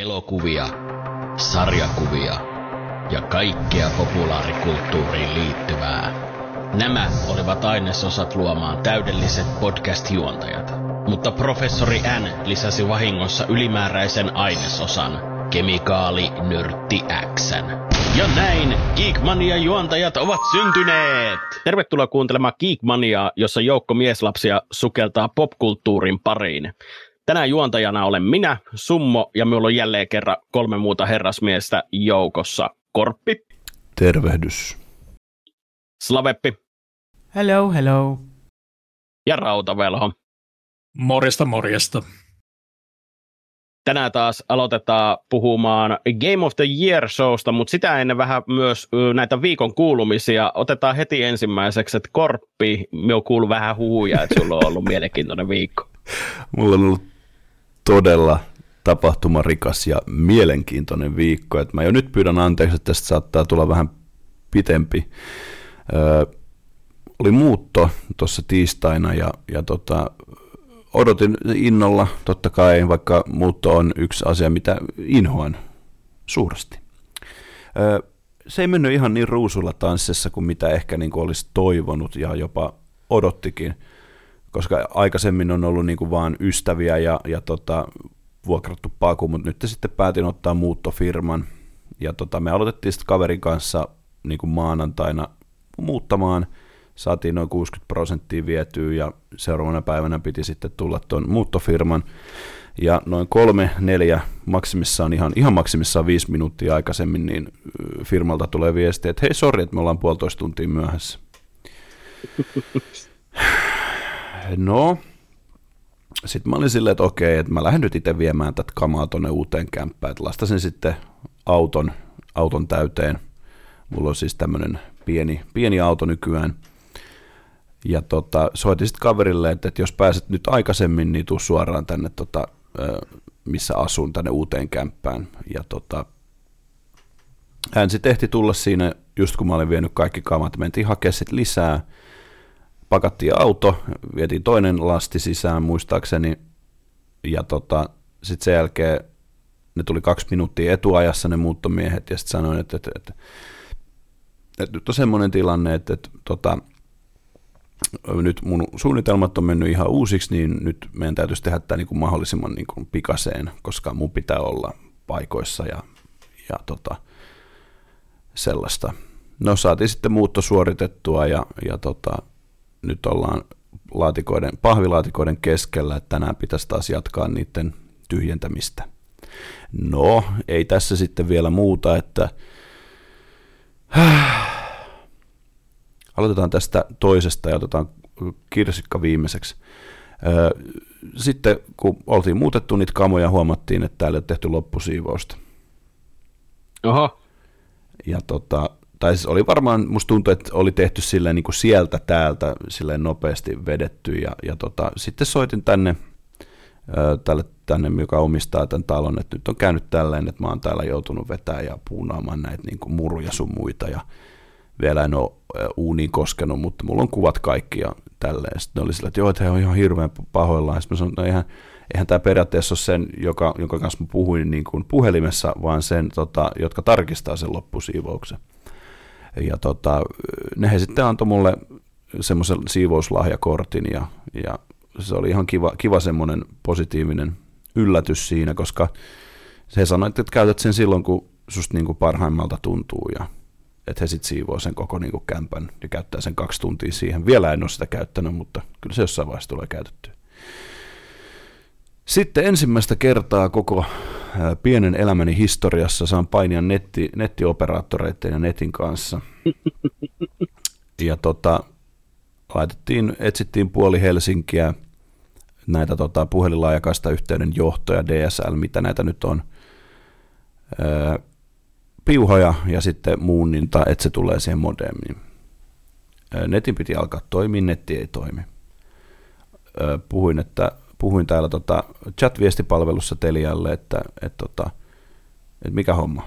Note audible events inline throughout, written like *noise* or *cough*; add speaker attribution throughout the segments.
Speaker 1: elokuvia, sarjakuvia ja kaikkea populaarikulttuuriin liittyvää. Nämä olivat ainesosat luomaan täydelliset podcast-juontajat, mutta professori N lisäsi vahingossa ylimääräisen ainesosan, kemikaali nörtti Xn. Ja näin Geekmania-juontajat ovat syntyneet! Tervetuloa kuuntelemaan Geekmaniaa, jossa joukko mieslapsia sukeltaa popkulttuurin pariin. Tänään juontajana olen minä, Summo, ja minulla on jälleen kerran kolme muuta herrasmiestä joukossa. Korppi.
Speaker 2: Tervehdys.
Speaker 1: Slaveppi.
Speaker 3: Hello, hello.
Speaker 1: Ja Rautavelho.
Speaker 4: Morjesta, morjesta.
Speaker 1: Tänään taas aloitetaan puhumaan Game of the Year showsta, mutta sitä ennen vähän myös näitä viikon kuulumisia. Otetaan heti ensimmäiseksi, että Korppi, me kuullut vähän huuja, että sulla on ollut mielenkiintoinen viikko.
Speaker 2: Mulla on ollut todella tapahtumarikas ja mielenkiintoinen viikko. Et mä jo nyt pyydän anteeksi, että tästä saattaa tulla vähän pitempi. Öö, oli muutto tuossa tiistaina ja, ja tota, odotin innolla, totta kai, vaikka muutto on yksi asia, mitä inhoan suuresti. Öö, se ei mennyt ihan niin ruusulla tanssissa kuin mitä ehkä niin kuin olisi toivonut ja jopa odottikin koska aikaisemmin on ollut niin kuin vaan ystäviä ja, ja tota, vuokrattu paku, mutta nyt sitten päätin ottaa muuttofirman. Ja tota, me aloitettiin sitten kaverin kanssa niin kuin maanantaina muuttamaan, saatiin noin 60 prosenttia vietyä ja seuraavana päivänä piti sitten tulla tuon muuttofirman. Ja noin kolme, neljä, maksimissaan ihan, ihan maksimissaan viisi minuuttia aikaisemmin, niin firmalta tulee viesti, että hei sori, että me ollaan puolitoista tuntia myöhässä. *laughs* No, sitten mä olin silleen, että okei, että mä lähden nyt itse viemään tätä kamaa tuonne uuteen kämppään, että lastasin sitten auton, auton täyteen. Mulla on siis tämmöinen pieni, pieni auto nykyään. Ja tota, soitin sitten kaverille, että, että jos pääset nyt aikaisemmin, niin tuu suoraan tänne, tota, missä asun, tänne uuteen kämppään. Ja tota, hän sitten ehti tulla siinä, just kun mä olin vienyt kaikki kamat, mentiin hakemaan sitten lisää – pakattiin auto, vietiin toinen lasti sisään muistaakseni, ja tota, sitten sen jälkeen ne tuli kaksi minuuttia etuajassa ne muuttomiehet, ja sitten sanoin, että, että, että, että nyt on semmoinen tilanne, että, että tota, nyt mun suunnitelmat on mennyt ihan uusiksi, niin nyt meidän täytyisi tehdä tämä niin kuin mahdollisimman niin kuin pikaseen, koska mun pitää olla paikoissa ja, ja tota, sellaista. No saatiin sitten muutto suoritettua ja, ja tota, nyt ollaan laatikoiden, pahvilaatikoiden keskellä, että tänään pitäisi taas jatkaa niiden tyhjentämistä. No, ei tässä sitten vielä muuta, että aloitetaan tästä toisesta ja otetaan kirsikka viimeiseksi. Sitten kun oltiin muutettu niitä kamoja, huomattiin, että täällä ei ole tehty loppusiivousta.
Speaker 1: Oho.
Speaker 2: Ja tota, tai siis oli varmaan, musta tuntuu, että oli tehty silleen niin kuin sieltä täältä silleen nopeasti vedetty ja, ja tota, sitten soitin tänne, tälle, tänne, joka omistaa tämän talon, että nyt on käynyt tälleen, että mä oon täällä joutunut vetämään ja puunaamaan näitä niin kuin muruja sun muita ja vielä en ole uuniin koskenut, mutta mulla on kuvat kaikki ja tälleen. Sitten ne oli sillä, että joo, että he on ihan hirveän pahoillaan. Sitten mä sanoin, että no eihän, eihän tämä periaatteessa ole sen, joka, jonka kanssa mä puhuin niin kuin puhelimessa, vaan sen, tota, jotka tarkistaa sen loppusiivouksen. Ja tota, ne he sitten antoi mulle semmoisen siivouslahjakortin ja, ja se oli ihan kiva, kiva semmoinen positiivinen yllätys siinä, koska se sanoi, että käytät sen silloin, kun susta niin kuin parhaimmalta tuntuu ja että he sitten siivoo sen koko niin kuin kämpän ja käyttää sen kaksi tuntia siihen. Vielä en ole sitä käyttänyt, mutta kyllä se jossain vaiheessa tulee käytettyä. Sitten ensimmäistä kertaa koko pienen elämäni historiassa saan painia netti, nettioperaattoreiden ja netin kanssa. Ja tota, laitettiin, etsittiin puoli Helsinkiä näitä tota, puhelinlaajakasta yhteyden johtoja, DSL, mitä näitä nyt on, öö, piuhoja ja sitten muunninta, että se tulee siihen modemiin. netin piti alkaa toimia, netti ei toimi. Öö, puhuin, että puhuin täällä tota chat-viestipalvelussa Telialle, että, että, tota, että mikä homma.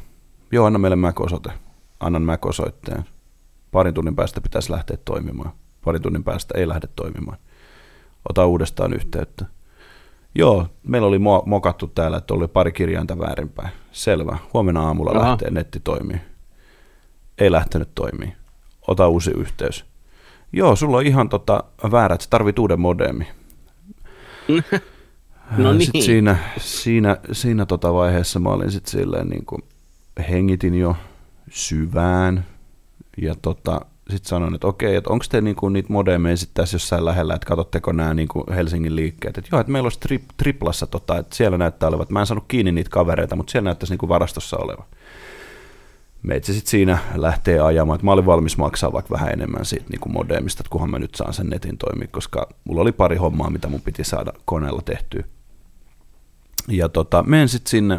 Speaker 2: Joo, anna meille Mac-osoite. Annan Mac-osoitteen. Parin tunnin päästä pitäisi lähteä toimimaan. Parin tunnin päästä ei lähde toimimaan. Ota uudestaan yhteyttä. Joo, meillä oli mo- mokattu täällä, että oli pari kirjainta väärinpäin. Selvä. Huomenna aamulla
Speaker 1: Aha.
Speaker 2: lähtee netti toimii. Ei lähtenyt toimii. Ota uusi yhteys. Joo, sulla on ihan tota väärät, sä tarvit uuden modemi. *laughs*
Speaker 1: No
Speaker 2: Sitten
Speaker 1: niin.
Speaker 2: siinä, siinä, siinä tota vaiheessa mä olin sitten silleen niin kuin, hengitin jo syvään ja tota, sitten sanoin, että okei, että onko te niinku niitä modemeja sitten tässä jossain lähellä, että katsotteko nämä niinku Helsingin liikkeet, että joo, että meillä olisi tri, triplassa, tota, että siellä näyttää olevan, että mä en saanut kiinni niitä kavereita, mutta siellä näyttäisi niinku varastossa olevan. Meitsi sitten siinä lähtee ajamaan, että mä olin valmis maksaa vaikka vähän enemmän siitä niinku modemista, että kunhan mä nyt saan sen netin toimia, koska mulla oli pari hommaa, mitä mun piti saada koneella tehtyä. Ja tota, menen sitten sinne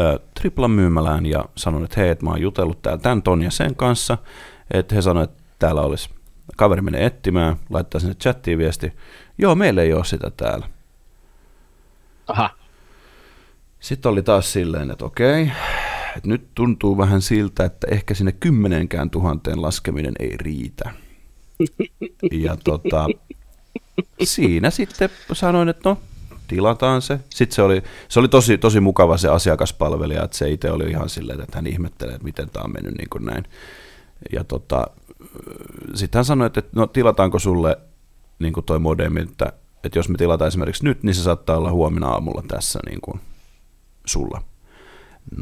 Speaker 2: ö, Triplan myymälään ja sanon, että hei, että mä oon jutellut täällä tämän ton ja sen kanssa, että he sanoivat, että täällä olisi, kaveri menee etsimään, laittaa sinne chattiin viesti, joo, meillä ei ole sitä täällä.
Speaker 1: Aha.
Speaker 2: Sitten oli taas silleen, että okei, että nyt tuntuu vähän siltä, että ehkä sinne kymmenenkään tuhanteen laskeminen ei riitä. Ja tota, siinä sitten sanoin, että no, tilataan se. Sitten se oli, se oli tosi, tosi mukava se asiakaspalvelija, että se itse oli ihan silleen, että hän ihmettelee, että miten tämä on mennyt niin kuin näin. Ja tota, sitten hän sanoi, että no tilataanko sulle niin kuin toi modemi, että, että jos me tilataan esimerkiksi nyt, niin se saattaa olla huomenna aamulla tässä niin kuin sulla.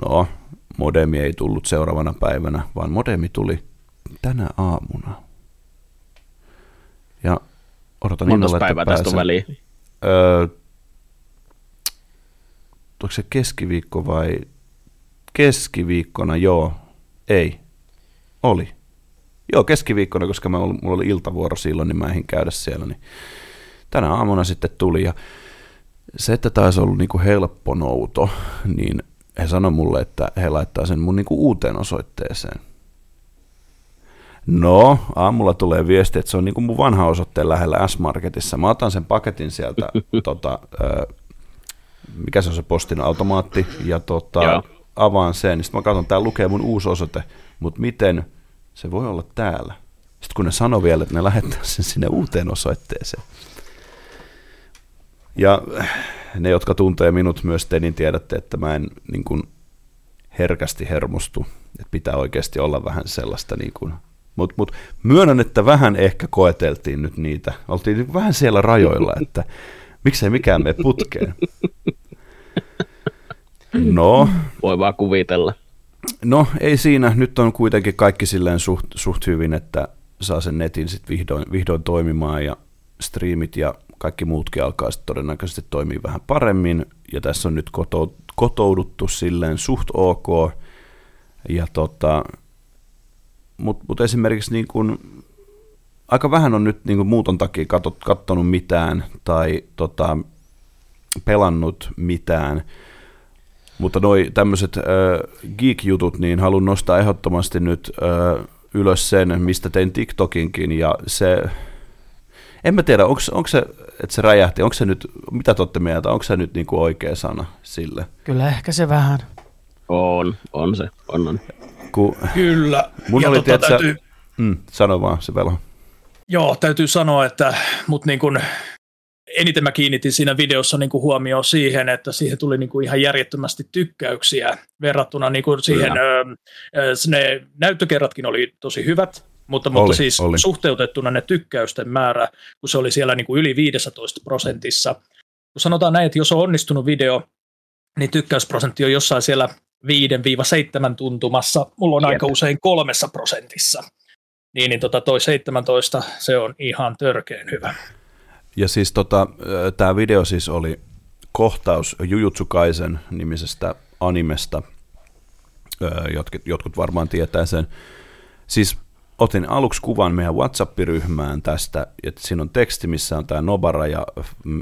Speaker 2: No, modemi ei tullut seuraavana päivänä, vaan modemi tuli tänä aamuna. Ja odotan
Speaker 1: Monta
Speaker 2: innolla, että
Speaker 1: päivää tästä on väliä.
Speaker 2: Öö, onko se keskiviikko vai keskiviikkona, joo, ei, oli. Joo, keskiviikkona, koska mä, mulla oli iltavuoro silloin, niin mä ehdin käydä siellä, niin tänä aamuna sitten tuli ja se, että taisi ollut niinku helppo nouto, niin he sanoi mulle, että he laittaa sen mun niinku uuteen osoitteeseen. No, aamulla tulee viesti, että se on niinku mun vanha osoitteen lähellä S-Marketissa. Mä otan sen paketin sieltä, *laughs* tota, ö, mikä se on se postin automaatti, ja tota,
Speaker 1: Joo.
Speaker 2: avaan sen. Sitten mä katson, täällä lukee mun uusi osoite, mutta miten se voi olla täällä? Sitten kun ne sanoi vielä, että ne lähettää sen sinne uuteen osoitteeseen. Ja ne, jotka tuntee minut myös te, niin tiedätte, että mä en niin kuin herkästi hermostu. Että pitää oikeasti olla vähän sellaista niin kuin mutta mut, myönnän, että vähän ehkä koeteltiin nyt niitä. Oltiin vähän siellä rajoilla, että miksei mikään mene putkeen. No,
Speaker 1: Voi vaan kuvitella.
Speaker 2: no ei siinä. Nyt on kuitenkin kaikki silleen suht, suht hyvin, että saa sen netin sitten vihdoin, vihdoin toimimaan ja striimit ja kaikki muutkin alkaa sitten todennäköisesti toimia vähän paremmin. Ja tässä on nyt koto, kotouduttu silleen suht ok. Ja tota, mutta mut esimerkiksi niin kun, aika vähän on nyt niin kun muuton takia katot, kattonut mitään tai tota, pelannut mitään, mutta noi tämmöiset äh, geek-jutut, niin haluan nostaa ehdottomasti nyt äh, ylös sen, mistä tein TikTokinkin, ja se, en mä tiedä, onko se, että se räjähti, onko se nyt, mitä te olette mieltä, onko se nyt niinku oikea sana sille?
Speaker 3: Kyllä ehkä se vähän.
Speaker 1: On, on se, on, on.
Speaker 2: Kun,
Speaker 4: Kyllä.
Speaker 2: Mun
Speaker 4: ja
Speaker 2: oli,
Speaker 4: tota,
Speaker 2: tiedätkö,
Speaker 4: täytyy,
Speaker 2: mm, sano vaan se velho.
Speaker 4: joo, täytyy sanoa, että mut niin kun, eniten mä kiinnitin siinä videossa niin huomioon siihen, että siihen tuli niin ihan järjettömästi tykkäyksiä verrattuna niin siihen, ö, ö, ne näyttökerratkin oli tosi hyvät, mutta,
Speaker 2: Oli,
Speaker 4: mutta siis
Speaker 2: oli.
Speaker 4: suhteutettuna ne tykkäysten määrä, kun se oli siellä niin kuin yli 15 prosentissa. Kun sanotaan näin, että jos on onnistunut video, niin tykkäysprosentti on jossain siellä 5-7 tuntumassa. Mulla on
Speaker 1: Jep.
Speaker 4: aika usein kolmessa prosentissa. Niin, niin tota toi 17, se on ihan törkeen hyvä.
Speaker 2: Ja siis tota, tämä video siis oli kohtaus Jujutsu Kaisen nimisestä animesta. Jotkut, jotkut varmaan tietää sen. Siis otin aluksi kuvan meidän WhatsApp-ryhmään tästä, että siinä on teksti, missä on tämä Nobara ja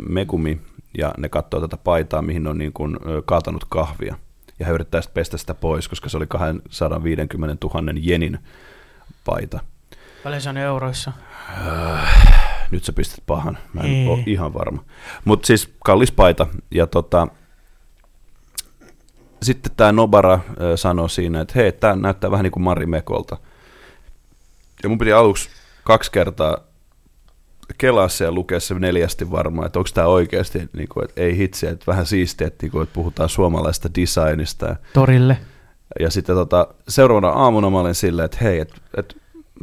Speaker 2: Megumi, ja ne katsoo tätä paitaa, mihin on niin kuin kaatanut kahvia. Ja he yrittää sitten pestä sitä pois, koska se oli 250 000 jenin paita.
Speaker 3: Paljon se on euroissa.
Speaker 2: Nyt sä pistät pahan, mä en
Speaker 3: Ei.
Speaker 2: ole ihan varma. Mutta siis kallis paita. Ja tota, sitten tämä Nobara sanoi siinä, että hei, tämä näyttää vähän niin kuin Mari Mekolta. Ja mun piti aluksi kaksi kertaa kelaa se ja lukea se neljästi varmaan, että onko tämä oikeasti, niin kuin, että ei hitsi, että vähän siistiä, että, niin kuin, että puhutaan suomalaista designista.
Speaker 3: Torille.
Speaker 2: ja sitten tota, seuraavana aamuna mä olin silleen, että hei, että, että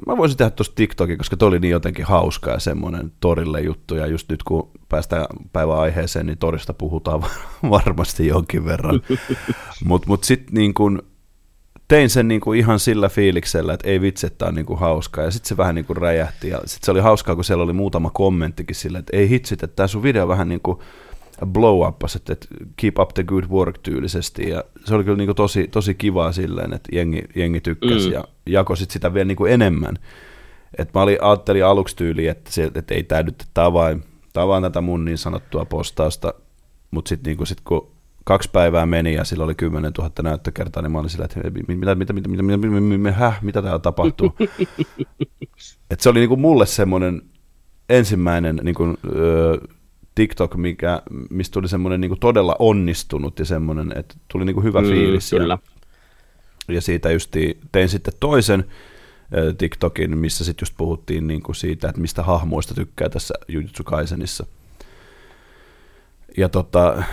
Speaker 2: mä voisin tehdä tuosta TikTokin, koska toi oli niin jotenkin hauska ja semmoinen torille juttu, ja just nyt kun päästään päivän aiheeseen, niin torista puhutaan *laughs* varmasti jonkin verran. Mutta *laughs* mut sitten niin kun tein sen niin kuin ihan sillä fiiliksellä, että ei vitsi, että on niin kuin hauskaa. Ja sitten se vähän niin kuin räjähti. Ja sitten se oli hauskaa, kun siellä oli muutama kommenttikin sillä, että ei hitsit, että tämä sun video vähän niin kuin blow up, että keep up the good work tyylisesti. Ja se oli kyllä niin kuin tosi, tosi kivaa silleen, että jengi, jengi tykkäsi mm. ja jakoi sit sitä vielä niin kuin enemmän. Et mä olin, ajattelin aluksi tyyliin, että, se, että ei tämä nyt, tämä on vain, tämä on vain tätä mun niin sanottua postausta, mutta sitten niin sit, kun kaksi päivää meni ja sillä oli 10 000 näyttökertaa, niin mä olin sillä, että mitä, mitä, mitä, mitä, mitä, mitä, mitä, häh, mitä täällä tapahtuu. *laughs* Et se oli niinku mulle semmoinen ensimmäinen niinku, ö, TikTok, mikä, mistä tuli semmoinen niinku todella onnistunut ja semmoinen, että tuli niinku hyvä
Speaker 1: Mm,
Speaker 2: fiilis.
Speaker 1: kyllä.
Speaker 2: Ja, ja siitä just tein sitten toisen ö, TikTokin, missä sitten just puhuttiin niinku siitä, että mistä hahmoista tykkää tässä Jujutsu Kaisenissa. Ja tota,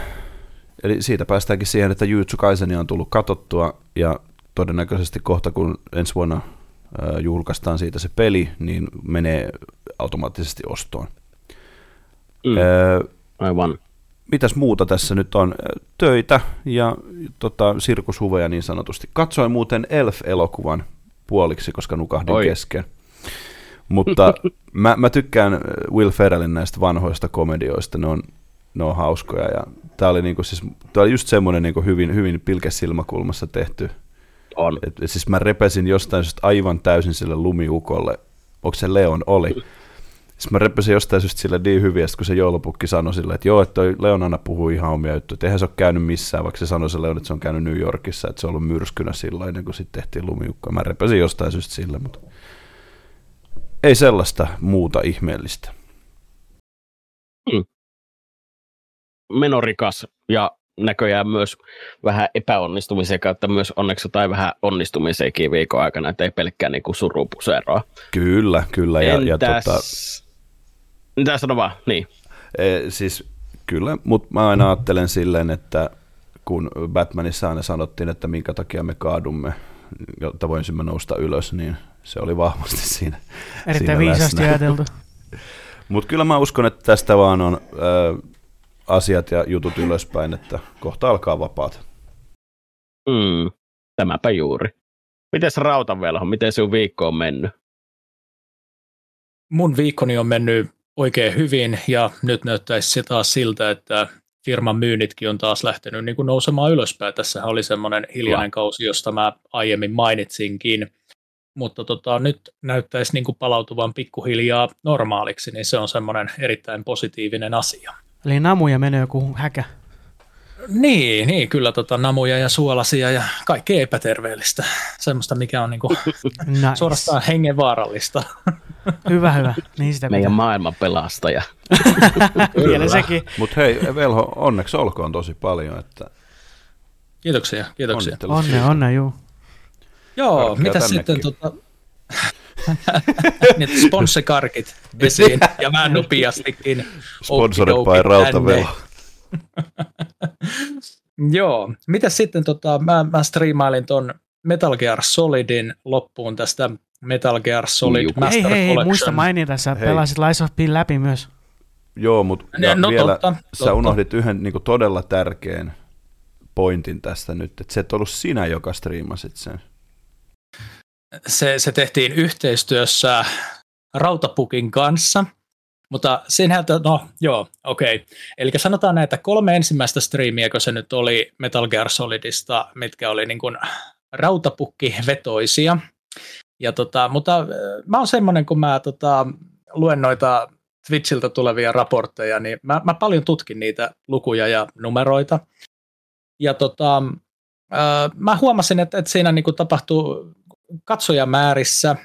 Speaker 2: Eli siitä päästäänkin siihen, että Jujutsu Kaisenia on tullut katottua ja todennäköisesti kohta kun ensi vuonna äh, julkaistaan siitä se peli, niin menee automaattisesti ostoon.
Speaker 1: Mm,
Speaker 2: Äh,
Speaker 1: aivan.
Speaker 2: mitäs muuta tässä nyt on? Äh, Töitä ja tota, sirkushuveja niin sanotusti. Katsoin muuten Elf-elokuvan puoliksi, koska nukahdin
Speaker 1: Oi.
Speaker 2: kesken. Mutta mä, mä tykkään Will Ferrellin näistä vanhoista komedioista, ne on, ne on hauskoja. Ja tää oli, niinku, siis, tää oli just semmoinen niinku hyvin, hyvin pilkesilmakulmassa tehty.
Speaker 1: On.
Speaker 2: Et, et siis mä repesin jostain syystä aivan täysin sille lumiukolle. Onko se Leon? Oli. Siis mä repesin jostain syystä sille niin hyvin, että kun se joulupukki sanoi sille, että joo, että toi Leon aina puhuu ihan omia juttuja, että eihän se ole käynyt missään, vaikka se sanoi se Leon, että se on käynyt New Yorkissa, että se on ollut myrskynä silloin, ennen kuin sitten tehtiin lumiukkoa. Mä repesin jostain syystä sille, mutta ei sellaista muuta ihmeellistä.
Speaker 1: Menorikas ja näköjään myös vähän epäonnistumisen kautta myös onneksi jotain vähän onnistumisenkin viikon aikana, että ei pelkkää niin surupuseroa.
Speaker 2: Kyllä, kyllä. Ja, ja
Speaker 1: Entäs...
Speaker 2: tota,
Speaker 1: Mitä sano vaan? Niin.
Speaker 2: e, siis kyllä, mutta mä aina ajattelen silleen, että kun Batmanissa aina sanottiin, että minkä takia me kaadumme, jotta voisimme nousta ylös, niin se oli vahvasti *laughs* siinä.
Speaker 3: Erittäin
Speaker 2: siinä
Speaker 3: viisaasti
Speaker 2: läsnä.
Speaker 3: ajateltu.
Speaker 2: Mutta kyllä mä uskon, että tästä vaan on ö, asiat ja jutut ylöspäin, että kohta alkaa vapaat.
Speaker 1: Mm, tämäpä juuri. Mites Rautavelho, miten sinun viikko on mennyt?
Speaker 4: Mun viikkoni on mennyt oikein hyvin ja nyt näyttäisi se taas siltä, että firman myynnitkin on taas lähtenyt niin kuin nousemaan ylöspäin. Tässä oli semmoinen hiljainen kausi, josta mä aiemmin mainitsinkin, mutta tota, nyt näyttäisi niin kuin palautuvan pikkuhiljaa normaaliksi, niin se on semmoinen erittäin positiivinen asia.
Speaker 3: Eli namuja menee joku häkä.
Speaker 4: Niin, niin kyllä tota, namuja ja suolasia ja kaikkea epäterveellistä. Semmoista, mikä on niin kuin *laughs*
Speaker 3: Nice.
Speaker 4: suorastaan hengenvaarallista. *laughs*
Speaker 3: Hyvä, hyvä. Niin sitä
Speaker 1: Meidän
Speaker 3: pitää.
Speaker 1: maailman pelastaja. *laughs*
Speaker 3: Vielä sekin.
Speaker 2: Mutta hei, Velho, onneksi olkoon tosi paljon, että
Speaker 4: Kiitoksia, kiitoksia.
Speaker 2: onnittelut
Speaker 3: Onne, onne, juu.
Speaker 4: Joo, mitä
Speaker 2: tännekin.
Speaker 4: sitten tota... Nyt sponssikarkit esiin *laughs* ja vähän nopeastikin.
Speaker 2: Sponsored by
Speaker 4: tänne. *laughs* Joo, mitä sitten tota, mä, mä striimailin ton Metal Gear Solidin loppuun tästä Metal Gear Solid
Speaker 1: Juu.
Speaker 4: Master
Speaker 3: Hei, hei, hei,
Speaker 4: Collection.
Speaker 3: muista mainita, sä
Speaker 2: Hei.
Speaker 3: pelasit Lies of Pin läpi myös.
Speaker 2: Joo, mutta
Speaker 4: no
Speaker 2: vielä
Speaker 4: totta,
Speaker 2: sä
Speaker 4: totta.
Speaker 2: unohdit yhden niin todella tärkeän pointin tästä nyt, että se et ollut sinä, joka striimasit sen.
Speaker 4: se, se tehtiin yhteistyössä Rautapukin kanssa, mutta siinähän, no joo, okei. Okay. Eli sanotaan näitä kolme ensimmäistä striimiä, kun se nyt oli Metal Gear Solidista, mitkä oli niin kuin rautapukki-vetoisia. Ja tota, mutta äh, mä oon semmoinen, kun mä tota, luen noita Twitchiltä tulevia raportteja, niin mä, mä paljon tutkin niitä lukuja ja numeroita. Ja tota, äh, mä huomasin, että, että siinä niinku tapahtuu katsojamäärissä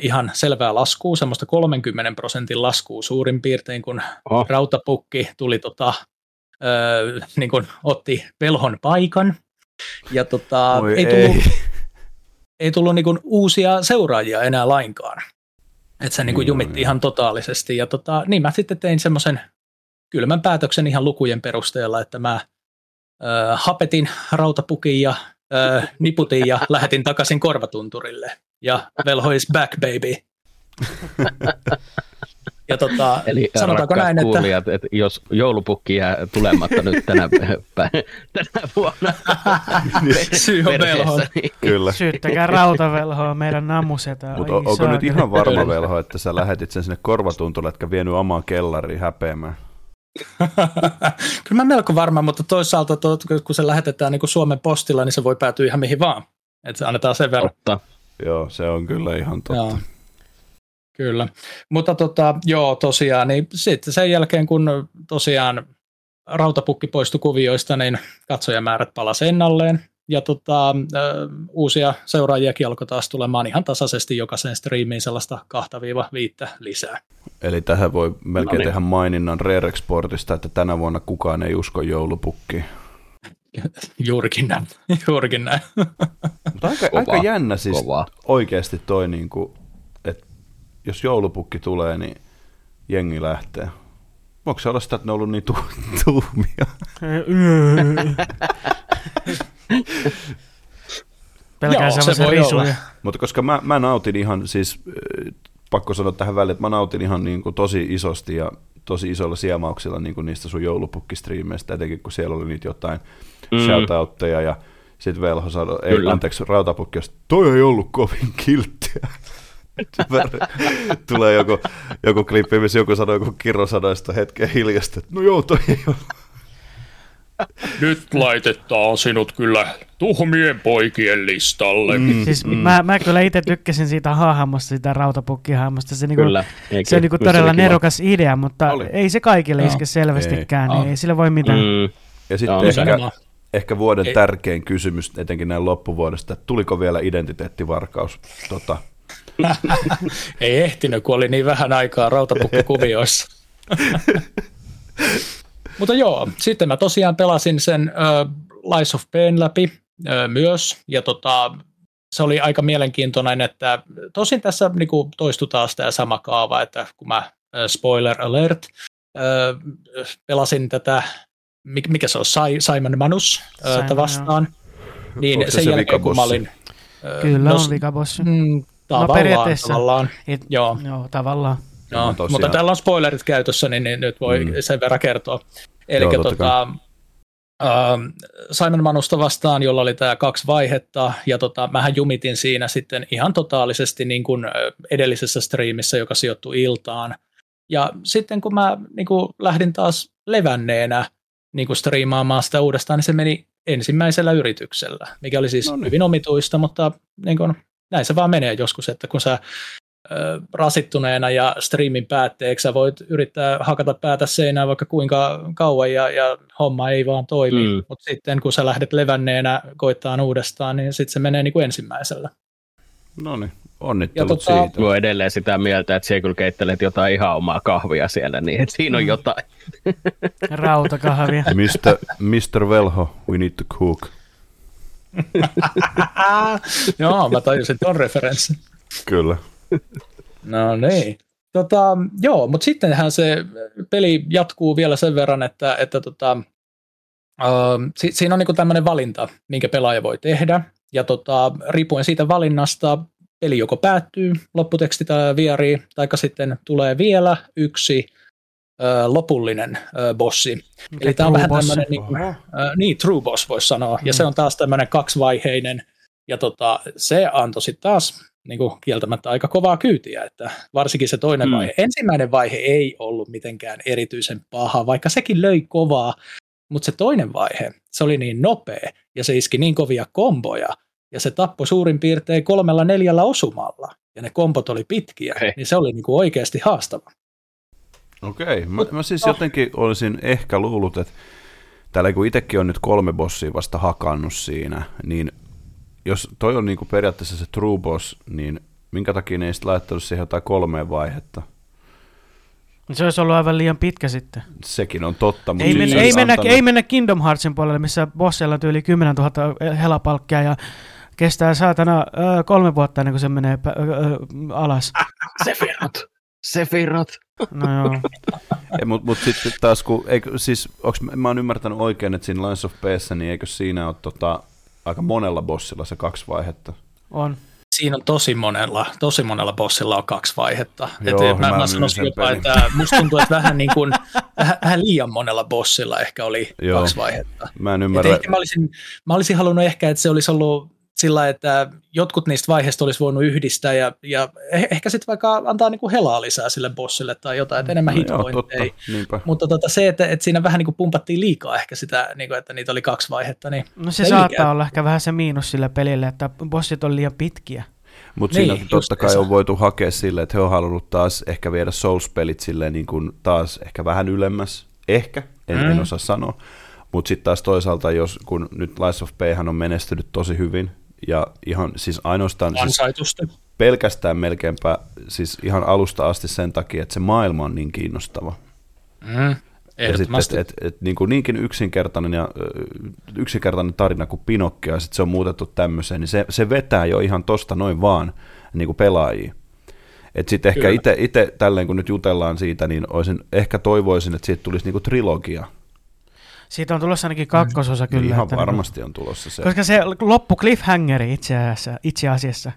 Speaker 4: ihan selvää laskua, semmoista 30 prosentin laskua suurin piirtein, kun
Speaker 1: Oh,
Speaker 4: rautapukki tuli tota, äh, niin kuin otti velhon paikan. Ja tota,
Speaker 2: Voi
Speaker 4: ei, tullut, ei tullut niin kuin uusia seuraajia enää lainkaan. Että se niin kuin jumitti ihan totaalisesti. Ja tota, niin mä sitten tein semmoisen kylmän päätöksen ihan lukujen perusteella, että mä ö, hapetin rautapukin ja ö, niputin ja lähetin takaisin korvatunturille. Ja velho is back, baby. ja tota,
Speaker 1: Eli
Speaker 4: sanotaanko näin, että
Speaker 1: kuulijat, että jos joulupukki jää tulematta nyt tänä, *laughs* tänä vuonna
Speaker 4: syy on velho.
Speaker 1: niin
Speaker 2: Kyllä.
Speaker 3: Syyttäkää rautavelhoa meidän namusetä.
Speaker 2: Mutta onko nyt ihan varma velho, että sä lähetit sen sinne korvatuntulle, etkä vienyt omaan kellariin häpeämään? *laughs*
Speaker 4: Kyllä mä melko varma, mutta toisaalta kun se lähetetään niin kuin Suomen postilla, niin se voi päätyä ihan mihin vaan. Että annetaan sen verran.
Speaker 1: totta.
Speaker 2: Joo, se on kyllä ihan totta.
Speaker 4: Joo. Kyllä. Mutta tota, joo, tosiaan, niin sitten sen jälkeen, kun tosiaan rautapukki poistui kuvioista, niin katsojamäärät palasi ennalleen. Ja tota, ö, uusia seuraajiakin alkoi taas tulemaan ihan tasaisesti jokaiseen striimiin sellaista 2-5 lisää.
Speaker 2: Eli tähän voi melkein
Speaker 1: No niin.
Speaker 2: tehdä maininnan Rare-Sportista, että tänä vuonna kukaan ei usko joulupukkiin.
Speaker 4: Juurikin näin. Juurikin näin.
Speaker 2: Mutta aika,
Speaker 1: Kovaa,
Speaker 2: aika jännä siis
Speaker 1: kovaa.
Speaker 2: oikeasti toi, niin kuin, että jos joulupukki tulee, niin jengi lähtee. Voiko se olla sitä, että ne on ollut niin tu- *laughs* tuumia?
Speaker 3: Pelkää
Speaker 4: Joo, se voi
Speaker 3: risuja.
Speaker 4: olla.
Speaker 2: Mutta koska mä, mä nautin ihan, siis äh, pakko sanoa tähän väliin, että mä nautin ihan niin kuin tosi isosti ja tosi isoilla siemauksilla niin kuin niistä sun joulupukkistriimeistä, etenkin kun siellä oli niitä jotain mm. Shoutoutteja ja sitten Velho sanoi, ei
Speaker 1: Kyllä.
Speaker 2: anteeksi, Rautapukki, jos toi ei ollut kovin kilttiä. Tulee joku, joku klippi, missä joku sanoi, joku Kirro sanoi sitä hetken hiljasta, että no joo, toi ei ole. *laughs*
Speaker 4: Nyt laitetaan sinut kyllä tuhmien poikien listalle. Mm.
Speaker 3: Siis mä, mä kyllä itse tykkäsin siitä hahmosta, sitä rautapukkihahmosta. Se, niinku,
Speaker 1: Kyllä. Eikä-
Speaker 3: se on niinku todella
Speaker 1: oli kiva.
Speaker 3: nerokas idea, mutta
Speaker 2: Oli.
Speaker 3: ei se kaikille
Speaker 4: Joo.
Speaker 3: iske selvästikään,
Speaker 4: Ei.
Speaker 3: niin ei sillä voi mitään. Mm.
Speaker 1: Mm,
Speaker 2: Ja sitten ehkä, ehkä vuoden
Speaker 4: Ei.
Speaker 2: tärkein kysymys, etenkin näin loppuvuodesta, että tuliko vielä identiteettivarkaus? Tota, *laughs*
Speaker 4: Ei ehtinyt, kun oli niin vähän aikaa rautapukkikuvioissa. *laughs* Mutta joo, sitten mä tosiaan pelasin sen uh, Lies of Pain läpi uh, myös, ja tota, se oli aika mielenkiintoinen, että tosin tässä niinku toistui taas tämä sama kaava, että kun mä, uh, spoiler alert, uh, pelasin tätä, mik- mikä se on, Si- Simon Manus uh,
Speaker 3: Simon,
Speaker 4: vastaan, niin
Speaker 2: Onko se
Speaker 4: sen
Speaker 2: se
Speaker 4: jälkeen kun mä olin... ö,
Speaker 3: Kyllä
Speaker 4: no,
Speaker 3: on vikabossi.
Speaker 4: Mm, tavallaan,
Speaker 3: periaatteessa.
Speaker 4: tavallaan.
Speaker 3: Et,
Speaker 4: Joo.
Speaker 3: joo, tavallaan.
Speaker 2: Tosiaan.
Speaker 4: mutta täällä on spoilerit käytössä, niin, niin nyt voi
Speaker 2: Mm.
Speaker 4: sen verran kertoa. Eli tota, ähm, Simon Manusta vastaan, jolla oli tämä kaksi vaihetta, ja tota, mähän jumitin siinä sitten ihan totaalisesti niin kuin edellisessä striimissä, joka sijoittui iltaan. Ja sitten kun mä niin kuin lähdin taas levänneenä niin kuin striimaamaan sitä uudestaan, niin se meni ensimmäisellä yrityksellä, mikä oli siis
Speaker 2: No niin.
Speaker 4: hyvin omituista, mutta niin kuin, näin se vaan menee joskus, että kun sä rasittuneena ja striimin päätteeksi sä voit yrittää hakata päätä seinään vaikka kuinka kauan ja, ja homma ei vaan toimi,
Speaker 1: Mm.
Speaker 4: mutta sitten kun sä lähdet levänneenä koittaa uudestaan, niin sitten se menee niin kuin ensimmäisellä.
Speaker 2: no niin, onnittelut
Speaker 4: Ja tota-
Speaker 2: siitä.
Speaker 1: Mä oon edelleen sitä mieltä, että siellä kyllä keittelet jotain ihan omaa kahvia siellä, niin että siinä on
Speaker 3: Mm.
Speaker 1: jotain. *laughs*
Speaker 3: Rautakahvia.
Speaker 2: Mr. Mr. Velho, we need to cook. *laughs*
Speaker 4: Joo, mä tajusin ton referenssin.
Speaker 2: Kyllä. *laughs*
Speaker 4: No niin. Tota, joo, mutta sittenhän se peli jatkuu vielä sen verran, että, että tota, äh, si- siinä on niinku tämmöinen valinta, minkä pelaaja voi tehdä. Ja tota, riippuen siitä valinnasta peli joko päättyy, lopputeksti tai vieri, tai sitten tulee vielä yksi äh, lopullinen äh, bossi. Eli tämä on vähän tämmöinen, niin,
Speaker 2: Oho.
Speaker 4: äh, niin true boss voisi sanoa, ja
Speaker 3: Mm.
Speaker 4: se on taas tämmöinen kaksivaiheinen, ja tota, se antoi sitten taas niin kuin kieltämättä aika kovaa kyytiä, että varsinkin se toinen
Speaker 1: Mm.
Speaker 4: vaihe. Ensimmäinen vaihe ei ollut mitenkään erityisen paha, vaikka sekin löi kovaa, mutta se toinen vaihe, se oli niin nopea ja se iski niin kovia komboja ja se tappoi suurin piirtein kolmella neljällä osumalla ja ne kompot oli pitkiä,
Speaker 1: Okei.
Speaker 4: niin se oli niin kuin oikeasti haastava.
Speaker 2: Okei, mä, mä siis
Speaker 4: no.
Speaker 2: jotenkin olisin ehkä luullut, että täällä kun itsekin on nyt kolme bossia vasta hakannut siinä, niin jos toi on niinku periaatteessa se true boss, niin minkä takia ne ei sitten laittanut siihen jotain kolmea vaihetta?
Speaker 3: Se olisi ollut aivan liian pitkä sitten.
Speaker 2: Sekin on totta, mutta
Speaker 3: Ei,
Speaker 2: siis
Speaker 3: mennä, ei, mennä,
Speaker 2: antanut-
Speaker 3: ei mennä Kingdom Heartsin puolelle, missä bossilla on yli 10 000 helapalkkia ja Kestää saatana ö, kolme vuotta ennen kuin se menee pä- ö, ö, alas. *laughs*
Speaker 1: Sefirot. Sefirot.
Speaker 3: No joo.
Speaker 2: Mutta mut sitten taas, kun, eikö, siis, onks, mä oon ymmärtänyt oikein, että siinä Lines of Peace, niin eikö siinä ole tota, aika monella bossilla se kaksi vaihetta?
Speaker 3: On.
Speaker 4: Siinä on tosi monella, tosi monella bossilla on kaksi vaihetta.
Speaker 2: Joo,
Speaker 4: Et mä,
Speaker 2: mä
Speaker 4: mä sanoisin
Speaker 2: sen
Speaker 4: jopa,
Speaker 2: pelin.
Speaker 4: että musta *laughs* tuntuu, että vähän, niin kuin, vähän, vähän liian monella bossilla ehkä oli
Speaker 2: Joo.
Speaker 4: kaksi vaihetta.
Speaker 2: Mä en
Speaker 4: Et
Speaker 2: ymmärrä.
Speaker 4: ehkä mä, olisin, mä olisin halunnut ehkä, että se olisi ollut sillä, että jotkut niistä vaiheista olisi voinut yhdistää ja, ja eh- ehkä sitten vaikka antaa niinku helaa lisää sille bossille tai jotain, että enemmän
Speaker 2: No.
Speaker 4: Mutta tota, se, että, että siinä vähän niin kuin pumpattiin liikaa ehkä sitä, niin kuin, että niitä oli kaksi vaihetta, niin
Speaker 3: No se
Speaker 4: Se
Speaker 3: saattaa
Speaker 4: ylikäyttö.
Speaker 3: olla ehkä vähän se miinus sille pelille, että bossit on liian pitkiä.
Speaker 2: Mutta
Speaker 4: Niin,
Speaker 2: siinä totta kai
Speaker 4: justiinsa.
Speaker 2: on voitu hakea sille, että he on halunnut taas ehkä viedä Souls-pelit silleen niin kuin taas ehkä vähän ylemmäs. Ehkä, en, mm. en osaa sanoa. Mutta sitten taas toisaalta, jos kun nyt Lies of P on menestynyt tosi hyvin, ja ihan siis ainoastaan siis pelkästään melkeinpä siis ihan alusta asti sen takia, että se maailma on niin kiinnostava.
Speaker 4: Mm,
Speaker 2: Ja sitten,
Speaker 4: ehdottomasti.
Speaker 2: et, et, et, niin kuin niinkin yksinkertainen, ja, yksinkertainen tarina kuin Pinokki, ja sitten se on muutettu tämmöiseen, niin se, se vetää jo ihan tosta noin vaan niin kuin pelaajia. Et sitten ehkä itse tälleen, kun nyt jutellaan siitä, niin olisin, ehkä toivoisin, että siitä tulisi niinku trilogia.
Speaker 3: Siitä on tulossa ainakin kakkososa kyllä.
Speaker 2: Kyllä, ihan
Speaker 3: että niinku-
Speaker 2: varmasti on tulossa se.
Speaker 3: Koska se loppu cliffhangeri itse asiassa. Itse asiassa.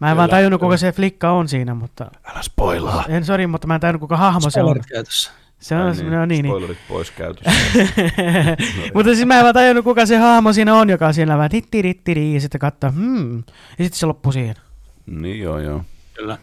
Speaker 3: Mä en
Speaker 4: Kyllä,
Speaker 3: vaan tajunnut, kuka se flikka on siinä, mutta...
Speaker 2: Älä spoilaa.
Speaker 3: En sori, mutta mä en tajunnut, kuka hahmo se on.
Speaker 4: Käytössä.
Speaker 3: Se on,
Speaker 2: Ai
Speaker 3: no niin, niin.
Speaker 2: Spoilerit pois käytössä. *laughs*
Speaker 3: mutta siis mä en vaan tajunnut, kuka se hahmo siinä on, joka on siinä vähän tittirittiri, ja sitten katsoo, hmm. Ja sitten se loppuu siihen.
Speaker 2: niin joo, joo.
Speaker 4: Kyllä.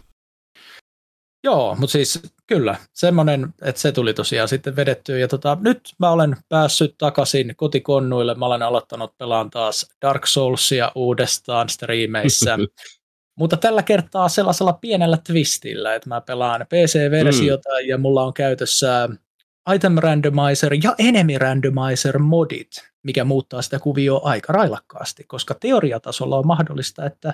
Speaker 4: Joo, mutta siis kyllä, semmoinen, että se tuli tosiaan sitten vedettyä. Ja tota, nyt mä olen päässyt takaisin kotikonnuille. Mä olen aloittanut pelaan taas Dark Soulsia uudestaan striimeissä. *laughs* mutta tällä kertaa sellaisella pienellä twistillä, että mä pelaan PC-versiota mm. ja mulla on käytössä Item Randomizer ja Enemy Randomizer modit, mikä muuttaa sitä kuvioa aika railakkaasti, koska teoriatasolla on mahdollista, että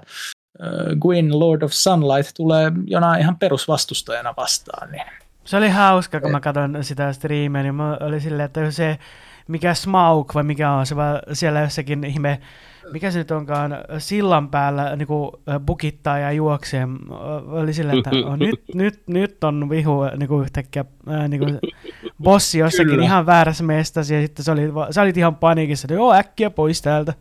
Speaker 4: Gwyn Lord of Sunlight tulee jonain ihan perusvastustajana vastaan. Niin.
Speaker 3: Se oli hauska, kun mä katsoin sitä striimiä, niin mä oli silleen, että se mikä Smaug vai mikä on se vaan siellä jossakin ihme, mikä se nyt onkaan, sillan päällä niin kuin, bukittaa ja juoksee. Oli silleen, että oh, nyt, *laughs* nyt, nyt on vihu niin kuin yhtäkkiä ää, niin kuin, bossi jossakin
Speaker 4: Kyllä.
Speaker 3: ihan väärässä mestassa ja sitten se oli, va- sä olit ihan paniikissa, että joo äkkiä pois täältä.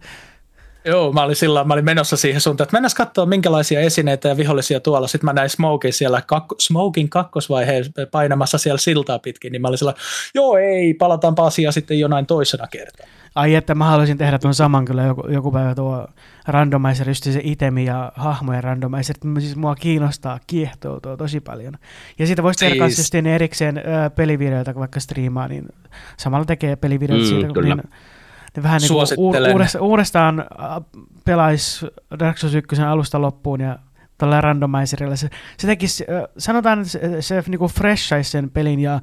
Speaker 4: Joo, mä olin, sillä, mä olin menossa siihen suuntaan, että mennään katsoa minkälaisia esineitä ja vihollisia tuolla. Sitten mä näin Smokin siellä, kakko, Smokin kakkosvaiheen painamassa siellä siltaa pitkin, niin mä olin sillä, joo ei, palataanpa asiaan sitten jonain toisena kertaa.
Speaker 3: Ai että mä haluaisin tehdä tuon saman kyllä joku, joku päivä tuo randomizer, just se itemi ja hahmojen randomizer, että siis mua kiinnostaa, kiehtoo tuo tosi paljon. Ja siitä voisi tehdä
Speaker 4: Siis-
Speaker 3: sitten erikseen ö, pelivideoita, kun vaikka striimaa, niin samalla tekee pelivideoita
Speaker 1: Mm,
Speaker 3: siitä, kun
Speaker 1: kyllä.
Speaker 3: niin, niin vähän niin uudestaan, uudestaan äh, pelaisi Dark Souls 1 alusta loppuun ja tällä randomizerilla. Se, se tekisi, ö, sanotaan, että se, se niin kuin freshaisi sen pelin ja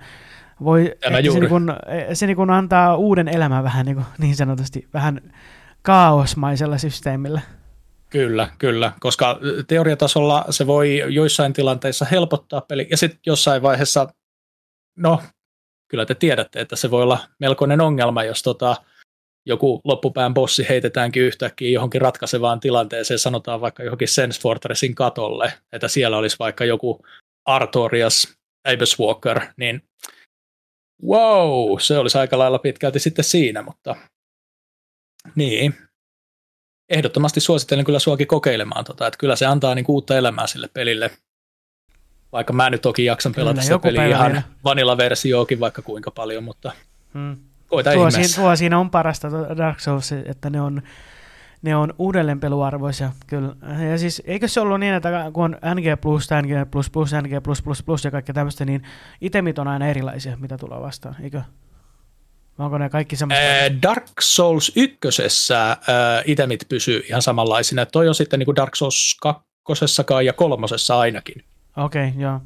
Speaker 3: voi,
Speaker 4: Tämä
Speaker 3: se, niin kuin, se niin kuin antaa uuden elämän vähän niin, kuin, niin sanotusti, vähän kaosmaisella systeemillä.
Speaker 4: Kyllä, kyllä, koska teoriatasolla se voi joissain tilanteissa helpottaa peli, ja sitten jossain vaiheessa, no, kyllä te tiedätte, että se voi olla melkoinen ongelma, jos tota, joku loppupään bossi heitetäänkin yhtäkkiä johonkin ratkaisevaan tilanteeseen, sanotaan vaikka johonkin Sense Fortressin katolle, että siellä olisi vaikka joku Artorias Abyss Walker, niin wow, se olisi aika lailla pitkälti sitten siinä, mutta niin, ehdottomasti suosittelen kyllä suakin kokeilemaan tota, että kyllä se antaa niinku uutta elämää sille pelille. Vaikka mä nyt toki jaksan pelata
Speaker 3: Kyllä,
Speaker 4: sitä peliä ihan
Speaker 3: vielä.
Speaker 4: vanilla-versioakin vaikka kuinka paljon, mutta
Speaker 3: Hmm.
Speaker 4: Koita
Speaker 3: Tuo,
Speaker 4: ihmeessä.
Speaker 3: siinä, tuo siinä on parasta Dark Souls, että ne on, ne on uudelleenpeluarvoisia, kyllä. Ja siis, eikö se ollut niin, että kun on NG+, NG++, NG+++ ja kaikkea tämmöistä, niin itemit on aina erilaisia, mitä tulee vastaan, eikö? Onko ne kaikki semmoista?
Speaker 4: Dark Souls ykkösessä ää, itemit pysyy ihan samanlaisina. Toi on sitten niin kuin Dark Souls kakkosessakaan ja kolmosessa ainakin.
Speaker 3: Okei, okay, joo.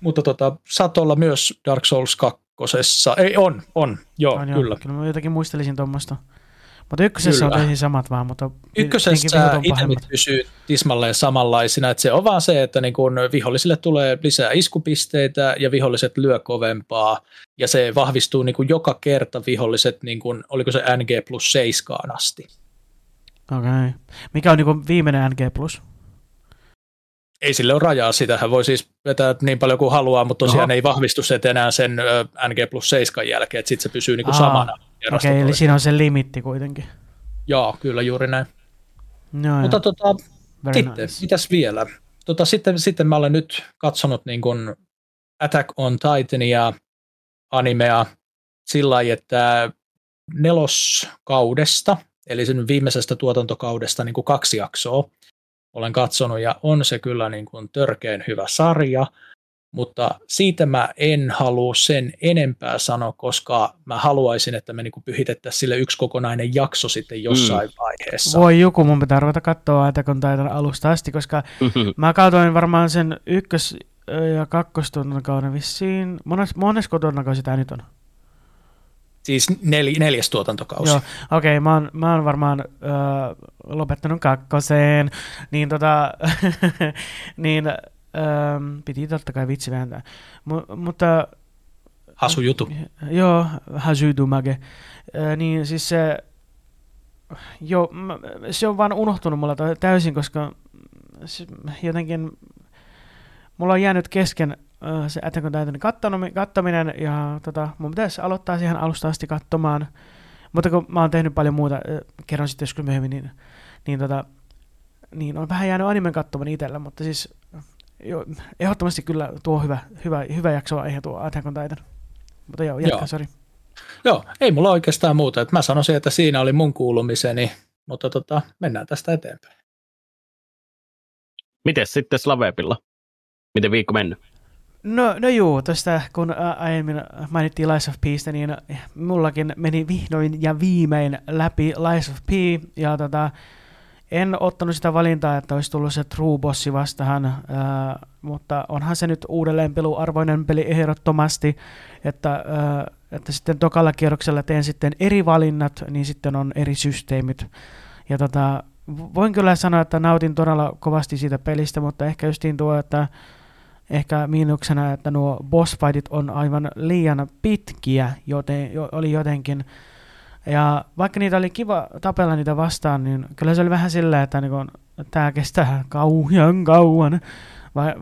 Speaker 4: Mutta tota, saat olla myös Dark Souls kakkosessa. Ei, on, on. Joo,
Speaker 3: On,
Speaker 4: kyllä.
Speaker 3: Joo, kyllä mä jotakin muistelisin tuommoista. Mutta ykkösessä on
Speaker 4: Kyllä.
Speaker 3: täysin samat vaan, mutta
Speaker 4: Ykkösessä
Speaker 3: on
Speaker 4: itemit pysyy tismalleen samanlaisina, että se on vaan se, että niin kun vihollisille tulee lisää iskupisteitä ja viholliset lyö kovempaa ja se vahvistuu niin kun joka kerta viholliset, niin kun, oliko se NG plus 7 asti.
Speaker 3: Okei. Okay. Mikä on niinku viimeinen NG+.
Speaker 4: Ei sille ole rajaa, sitähän voi siis vetää niin paljon kuin haluaa, mutta tosiaan Oho. ei vahvistu se enää sen NG plus 7 jälkeen, että sitten se pysyy niinku samana.
Speaker 3: Okei, okay, eli siinä on se limitti kuitenkin.
Speaker 4: Joo, kyllä juuri näin. No, mutta tota, sitten, nice. mitäs vielä? Tota, sitten, sitten mä olen nyt katsonut niin kuin Attack on Titania animea sillä lailla, että neloskaudesta, eli sen viimeisestä tuotantokaudesta niin kuin kaksi jaksoa olen katsonut, ja on se kyllä niin kuin törkeen hyvä sarja, mutta siitä mä en halua sen enempää sanoa, koska mä haluaisin, että me niinku pyhitettäisiin sille yksi kokonainen jakso sitten jossain mm. vaiheessa.
Speaker 3: Voi joku, mun pitää ruveta katsoa on Titan alusta asti, koska *laughs* mä katsoin varmaan sen ykkös- ja kakkostuotantokauden vissiin. Mones, monesko tuotantokausi tämä nyt on?
Speaker 4: Siis nel, neljäs tuotantokausi.
Speaker 3: Joo, okei, okay, mä, oon, mä oon varmaan öö, lopettanut kakkoseen, niin tota, *laughs* niin öö, piti totta kai vitsi vääntää, M- mutta...
Speaker 4: Hasu jutu.
Speaker 3: Joo, dumage. Öö, niin siis se, joo, se on vaan unohtunut mulla täysin, koska se, jotenkin mulla on jäänyt kesken se Attack on Titan kattominen, ja tota, mun pitäisi aloittaa siihen alusta asti katsomaan, mutta kun mä oon tehnyt paljon muuta, kerron sitten joskus myöhemmin, niin, niin, tota, niin on vähän jäänyt animen katsomaan itsellä, mutta siis jo, ehdottomasti kyllä tuo hyvä, hyvä, hyvä jakso eihän tuo Attack on Titan. Mutta joo, jatka, sori.
Speaker 4: Joo, ei mulla oikeastaan muuta. Että mä sanoisin, että siinä oli mun kuulumiseni, mutta tota, mennään tästä eteenpäin.
Speaker 1: Miten sitten Slavepilla? Miten viikko mennyt?
Speaker 3: No, no juu, tuosta kun aiemmin mainittiin Lies of Peace, niin mullakin meni vihdoin ja viimein läpi Lies of P, ja tota, en ottanut sitä valintaa, että olisi tullut se True Bossi vastahan, ää, mutta onhan se nyt uudelleen peluarvoinen peli ehdottomasti, että, ää, että sitten tokalla kierroksella teen sitten eri valinnat, niin sitten on eri systeemit. Ja tota, voin kyllä sanoa, että nautin todella kovasti siitä pelistä, mutta ehkä justiin tuo, että ehkä miinuksena, että nuo boss fightit on aivan liian pitkiä, joten jo, oli jotenkin. Ja vaikka niitä oli kiva tapella niitä vastaan, niin kyllä se oli vähän silleen, että niin tämä kestää kauan kauan.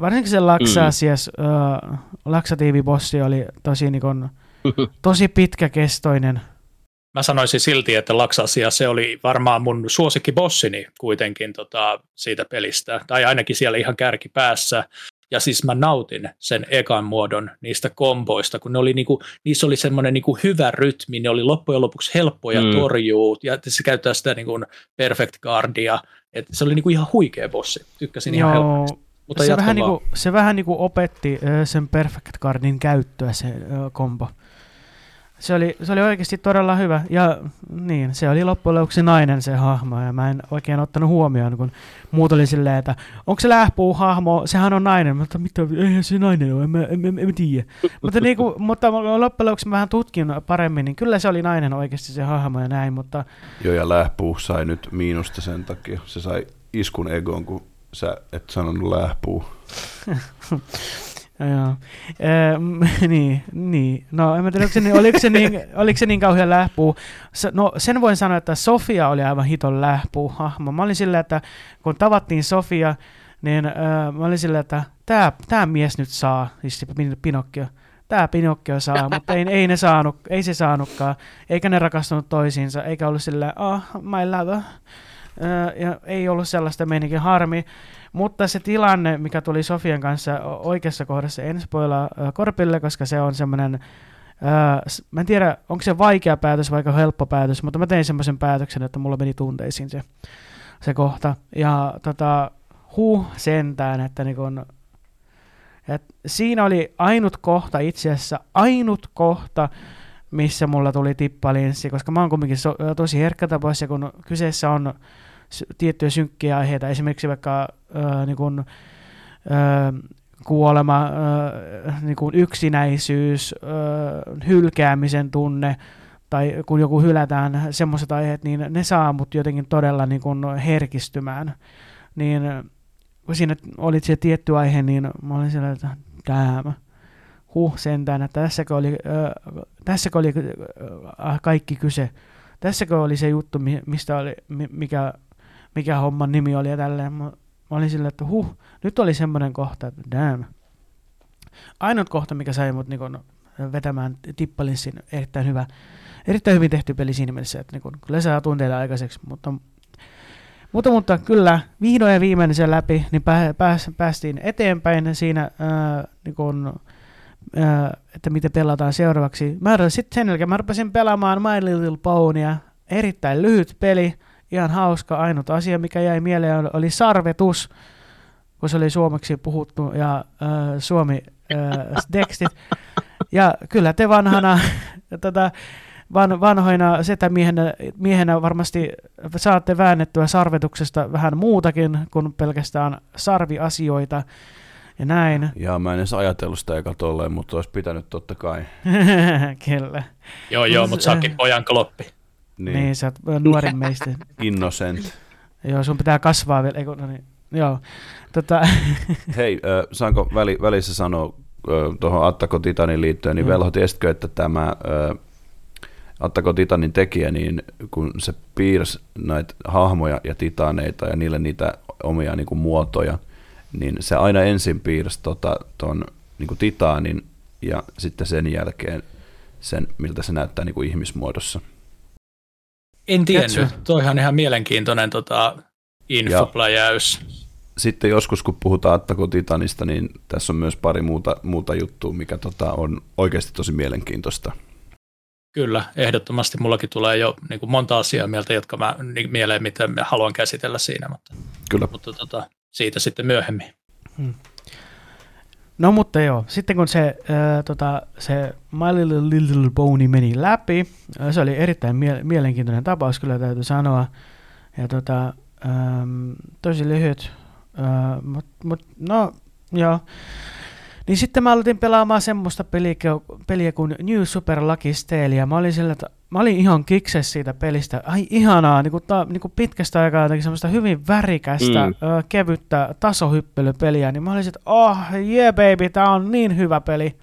Speaker 3: Varsinkin se laksasias, mm. uh, laksatiivibossi oli tosi, niin kuin, *laughs* tosi pitkäkestoinen.
Speaker 4: Mä sanoisin silti, että Laksasia se oli varmaan mun suosikkibossini kuitenkin tota, siitä pelistä, tai ainakin siellä ihan kärkipäässä. Ja siis mä nautin sen ekan muodon niistä komboista, kun ne oli niinku, niissä oli semmoinen niinku hyvä rytmi, ne oli loppujen lopuksi helppoja mm. torjuu, ja se käyttää sitä niinku perfect guardia, että se oli niinku ihan huikea bossi, tykkäsin Joo. ihan helposti.
Speaker 3: Mutta se, vähän niinku, se vähän niinku opetti sen perfect guardin käyttöä se kombo. Se oli, se oli oikeasti todella hyvä. Ja niin, se oli loppujen lopuksi nainen se hahmo. Ja mä en oikein ottanut huomioon, kun muut oli silleen, että onko se lähpuu hahmo, sehän on nainen. Mutta mitä, eihän se nainen ole, en mä, en, en, en tiedä. mutta, niinku, mutta loppujen lopuksi mä vähän tutkin paremmin, niin kyllä se oli nainen oikeasti se hahmo ja näin. Mutta...
Speaker 2: Joo, ja lähpuu sai nyt miinusta sen takia. Se sai iskun egoon, kun sä et sanonut lähpuu. *laughs*
Speaker 3: Joo. Ehm, *laughs* niin, niin. No en mä tiedä, oliko se, niin, oliko se, niin, *laughs* oliko se niin kauhean lähpuu. No sen voin sanoa, että Sofia oli aivan hiton lähpuu hahmo. Mä olin silleen, että kun tavattiin Sofia, niin äh, mä olin silleen, että tämä tää mies nyt saa, siis Pinokkio, tämä Pinokkio saa, *laughs* mutta ei, ei, ne saanut, ei se saanutkaan, eikä ne rakastunut toisiinsa, eikä ollut silleen, oh, my love. ja ei ollut sellaista meininkin harmi. Mutta se tilanne, mikä tuli Sofian kanssa oikeassa kohdassa, en spoilaa Korpille, koska se on semmoinen, mä en tiedä, onko se vaikea päätös vai helppo päätös, mutta mä tein semmoisen päätöksen, että mulla meni tunteisiin se, se kohta. Ja tota, huh sentään, että niin kun, et siinä oli ainut kohta itse asiassa, ainut kohta, missä mulla tuli tippalinssi, koska mä oon kumminkin so, tosi herkkä tapaus, ja kun kyseessä on tiettyjä synkkiä aiheita, esimerkiksi vaikka äh, niin kuin, äh, kuolema, äh, niin kuin yksinäisyys, äh, hylkäämisen tunne, tai kun joku hylätään, semmoiset aiheet, niin ne saa mut jotenkin todella niin kuin herkistymään. Niin kun siinä oli se tietty aihe, niin mä olin siellä, että damn, huh sentään, että tässäkö oli, äh, tässäkö oli äh, kaikki kyse. Tässäkö oli se juttu, mistä oli, mikä mikä homman nimi oli ja tälleen. Mä, mä olin silleen, että huh, nyt oli semmoinen kohta, että damn. Ainut kohta, mikä sai mut niin vetämään tippalinssin, erittäin hyvä, erittäin hyvin tehty peli siinä mielessä, että niin kun, kyllä saa tunteita aikaiseksi, mutta mutta, mutta kyllä, vihdoin ja viimein sen läpi, niin pää, pääs, päästiin eteenpäin siinä, ää, niin kun, ää, että miten pelataan seuraavaksi. Mä sitten sen jälkeen mä rupesin pelaamaan My Little Ponyaa, erittäin lyhyt peli, ihan hauska. Ainut asia, mikä jäi mieleen, oli sarvetus, kun se oli suomeksi puhuttu ja äh, suomi äh, tekstit. Ja kyllä te vanhana, *laughs* tota, van, vanhoina setämiehenä miehenä varmasti saatte väännettyä sarvetuksesta vähän muutakin kuin pelkästään sarviasioita ja näin.
Speaker 2: Ja mä en edes ajatellut sitä eka tolleen, mutta olisi pitänyt totta kai. *laughs*
Speaker 3: Kyllä.
Speaker 4: Joo, joo, mutta saakin *laughs* pojan kloppi.
Speaker 3: Niin, niin sä oot nuorin *laughs* meistä.
Speaker 2: Innocent.
Speaker 3: joo, sun pitää kasvaa vielä. Eiku, no niin. Joo. Tota. *laughs*
Speaker 2: Hei, äh, saanko väli, välissä sanoa äh, tuohon Attako Titanin liittyen, niin mm. Velho, tiesitkö, että tämä äh, Attako Titanin tekijä, niin kun se piirsi näitä hahmoja ja titaneita ja niille niitä omia niin kuin, muotoja, niin se aina ensin piirsi tota, ton niin kuin titaanin ja sitten sen jälkeen sen, miltä se näyttää niin kuin ihmismuodossa.
Speaker 4: En tiennyt. Toihan ihan mielenkiintoinen tota, infopläjäys.
Speaker 2: Sitten joskus, kun puhutaan Attako Titanista, niin tässä on myös pari muuta, muuta juttua, mikä tota, on oikeasti tosi mielenkiintoista.
Speaker 4: Kyllä, ehdottomasti mullakin tulee jo niin kuin monta asiaa mieltä, jotka mä niin, mieleen, mitä mä haluan käsitellä siinä, mutta,
Speaker 2: Kyllä.
Speaker 4: mutta tota, siitä sitten myöhemmin. Hmm.
Speaker 3: No mutta joo, sitten kun se, äh, tota, se My Little, Little Pony meni läpi, se oli erittäin mie- mielenkiintoinen tapaus, kyllä täytyy sanoa. Ja tota, ähm, tosi lyhyt, äh, mutta mut, no joo. Niin sitten mä aloitin pelaamaan semmoista peliä, peliä kuin New Super Lucky Stale, ja mä olin sillä, että mä olin ihan kikses siitä pelistä. Ai ihanaa, niin kuin, ta, niin kuin pitkästä aikaa jotenkin semmoista hyvin värikästä, mm. ö, kevyttä tasohyppelypeliä, niin mä olin että oh yeah baby, tää on niin hyvä peli.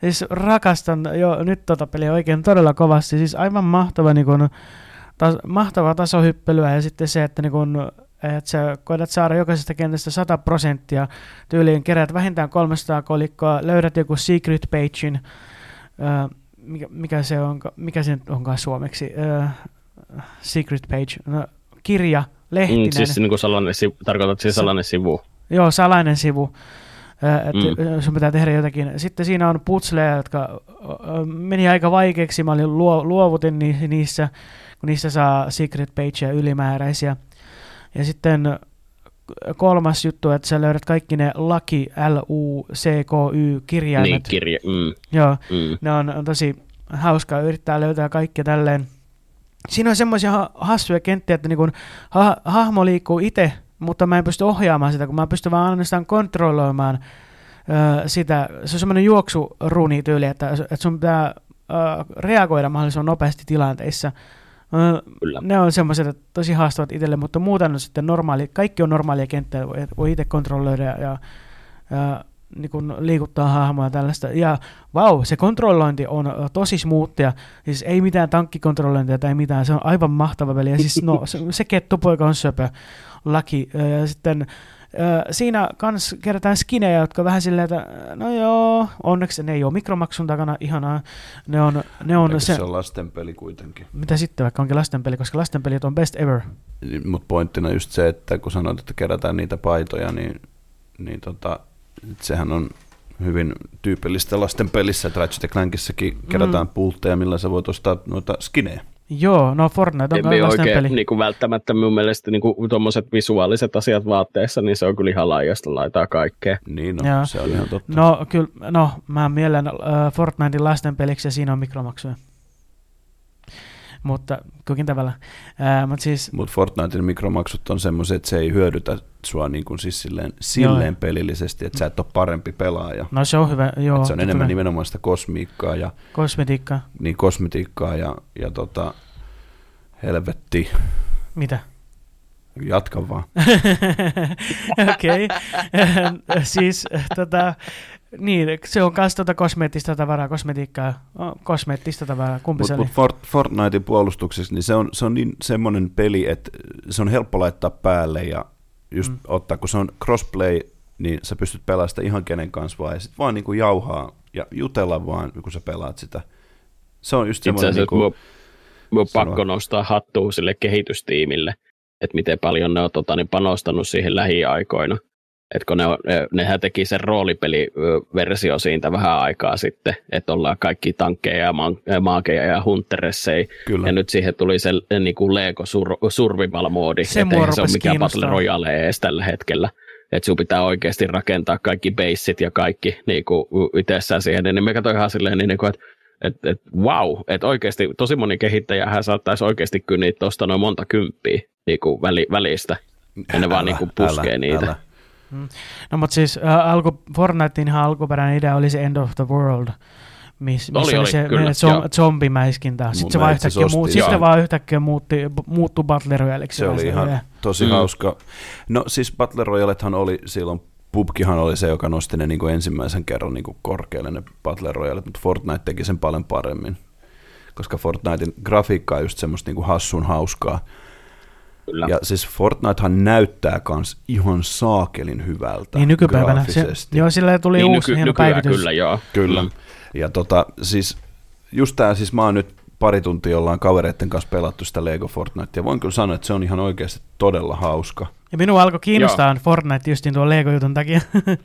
Speaker 3: Siis rakastan jo nyt tota peliä oikein todella kovasti, siis aivan mahtava, niin kuin, tas, mahtavaa tasohyppelyä ja sitten se, että niin kuin, että sä koetat saada jokaisesta kentästä 100 prosenttia tyyliin, kerät vähintään 300 kolikkoa, löydät joku secret pagein, äh, mikä, mikä, se on, mikä se onkaan suomeksi, äh, secret page, no, kirja, lehtinen. Mm,
Speaker 1: siis niin kuin salainen, tarkoitat siis salainen sivu.
Speaker 3: Joo, salainen sivu. Että mm. sun pitää tehdä jotakin. Sitten siinä on putsleja, jotka meni aika vaikeaksi. Mä olin luo, luovutin niissä, kun niissä saa secret pageja ylimääräisiä. Ja sitten kolmas juttu, että sä löydät kaikki ne laki, L, U, C, K, Y kirjaimet.
Speaker 1: Niin, kirja, mm.
Speaker 3: Joo, mm. ne on, on tosi hauskaa yrittää löytää kaikki tälleen. Siinä on semmoisia ha- hassuja kenttiä, että niin kun ha- hahmo liikkuu itse, mutta mä en pysty ohjaamaan sitä, kun mä pystyn vaan ainoastaan kontrolloimaan ö, sitä. Se on semmoinen juoksuruni tyyli, että, että sun pitää ö, reagoida mahdollisimman nopeasti tilanteissa. Kyllä. Ne on semmoiset tosi haastavat itselle, mutta muuten on sitten normaali, kaikki on normaalia kenttää, voi itse kontrolloida ja, ja, ja niin kuin liikuttaa hahmoa ja tällaista. Ja vau, se kontrollointi on tosi smoothia, siis ei mitään tankkikontrollointia tai mitään, se on aivan mahtava peli. Ja siis no, se, se kettupoika on söpö, laki. Ja sitten siinä kans kerätään skinejä, jotka vähän silleen, että no joo, onneksi ne ei ole mikromaksun takana, ihanaa. Ne on, ne on
Speaker 2: se, se on lastenpeli kuitenkin.
Speaker 3: Mitä sitten, vaikka onkin lastenpeli, koska lastenpelit on best ever.
Speaker 2: Niin, Mutta pointtina just se, että kun sanoit, että kerätään niitä paitoja, niin, niin tota, sehän on hyvin tyypillistä lasten pelissä, että Ratchet Clankissakin kerätään mm. pultteja, millä sä voit ostaa noita skinejä.
Speaker 3: Joo, no Fortnite on
Speaker 1: Ei oikein peli. Niin kuin välttämättä mun mielestä niin tuommoiset visuaaliset asiat vaatteessa, niin se on kyllä ihan laajasta laitaa kaikkea.
Speaker 2: Niin, no, Joo. se on ihan totta.
Speaker 3: No, kyllä, no, mä mielen uh, Fortnitein lasten peliksi ja siinä on mikromaksuja mutta kukin tavalla. Ää, mutta siis,
Speaker 2: Mut Fortnitein mikromaksut on semmoiset, että se ei hyödytä sua niin kuin siis silleen, silleen joo. pelillisesti, että sä et ole parempi pelaaja.
Speaker 3: No se on hyvä, joo.
Speaker 2: se on enemmän hyvä. nimenomaan sitä kosmiikkaa. Ja,
Speaker 3: Kosmetiikkaa.
Speaker 2: Niin, kosmetiikkaa ja, ja tota, helvetti.
Speaker 3: Mitä?
Speaker 2: Jatka vaan. *laughs*
Speaker 3: Okei. *laughs* Siis tota, niin, se on myös tuota kosmeettista tavaraa, kosmetiikkaa, kosmeettista tavaraa, kumpi
Speaker 2: Mut,
Speaker 3: se oli?
Speaker 2: mut Fort, Fortnitein puolustuksessa, niin se on, se on niin semmoinen peli, että se on helppo laittaa päälle ja just mm. ottaa, kun se on crossplay, niin sä pystyt pelaamaan sitä ihan kenen kanssa vaan, ja sit vaan niinku jauhaa ja jutella vaan, kun sä pelaat sitä. Se on just
Speaker 1: Itse
Speaker 2: semmoinen...
Speaker 1: asiassa
Speaker 2: Niinku,
Speaker 1: mun, mun pakko nostaa hattua sille kehitystiimille, että miten paljon ne on tota, niin panostanut siihen lähiaikoina. Et kun ne on, ne- nehän teki sen roolipeliversio siitä vähän aikaa sitten, että ollaan kaikki tankkeja ja maakeja ja hunteressei.
Speaker 2: kyllä.
Speaker 1: Ja nyt siihen tuli se eh, niin kuin Lego sur- Survival-moodi, että se ole
Speaker 3: rupesi
Speaker 1: mikään Battle. Royale edes tällä hetkellä. Että sinun pitää oikeasti rakentaa kaikki baseit ja kaikki niin kuin itsessään siihen. Niin me katsoin ihan silleen, niin kuin, että et, et, wow, että oikeasti tosi moni kehittäjähän saattaisi oikeasti kyniä tuosta noin monta kymppiä niin kuin väli, välistä. Ja ne vaan niin kuin puskee niitä.
Speaker 3: No mutta siis äh, alku, Fortnitein alkuperäinen idea oli se End of the World, miss, missä
Speaker 1: Oli,
Speaker 3: oli, se
Speaker 1: kyllä,
Speaker 3: zom,
Speaker 1: joo.
Speaker 3: zombimäiskintä. Sitten se vaan yhtäkkiä, muu, sitten vaan yhtäkkiä muutti, muuttui Battle Royaleksi.
Speaker 2: Se oli ihan tosi
Speaker 1: Mm.
Speaker 2: mm. hauska. No siis Battle Royalethan oli silloin, PUBGhan oli se, joka nosti ne niin kuin ensimmäisen kerran niin kuin korkealle ne Battle Royalet, mutta Fortnite teki sen paljon paremmin. Koska Fortnitein grafiikka on just semmoista niin kuin hassun hauskaa.
Speaker 1: Kyllä.
Speaker 2: Ja siis Fortnitehan näyttää kans ihan saakelin hyvältä
Speaker 3: Niin nykypäivänä. Se, joo, sillä tuli
Speaker 1: niin
Speaker 3: uusi
Speaker 1: nyky,
Speaker 3: hieno päivitys.
Speaker 1: kyllä, joo.
Speaker 2: Kyllä.
Speaker 1: Mm.
Speaker 2: Ja tota, siis just tää, siis mä oon nyt pari tuntia ollaan kavereiden kanssa pelattu sitä Lego Fortnite, ja voin kyllä sanoa, että se on ihan oikeasti todella hauska.
Speaker 3: Ja minua alkoi kiinnostaa Fortnite justiin tuon Lego-jutun takia. *laughs*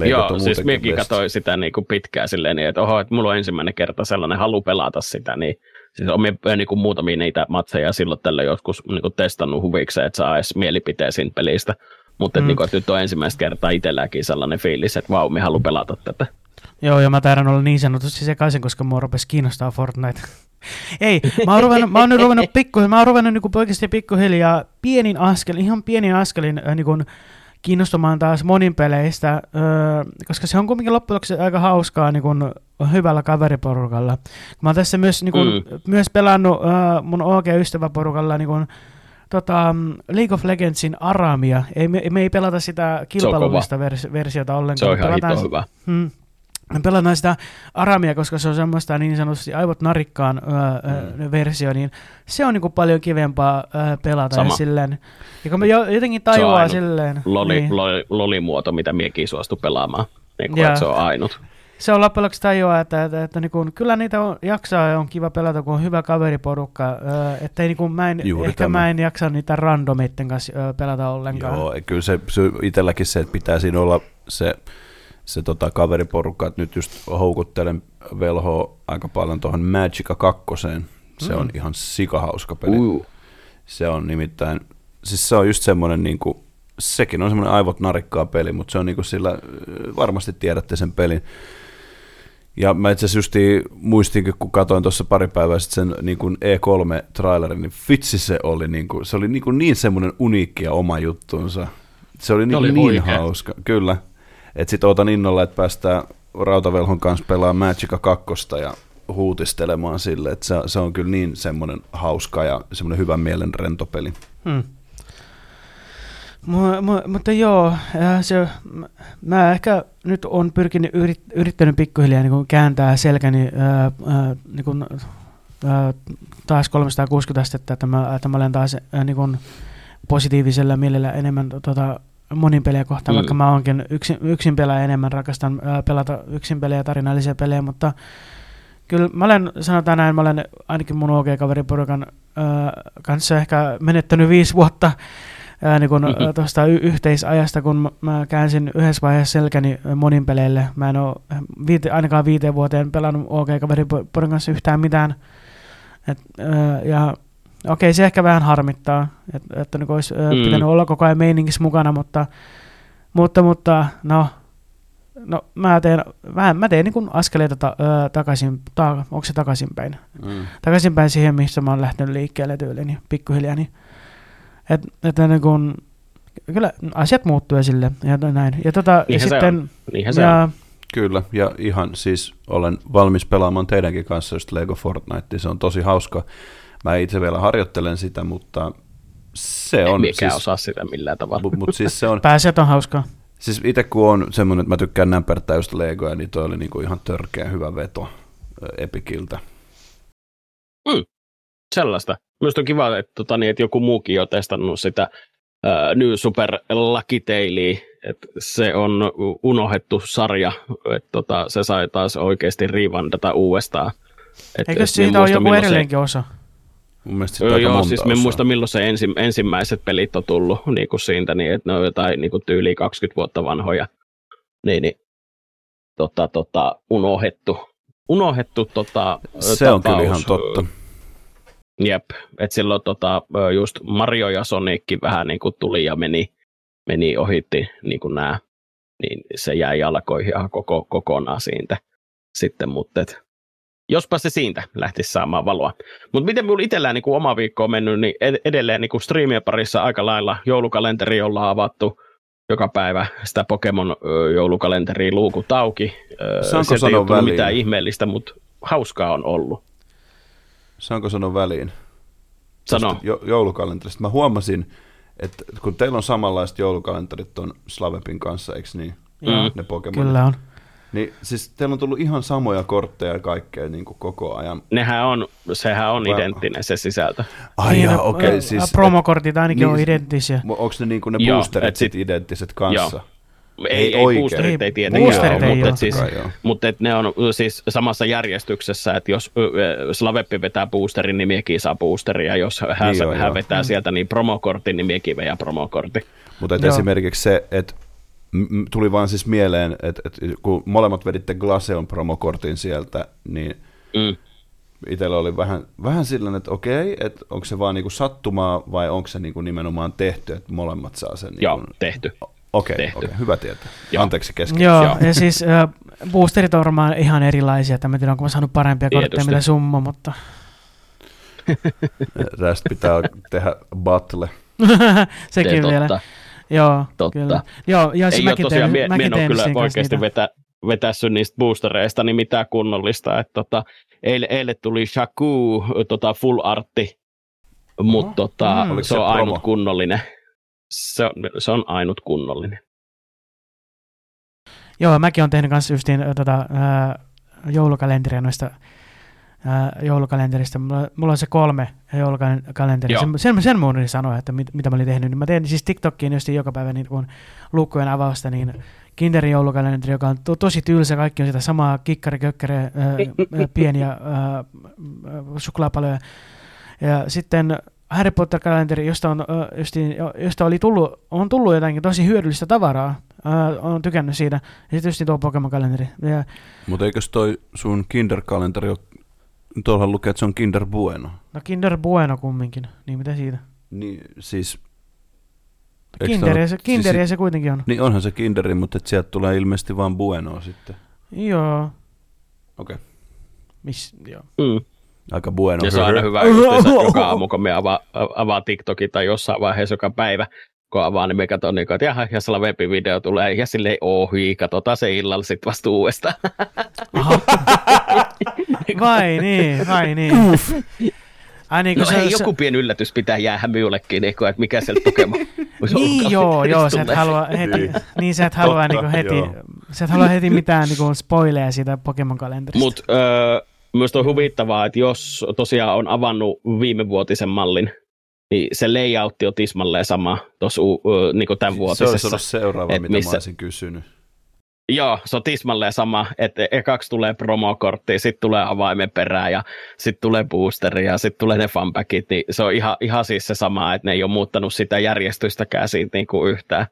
Speaker 2: Ja
Speaker 1: Joo, siis minäkin katsoin sitä niin kuin pitkään silleen, niin, että oho, että mulla on ensimmäinen kerta sellainen halu pelata sitä, niin siis on minä niin kuin muutamia niitä matseja silloin tällä joskus niin kuin testannut huvikseen, että saa edes mielipiteen pelistä. Mutta
Speaker 3: Mm.
Speaker 1: niin kuin, nyt on ensimmäistä kertaa itselläkin sellainen fiilis, että vau, minä haluan pelata tätä.
Speaker 3: Joo, ja mä taidan olla niin sanotusti sekaisin, koska mua rupesi kiinnostaa Fortnite. *laughs* Ei, mä oon, ruvennut, mä oon nyt ruvennut pikku, mä oon ruvennut niin oikeasti pikkuhiljaa pienin askel, ihan pienin askelin niin kuin kiinnostumaan taas monin peleistä, öö, koska se on kuitenkin loppujen lopuksi aika hauskaa niin kuin hyvällä kaveriporukalla. Mä oon tässä myös, niin kuin,
Speaker 1: Mm.
Speaker 3: myös pelannut öö, mun OG-ystäväporukalla niin kuin, tota, League of Legendsin Aramia. Ei, me, me ei pelata sitä kilpailullista vers, versiota ollenkaan.
Speaker 1: Se on ihan
Speaker 3: Pelataan
Speaker 1: hito hyvä.
Speaker 3: Hmm. Me pelataan sitä Aramia, koska se on semmoista niin sanotusti aivot narikkaan öö, mm. versio, niin se on niinku paljon kivempaa öö, pelata.
Speaker 1: Sama.
Speaker 3: Ja, silleen, ja kun me jo, jotenkin tajuaa silleen.
Speaker 1: Loli,
Speaker 3: niin.
Speaker 1: loli, lolimuoto, mitä miekin suostu pelaamaan. Niin kuin, se on ainut.
Speaker 3: Se on loppujen lopuksi tajuaa, että, että, että niinku, kyllä niitä on, jaksaa ja on kiva pelata, kun on hyvä kaveriporukka. Öö, että ei, niinku, mä en,
Speaker 2: Juuri
Speaker 3: ehkä
Speaker 2: tämä.
Speaker 3: mä en jaksa niitä randomitten kanssa öö, pelata ollenkaan.
Speaker 2: Joo, kyllä se, se itselläkin se, että pitää siinä olla se, se tota, kaveriporukka, että nyt just houkuttelen velhoa aika paljon tuohon Magica 2. Se
Speaker 3: Mm.
Speaker 2: on ihan sikahauska peli.
Speaker 1: Uh.
Speaker 2: Se on nimittäin, siis se on just semmoinen, niin kuin, sekin on semmoinen aivot narikkaa peli, mutta se on niin kuin sillä, varmasti tiedätte sen pelin. Ja mä itse asiassa muistinkin, kun katsoin tuossa pari päivää sitten sen niin kuin E3-trailerin, niin vitsi se oli, niin, kuin, se oli niin, kuin niin semmoinen uniikki ja oma juttunsa. Se oli niin,
Speaker 4: oli
Speaker 2: niin hauska, kyllä. Että sit ootan innolla, että päästään Rautavelhon kanssa pelaamaan Magica 2 ja huutistelemaan sille, että se, se on kyllä niin semmoinen hauska ja semmoinen hyvän mielen rentopeli.
Speaker 3: Hmm. Mu- mu- mutta joo, äh, se, mä- ehkä nyt on pyrkinyt yrit, yrittänyt pikkuhiljaa niin kääntää selkäni ää, ää, niin kuin, ää, taas 360 astetta, että mä, että mä olen taas ää, niin kuin positiivisella mielellä enemmän tota, monin pelejä kohtaan,
Speaker 1: Mm.
Speaker 3: vaikka mä oonkin yksin, yksin pelaaja enemmän, rakastan ää, pelata yksin pelejä, tarinallisia pelejä, mutta kyllä mä olen, sanotaan näin, mä olen ainakin mun OG-kaveriporukan ää, kanssa ehkä menettänyt viisi vuotta ää, niin kun,
Speaker 1: Mhm.
Speaker 3: tuosta y- yhteisajasta, kun mä, käänsin yhdessä vaiheessa selkäni monin peleille. Mä en ole viite, ainakaan viiteen vuoteen pelannut OK-kaveriporukan kanssa yhtään mitään. Et, ää, ja okei, se ehkä vähän harmittaa, että, että niin olisi
Speaker 1: Mm.
Speaker 3: pitänyt olla koko ajan meiningissä mukana, mutta, mutta, mutta no, no mä teen, mä, mä teen niin kuin askeleita ta, ää, takaisin, ta, onko se takaisinpäin?
Speaker 2: Mm.
Speaker 3: takaisinpäin siihen, missä mä oon lähtenyt liikkeelle tyyliin, niin pikkuhiljaa. Niin, et, että niin kun, kyllä asiat muuttuu esille ja näin. Ja tota, ja
Speaker 1: Niinhän
Speaker 3: sitten,
Speaker 1: Niinhän se on.
Speaker 3: ja,
Speaker 2: Kyllä, ja ihan siis olen valmis pelaamaan teidänkin kanssa just Lego Fortnite, se on tosi hauska. Mä itse vielä harjoittelen sitä, mutta Se on
Speaker 1: Mikä
Speaker 2: siis,
Speaker 1: osaa sitä millään tavalla.
Speaker 2: Mutta mut siis se on,
Speaker 3: Pääset on hauskaa.
Speaker 2: siis itse kun on semmoinen, että mä tykkään näpertää just Legoja, niin toi oli niinku ihan törkeä hyvä veto Epikiltä.
Speaker 1: Sellaista. Minusta on kiva, että, tota, niin, että joku muukin on testannut sitä uh, New Super Lucky Tailia, että se on unohdettu sarja, että tota, se sai taas oikeasti rivandata uudestaan. Et,
Speaker 3: Eikö
Speaker 1: et
Speaker 3: siitä
Speaker 1: en
Speaker 3: ole joku
Speaker 1: milloin se-
Speaker 3: edelleenkin osa?
Speaker 2: Mun mielestä sitä
Speaker 1: Joo,
Speaker 2: aika
Speaker 1: joo siis me muista milloin se ensi, ensimmäiset pelit on tullut niin kuin siitä, niin että ne on jotain niin kuin tyyliin 20 vuotta vanhoja. Niin, niin tota, tota, unohdettu. Unohdettu tota,
Speaker 2: Se on kyllä
Speaker 1: tapaus.
Speaker 2: ihan totta.
Speaker 1: Jep, että silloin tota, just Mario ja Sonic vähän niin kuin tuli ja meni, meni ohitti niin kuin nämä, niin se jäi jalkoihin ihan koko, kokonaan siitä sitten, mutta et, jospa se siitä lähtisi saamaan valoa. Mutta miten minulla itsellään niin kuin oma viikko on mennyt, niin ed- edelleen niin kuin striimien parissa aika lailla joulukalenteri ollaan avattu joka päivä sitä Pokemon joulukalenteri luukut auki. Ö,
Speaker 2: Saanko
Speaker 1: sieltä ei ole
Speaker 2: väliin?
Speaker 1: mitään ihmeellistä, mutta hauskaa on ollut.
Speaker 2: Saanko sanoa väliin?
Speaker 1: Sano.
Speaker 2: Joulukalenterista. Mä huomasin, että kun teillä on samanlaiset joulukalenterit ton Slavepin kanssa, eikö niin?
Speaker 3: Joo,
Speaker 2: Ne Pokemon.
Speaker 3: kyllä on.
Speaker 2: Niin siis teillä on tullut ihan samoja kortteja ja kaikkea niin kuin koko ajan.
Speaker 1: Nehän on, sehän on
Speaker 2: Vai-
Speaker 1: identtinen se sisältö.
Speaker 2: Ai
Speaker 3: Niin,
Speaker 2: jaa,
Speaker 3: no,
Speaker 2: okei.
Speaker 3: ä,
Speaker 2: siis,
Speaker 3: promokortit ainakin
Speaker 2: niin,
Speaker 3: on identtisiä.
Speaker 2: Onko ne, niin kuin ne
Speaker 1: Joo,
Speaker 2: boosterit
Speaker 1: et sit-
Speaker 2: identtiset kanssa?
Speaker 1: Joo. Ei, ei,
Speaker 2: oikein.
Speaker 1: boosterit ei
Speaker 3: Ei,
Speaker 1: tietenkään
Speaker 3: boosterit
Speaker 1: ole,
Speaker 3: ei
Speaker 1: mutta, et siis, mutta et ne on siis samassa järjestyksessä, että jos Slaveppi vetää boosterin, niin miekin saa boosteria, jos hän,
Speaker 2: Niin joo,
Speaker 1: hän
Speaker 2: joo.
Speaker 1: vetää sieltä niin promokortin, niin miekin vejää promokortin.
Speaker 2: Mutta esimerkiksi se, että tuli vaan siis mieleen, että, että kun molemmat veditte Glaceon promokortin sieltä, niin
Speaker 1: Mm.
Speaker 2: itsellä oli vähän, vähän sillä, että okei, että onko se vaan niinku sattumaa vai onko se niinku nimenomaan tehty, että molemmat saa sen.
Speaker 1: Joo,
Speaker 2: Niinku,
Speaker 1: tehty.
Speaker 2: okei,
Speaker 1: tehty.
Speaker 2: okei, hyvä tietää.
Speaker 1: Joo.
Speaker 2: Anteeksi kesken.
Speaker 3: Joo,
Speaker 1: Joo.
Speaker 3: ja siis äh, boosterit on varmaan ihan erilaisia, että mä tiedän, onko mä saanut parempia kortteja mitä summa, mutta
Speaker 2: Tästä pitää tehdä battle. *laughs*
Speaker 3: sekin
Speaker 1: Se
Speaker 3: vielä.
Speaker 1: totta.
Speaker 3: Joo,
Speaker 1: Totta.
Speaker 3: kyllä. Joo, ja siis
Speaker 1: Ei ole
Speaker 3: mäkin
Speaker 1: tosiaan,
Speaker 3: tein,
Speaker 1: mie, mie
Speaker 3: mäkin
Speaker 1: en ole kyllä oikeasti vetä, vetässyt niistä boostereista niin mitään kunnollista. Että tota, eile, eile tuli Shaku tota full artti, mutta
Speaker 2: Oho.
Speaker 1: tota,
Speaker 3: Mm.
Speaker 1: Se
Speaker 2: se
Speaker 1: on
Speaker 2: promo?
Speaker 1: ainut kunnollinen. Se on, se on ainut kunnollinen.
Speaker 3: Joo, mäkin olen tehnyt kanssa justiin ö, tota, ää, joulukalenteria noista ää, joulukalenterista. Mulla, mulla on se kolme joulukalenteria.
Speaker 1: Joo.
Speaker 3: Sen, sen, sen unohdin sanoa, että mit, mitä mä olin tehnyt. Niin mä teen siis TikTokkiin justiin joka päivä niin kun luukkujen avausta, niin Kinderin joulukalenteri, joka on to, tosi tylsä. Kaikki on sitä samaa kikkari, kökkäri, ää, ää, pieniä ää, suklaapaloja. Ja sitten Harry Potter-kalenteri, josta, on, justiin, jo- josta oli tullut, on tullut jotakin tosi hyödyllistä tavaraa. On tykännyt siitä. Ja sitten just tuo Pokemon-kalenteri. Ja,
Speaker 2: Mutta eikös toi sun Kinder-kalenteri ole, tuolla lukee, että se on Kinder Bueno.
Speaker 3: no Kinder Bueno kumminkin. Niin mitä siitä?
Speaker 2: Niin siis...
Speaker 3: Kinderiä se, kinderiä
Speaker 2: siis,
Speaker 3: se kuitenkin on.
Speaker 2: Niin onhan se Kinderi, mutta et sieltä tulee ilmeisesti vaan Bueno sitten.
Speaker 3: Joo.
Speaker 2: Okei.
Speaker 3: Miss, joo.
Speaker 1: Mm.
Speaker 2: Aika Bueno.
Speaker 1: Ja se on aina hyvä *laughs* justiinsa, joka aamu, kun me avaa, avaa TikTokin tai jossain vaiheessa joka päivä, kun avaa, niin me katson, niin että jaha, ja Slavepi video tulee, ja silleen ohi, katsotaan se illalla sitten vasta uudestaan.
Speaker 3: Aha. *laughs* vai niin, vai niin. Ai niin,
Speaker 1: No
Speaker 3: kun
Speaker 1: hei,
Speaker 3: se,
Speaker 1: joku pieni yllätys pitää jäädä minullekin, niin kuin, että mikä sieltä Pokemon
Speaker 3: se, *laughs* niin joo, joo, sä et halua heti,
Speaker 2: Niin.
Speaker 3: niin sä et halua
Speaker 2: Totta,
Speaker 3: niinku heti, sä et halua heti mitään niinku spoileja siitä Pokemon-kalenterista.
Speaker 1: Mutta öö, myös on huvittavaa, että jos tosiaan on avannut viimevuotisen mallin, niin se layoutti on tismalleen sama tuossa niin tämän
Speaker 2: Se
Speaker 1: vuotisessa.
Speaker 2: olisi ollut seuraava, mitä
Speaker 1: missä-
Speaker 2: mä olisin kysynyt.
Speaker 1: Joo, se on tismalleen sama, että ekaksi tulee promokortti, sitten tulee avaimen perään ja sitten tulee boosteri ja sitten tulee ne fanpackit, niin se on ihan, ihan siis se sama, että ne ei ole muuttanut sitä järjestystäkään siitä niin kuin yhtään.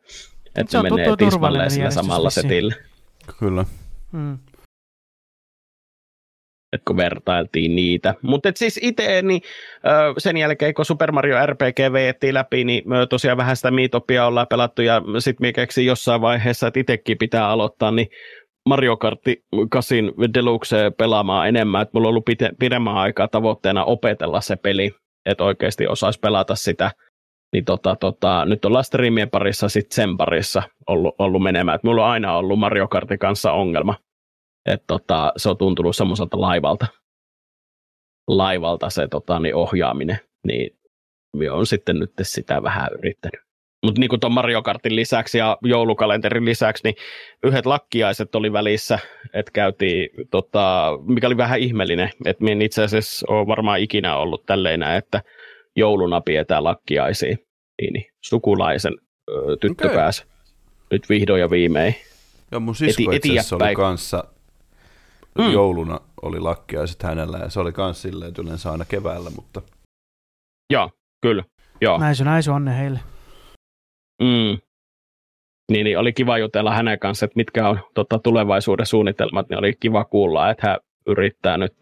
Speaker 1: Että
Speaker 3: Se
Speaker 1: se,
Speaker 3: on
Speaker 1: menee tismalleen sillä
Speaker 3: järjestys
Speaker 1: samalla setillä.
Speaker 2: Kyllä.
Speaker 3: Mm.
Speaker 1: Että kun vertailtiin niitä. Mutta siis itse, niin sen jälkeen kun Super Mario RPG veettiin läpi, niin tosiaan vähän sitä Miitopia ollaan pelattu, ja sitten keksin jossain vaiheessa, että itsekin pitää aloittaa, niin Mario Kart 8 Deluxe pelaamaan enemmän, että mulla on ollut pite- pidemmän aikaa tavoitteena opetella se peli, että oikeasti osaisi pelata sitä. Niin tota, tota, nyt ollaan streamien parissa sitten sen parissa ollut, ollut menemään. Et mulla on aina ollut Mario Kartin kanssa ongelma että tota, se on tuntunut semmoiselta laivalta, laivalta se tota, niin ohjaaminen. Niin olen sitten nyt sitä vähän yrittänyt. Mutta niin kuin tuon Mario Kartin lisäksi ja joulukalenterin lisäksi, niin yhdet lakkiaiset oli välissä, että käytiin, tota, mikä oli vähän ihmeellinen, että minä itse asiassa ole varmaan ikinä ollut tälleen, että jouluna pidetään lakkiaisia. Niin, niin sukulaisen ö, tyttö okay. pääsi nyt vihdoin ja viimein.
Speaker 2: Joo, mun sisko itse asiassa oli kanssa mm. jouluna oli lakkiaiset hänellä ja se oli kans silleen, että yleensä aina keväällä, mutta...
Speaker 1: Joo, kyllä. Joo.
Speaker 3: Näisu, näisu onne heille.
Speaker 1: Mm. Niin, niin, oli kiva jutella hänen kanssa, että mitkä on tota, tulevaisuuden suunnitelmat, niin oli kiva kuulla, että hän yrittää nyt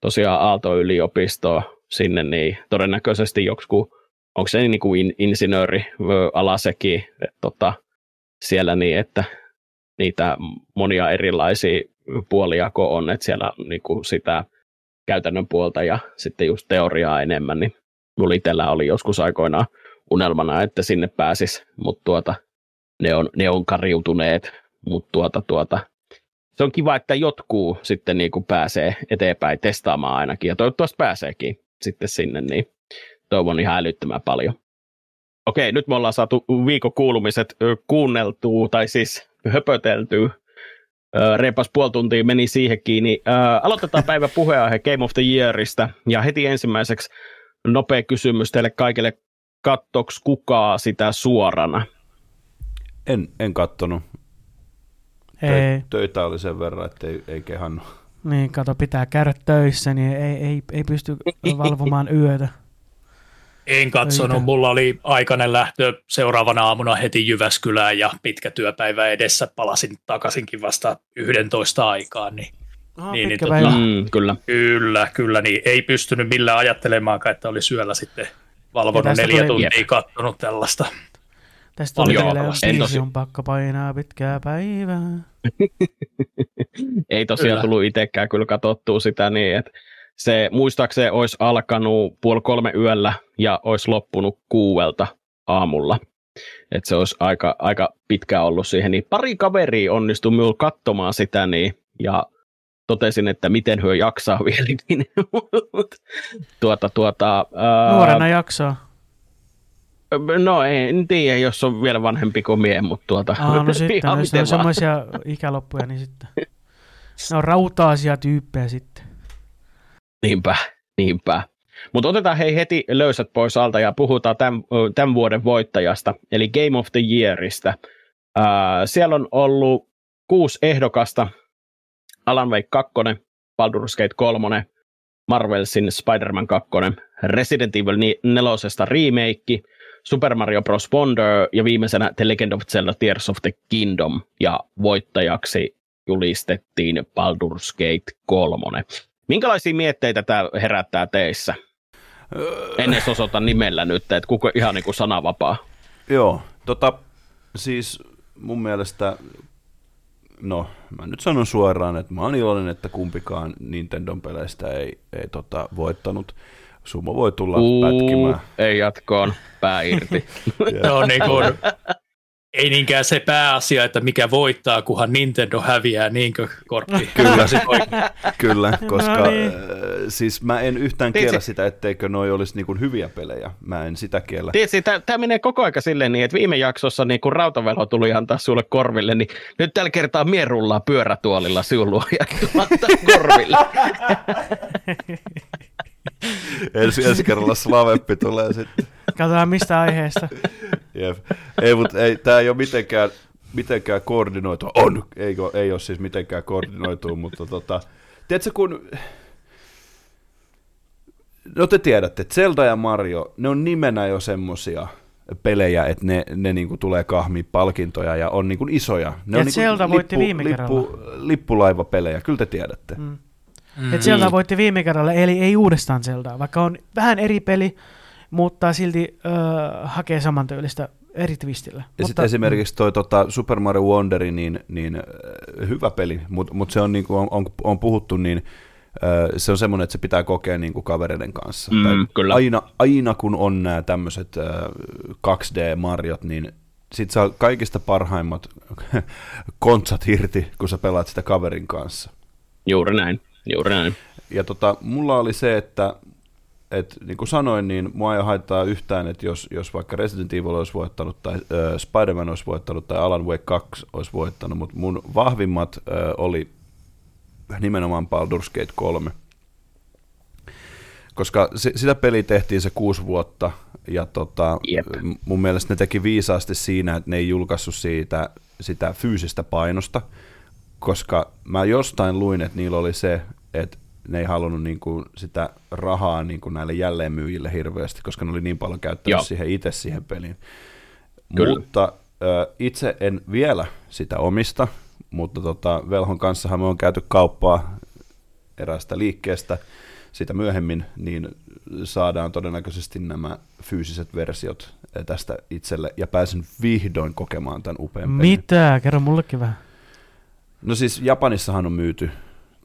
Speaker 1: tosiaan Aalto-yliopistoa sinne, niin todennäköisesti joku, onko se niin kuin insinööri ala sekin, että tota, siellä niin, että niitä monia erilaisia puolia on, että siellä niin kuin sitä käytännön puolta ja sitten just teoriaa enemmän, niin mulla itsellä oli joskus aikoinaan unelmana, että sinne pääsis, mutta tuota, ne on, ne on kariutuneet, mutta tuota, tuota, se on kiva, että jotkut sitten niin kuin pääsee eteenpäin testaamaan ainakin, ja toivottavasti pääseekin sitten sinne, niin toivon ihan älyttömän paljon. Okei, nyt me ollaan saatu viikon kuulumiset kuunneltua, tai siis höpöteltyä. Reipas puoli tuntia meni siihen kiinni. Aloitetaan päivä puheenaihe Game of the Yearista, ja heti ensimmäiseksi nopea kysymys teille kaikille. Kattoks kukaan sitä suorana?
Speaker 2: En, en kattonut. Ei. Töitä oli sen verran, että ei, ei kehannut.
Speaker 3: Niin, kato, pitää käydä töissä, niin ei, ei, ei pysty valvomaan yötä.
Speaker 4: En katsonut, Eikä. mulla oli aikainen lähtö seuraavana aamuna heti Jyväskylään ja pitkä työpäivä edessä, palasin takaisinkin vasta 11 aikaan, niin
Speaker 3: Aha, niin, niin, tota, mm,
Speaker 1: kyllä.
Speaker 4: Kyllä, kyllä, niin ei pystynyt millään ajattelemaankaan, että oli syöllä sitten valvonut neljä tuli, tuntia jep. kattonut tällaista.
Speaker 3: Tästä tuli vielä, tosi... on pakko painaa pitkää päivää. *laughs*
Speaker 1: ei tosiaan kyllä. tullut itsekään kyllä katsottua sitä niin, että se muistaakseni olisi alkanut puoli kolme yöllä ja olisi loppunut kuuelta aamulla. että se olisi aika, aika pitkä ollut siihen. Niin pari kaveria onnistui minulla katsomaan sitä niin, ja totesin, että miten hyö jaksaa *laughs* vieläkin. tuota, tuota,
Speaker 3: ää... Nuorena jaksaa.
Speaker 1: No en tiedä, jos on vielä vanhempi kuin mie, mutta tuota...
Speaker 3: Aa, no *laughs* sitten, jos on semmoisia *laughs* ikäloppuja, niin sitten... Ne on rautaasia tyyppejä sitten.
Speaker 1: Niinpä, niinpä. Mutta otetaan hei heti löysät pois alta ja puhutaan tämän, tämän vuoden voittajasta, eli Game of the Yearista. Uh, siellä on ollut kuusi ehdokasta, Alan Wake 2, Baldur's Gate 3, Marvelsin Spider-Man 2, Resident Evil 4 remake, Super Mario Bros. Wonder ja viimeisenä The Legend of Zelda Tears of the Kingdom ja voittajaksi julistettiin Baldur's Gate 3. Minkälaisia mietteitä tämä herättää teissä? En edes osoita nimellä nyt, että kuka ihan niin kuin sanavapaa.
Speaker 2: Joo, tota, siis mun mielestä, no mä nyt sanon suoraan, että mä oon iloinen, että kumpikaan Nintendon peleistä ei, ei tota, voittanut. Sumo voi tulla Uu, pätkimään.
Speaker 1: Ei jatkoon, pää irti. *laughs*
Speaker 4: On niin kuin, ei niinkään se pääasia, että mikä voittaa, kunhan Nintendo häviää, niinkö kortti? *laughs*
Speaker 2: Kyllä, kyllä koska no niin. äh, siis mä en yhtään kiellä sitä, etteikö noi olisi niin hyviä pelejä. Mä en sitä kiellä.
Speaker 1: Tiedätkö, tämä menee koko aika silleen niin, että viime jaksossa niin kun rautavelo tuli antaa sulle korville, niin nyt tällä kertaa mie rullaa pyörätuolilla siulua ja korville. *laughs* *laughs*
Speaker 2: ensi, ensi kerralla Slaveppi tulee sitten.
Speaker 3: Katsotaan mistä aiheesta.
Speaker 2: Jep. Ei, mutta ei, tämä ei ole mitenkään, mitenkään koordinoitu. On, ei, ei ole siis mitenkään koordinoitu, mutta tota, tiedätkö kun... No te tiedätte, Zelda ja Mario, ne on nimenä jo semmosia pelejä, että ne, ne niinku tulee kahmi palkintoja ja on niinku isoja. Ne
Speaker 3: ja
Speaker 2: on niinku
Speaker 3: Zelda lippu, voitti viime
Speaker 2: lippu, lippulaivapelejä, kyllä te tiedätte. Mm.
Speaker 3: Mm. Et Zelda voitti viime kerralla, eli ei uudestaan Zeldaa, vaikka on vähän eri peli, mutta silti öö, hakee samantyylistä eri twistillä. Ja
Speaker 2: mutta, sitten esimerkiksi toi tota, Super Mario Wonderi, niin, niin hyvä peli, mutta mut se on, niin kuin on, on, on puhuttu, niin se on semmoinen, että se pitää kokea niin kuin kavereiden kanssa.
Speaker 1: Mm, tai kyllä.
Speaker 2: Aina, aina kun on nämä tämmöiset äh, 2D-marjot, niin sit saa kaikista parhaimmat *laughs* kontsat irti, kun sä pelaat sitä kaverin kanssa.
Speaker 1: Juuri näin. Juuri näin.
Speaker 2: Ja tota, mulla oli se, että että niin kuin sanoin, niin mua ei haittaa yhtään, että jos, jos vaikka Resident Evil olisi voittanut tai äh, Spider-Man olisi voittanut tai Alan Wake 2 olisi voittanut, mutta mun vahvimmat äh, oli nimenomaan Baldur's Gate 3. Koska se, sitä peli tehtiin se kuusi vuotta, ja tota,
Speaker 1: Jep.
Speaker 2: mun mielestä ne teki viisaasti siinä, että ne ei julkaissut siitä sitä fyysistä painosta, koska mä jostain luin, että niillä oli se, että ne ei halunnut niin kuin sitä rahaa niin kuin näille jälleenmyyjille hirveästi, koska ne oli niin paljon käyttänyt
Speaker 1: Joo.
Speaker 2: siihen itse siihen peliin.
Speaker 1: Kyllä.
Speaker 2: Mutta ö, itse en vielä sitä omista, mutta tota, Velhon kanssahan me on käyty kauppaa eräästä liikkeestä sitä myöhemmin, niin saadaan todennäköisesti nämä fyysiset versiot tästä itselle, ja pääsen vihdoin kokemaan tämän upean pelin.
Speaker 3: Mitä? Kerro mullekin vähän.
Speaker 2: No siis Japanissahan on myyty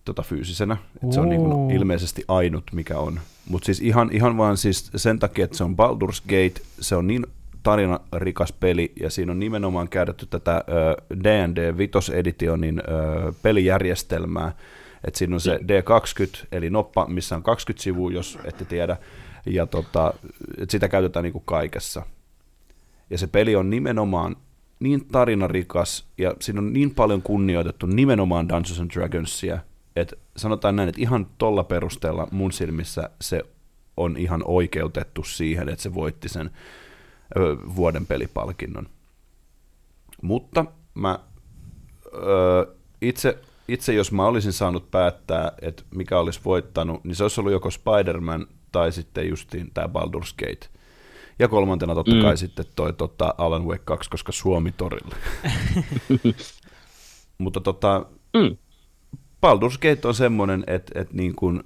Speaker 2: tota fyysisenä, että se on niin ilmeisesti ainut mikä on. Mutta siis ihan, ihan vaan siis sen takia, että se on Baldur's Gate, se on niin tarinarikas peli ja siinä on nimenomaan käytetty tätä ö, D&D 5 Editionin ö, pelijärjestelmää, että siinä on se D20 eli noppa, missä on 20 sivua, jos ette tiedä, ja tota, et sitä käytetään niin kuin kaikessa. Ja se peli on nimenomaan niin tarinarikas ja siinä on niin paljon kunnioitettu nimenomaan Dungeons and Dragonsia, että sanotaan näin, että ihan tolla perusteella mun silmissä se on ihan oikeutettu siihen, että se voitti sen ö, vuoden pelipalkinnon. Mutta mä ö, itse, itse, jos mä olisin saanut päättää, että mikä olisi voittanut, niin se olisi ollut joko Spider-Man tai sitten justiin tämä Baldur's Gate. Ja kolmantena totta
Speaker 1: Mm.
Speaker 2: kai sitten toi tota Alan Wake 2, koska Suomi torille. *laughs* Mutta tota,
Speaker 1: Mm.
Speaker 2: Baldur's Gate on semmoinen, että, että niin kuin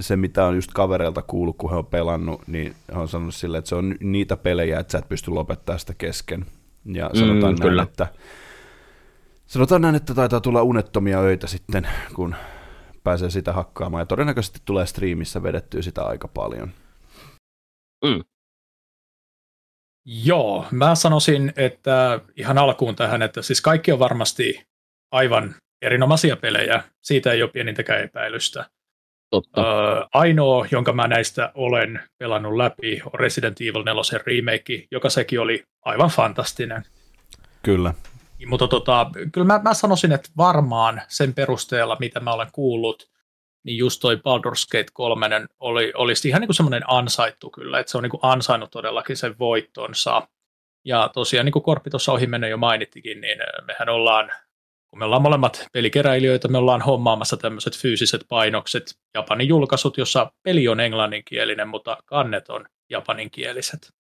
Speaker 2: se, mitä on just kavereilta kuullut, kun he on pelannut, niin he on sanonut silleen, että se on niitä pelejä, että sä et pysty lopettamaan sitä kesken. Ja sanotaan
Speaker 1: Mm,
Speaker 2: näin,
Speaker 1: kyllä.
Speaker 2: että sanotaan näin, että taitaa tulla unettomia öitä sitten, kun pääsee sitä hakkaamaan. Ja todennäköisesti tulee striimissä vedettyä sitä aika paljon.
Speaker 4: Joo, mä sanoisin, että ihan alkuun tähän, että siis kaikki on varmasti aivan erinomaisia pelejä, siitä ei ole pienintäkään epäilystä.
Speaker 1: Totta.
Speaker 4: Öö, ainoa, jonka mä näistä olen pelannut läpi, on Resident Evil 4 remake, joka sekin oli aivan fantastinen.
Speaker 2: Kyllä.
Speaker 4: Mutta tota, kyllä mä, mä sanoisin, että varmaan sen perusteella, mitä mä olen kuullut, niin just toi Baldur's Gate 3 oli, olisi ihan niin kuin semmoinen ansaittu kyllä, että se on niin kuin ansainnut todellakin sen voittonsa. Ja tosiaan, niin kuin Korppi tuossa ohi mennä jo mainittikin, niin mehän ollaan, kun me ollaan molemmat pelikeräilijöitä, me ollaan hommaamassa tämmöiset fyysiset painokset, Japanin julkaisut, jossa peli on englanninkielinen, mutta kannet on japaninkieliset.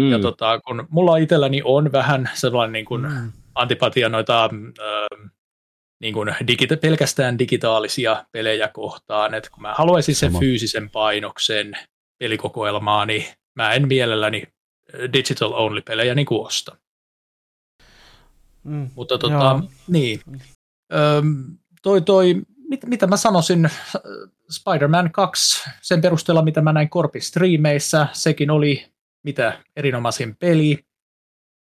Speaker 1: Mm.
Speaker 4: Ja tota, kun mulla itselläni on vähän sellainen niin kuin
Speaker 3: Mm.
Speaker 4: antipatia noita ö, niin kuin digita- pelkästään digitaalisia pelejä kohtaan, että kun mä haluaisin sen
Speaker 2: Sama.
Speaker 4: fyysisen painoksen pelikokoelmaa, niin mä en mielelläni digital only pelejä niin kuin osta.
Speaker 3: Mm.
Speaker 4: Mutta tota,
Speaker 3: Joo.
Speaker 4: niin. Öm, toi, toi, mit, mitä mä sanoisin, Spider-Man 2, sen perusteella mitä mä näin Korpin striimeissä, sekin oli mitä erinomaisin peli.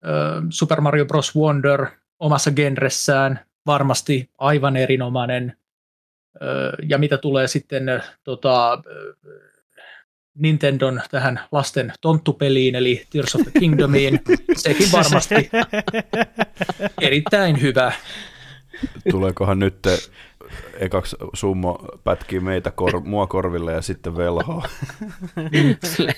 Speaker 4: Ö, Super Mario Bros. Wonder omassa genressään, varmasti aivan erinomainen. Ja mitä tulee sitten tota, Nintendon tähän lasten tonttupeliin, eli Tears of the Kingdomiin, *laughs* sekin varmasti erittäin hyvä.
Speaker 2: Tuleekohan nyt ekaksi summo pätkii meitä kor- mua korville ja sitten velhoa.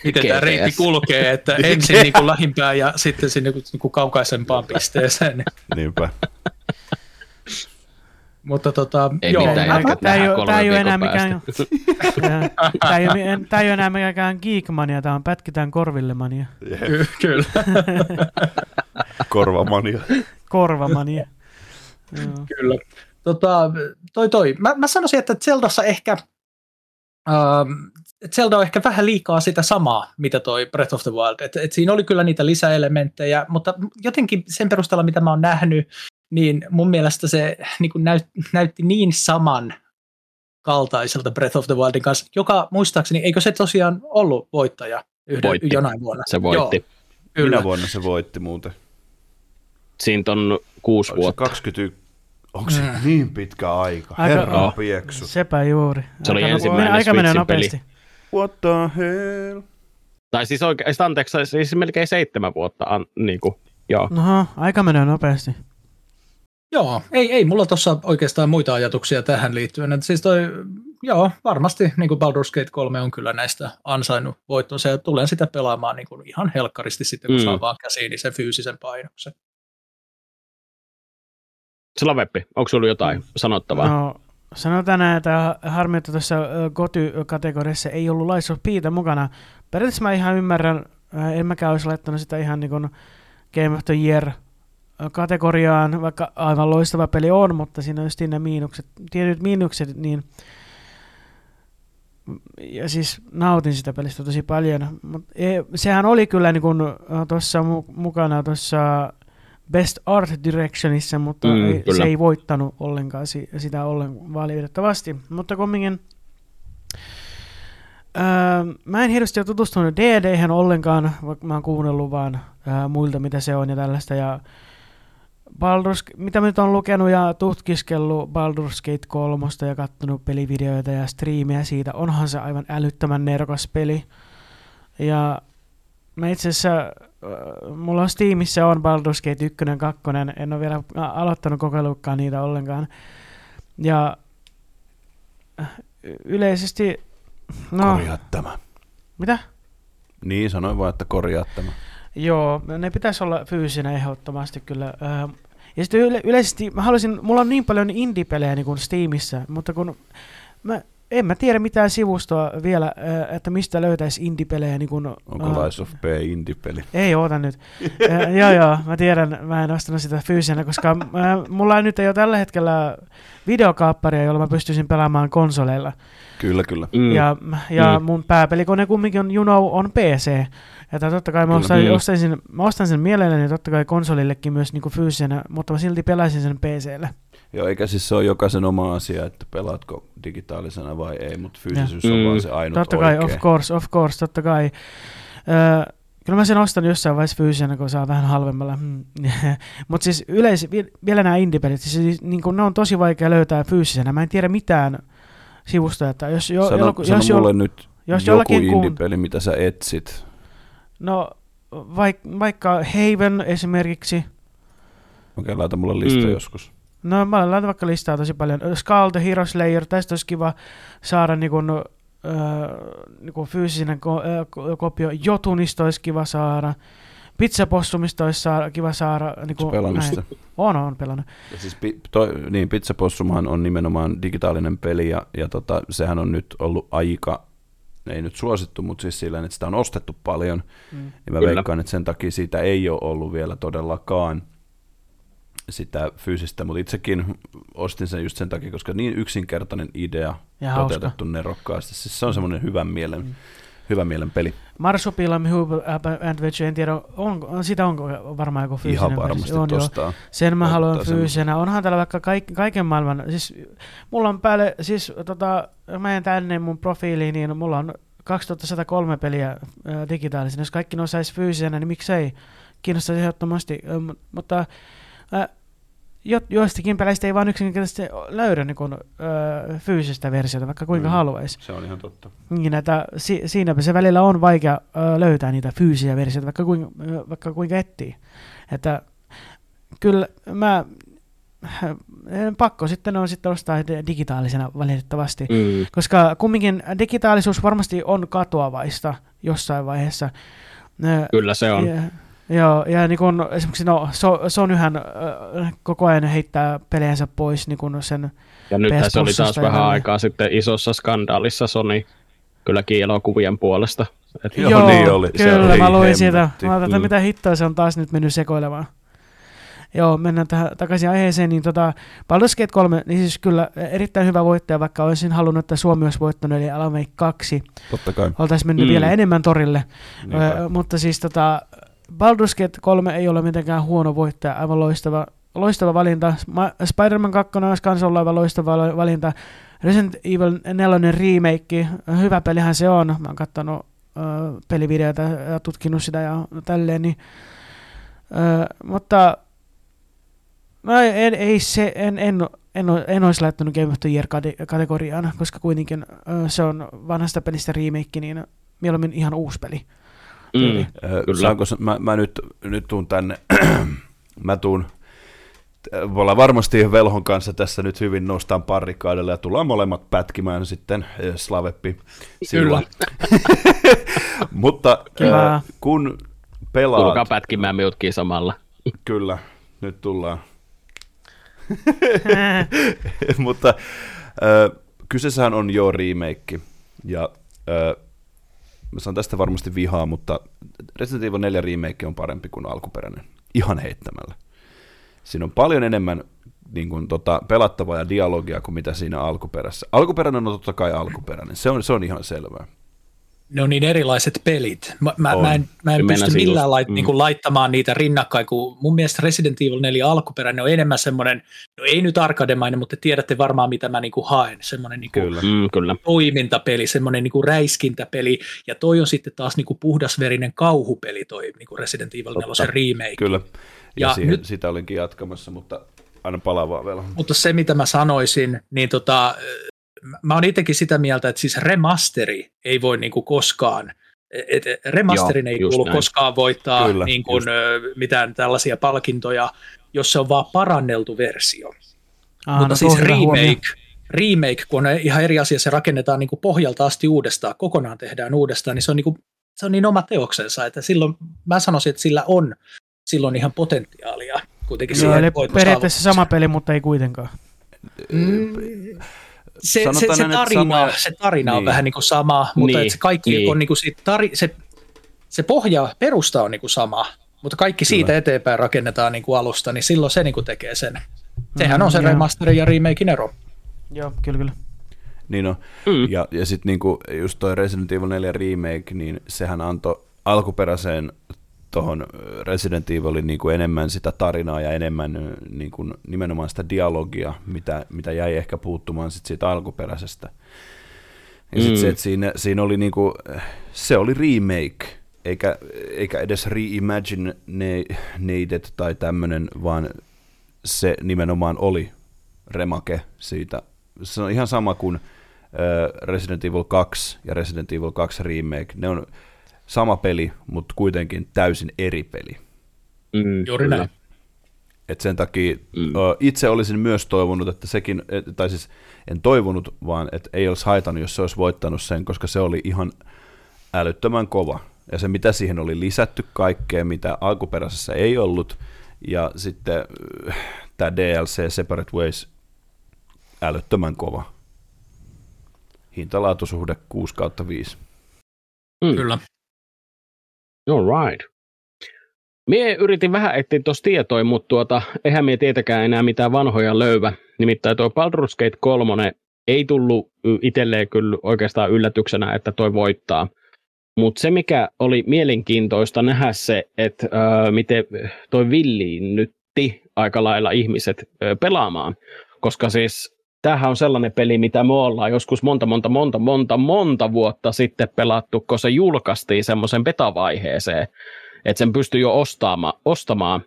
Speaker 4: miten tämä reitti kulkee, että ensin niin kuin lähimpään ja sitten sinne niin kuin kaukaisempaan pisteeseen.
Speaker 2: Niinpä.
Speaker 4: Mutta tota,
Speaker 1: Ei
Speaker 4: joo,
Speaker 1: mitään,
Speaker 3: Tämä ei, ole, tämä ei ole enää
Speaker 1: viikon
Speaker 3: mikään... Tämä *laughs* ei, ole, tämä ei ole enää mikään geekmania, tämä on pätkitään korvillemania.
Speaker 4: ky- kyllä. *laughs*
Speaker 2: Korvamania.
Speaker 3: Korvamania. Joo.
Speaker 4: Kyllä. Tota, toi toi. Mä, mä sanoisin, että Zeldassa ehkä, ähm, Zelda on ehkä vähän liikaa sitä samaa, mitä toi Breath of the Wild. Et, et siinä oli kyllä niitä lisäelementtejä, mutta jotenkin sen perusteella, mitä mä oon nähnyt, niin mun mielestä se niin kuin näyt, näytti niin saman kaltaiselta Breath of the Wildin kanssa, joka muistaakseni, eikö se tosiaan ollut voittaja yhden,
Speaker 1: Voitti.
Speaker 4: jonain vuonna?
Speaker 1: Se voitti.
Speaker 4: Joo, kyllä.
Speaker 2: Minä vuonna se voitti muuten?
Speaker 1: Siitä on kuusi
Speaker 2: se
Speaker 1: vuotta.
Speaker 2: 20... Onko se
Speaker 4: Mm.
Speaker 2: niin pitkä aika?
Speaker 3: Aika-
Speaker 2: Herra
Speaker 1: Joo.
Speaker 2: pieksu.
Speaker 3: Sepä juuri.
Speaker 1: Se oli
Speaker 3: Aika-
Speaker 1: ensimmäinen
Speaker 3: Aika menee
Speaker 1: peli.
Speaker 3: nopeasti.
Speaker 2: What the hell?
Speaker 1: Tai siis oikein, anteeksi, siis melkein seitsemän vuotta, an, niin kuin, joo.
Speaker 3: Oho, aika menee nopeasti.
Speaker 4: Joo, ei, ei mulla tuossa oikeastaan muita ajatuksia tähän liittyen. Et siis toi, joo, varmasti niin kuin Baldur's Gate 3 on kyllä näistä ansainnut voittonsa ja tulen sitä pelaamaan niin kuin ihan helkkaristi sitten, kun mm. saa vaan käsiin sen fyysisen painoksen.
Speaker 1: Slaveppi, onko sulla jotain sanottavaa?
Speaker 3: No, sanotaan näin, että harmi, että tuossa Goty-kategoriassa ei ollut Lies of mukana. Periaatteessa mä ihan ymmärrän, en mäkään olisi laittanut sitä ihan niin kuin Game of the Year kategoriaan, vaikka aivan loistava peli on, mutta siinä on just ne miinukset, tietyt miinukset, niin ja siis nautin sitä pelistä tosi paljon, mutta sehän oli kyllä niin kuin tuossa mukana tuossa Best Art Directionissa, mutta mm, ei, se ei voittanut ollenkaan sitä ollen valitettavasti. Mutta kumminkin öö, mä en hirveästi ole tutustunut dd ollenkaan, vaikka mä oon kuunnellut vaan öö, muilta, mitä se on ja tällaista. Ja Baldur's, mitä mä nyt on lukenut ja tutkiskellut Baldur's Gate 3 ja kattonut pelivideoita ja striimiä siitä, onhan se aivan älyttömän nerokas peli. Ja mä itse asiassa mulla on Steamissa on Baldur's Gate 1 2, en ole vielä aloittanut kokeilukkaan niitä ollenkaan. Ja yleisesti... No,
Speaker 2: korjaa tämä.
Speaker 3: Mitä?
Speaker 2: Niin, sanoin vaan, että korjaa tämä.
Speaker 3: Joo, ne pitäisi olla fyysinä ehdottomasti kyllä. Ja sitten yle- yleisesti, mä haluaisin, mulla on niin paljon indie-pelejä niin kuin Steamissa, mutta kun mä en mä tiedä mitään sivustoa vielä, että mistä löytäisi indie-pelejä. Niin kun,
Speaker 2: Onko uh, Lies of P indie-peli?
Speaker 3: Ei, oota nyt. uh, joo, joo, mä tiedän, mä en ostanut sitä fyysisenä, koska uh, mulla nyt ei ole tällä hetkellä videokaapparia, jolla mä pystyisin pelaamaan konsoleilla.
Speaker 2: Kyllä, kyllä.
Speaker 3: Mm. Ja, ja mm. mun pääpelikone kumminkin on, you know, on PC. Että totta kai mä, ostan, mm. ostan, sen, mä ostan sen mielelläni totta kai konsolillekin myös niin kuin fyysisenä, mutta mä silti pelaisin sen PClle.
Speaker 2: Joo, eikä siis se ole jokaisen oma asia, että pelaatko digitaalisena vai ei, mutta fyysisyys ja. on mm. vaan se ainut
Speaker 3: Totta kai, oikea. of course, of course, totta kai. Öö, kyllä mä sen ostan jossain vaiheessa fyysisenä, kun saa vähän halvemmalla. Hmm. *laughs* mutta siis yleis, vielä nämä indie-pelit, siis niin kun ne on tosi vaikea löytää fyysisenä. Mä en tiedä mitään sivusta, että jos... Jo,
Speaker 2: sano,
Speaker 3: joku,
Speaker 2: sano jos mulle jo, nyt jos joku indie-peli, mitä sä etsit.
Speaker 3: No, vaik, vaikka Haven esimerkiksi.
Speaker 2: Okei, okay, laita mulle lista mm. joskus.
Speaker 3: No mä laitan vaikka listaa tosi paljon. Skull the Hero Slayer, tästä olisi kiva saada niin kuin, äh, niin kuin fyysinen ko- äh, kopio. Jotunista olisi kiva saada. Pizzapossumista olisi saada, kiva saada. Niin kuin,
Speaker 2: pelannut
Speaker 3: On, on pelannut.
Speaker 2: Ja siis, toi, niin, Pizzapossumahan on nimenomaan digitaalinen peli ja, ja tota, sehän on nyt ollut aika ei nyt suosittu, mutta siis sillä että sitä on ostettu paljon. Mm. Ja mä Kyllä. veikkaan, että sen takia siitä ei ole ollut vielä todellakaan sitä fyysistä, mutta itsekin ostin sen just sen takia, koska niin yksinkertainen idea ja toteutettu hauska. nerokkaasti. Siis se on semmoinen hyvän mielen, mm. hyvän mielen peli.
Speaker 3: Marsupilam Adventure, en tiedä, on, sitä onko varmaan joku fyysinen
Speaker 2: Ihan varmasti
Speaker 3: on,
Speaker 2: tostaa.
Speaker 3: Sen mä haluan fyysisenä. Onhan täällä vaikka kaik, kaiken maailman, siis mulla on päälle, siis tota, mä en tänne mun profiiliin, niin mulla on 2103 peliä digitaalisena. Jos kaikki ne saisi fyysisenä, niin miksei? Kiinnostaisi ehdottomasti. Mutta jo, joistakin peleistä ei vaan yksinkertaisesti löydä niin kun, ö, fyysistä versiota, vaikka kuinka mm, haluaisi.
Speaker 2: Se on ihan totta.
Speaker 3: Niin, että si, siinäpä se välillä on vaikea ö, löytää niitä fyysisiä versioita, vaikka kuinka, vaikka kuinka etsii. Että kyllä mä pakko sitten on sitten ostaa digitaalisena valitettavasti, mm. koska kumminkin digitaalisuus varmasti on katoavaista jossain vaiheessa.
Speaker 1: Kyllä se on.
Speaker 3: Ja, Joo, ja niin kun, esimerkiksi no, so, Sonyhän äh, koko ajan heittää pelejänsä pois niin kun sen
Speaker 1: Ja nyt se oli taas vähän ja aikaa sitten isossa skandaalissa Sony kylläkin elokuvien puolesta.
Speaker 3: Et Joo, Joo niin oli. kyllä, se mä luin siitä. Mä ajattelin, mm. mitä hittoa se on taas nyt mennyt sekoilemaan. Joo, mennään tähän takaisin aiheeseen, niin tota, Baldur's Gate 3, niin siis kyllä erittäin hyvä voittaja, vaikka olisin halunnut, että Suomi olisi voittanut, eli Alan Wake 2.
Speaker 2: Totta kai.
Speaker 3: Oltaisiin mennyt mm. vielä enemmän torille, ö, mutta siis tota, Baldur's Gate 3 ei ole mitenkään huono voittaja, aivan loistava, loistava valinta. Spider-Man 2 olisi kans ollut aivan loistava valinta. Resident Evil 4 remake, hyvä pelihän se on. Mä oon katsonut äh, pelivideoita ja tutkinut sitä ja tälleen. Niin, äh, mutta no ei, ei se, en, en, en, en olisi laittanut Game of the Year kategoriaan, koska kuitenkin se on vanhasta pelistä remake, niin mieluummin ihan uusi peli.
Speaker 2: Mm, Saanko, mä, mä nyt, nyt tuun tänne, *clears throat* mä tuun me ollaan varmasti Velhon kanssa tässä nyt hyvin nostaan parrikaadelle ja tullaan molemmat pätkimään sitten Slaveppi
Speaker 1: Kyllä. *laughs*
Speaker 2: Mutta Kyllä. kun pelaat...
Speaker 1: Tulkaa pätkimään minutkin samalla.
Speaker 2: Kyllä, nyt tullaan. *laughs* *laughs* Mutta äh, kyseessähän on jo remake, ja äh, mä saan tästä varmasti vihaa, mutta Resident Evil 4 remake on parempi kuin alkuperäinen, ihan heittämällä. Siinä on paljon enemmän niin kuin, tota, pelattavaa ja dialogia kuin mitä siinä alkuperässä. Alkuperäinen on totta kai alkuperäinen, se on, se on ihan selvää
Speaker 4: ne on niin erilaiset pelit. Mä, mä, mä en, mä en pysty millään lait, mm. niin kuin laittamaan niitä rinnakkain, kun mun mielestä Resident Evil 4 alkuperäinen on enemmän semmoinen, no ei nyt arkademainen, mutta tiedätte varmaan mitä mä niin kuin haen, semmoinen niin kuin
Speaker 1: kyllä. Mm, kyllä.
Speaker 4: toimintapeli, semmoinen niin kuin räiskintäpeli, ja toi on sitten taas niin kuin puhdasverinen kauhupeli toi niin kuin Resident Evil 4 remake.
Speaker 2: Kyllä, ja, ja siihen, nyt, sitä olinkin jatkamassa, mutta aina palavaa vielä.
Speaker 4: Mutta se, mitä mä sanoisin, niin tota, mä oon itsekin sitä mieltä, että siis remasteri ei voi niin kuin koskaan, et remasterin Joo, ei kuulu näin. koskaan voittaa Kyllä, niin kuin, mitään tällaisia palkintoja, jos se on vaan paranneltu versio. Aa, Mutta no siis remake, remake, kun on ihan eri asia, se rakennetaan niin kuin pohjalta asti uudestaan, kokonaan tehdään uudestaan, niin se on niin, kuin, se on niin oma teoksensa, että silloin mä sanoisin, että sillä on silloin ihan potentiaalia kuitenkin
Speaker 3: Joo, eli periaatteessa sama peli, mutta ei kuitenkaan.
Speaker 4: Mm, se, se, se, tarina, sama... se tarina niin. on vähän niin kuin sama, mutta niin. se kaikki niin. on niin kuin siitä tari, se, se pohja, perusta on niin kuin sama, mutta kaikki siitä kyllä. eteenpäin rakennetaan niin kuin alusta, niin silloin se niin kuin tekee sen. Sehän mm, on se joo. remasterin ja remakein ero.
Speaker 3: Joo, kyllä, kyllä.
Speaker 2: Niin on. Mm. Ja, ja sitten niinku, just toi Resident Evil 4 remake, niin sehän antoi alkuperäiseen tuohon Resident Evilin niin kuin enemmän sitä tarinaa ja enemmän niin kuin nimenomaan sitä dialogia, mitä, mitä jäi ehkä puuttumaan sit siitä alkuperäisestä. Ja sitten mm. se, että siinä, siinä oli niin kuin, se oli remake, eikä, eikä edes reimagineed tai tämmöinen, vaan se nimenomaan oli remake siitä. Se on ihan sama kuin Resident Evil 2 ja Resident Evil 2 remake. Ne on sama peli, mutta kuitenkin täysin eri peli.
Speaker 4: Mm, Juuri näin.
Speaker 2: Et sen takia mm. itse olisin myös toivonut, että sekin, tai siis en toivonut, vaan että ei olisi haitannut, jos se olisi voittanut sen, koska se oli ihan älyttömän kova. Ja se, mitä siihen oli lisätty kaikkea, mitä alkuperäisessä ei ollut, ja sitten tämä DLC Separate Ways, älyttömän kova. Hintalaatusuhde 6 kautta 5.
Speaker 4: Mm. Kyllä.
Speaker 1: All right. Mie yritin vähän etsiä tuossa tietoja, mutta tuota, eihän mie tietäkään enää mitään vanhoja löyvä. Nimittäin tuo Baldur's Gate 3 ei tullut itselleen kyllä oikeastaan yllätyksenä, että toi voittaa. Mutta se, mikä oli mielenkiintoista nähdä se, että äh, miten toi villiinnytti aika lailla ihmiset äh, pelaamaan. Koska siis tämähän on sellainen peli, mitä me ollaan joskus monta, monta, monta, monta, monta vuotta sitten pelattu, kun se julkaistiin semmoisen beta-vaiheeseen, että sen pystyy jo ostamaan, ostamaan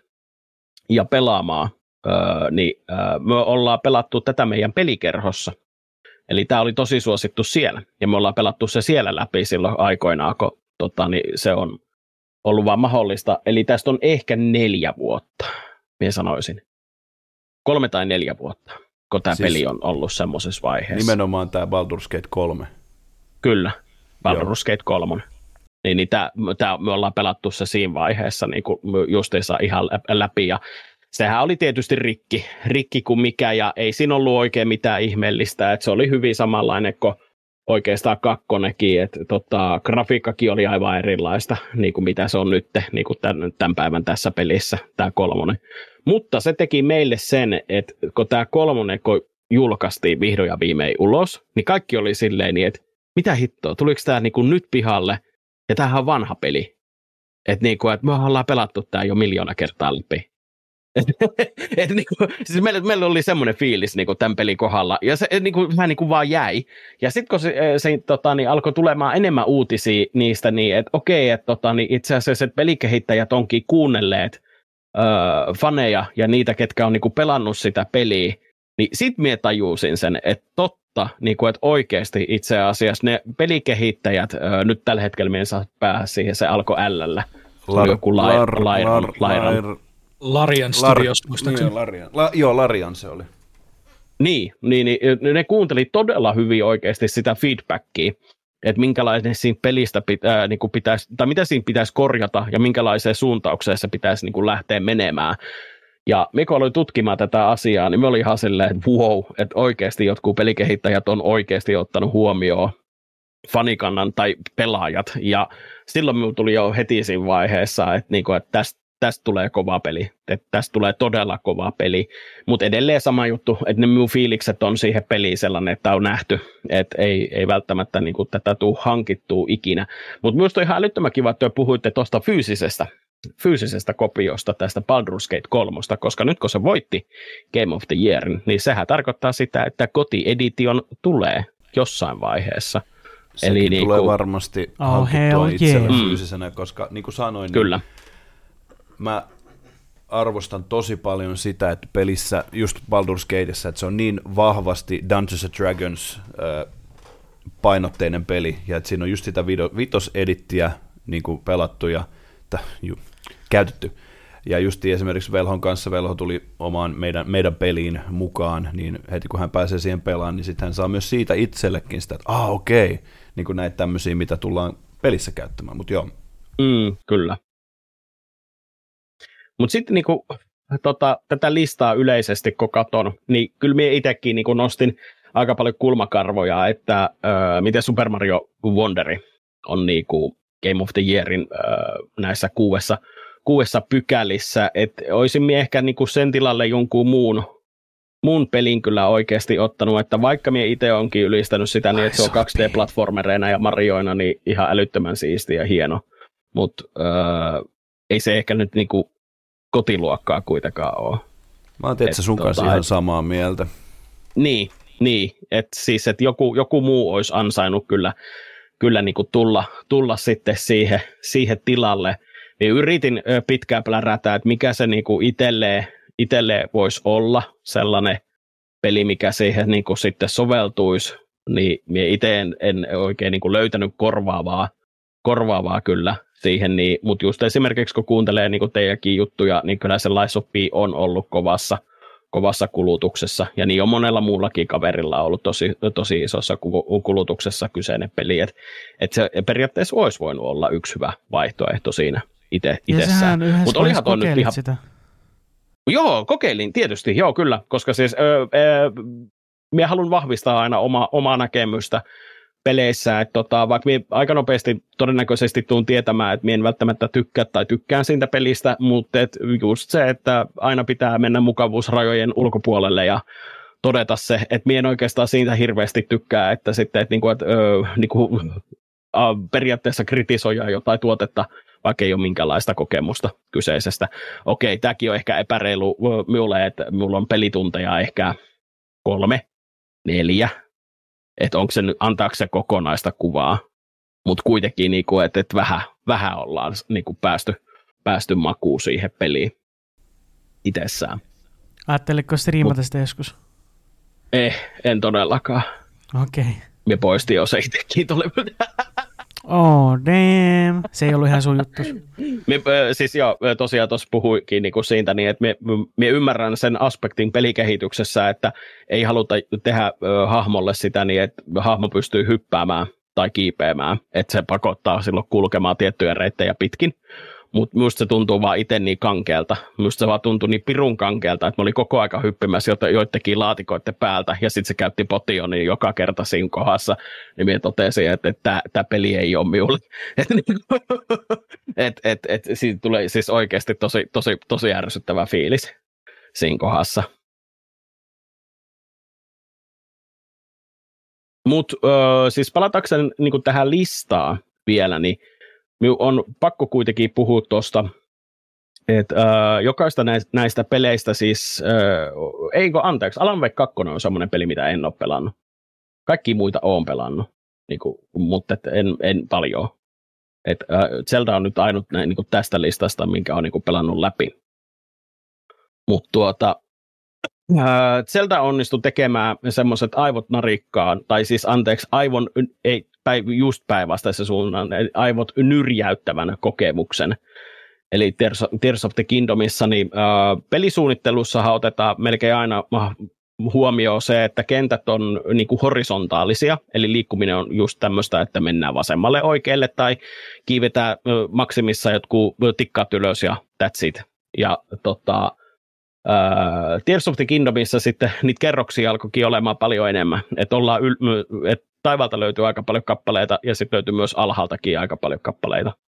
Speaker 1: ja pelaamaan, öö, niin öö, me ollaan pelattu tätä meidän pelikerhossa. Eli tämä oli tosi suosittu siellä, ja me ollaan pelattu se siellä läpi silloin aikoinaan, kun tota, niin se on ollut vaan mahdollista. Eli tästä on ehkä neljä vuotta, minä sanoisin. Kolme tai neljä vuotta kun tämä siis peli on ollut semmoisessa vaiheessa.
Speaker 2: Nimenomaan tämä Baldur's Gate 3.
Speaker 1: Kyllä, Baldur's Gate 3. Niin, niin tää, tää, me ollaan pelattu se siinä vaiheessa niin kuin justiinsa ihan läpi ja sehän oli tietysti rikki, rikki kuin mikä ja ei siinä ollut oikein mitään ihmeellistä, että se oli hyvin samanlainen kuin oikeastaan kakkonekin, että tota, grafiikkakin oli aivan erilaista, niin kuin mitä se on nyt, niin kuin tämän, tämän päivän tässä pelissä, tämä kolmonen. Mutta se teki meille sen, että kun tämä kolmonen, kun julkaistiin vihdoin ja viimein ulos, niin kaikki oli silleen, niin, että mitä hittoa, tuliko tämä niin nyt pihalle, ja tämähän on vanha peli. Että niin että me ollaan pelattu tämä jo miljoona kertaa läpi. *laughs* et niin kuin, siis meillä, meillä oli semmoinen fiilis niin tämän pelin kohdalla, ja se niin kuin, vähän kuin vaan jäi. Ja sitten kun se, se tota, niin alkoi tulemaan enemmän uutisia niistä, niin että okei, että tota, niin itse asiassa että pelikehittäjät onkin kuunnelleet öö, faneja ja niitä, ketkä on niin kuin pelannut sitä peliä, Niin sit mie tajusin sen, että totta, niin kuin, että oikeasti itse asiassa ne pelikehittäjät, ö, nyt tällä hetkellä me saa päähän siihen, se alkoi L-llä. Se oli joku Lair, Lair, Lair,
Speaker 4: Larian Studios, muistaakseni.
Speaker 2: Niin, Larian. La, joo, Larian se oli.
Speaker 1: Niin, niin, niin, ne kuunteli todella hyvin oikeasti sitä feedbackia, että minkälainen siinä pelistä pitää, niin kuin pitäisi, tai mitä siinä pitäisi korjata ja minkälaiseen suuntaukseen se pitäisi niin kuin lähteä menemään. Ja Mikko oli tutkimaan tätä asiaa, niin me oli ihan silleen, että wow, että oikeasti jotkut pelikehittäjät on oikeasti ottanut huomioon fanikannan tai pelaajat. Ja silloin minulla tuli jo heti siinä vaiheessa, että, niin kuin, että tästä tästä tulee kova peli, että tästä tulee todella kova peli, mutta edelleen sama juttu, että ne minun fiilikset on siihen peliin sellainen, että on nähty, että ei, ei välttämättä niin kuin, tätä tule hankittua ikinä, mutta minusta on ihan älyttömän kiva, että puhuitte tuosta fyysisestä, fyysisestä kopiosta tästä Baldur's Gate 3, koska nyt kun se voitti Game of the Yearin, niin sehän tarkoittaa sitä, että kotiedition tulee jossain vaiheessa.
Speaker 2: Sekin Eli niin tulee kuin, varmasti oh, hankittua itsellä yeah. fyysisenä, koska niin kuin sanoin,
Speaker 1: Kyllä.
Speaker 2: Niin mä arvostan tosi paljon sitä, että pelissä, just Baldur's Gateissa, että se on niin vahvasti Dungeons and Dragons painotteinen peli, ja että siinä on just sitä video, niin kuin pelattu ja t- ju, käytetty. Ja just esimerkiksi Velhon kanssa, Velho tuli omaan meidän, meidän peliin mukaan, niin heti kun hän pääsee siihen pelaan, niin sitten hän saa myös siitä itsellekin sitä, että ah okei, okay. niin kuin näitä tämmöisiä, mitä tullaan pelissä käyttämään, mutta joo.
Speaker 1: Mm, kyllä. Mutta sitten niinku, tota, tätä listaa yleisesti, kun katon, niin kyllä minä itsekin niinku nostin aika paljon kulmakarvoja, että öö, miten Super Mario Wonderi on niinku Game of the Yearin öö, näissä kuudessa, kuudessa pykälissä, että olisin ehkä niinku sen tilalle jonkun muun, muun pelin kyllä oikeasti ottanut, että vaikka minä itse onkin ylistänyt sitä niin, että se on 2D-platformereina ja Marioina, niin ihan älyttömän siisti ja hieno, mutta öö, ei se ehkä nyt niinku kotiluokkaa kuitenkaan ole.
Speaker 2: Mä oon että sun tota, kanssa ihan samaa mieltä.
Speaker 1: Niin, niin että siis että joku, joku muu olisi ansainnut kyllä, kyllä niin kuin tulla, tulla sitten siihen, siihen tilalle. Niin yritin pitkään plärätä, että mikä se niin kuin itselleen, itselleen voisi olla sellainen peli, mikä siihen niin kuin sitten soveltuisi, niin minä itse en, en oikein niin kuin löytänyt korvaavaa, korvaavaa kyllä siihen, niin, mutta just esimerkiksi kun kuuntelee niin teidänkin juttuja, niin kyllä se Lies on ollut kovassa, kovassa kulutuksessa, ja niin on monella muullakin kaverilla ollut tosi, tosi isossa kulutuksessa kyseinen peli, että et se periaatteessa olisi voinut olla yksi hyvä vaihtoehto siinä itse, itsessään.
Speaker 3: Mutta olihan tuo nyt ihan... Sitä.
Speaker 1: Joo, kokeilin tietysti, joo kyllä, koska siis öö, öö, minä haluan vahvistaa aina oma, omaa näkemystä peleissä, että tota, vaikka minä aika nopeasti todennäköisesti tuun tietämään, että minä en välttämättä tykkää tai tykkään siitä pelistä, mutta et just se, että aina pitää mennä mukavuusrajojen ulkopuolelle ja todeta se, että minä en oikeastaan siitä hirveästi tykkää, että sitten, että, niinku, että öö, niinku, periaatteessa kritisoida jotain tuotetta, vaikka ei ole minkäänlaista kokemusta kyseisestä. Okei, tämäkin on ehkä epäreilu minulle, että minulla on pelitunteja ehkä kolme, neljä, että onko se nyt, antaako se kokonaista kuvaa, mutta kuitenkin, niin kuin, että, että vähän, vähän ollaan niin kuin päästy, päästy makuun siihen peliin itsessään.
Speaker 3: Ajatteliko striimata sitä joskus?
Speaker 1: Eh, en todellakaan.
Speaker 3: Okei. Okay.
Speaker 1: Me poistin jo se itsekin tuli. *laughs*
Speaker 3: Oh, damn. Se ei ollut ihan sun juttu.
Speaker 1: Me, siis joo, tosiaan tuossa puhuikin niinku siitä, niin että me, me ymmärrän sen aspektin pelikehityksessä, että ei haluta tehdä ö, hahmolle sitä niin, että hahmo pystyy hyppäämään tai kiipeämään, että se pakottaa silloin kulkemaan tiettyjä reittejä pitkin mutta minusta se tuntuu vaan itse niin kankeelta. Minusta se vaan tuntui niin pirun kankeelta, että mä olin koko aika hyppimässä joidenkin laatikoiden päältä, ja sitten se käytti potionia joka kerta siinä kohdassa, niin minä totesin, että tämä peli ei ole minulle. *laughs* että niin *laughs* et, et, et, siitä tulee siis oikeasti tosi, tosi, tosi ärsyttävä fiilis siinä kohdassa. Mutta siis palatakseni niin tähän listaan vielä, niin on pakko kuitenkin puhua tuosta, että äh, jokaista näistä, näistä peleistä siis, äh, eikö anteeksi, Alan Wake 2 on semmoinen peli, mitä en ole pelannut. Kaikki muita on pelannut, niin kuin, mutta et en, en paljon. Et, äh, Zelda on nyt ainut näin, niin kuin tästä listasta, minkä on niin pelannut läpi. Mutta tuota, Zelda onnistui tekemään semmoiset aivot narikkaan, tai siis anteeksi, aivon, ei, päiv, just päinvastaisen suunnan, aivot nyrjäyttävän kokemuksen. Eli Tears of the Kingdomissa, niin äh, pelisuunnittelussa otetaan melkein aina huomioon se, että kentät on niin kuin horisontaalisia, eli liikkuminen on just tämmöistä, että mennään vasemmalle oikealle tai kiivetään maksimissa jotkut tikkaat ylös ja that's it. Ja tota, Tears of the Kingdomissa sitten niitä kerroksia alkoikin olemaan paljon enemmän. Että ollaan yl- et taivaalta löytyy aika paljon kappaleita ja sitten löytyy myös alhaaltakin aika paljon kappaleita. *laughs*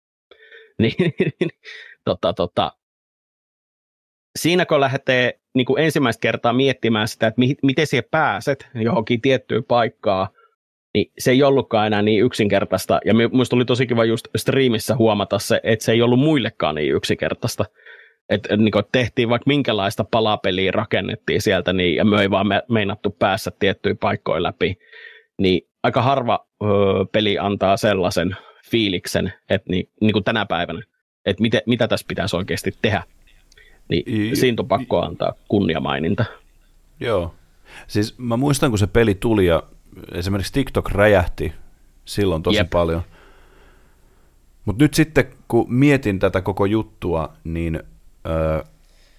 Speaker 1: Niin, tota, tota, siinä kun lähtee niin kuin ensimmäistä kertaa miettimään sitä, että mi- miten siihen pääset johonkin tiettyyn paikkaan, niin se ei ollutkaan enää niin yksinkertaista. Ja minusta oli tosi kiva just striimissä huomata se, että se ei ollut muillekaan niin yksinkertaista. Että niin tehtiin vaikka minkälaista palapeliä rakennettiin sieltä, niin, ja me ei vaan me, meinattu päässä tiettyjä paikkoja läpi. Niin aika harva öö, peli antaa sellaisen fiiliksen, että niin, niin kuin tänä päivänä, että mitä, mitä tässä pitäisi oikeasti tehdä. Niin I, siitä on pakko antaa kunniamaininta.
Speaker 2: Joo. Siis mä muistan, kun se peli tuli ja esimerkiksi TikTok räjähti silloin tosi Jep. paljon. Mutta nyt sitten, kun mietin tätä koko juttua, niin öö,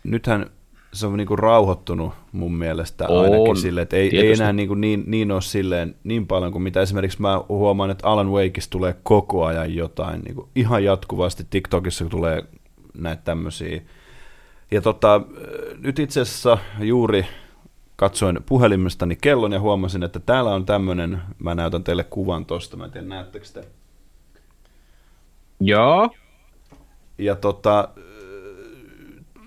Speaker 2: nythän se on niinku rauhoittunut mun mielestä on, ainakin silleen, että ei, ei enää niinku niin, niin ole silleen niin paljon kuin mitä esimerkiksi mä huomaan, että Alan Wakeista tulee koko ajan jotain, niinku ihan jatkuvasti TikTokissa tulee näitä tämmöisiä. Ja tota, nyt itse asiassa juuri katsoin puhelimestani kellon ja huomasin, että täällä on tämmöinen, mä näytän teille kuvan tosta, mä en tiedä näettekö te.
Speaker 1: Joo.
Speaker 2: Ja tota,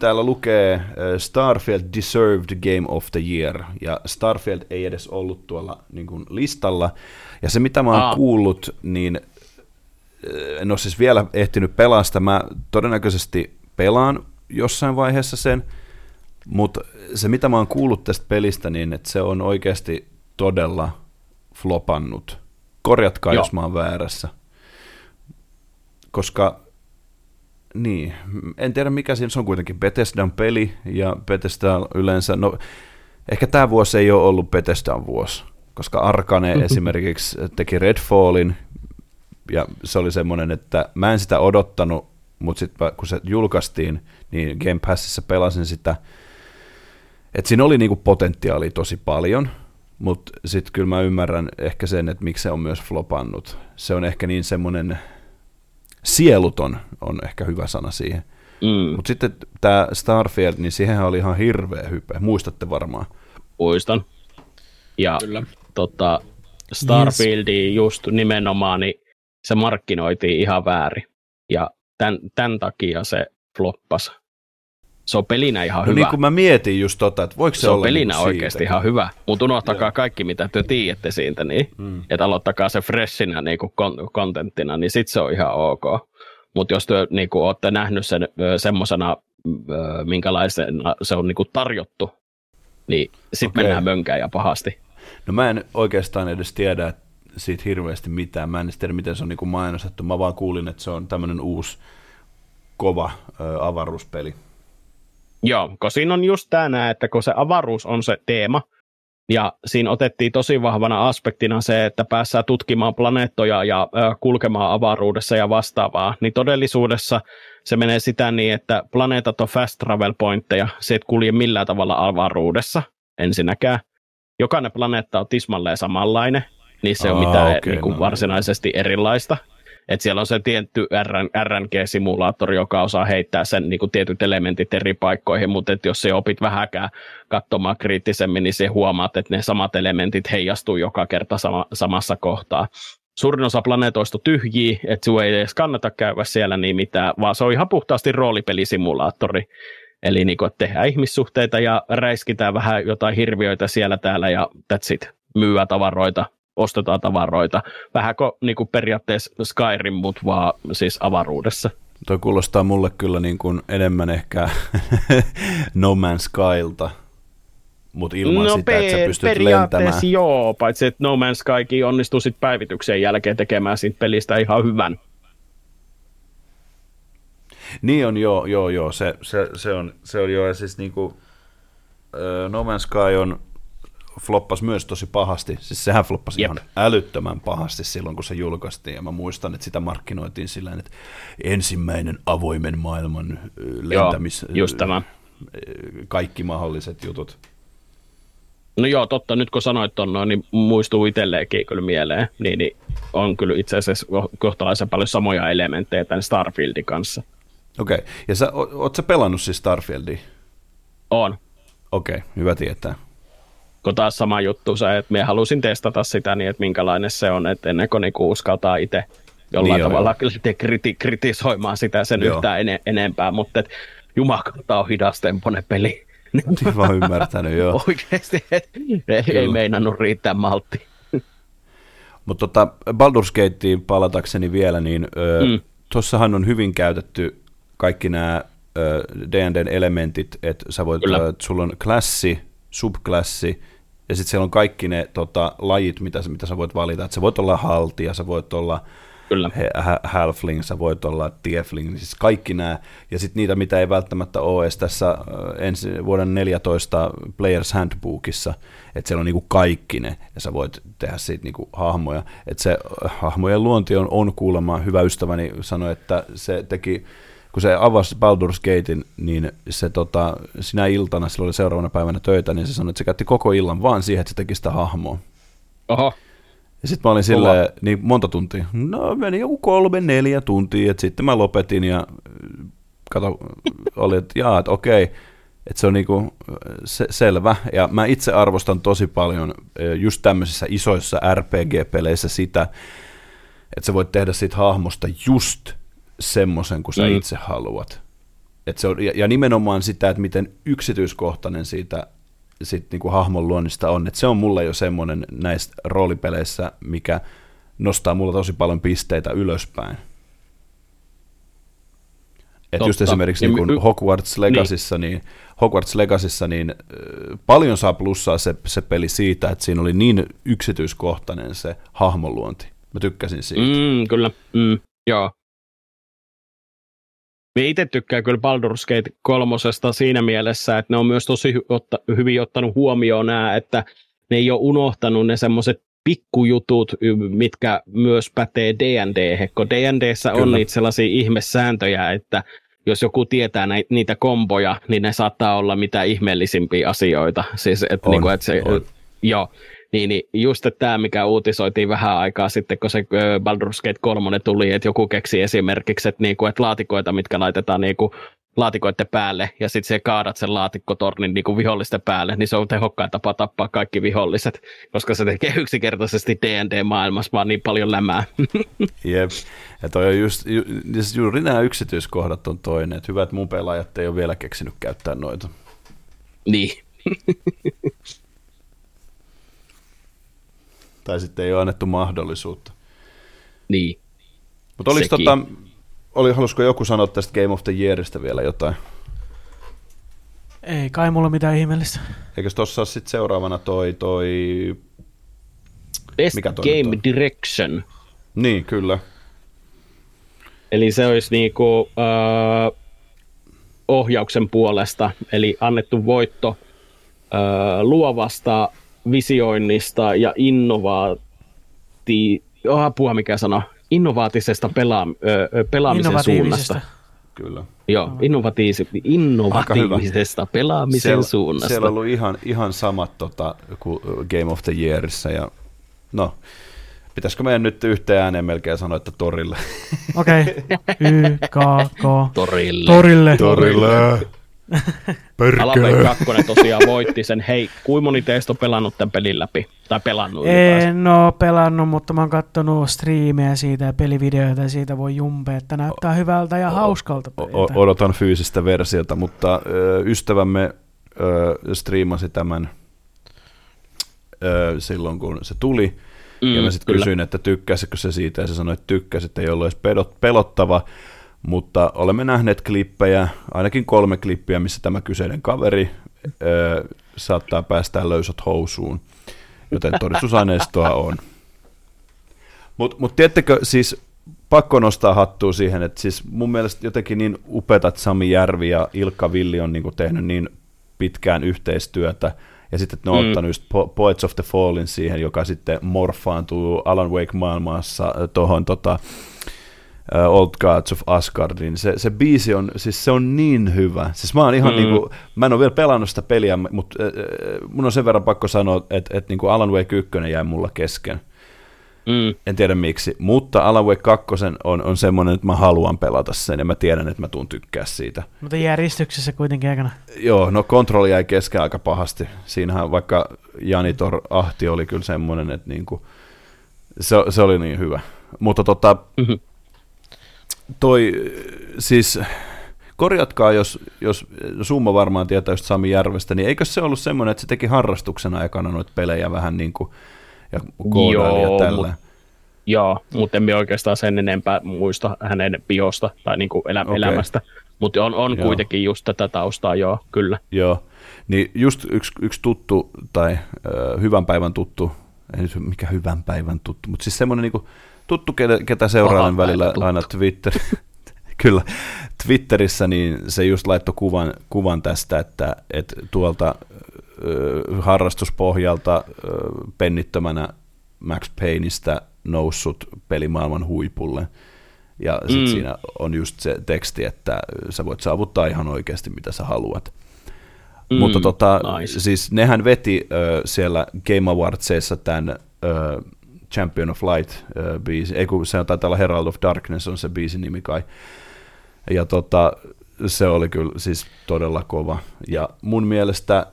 Speaker 2: täällä lukee äh, Starfield Deserved Game of the Year, ja Starfield ei edes ollut tuolla niin kuin, listalla. Ja se, mitä mä oon Aa. kuullut, niin en ole siis vielä ehtinyt pelaa sitä. Mä todennäköisesti pelaan jossain vaiheessa sen, mutta se, mitä mä oon kuullut tästä pelistä, niin että se on oikeasti todella flopannut. Korjatkaa, Joo. jos mä oon väärässä. Koska niin, en tiedä mikä siinä, se on kuitenkin Bethesdan peli, ja Bethesda yleensä, no ehkä tämä vuosi ei ole ollut Bethesdan vuosi, koska Arkane *laughs* esimerkiksi teki Redfallin, ja se oli semmoinen, että mä en sitä odottanut, mutta sitten kun se julkaistiin, niin Game Passissa pelasin sitä, että siinä oli niinku potentiaalia tosi paljon, mutta sitten kyllä mä ymmärrän ehkä sen, että miksi se on myös flopannut. Se on ehkä niin semmoinen sieluton on ehkä hyvä sana siihen. Mm. Mutta sitten tämä Starfield, niin siihen oli ihan hirveä hype. Muistatte varmaan.
Speaker 1: Muistan. Ja Kyllä. Tota, Starfieldi yes. just nimenomaan, niin se markkinoitiin ihan väärin. Ja tämän, tämän takia se floppasi se on pelinä ihan no
Speaker 2: hyvä.
Speaker 1: niin
Speaker 2: kuin mä mietin just tota, että voiko se,
Speaker 1: se
Speaker 2: olla
Speaker 1: on pelinä niin oikeasti siitä? ihan hyvä, mutta unohtakaa Joo. kaikki, mitä te tiedätte siitä, niin, mm. että aloittakaa se freshinä niin kuin kontenttina, niin sit se on ihan ok. Mutta jos te niin kuin, olette nähnyt sen semmoisena, minkälaisen se on niin kuin tarjottu, niin sitten okay. mennään mönkään ja pahasti.
Speaker 2: No mä en oikeastaan edes tiedä siitä hirveästi mitään. Mä en edes tiedä, miten se on niin kuin mainostettu. Mä vaan kuulin, että se on tämmöinen uusi kova ö, avaruuspeli.
Speaker 1: Joo, kun siinä on just tämä, että kun se avaruus on se teema, ja siinä otettiin tosi vahvana aspektina se, että päässään tutkimaan planeettoja ja ö, kulkemaan avaruudessa ja vastaavaa, niin todellisuudessa se menee sitä niin, että planeetat on fast travel pointteja, se et kulje millään tavalla avaruudessa ensinnäkään. Jokainen planeetta on tismalleen samanlainen, niin se on mitään okay, niin kuin no, varsinaisesti erilaista. Et siellä on se tietty RNG-simulaattori, joka osaa heittää sen niin kuin tietyt elementit eri paikkoihin, mutta et jos se opit vähäkään katsomaan kriittisemmin, niin se huomaat, että ne samat elementit heijastuu joka kerta sama, samassa kohtaa. Suurin osa planeetoista tyhjiä, että sinua ei edes kannata käydä siellä niin mitään, vaan se on ihan puhtaasti roolipelisimulaattori. Eli niin kuin, tehdään ihmissuhteita ja räiskitään vähän jotain hirviöitä siellä täällä ja that's it. Myyä tavaroita ostetaan tavaroita. Vähän kuin, niin kuin periaatteessa Skyrim, mutta vaan siis avaruudessa.
Speaker 2: Toi kuulostaa mulle kyllä niin kuin enemmän ehkä *laughs* No Man's Skylta, mutta ilman no, sitä, että sä pystyt
Speaker 1: periaatteessa lentämään. joo, paitsi että No Man's Skykin onnistuu sit päivityksen jälkeen tekemään siitä pelistä ihan hyvän.
Speaker 2: Niin on, joo, joo, joo, se, se, se on, se on joo, ja siis niinku, No Man's Sky on floppas myös tosi pahasti. Siis sehän floppasi
Speaker 1: Jep.
Speaker 2: ihan älyttömän pahasti silloin, kun se julkaistiin. Ja mä muistan, että sitä markkinoitiin sillä että ensimmäinen avoimen maailman lentämis...
Speaker 1: Joo, just tämä.
Speaker 2: Kaikki mahdolliset jutut.
Speaker 1: No joo, totta. Nyt kun sanoit ton noin, niin muistuu itselleenkin kyllä mieleen. Niin, niin on kyllä itse asiassa ko- kohtalaisen paljon samoja elementtejä tämän Starfieldin kanssa.
Speaker 2: Okei, okay. ja sä, o- oot sä pelannut siis Starfieldia?
Speaker 1: On.
Speaker 2: Okei, okay, hyvä tietää.
Speaker 1: Kun taas sama juttu se, että minä halusin testata sitä niin, että minkälainen se on, että ennen kuin niinku uskaltaa itse jollain
Speaker 2: Niin
Speaker 1: niin tavalla joo. kriti- kritisoimaan sitä sen
Speaker 2: Joo.
Speaker 1: yhtään ene- enempää, mutta et, jumakauta on hidastempoinen peli. *laughs*
Speaker 2: Oot vaan ymmärtänyt, joo.
Speaker 1: Oikeasti, et, ei, ei meinannut riittää maltti. *laughs*
Speaker 2: Mutta tota, Baldur's Gateen palatakseni vielä, niin ö,
Speaker 1: Mm.
Speaker 2: tuossahan on hyvin käytetty kaikki nämä D&Dn elementit, että sä voit,
Speaker 1: Kyllä.
Speaker 2: ö, että sulla on klassi, subklassi, ja sitten siellä on kaikki ne tota, lajit, mitä, mitä sä voit valita. Että sä voit olla haltija, sä voit olla
Speaker 1: Kyllä.
Speaker 2: halfling, sä voit olla tiefling, niin siis kaikki nämä, ja sitten niitä, mitä ei välttämättä ole edes tässä ö, ensi, vuoden 14 Players Handbookissa, että siellä on niinku kaikki ne, ja sä voit tehdä siitä niinku hahmoja, että se ö, hahmojen luonti on, on kuulemma, hyvä ystäväni sanoi, että se teki, kun se avasi Baldur's Gatein, niin se tota, sinä iltana, sillä oli seuraavana päivänä töitä, niin se sanoi, että se käytti koko illan vaan siihen, että se teki sitä hahmoa.
Speaker 1: Oho,
Speaker 2: Ja sitten mä olin silleen, niin monta tuntia? No meni joku kolme, neljä tuntia, että sitten mä lopetin ja kato, oli, että jaa, että okei, että se on niinku se, selvä. Ja mä itse arvostan tosi paljon äh, just tämmöisissä isoissa RPG-peleissä sitä, että sä voit tehdä siitä hahmosta just semmoisen, kuin sä
Speaker 1: Mm.
Speaker 2: itse haluat. Et se on, ja, ja nimenomaan sitä, että miten yksityiskohtainen siitä sit niinku hahmon luonnista on. Et se on mulle jo semmoinen näistä roolipeleissä, mikä nostaa mulla tosi paljon pisteitä ylöspäin. Et just esimerkiksi
Speaker 1: Ja
Speaker 2: niin kuin Hogwarts Legacyssa, niin, Hogwarts Legacyssa, niin paljon saa plussaa se, se peli siitä, että siinä oli niin yksityiskohtainen se hahmonluonti. Mä tykkäsin siitä.
Speaker 1: mm, kyllä, mm, joo. Me itse tykkään kyllä Baldur's Gate kolmosesta siinä mielessä, että ne on myös tosi hy- otta, hyvin ottanut huomioon nämä, että ne ei ole unohtanut ne semmoiset pikkujutut, mitkä myös pätee D&D, kun D&Dssä on niitä sellaisia ihmesääntöjä, että jos joku tietää näitä, niitä komboja, niin ne saattaa olla mitä ihmeellisimpiä asioita. Siis, että
Speaker 2: On,
Speaker 1: niinku, että se,
Speaker 2: on.
Speaker 1: Joo, niin, niin just tämä, mikä uutisoitiin vähän aikaa sitten, kun se Baldur's Gate 3 tuli, että joku keksi esimerkiksi, että, niinku, että laatikoita, mitkä laitetaan niinku, laatikoiden päälle, ja sitten se kaadat sen laatikkotornin niinku vihollisten päälle, niin se on tehokkain tapa tappaa kaikki viholliset, koska se tekee yksinkertaisesti D&D-maailmassa vaan niin paljon lämää. *laughs*
Speaker 2: Jep. Ja toi on just, ju, siis juuri nämä yksityiskohdat on toinen, että hyvä, että mun pelaajat ei ole vielä keksinyt käyttää noita.
Speaker 1: niin. *laughs*
Speaker 2: Tai sitten ei ole annettu mahdollisuutta.
Speaker 1: Niin.
Speaker 2: Mutta oliko tota, oli, halusiko joku sanoa tästä Game of the Yearista vielä jotain?
Speaker 3: Ei kai mulla mitään ihmeellistä.
Speaker 2: Eikös tossa ole sitten seuraavana toi, toi...
Speaker 1: Best
Speaker 2: Mikä toi
Speaker 1: Game
Speaker 2: on?
Speaker 1: Direction.
Speaker 2: Niin, kyllä.
Speaker 1: Eli se olisi niinku, öö, ohjauksen puolesta, eli annettu voitto öö, luovasta visioinnista ja innovaati... Oh, apua mikä sana? Innovaatisesta pela- öö, pelaamisen suunnasta.
Speaker 2: Kyllä.
Speaker 1: Joo, innovatiisi- innovatiivisesta pelaamisen
Speaker 2: siellä,
Speaker 1: suunnasta.
Speaker 2: Siellä on ollut ihan, ihan samat tota, kuin Game of the Yearissa. Ja, no, pitäisikö meidän nyt yhteen ääneen melkein sanoa, että torille?
Speaker 3: Okei. Y, K, K.
Speaker 1: Torille.
Speaker 3: Torille.
Speaker 2: Torille! *laughs*
Speaker 1: Alan 2 tosiaan voitti sen. Hei, kuinka moni teistä on pelannut tämän pelin läpi? Tai pelannut?
Speaker 3: En oo pelannut, mutta mä oon kattonut striimejä siitä ja pelivideoita ja siitä voi jumpea, että näyttää hyvältä ja hauskalta
Speaker 2: O-
Speaker 3: peliltä.
Speaker 2: o- odotan fyysistä versiota, mutta ö, ystävämme ö, striimasi tämän ö, silloin, kun se tuli. Mm, ja mä sitten kysyin, että tykkäsikö se siitä, ja se sanoi, että tykkäsi, että ei ollut edes pedot, pelottava, mutta olemme nähneet klippejä, ainakin kolme klippiä, missä tämä kyseinen kaveri ö, saattaa päästää löysät housuun, joten todistusaineistoa on. Mutta mut tiedättekö, siis pakko nostaa hattua siihen, että siis mun mielestä jotenkin niin upeat, että Sami Järvi ja Ilkka Villi on niinku tehnyt niin pitkään yhteistyötä, ja sitten ne on mm. ottanut just Poets of the Fallin siihen, joka sitten morfaantuu Alan Wake-maailmassa tuohon tota, uh, Old Gods of Asgardin. Se, se biisi on, siis se on niin hyvä. Siis mä oon ihan mm. niinku, mä en ole vielä pelannut sitä peliä, mutta äh, mun on sen verran pakko sanoa, että et, niinku Alan Wake 1 jäi mulla kesken. Mm. En tiedä miksi, mutta Alan Wake 2 on, on semmoinen, että mä haluan pelata sen ja mä tiedän, että mä tuun tykkää siitä.
Speaker 3: Mutta järjestyksessä kuitenkin aikana.
Speaker 2: Joo, no kontrolli jäi kesken aika pahasti. Siinähän vaikka Janitor Ahti oli kyllä semmoinen, että niinku, se, se oli niin hyvä. Mutta tota, mm-hmm. Toi, siis korjatkaa, jos, jos Summa varmaan tietää just Sami Järvestä, niin eikö se ollut semmoinen, että se teki harrastuksen aikana noita pelejä vähän niin kuin ja koodaili ja tällä. Mut,
Speaker 1: joo, mutta emme oikeastaan sen enempää muista hänen biosta tai niin kuin elä, okay. elämästä. Mutta on, on kuitenkin just tätä taustaa, joo, kyllä.
Speaker 2: Joo, niin just yksi, yksi tuttu tai äh, hyvän päivän tuttu, ei nyt mikä hyvän päivän tuttu, mutta siis semmoinen niin tuttu, ketä, ketä seuraan välillä tuttu. aina Twitter, *laughs* kyllä, Twitterissä, niin se just laittoi kuvan, kuvan tästä, että, että tuolta harrastuspohjalta pennittömänä Max Payneistä noussut pelimaailman huipulle. Ja sitten mm. siinä on just se teksti, että sä voit saavuttaa ihan oikeasti mitä sä haluat. Mm, Mutta tota, nice. siis nehän veti ö, siellä Game Awardsissa tämän ö, Champion of Light ö, biisi, ei kun se taitaa olla Herald of Darkness on se biisin nimi kai. Ja tota, se oli kyllä siis todella kova. Ja mun mielestä äh,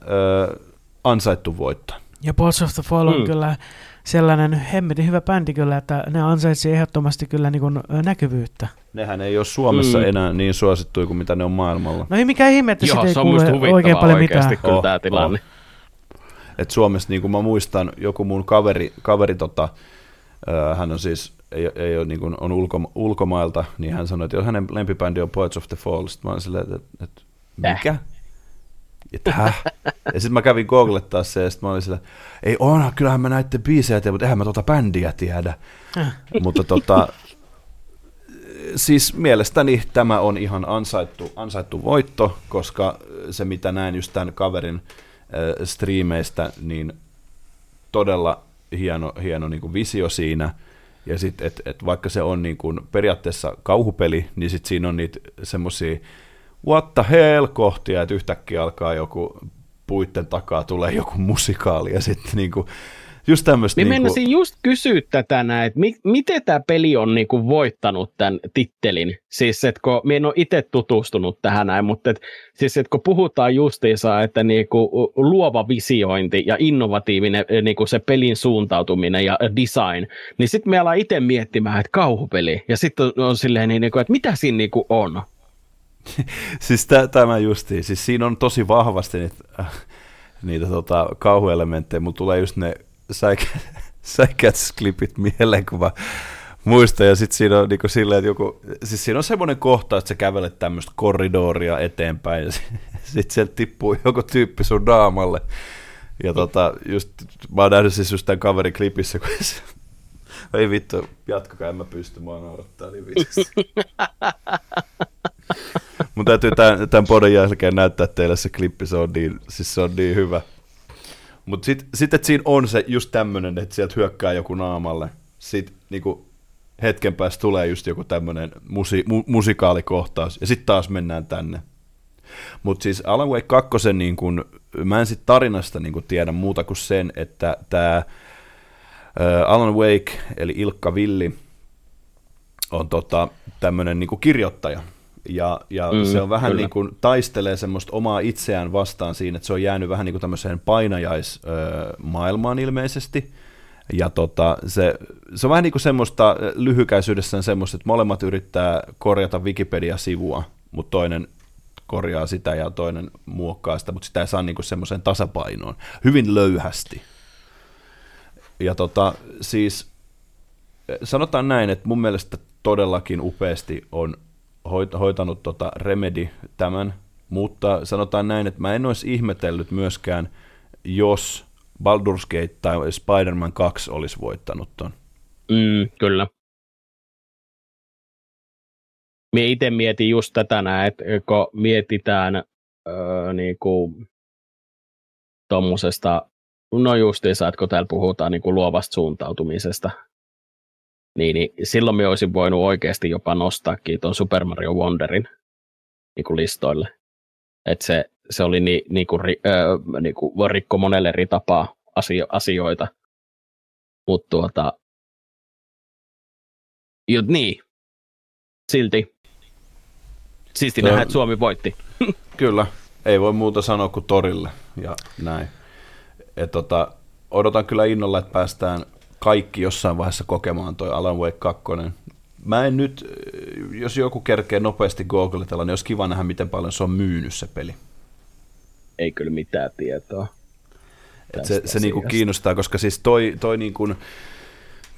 Speaker 2: ansaittu voitto.
Speaker 3: Ja Balls of the Fall on mm. kyllä sellainen hemmetin hyvä bändi kyllä, että ne ansaitsi ehdottomasti kyllä niin kuin näkyvyyttä.
Speaker 2: Nehän ei ole Suomessa mm. enää niin suosittuja kuin mitä ne on maailmalla.
Speaker 3: No ei mikään ihme, että Joo, ei kuule oikein paljon mitään.
Speaker 1: kyllä oh, tämä tilanne. Oh.
Speaker 2: Et Suomessa, niin kuin mä muistan, joku mun kaveri, kaveri tota, hän on siis ei, ei ole, niin kuin, on ulko, ulkomailta, niin hän sanoi, että jos hänen lempibändi on Poets of the Fall, sitten mä olin silleen, että, että mikä? Että häh? Ja sitten mä kävin googlettaa se, ja sitten mä olin silleen, ei onhan, kyllähän mä näitte biisejä tiedä, mutta eihän mä tota bändiä tiedä. mutta tota, siis mielestäni tämä on ihan ansaittu, ansaittu voitto, koska se mitä näin just tämän kaverin striimeistä, niin todella hieno, hieno niin kuin visio siinä – ja sitten, että et vaikka se on niin kuin periaatteessa kauhupeli, niin sitten siinä on niitä semmoisia what the hell? kohtia, että yhtäkkiä alkaa joku puitten takaa tulee joku musikaali ja sitten niin kuin just tämmöistä.
Speaker 1: Niin niinku... just kysyä tätä näin, että mi- miten tämä peli on niinku voittanut tämän tittelin? Siis, että kun minä en ole itse tutustunut tähän näin, mutta et, siis, että kun puhutaan justiinsa, että niinku luova visiointi ja innovatiivinen eh, niinku se pelin suuntautuminen ja design, niin sitten me ollaan itse miettimään, että kauhupeli, ja sitten on, on silleen, niin, niinku, että mitä siinä niinku on? *laughs*
Speaker 2: siis t- tämä justiin, siis siinä on tosi vahvasti niitä, äh, niitä tota, kauhuelementtejä, mutta tulee just ne säikätysklipit *laughs* mieleen, kun mä muistan, ja sitten siinä on niinku silleen, että joku, siis siinä on semmoinen kohta, että sä kävelet tämmöistä korridoria eteenpäin, ja *laughs* sitten sieltä tippuu joku tyyppi sun naamalle, ja tota, just, mä oon nähnyt siis just tämän kaverin klipissä, kun se, ei vittu, jatkakaa, en mä pysty, mua naurattaa niin vitsi. *laughs* Mun täytyy tämän, tämän podin jälkeen näyttää teille se klippi, se on niin, siis se on niin hyvä. Mutta sitten sit, että siinä on se just tämmöinen, että sieltä hyökkää joku naamalle. Sitten niinku, hetken päästä tulee just joku tämmöinen musi, mu, musikaalikohtaus, ja sitten taas mennään tänne. Mutta siis Alan Wake 2, niin kun, mä en sit tarinasta niin kun tiedä muuta kuin sen, että tämä Alan Wake, eli Ilkka Villi, on tota, tämmöinen niin kirjoittaja, ja, ja mm, se on vähän kyllä. niin kuin taistelee semmoista omaa itseään vastaan siinä, että se on jäänyt vähän niin kuin tämmöiseen painajaismaailmaan ilmeisesti. Ja tota, se, se on vähän niin kuin semmoista lyhykäisyydessään semmoista, että molemmat yrittää korjata Wikipedia-sivua, mutta toinen korjaa sitä ja toinen muokkaa sitä, mutta sitä ei saa niin semmoiseen tasapainoon. Hyvin löyhästi. Ja tota, siis sanotaan näin, että mun mielestä todellakin upeasti on hoitanut tota Remedy tämän, mutta sanotaan näin, että mä en olisi ihmetellyt myöskään, jos Baldur's Gate tai Spider-Man 2 olisi voittanut ton.
Speaker 1: Mm, kyllä. Mie itse mietin just tätä näin, että kun mietitään öö, niin kuin tuommoisesta, no justiinsa, että kun täällä puhutaan niin kuin luovasta suuntautumisesta, niin, niin silloin me olisin voinut oikeasti jopa nostaakin tuon Super Mario Wonderin niin kuin listoille. Että se, se oli ni, niin kuin, äh, niin kuin rikko monelle eri tapaa asio, asioita. Mutta tuota, jo, niin, silti. Siisti nähdä, että Suomi voitti. *laughs*
Speaker 2: Kyllä, ei voi muuta sanoa kuin torille ja näin. Et tota, odotan kyllä innolla, että päästään kaikki jossain vaiheessa kokemaan toi Alan Wake 2. Mä en nyt, jos joku kerkee nopeasti googletella, niin olisi kiva nähdä, miten paljon se on myynyt se peli.
Speaker 1: Ei kyllä mitään tietoa.
Speaker 2: Et se se niinku kiinnostaa, koska siis toi, toi niinku,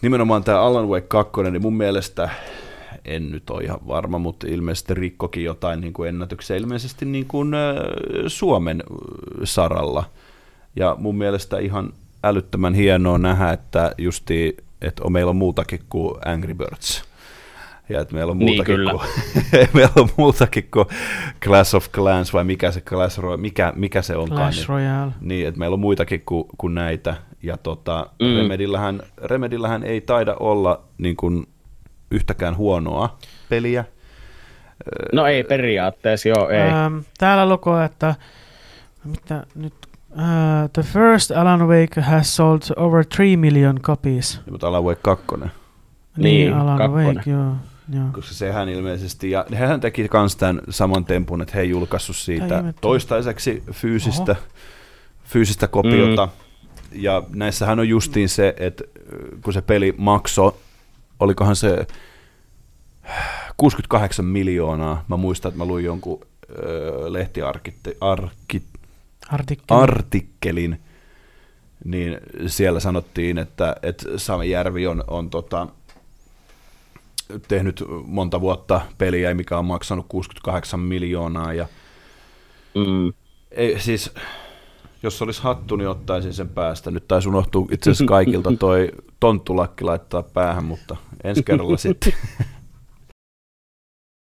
Speaker 2: nimenomaan tämä Alan Wake 2, niin mun mielestä en nyt ole ihan varma, mutta ilmeisesti rikkokin jotain niin kuin ennätyksiä ilmeisesti niin kuin, Suomen saralla. Ja mun mielestä ihan älyttömän hienoa nähdä, että justi, että on, meillä on muutakin kuin Angry Birds. Ja että meillä on niin, muutakin, niin, kuin, *laughs* meillä on muutakin kuin Clash of Clans, vai mikä se Clash Royale, mikä, mikä se onkaan.
Speaker 3: Clash Royale.
Speaker 2: Niin, niin, että meillä on muitakin kuin, kuin näitä. Ja tota, mm. Remedillähän, Remedillähän ei taida olla niin kuin, yhtäkään huonoa peliä.
Speaker 1: No ei periaatteessa, joo, ei. Ähm,
Speaker 3: täällä lukee, että mitä nyt Uh, the first Alan Wake has sold over 3 million copies.
Speaker 2: Ja, mutta Alan Wake 2.
Speaker 3: Niin, niin Alan kakkonen. Wake, joo. Joo.
Speaker 2: Koska sehän ilmeisesti, ja hehän teki myös tämän saman tempun, että he ei julkaissut siitä toistaiseksi fyysistä, Oho. fyysistä kopiota. Mm. Ja näissähän on justiin se, että kun se peli maksoi, olikohan se 68 miljoonaa, mä muistan, että mä luin jonkun ö, lehtiarkittelin,
Speaker 3: artikkelin.
Speaker 2: artikkelin, niin siellä sanottiin, että, että Sami Järvi on, on tota, tehnyt monta vuotta peliä, mikä on maksanut 68 miljoonaa. Ja mm. ei, siis, jos olisi hattu, niin ottaisin sen päästä. Nyt taisi unohtua itse asiassa kaikilta toi *laughs* tonttulakki laittaa päähän, mutta ensi kerralla sitten. *laughs*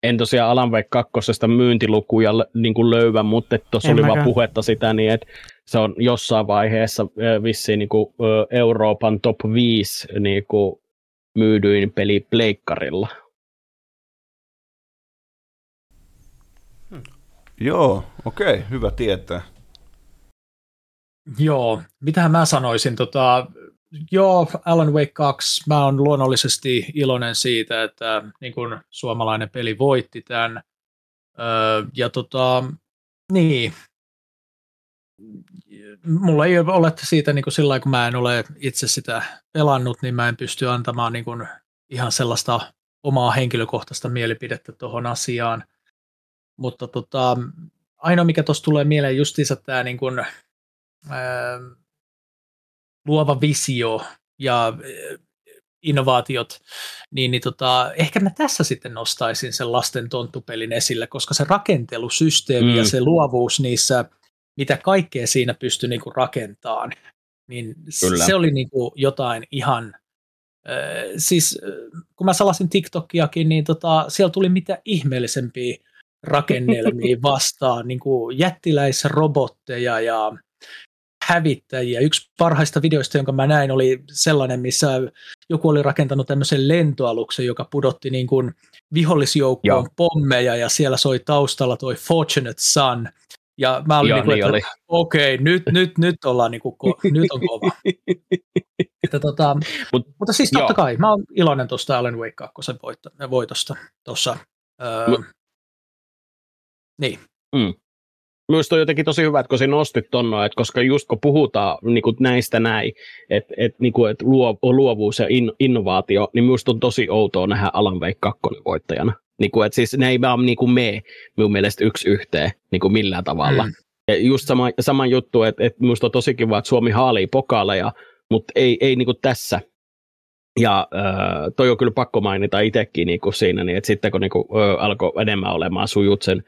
Speaker 1: En tosiaan Alan Wake 2 myyntilukuja niin kuin löyvä, mutta tuossa oli vaan puhetta sitä, niin että se on jossain vaiheessa vissiin niin kuin, Euroopan top 5 niin kuin, myydyin peli pleikkarilla.
Speaker 2: Hmm. Joo, okei, okay, hyvä tietää.
Speaker 4: Joo, mitähän mä sanoisin, tota, joo, Alan Wake 2, mä oon luonnollisesti iloinen siitä, että niin kun suomalainen peli voitti tämän. Öö, ja tota, niin, mulla ei ole siitä niin kuin sillä kun mä en ole itse sitä pelannut, niin mä en pysty antamaan niin kuin ihan sellaista omaa henkilökohtaista mielipidettä tuohon asiaan. Mutta tota, ainoa mikä tuossa tulee mieleen justiinsa tämä niin kuin, ää, luova visio ja innovaatiot, niin, niin tota, ehkä mä tässä sitten nostaisin sen lasten tonttupelin esille, koska se rakentelusysteemi mm. ja se luovuus niissä mitä kaikkea siinä pystyi niin kuin rakentamaan, niin Kyllä. se oli niin kuin jotain ihan, äh, siis kun mä salasin TikTokiakin, niin tota, siellä tuli mitä ihmeellisempiä rakennelmia *laughs* vastaan, niin kuin jättiläisrobotteja ja hävittäjiä. Yksi parhaista videoista, jonka mä näin, oli sellainen, missä joku oli rakentanut tämmöisen lentoaluksen, joka pudotti niin kuin vihollisjoukkoon pommeja ja siellä soi taustalla toi Fortunate Sun, ja mä olin Joo, niin kuin, niin että okei, okay, nyt, nyt, nyt ollaan niin kuin, ko- nyt on kova. *laughs* että, tota, Mut, mutta siis totta jo. kai, mä oon iloinen tuosta Alan Wake 2 voitosta tuossa. Öö, niin.
Speaker 1: Mm. Minusta on jotenkin tosi hyvä, että kun sinä nostit tuonnoa, että koska just kun puhutaan niin kuin näistä näin, että, että, niin kuin, että luovuus ja in, innovaatio, niin minusta on tosi outoa nähdä Alan Wake 2 voittajana. Niin kuin, että siis ne ei vaan niin kuin mene minun mielestä yksi yhteen niin kuin millään tavalla. Mm. Ja just sama, sama juttu, että, että minusta on tosi kiva, että Suomi haalii pokaaleja, mutta ei, ei niin kuin tässä. Ja äh, toi on kyllä pakko mainita itsekin niin kuin siinä, niin että sitten kun niin kuin, äh, alkoi enemmän olemaan sujut sen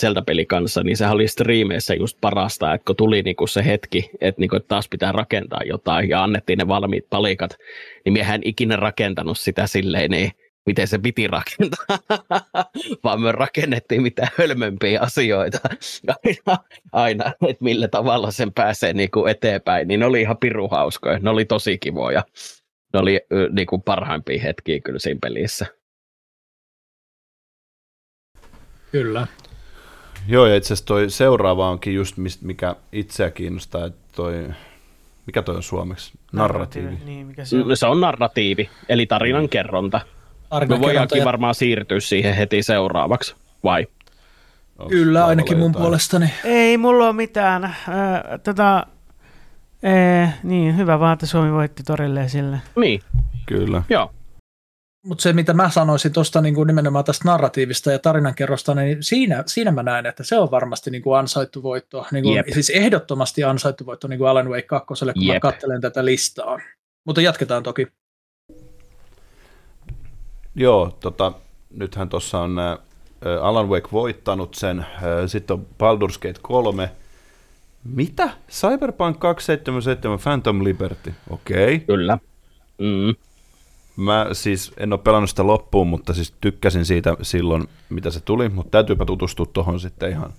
Speaker 1: Zelda-peli kanssa, niin sehän oli striimeissä just parasta, että kun tuli niinku se hetki, että, niinku, taas pitää rakentaa jotain ja annettiin ne valmiit palikat, niin miehän ikinä rakentanut sitä silleen niin miten se piti rakentaa, *laughs* vaan me rakennettiin mitä hölmömpiä asioita *laughs* aina, aina että millä tavalla sen pääsee niin kuin eteenpäin, niin ne oli ihan pirun hauskoja, ne oli tosi kivoja. Ne oli niin kuin parhaimpia hetkiä kyllä siinä pelissä.
Speaker 4: Kyllä.
Speaker 2: Joo, ja itse asiassa toi seuraava onkin just, mikä itseä kiinnostaa, että toi, mikä toi on suomeksi? Narratiivi. narratiivi.
Speaker 3: Niin, mikä se, on?
Speaker 1: se on narratiivi, eli tarinan kerronta. Me voidaankin ja... varmaan siirtyä siihen heti seuraavaksi, vai?
Speaker 4: Onks Kyllä, ainakin mun jotain? puolestani.
Speaker 3: Ei mulla ole mitään. Äh, tota, ee, niin, hyvä vaan, että Suomi voitti torille sille.
Speaker 1: Niin.
Speaker 2: Kyllä.
Speaker 1: Joo.
Speaker 4: Mutta se, mitä mä sanoisin tuosta niin kuin nimenomaan tästä narratiivista ja tarinankerrosta, niin siinä, siinä mä näen, että se on varmasti niin kuin ansaittu voitto. Niin kuin, siis ehdottomasti ansaittu voitto niin kuin Alan Wake 2, kun Jep. mä katselen tätä listaa. Mutta jatketaan toki.
Speaker 2: Joo, tota, nythän tuossa on ä, Alan Wake voittanut sen, sitten on Baldur's Gate 3. Mitä? Cyberpunk 277 Phantom Liberty, okei. Okay.
Speaker 1: Kyllä. Mm.
Speaker 2: Mä siis en ole pelannut sitä loppuun, mutta siis tykkäsin siitä silloin, mitä se tuli, mutta täytyypä tutustua tuohon sitten ihan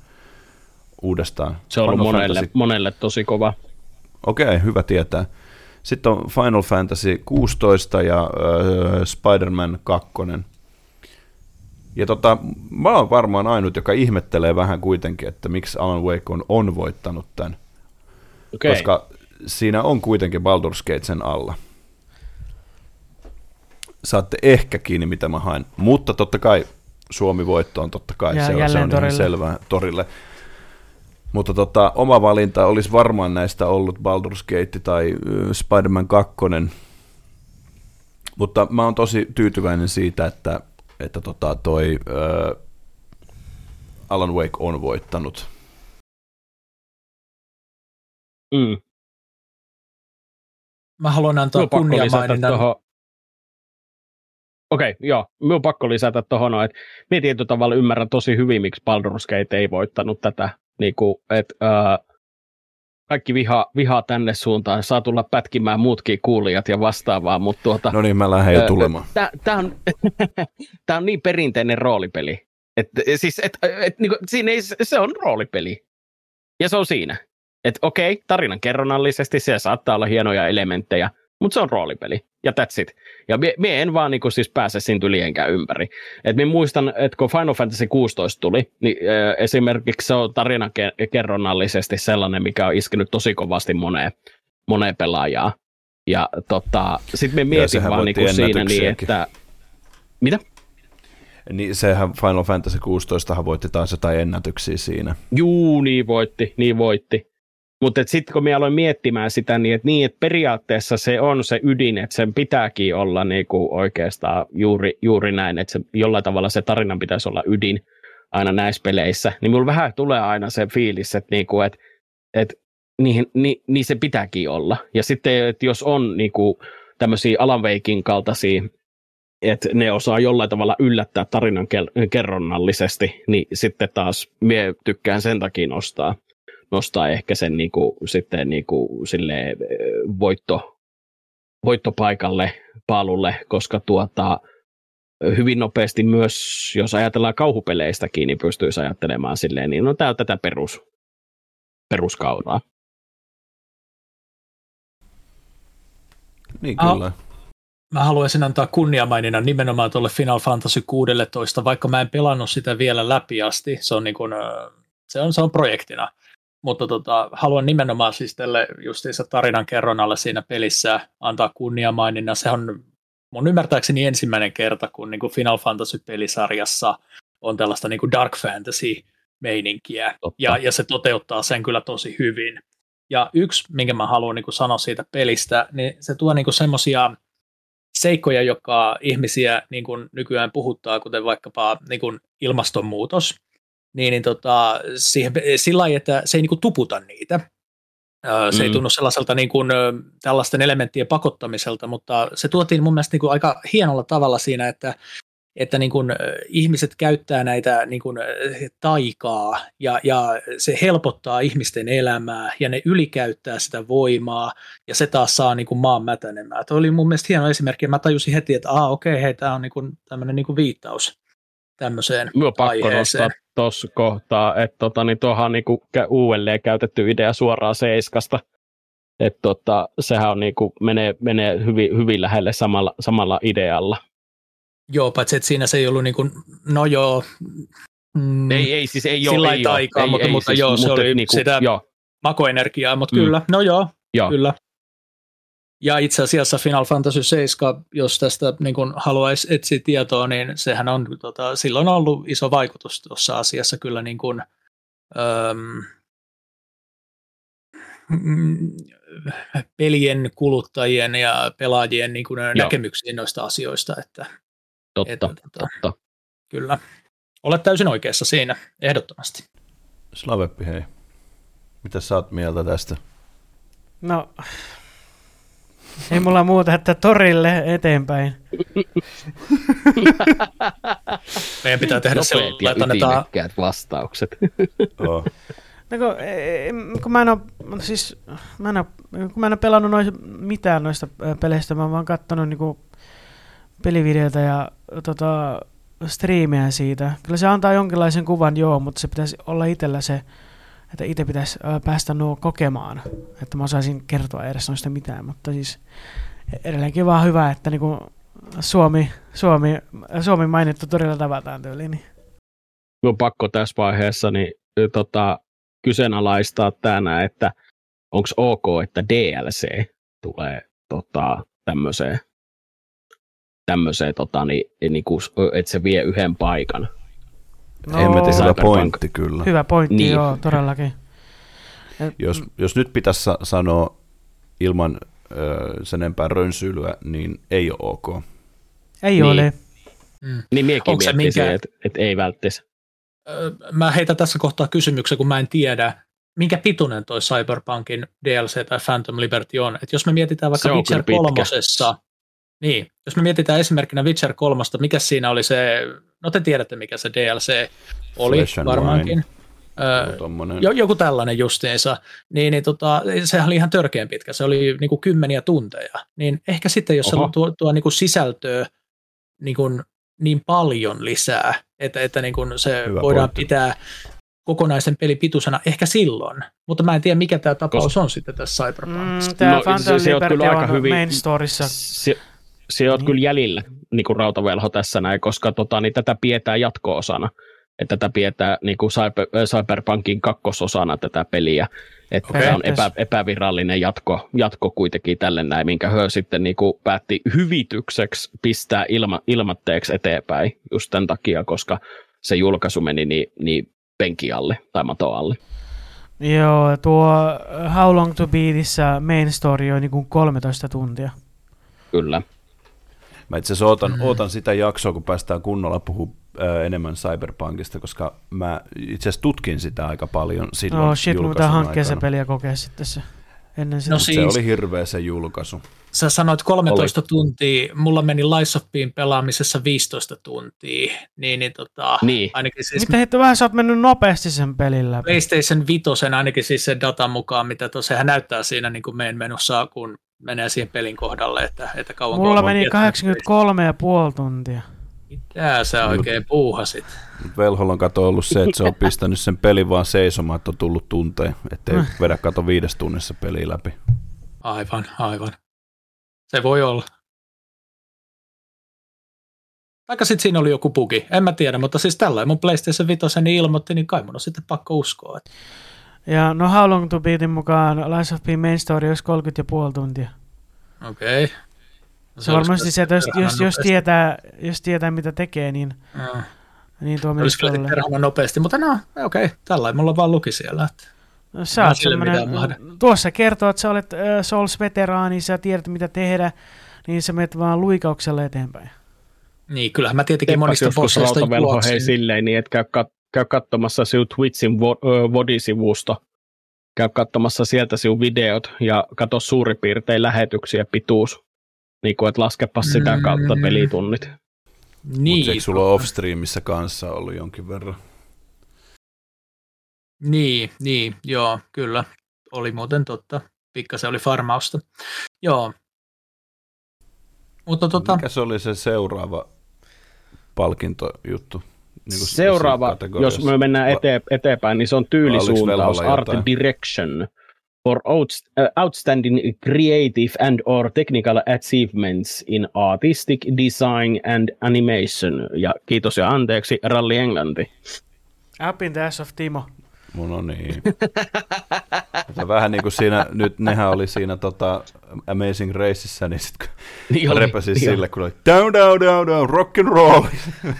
Speaker 2: uudestaan.
Speaker 1: Se on ollut monelle, Fantasy... monelle tosi kova.
Speaker 2: Okei, okay, hyvä tietää. Sitten on Final Fantasy 16 ja äh, Spider-Man 2. Ja tota, mä oon varmaan ainut, joka ihmettelee vähän kuitenkin, että miksi Alan Wake on, on voittanut tämän. Okay. Koska siinä on kuitenkin Baldur's Gate sen alla saatte ehkä kiinni, mitä mä haen. Mutta totta kai Suomi voitto on totta kai, ja se on, se on ihan selvää torille. Mutta tota, oma valinta olisi varmaan näistä ollut Baldur's Gate tai Spider-Man 2. Mutta mä oon tosi tyytyväinen siitä, että, että tota toi uh, Alan Wake on voittanut.
Speaker 1: Mm.
Speaker 4: Mä haluan antaa kunniamaininnan. Tuohon
Speaker 1: Okei, okay, joo. Minun pakko lisätä tuohon, että minä tietyllä tavalla ymmärrän tosi hyvin, miksi Baldur's Gate ei voittanut tätä. Niin kuin, että, ää, kaikki viha, vihaa tänne suuntaan, saa tulla pätkimään muutkin kuulijat ja vastaavaa, mutta tuota...
Speaker 2: No niin, mä lähden jo tulemaan.
Speaker 1: Tämä on, *laughs* tää on niin perinteinen roolipeli. Et, siis, et, et, niin kuin, siinä ei, se on roolipeli. Ja se on siinä. Että okei, okay, tarinan kerronnallisesti siellä saattaa olla hienoja elementtejä, mutta se on roolipeli. Ja that's it. Ja mie, mie en vaan niinku siis pääse siinä tylienkään ympäri. Et minä muistan, että kun Final Fantasy 16 tuli, niin äh, esimerkiksi se on tarinan kerronnallisesti sellainen, mikä on iskenyt tosi kovasti moneen, moneen pelaajaa. Ja tota, sitten me mietin vaan niinku siinä niin, että... Mitä?
Speaker 2: Niin sehän Final Fantasy 16 voitti taas jotain ennätyksiä siinä.
Speaker 1: Juu, niin voitti, niin voitti. Mutta sitten kun minä aloin miettimään sitä, niin että, niin, että periaatteessa se on se ydin, että sen pitääkin olla niin kuin oikeastaan juuri, juuri näin, että jollain tavalla se tarinan pitäisi olla ydin aina näissä peleissä, niin minulla vähän tulee aina se fiilis, että, niin kuin, että, että niin, niin, niin se pitääkin olla. Ja sitten, että jos on niin kuin, tämmöisiä Alan kaltaisia, että ne osaa jollain tavalla yllättää tarinan kerronnallisesti, niin sitten taas mie tykkään sen takia nostaa nostaa ehkä sen niin kuin, sitten niin kuin, sille voitto, voittopaikalle, paalulle, koska tuota, hyvin nopeasti myös, jos ajatellaan kauhupeleistäkin, niin pystyisi ajattelemaan silleen, niin no tämä on tätä perus, peruskauraa.
Speaker 2: Niin kyllä.
Speaker 4: Mä haluaisin antaa kunniamaininnan nimenomaan tuolle Final Fantasy 16, vaikka mä en pelannut sitä vielä läpi asti. Se on, niin kuin, se on, se on projektina mutta tota, haluan nimenomaan siis tälle justiinsa tarinan kerronnalle siinä pelissä antaa kunniamaininnan. Se on mun ymmärtääkseni ensimmäinen kerta, kun niin kuin Final Fantasy-pelisarjassa on tällaista niin kuin dark fantasy-meininkiä, ja, ja se toteuttaa sen kyllä tosi hyvin. Ja yksi, minkä mä haluan niin kuin sanoa siitä pelistä, niin se tuo niin semmoisia seikkoja, joka ihmisiä niin kuin nykyään puhuttaa, kuten vaikkapa niin kuin ilmastonmuutos, niin, niin tota, siihen, sillä lailla, että se ei niin kuin tuputa niitä. Se mm. ei tunnu sellaiselta niin kuin, tällaisten elementtien pakottamiselta, mutta se tuotiin mun mielestä niin kuin aika hienolla tavalla siinä, että että niin kun, ihmiset käyttää näitä niin kun, taikaa ja, ja se helpottaa ihmisten elämää ja ne ylikäyttää sitä voimaa ja se taas saa niin kun, maan mätänemään. Tuo oli mun mielestä hieno esimerkki ja mä tajusin heti, että ah, okei, okay, hei, tämä on niin kun, tämmöinen niin viittaus tämmöiseen
Speaker 1: Mä pakko
Speaker 4: aiheeseen.
Speaker 1: nostaa tuossa kohtaa, että tota, niin tuohan on niinku uudelleen käytetty idea suoraan Seiskasta. Että tota, sehän on niinku, menee, menee hyvin, hyvin lähelle samalla, samalla idealla.
Speaker 4: Joo, paitsi että siinä se ei ollut niin kuin, no joo, mm,
Speaker 1: Ei, ei, siis ei
Speaker 4: Sillä
Speaker 1: ole.
Speaker 4: lailla
Speaker 1: Ei, ole.
Speaker 4: taikaa,
Speaker 1: ei,
Speaker 4: mutta-
Speaker 1: ei,
Speaker 4: mutta
Speaker 1: siis,
Speaker 4: joo, se oli
Speaker 1: niinku,
Speaker 4: sitä-
Speaker 1: Joo,
Speaker 4: makoenergiaa, mutta
Speaker 1: Mm.
Speaker 4: kyllä, no joo,
Speaker 1: joo.
Speaker 4: kyllä. Ja itse asiassa Final Fantasy 7, jos tästä niin kuin haluaisi etsiä tietoa, niin sehän on tota, silloin ollut iso vaikutus tuossa asiassa kyllä niin kuin, öm, mm, pelien kuluttajien ja pelaajien niin kuin näkemyksiin noista asioista, että,
Speaker 1: totta,
Speaker 4: että tota,
Speaker 1: totta.
Speaker 4: kyllä. Olet täysin oikeassa siinä, ehdottomasti.
Speaker 2: Slaveppi, hei. Mitä sä oot mieltä tästä?
Speaker 3: No, ei mulla muuta, että torille eteenpäin.
Speaker 4: Meidän pitää tehdä sellainen, että annetaan
Speaker 1: vastaukset.
Speaker 2: Oh.
Speaker 3: No kun, e- e- kun mä en ole, siis, mä en ole, kun mä en ole pelannut nois, mitään noista peleistä, mä oon vaan kattonut niinku pelivideoita ja tota, striimejä siitä. Kyllä se antaa jonkinlaisen kuvan, joo, mutta se pitäisi olla itsellä se, että itse pitäisi päästä nuo kokemaan, että mä osaisin kertoa edes noista mitään, mutta siis edelleenkin vaan hyvä, että niinku Suomi, Suomi, Suomi mainittu todella tavataan tyyliin. Niin.
Speaker 1: On pakko tässä vaiheessa niin, tota, kyseenalaistaa tänään, että onko ok, että DLC tulee tota, tämmöiseen, tämmöiseen tota, niin, niin kuin, että se vie yhden paikan.
Speaker 2: No, Hemmetin hyvä pointti kyllä.
Speaker 3: Hyvä pointti,
Speaker 1: Niin.
Speaker 3: joo, todellakin. Et,
Speaker 2: Jos, jos nyt pitäisi sa- sanoa ilman ö, sen enempää rönsyilyä, niin ei ole ok.
Speaker 3: Ei
Speaker 1: Niin.
Speaker 3: ole.
Speaker 4: Mm.
Speaker 1: Niin miekin
Speaker 4: Onko se minkä-
Speaker 1: että et ei välttis.
Speaker 4: Ö, mä heitän tässä kohtaa kysymyksen, kun mä en tiedä, minkä pituinen toi Cyberpunkin DLC tai Phantom Liberty on. Et jos me mietitään vaikka Witcher
Speaker 1: kyllä pitkä.
Speaker 4: kolmosessa, niin, jos me mietitään esimerkkinä Witcher kolmosta, mikä siinä oli se, no te tiedätte mikä se DLC oli
Speaker 2: Flesh
Speaker 4: varmaankin. Ö,
Speaker 2: Joku tommonen.
Speaker 4: jo, joku tällainen justiinsa, niin, niin tota, sehän oli ihan törkeän pitkä, se oli niin kuin kymmeniä tunteja. Niin ehkä sitten, jos
Speaker 1: Oho.
Speaker 4: se tuo, tuo niin kuin sisältöä niin, kuin niin paljon lisää, että, että niin kuin se
Speaker 2: Hyvä
Speaker 4: voidaan
Speaker 2: pointti.
Speaker 4: pitää kokonaisen pelin pituisena ehkä silloin, mutta mä en tiedä mikä tämä tapaus
Speaker 1: Kos-
Speaker 4: on sitten tässä Cyberpunkissa.
Speaker 3: Mm, Tämä
Speaker 1: No,
Speaker 3: no, Phantom
Speaker 1: se- se on
Speaker 3: Liberty
Speaker 1: kyllä aika
Speaker 3: on
Speaker 1: hyvin-
Speaker 3: main storissa.
Speaker 1: Se, se on
Speaker 3: Niin.
Speaker 1: kyllä jäljellä niin kuin rautavelho tässä näin, koska tota, niin tätä pidetään jatko-osana. Että tätä pidetään niin kuin Cyber, äh, Cyberpunkin kakkososana tätä peliä. Että
Speaker 3: Okei.
Speaker 1: tämä on epä, epävirallinen jatko, jatko kuitenkin tälle näin, minkä Hö sitten niin kuin päätti hyvitykseksi pistää ilma, ilmatteeksi eteenpäin just tämän takia, koska se julkaisu meni niin, niin penki alle tai mato alle.
Speaker 3: Joo, tuo How Long to Beatissä main story on niin 13 tuntia.
Speaker 1: Kyllä.
Speaker 2: Mä itse asiassa ootan, ootan sitä jaksoa, kun päästään kunnolla puhua ö, enemmän Cyberpunkista, koska mä itse asiassa tutkin sitä aika paljon silloin
Speaker 3: No shit,
Speaker 2: julkaisun
Speaker 3: hankkia se
Speaker 2: aikana.
Speaker 3: peli ja kokea sitten se ennen sitä.
Speaker 4: No
Speaker 2: Se
Speaker 4: siis-
Speaker 2: oli hirveä se julkaisu.
Speaker 4: Sä sanoit 13 oli. tuntia, mulla meni Lies of Pin pelaamisessa 15 tuntia, niin, niin, tota,
Speaker 1: Niin.
Speaker 4: ainakin siis
Speaker 3: Mitä hitto, vähän sä oot mennyt nopeasti sen pelin läpi.
Speaker 4: PlayStation 5 ainakin siis sen datan mukaan, mitä tuossa sehän näyttää siinä niin kuin meidän menussa, kun menee siihen pelin kohdalle, että, että kauan
Speaker 3: Mulla meni
Speaker 4: viettänyt
Speaker 3: 83 ja puoli tuntiä.
Speaker 4: Mitä sä oikein puuhasit?
Speaker 2: Velholla on kato ollut se, että se on pistänyt sen pelin vaan seisomaan, että on tullut tunteen, ettei
Speaker 3: Äh.
Speaker 2: vedä kato viides tunnissa peliä läpi.
Speaker 4: Aivan, aivan. Se voi olla. Vaikka sitten siinä oli joku bugi, en mä tiedä, mutta siis tällä mun PlayStation 5 niin ilmoitti, niin kai mun on sitten pakko uskoa. Että
Speaker 3: Ja no How Long to Beatin mukaan Lies of P main story olisi 30 ja puoli tuntia.
Speaker 4: okei. Okay.
Speaker 3: Se on varmasti se, että jos, jos, jos, tietää, jos tietää mitä tekee, niin,
Speaker 4: Mm.
Speaker 3: niin tuo
Speaker 4: Olisi kyllä nopeasti, mutta no, okei, okay. tällä mulla vaan luki siellä. Että.
Speaker 3: No, sä
Speaker 4: Mä
Speaker 3: oot tuossa kertoo, että sä olet äh, Souls-veteraani, sä tiedät mitä tehdä, niin sä menet vaan luikauksella eteenpäin.
Speaker 4: Niin, kyllähän mä tietenkin
Speaker 1: Teppas
Speaker 4: monista bosseista
Speaker 1: rautavelho hei
Speaker 4: juoksin.
Speaker 1: silleen, niin että käy, kat- käy katsomassa sinun Twitchin Vodi-sivusto. Käy katsomassa sieltä sinun videot ja katso suurin piirtein lähetyksiä pituus. Niin kuin, että laskepa sitä
Speaker 4: Mm.
Speaker 1: kautta pelitunnit.
Speaker 4: Niin,
Speaker 2: Mutta sulla ole off-streamissa kanssa ollut jonkin verran?
Speaker 4: Niin, niin, joo, kyllä. Oli muuten totta. Pikkasen oli farmausta. Joo. Mutta tota,
Speaker 2: Mikä se oli se seuraava palkintojuttu? Niin kuin
Speaker 1: Seuraava, jos me mennään ete, eteenpäin, niin se on tyylisuuntaus, art
Speaker 2: jotain?
Speaker 1: direction for uh, outstanding creative and or technical achievements in artistic design and animation. Ja kiitos ja anteeksi, Ralli Englanti.
Speaker 3: Up in the ass of Timo.
Speaker 2: Mun on niin. Vähän niin kuin siinä, nyt nehän oli siinä tota Amazing Raceissa, niin sitten
Speaker 1: Niin
Speaker 2: kun
Speaker 1: oli,
Speaker 2: repäsin
Speaker 1: niin
Speaker 2: sille, kun oli down, down, down, down, rock and roll.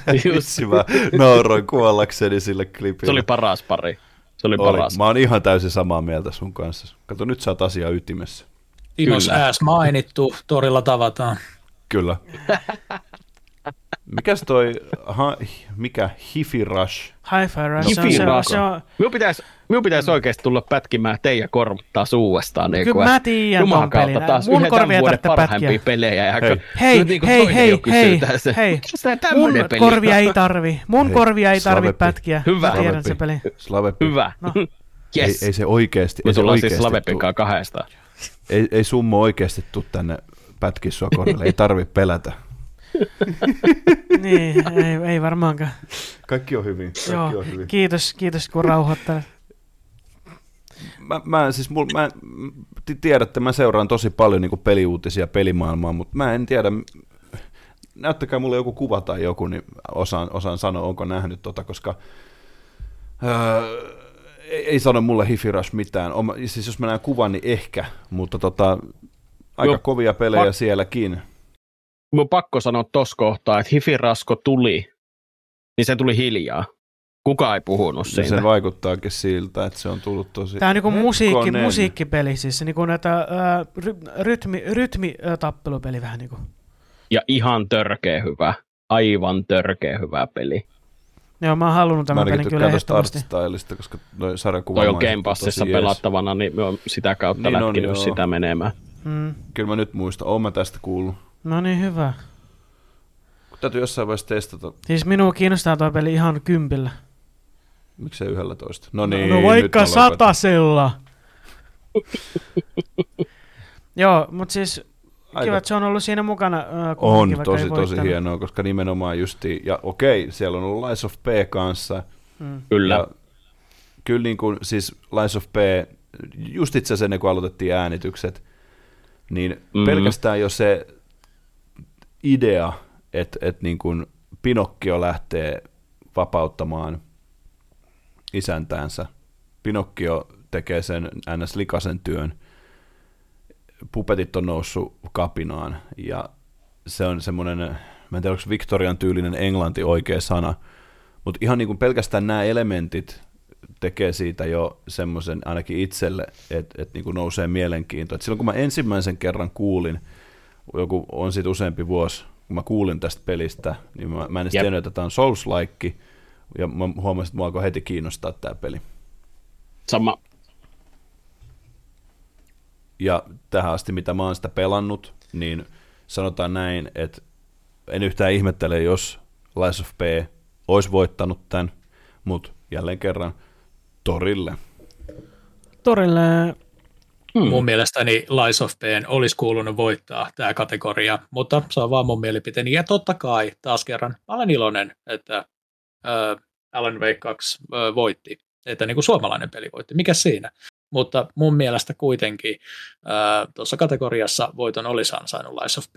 Speaker 2: Vitsi, mä nauroin kuollakseni sille klipille.
Speaker 1: Se oli paras pari. Se oli,
Speaker 2: Oli.
Speaker 1: paras.
Speaker 2: Mä oon ihan täysin samaa mieltä sun kanssa. Kato, nyt sä oot asia ytimessä.
Speaker 1: Kyllä.
Speaker 4: ääs mainittu, torilla tavataan.
Speaker 2: Kyllä. *laughs* Mikäs toi, ha, mikä Hifi Rush?
Speaker 3: Hi-Fi Rush.
Speaker 1: Hifi
Speaker 3: se, on-
Speaker 1: Rush.
Speaker 3: se on,
Speaker 1: Minun pitäisi, minun pitäisi oikeasti tulla pätkimään teidän korvittaa uudestaan. Niin
Speaker 3: Kyllä
Speaker 1: kuin,
Speaker 3: mä tiedän
Speaker 1: Jumalan
Speaker 3: ton
Speaker 1: kautta
Speaker 3: pelin.
Speaker 1: taas
Speaker 3: Mun
Speaker 1: yhden
Speaker 3: korvia
Speaker 1: tämän
Speaker 3: ei
Speaker 1: vuoden
Speaker 3: tarvitse
Speaker 1: parhaimpia
Speaker 3: pätkiä.
Speaker 1: pelejä. Ja
Speaker 2: Hei.
Speaker 3: Hei,
Speaker 1: niin
Speaker 3: hei, hei, hei,
Speaker 1: tässä,
Speaker 3: hei.
Speaker 1: "Mikäs tää
Speaker 3: Mun
Speaker 1: peli
Speaker 3: korvia
Speaker 1: on?"
Speaker 3: ei tarvi. Mun
Speaker 2: Hei,
Speaker 3: korvia ei tarvi
Speaker 2: Slaveppi.
Speaker 3: pätkiä.
Speaker 1: Hyvä.
Speaker 3: Mä tiedän se peli.
Speaker 2: Slavepi.
Speaker 1: Hyvä.
Speaker 3: No. *laughs*
Speaker 1: Yes.
Speaker 2: Ei, ei se oikeesti,
Speaker 1: Me tullaan siis Slavepin kanssa kahdestaan.
Speaker 2: ei, ei summo oikeesti tuu tänne pätkiä sua korville, ei tarvi pelätä. *laughs*
Speaker 3: niin, ei, ei varmaankaan.
Speaker 2: Kaikki on hyvin, kaikki
Speaker 3: Joo,
Speaker 2: on hyvin.
Speaker 3: kiitos, kiitos kun rauhoittelet.
Speaker 2: Mä, mä, siis mul, mä, ti- tiedätte, mä seuraan tosi paljon niin peliuutisia pelimaailmaa, mutta mä en tiedä, näyttäkää mulle joku kuva tai joku, niin osaan, osaan sanoa, onko nähnyt tota, koska öö, ei, ei sano mulle Hifi Rush mitään. On, siis jos mä näen kuvan, niin ehkä, mutta tota, aika
Speaker 1: Joo.
Speaker 2: kovia pelejä
Speaker 1: Pak-
Speaker 2: sielläkin.
Speaker 1: Mun on pakko sanoa tossa kohtaa, että Hifirasko tuli, niin se tuli hiljaa. Kuka ei puhunut
Speaker 2: Ja
Speaker 1: siitä.
Speaker 2: se vaikuttaakin siltä, että se on tullut tosi...
Speaker 3: Tää on niinku musiikki,
Speaker 2: Hetkonen.
Speaker 3: musiikkipeli, siis niinku näitä ää, ry, rytmi, rytmi ää, tappelupeli vähän niinku.
Speaker 1: Ja ihan törkeä hyvä. Aivan törkeä hyvä peli.
Speaker 3: Joo, mä oon halunnut
Speaker 2: Mä
Speaker 3: tämän pelin kyllä ehdottomasti.
Speaker 2: artstylista, koska noi sarjakuva
Speaker 1: Toi on Game Passissa pelattavana, niin me on sitä kautta
Speaker 2: Niin on,
Speaker 1: lätkinyt
Speaker 2: joo.
Speaker 1: sitä menemään.
Speaker 3: Mm.
Speaker 2: Kyllä mä nyt muistan, oon mä tästä kuullut.
Speaker 3: No niin, hyvä.
Speaker 2: Täytyy jossain vaiheessa testata,
Speaker 3: Siis minua kiinnostaa tuo peli ihan kympillä.
Speaker 2: miksei yhdellä toista. No niin,
Speaker 3: no
Speaker 2: nyt
Speaker 3: vaikka
Speaker 2: mä lopetan.
Speaker 3: satasella. *laughs* Joo, mutta siis
Speaker 2: Aika-
Speaker 3: kiva, että se on ollut siinä mukana. Äh,
Speaker 2: On
Speaker 3: vaikka
Speaker 2: tosi
Speaker 3: ei
Speaker 2: tosi
Speaker 3: voittanut.
Speaker 2: hienoa, koska nimenomaan justi, ja okei, siellä on ollut Lies of P kanssa.
Speaker 3: Mm.
Speaker 1: Kyllä.
Speaker 2: Ja kyllä niin kuin, siis Lies of P, just itse asiassa ennen kuin aloitettiin äänitykset, niin mm-hmm. pelkästään jo se idea, että, että niin kuin Pinokkio lähtee vapauttamaan isäntäänsä. Pinokkio tekee sen ns. likasen työn. Pupetit on noussut kapinaan ja se on semmoinen, mä en tiedä onko Victorian tyylinen englanti oikea sana, mutta ihan niin kuin pelkästään nämä elementit tekee siitä jo semmoisen ainakin itselle, että et niin nousee mielenkiinto. Et silloin kun mä ensimmäisen kerran kuulin, joku on sitten useampi vuosi, kun mä kuulin tästä pelistä, niin mä, mä en edes tiennyt, että tämä on Souls-like, ja mä huomasin, että mua alkoi heti kiinnostaa tämä peli.
Speaker 1: Sama.
Speaker 2: Ja tähän asti, mitä mä oon sitä pelannut, niin sanotaan näin, että en yhtään ihmettele, jos Lies of P olisi voittanut tämän, mutta jälleen kerran torille.
Speaker 3: Torille.
Speaker 1: Hmm.
Speaker 4: Mun mielestäni Lies of Pain olisi kuulunut voittaa tämä kategoria, mutta se on vaan mun mielipiteeni. Ja totta kai, taas kerran, olen iloinen, että äh, Alan Wake 2 äh, voitti, että niin kuin suomalainen peli voitti. Mikä siinä? Mutta mun mielestä kuitenkin äh, tuossa kategoriassa voiton olisi ansainnut Lies of P.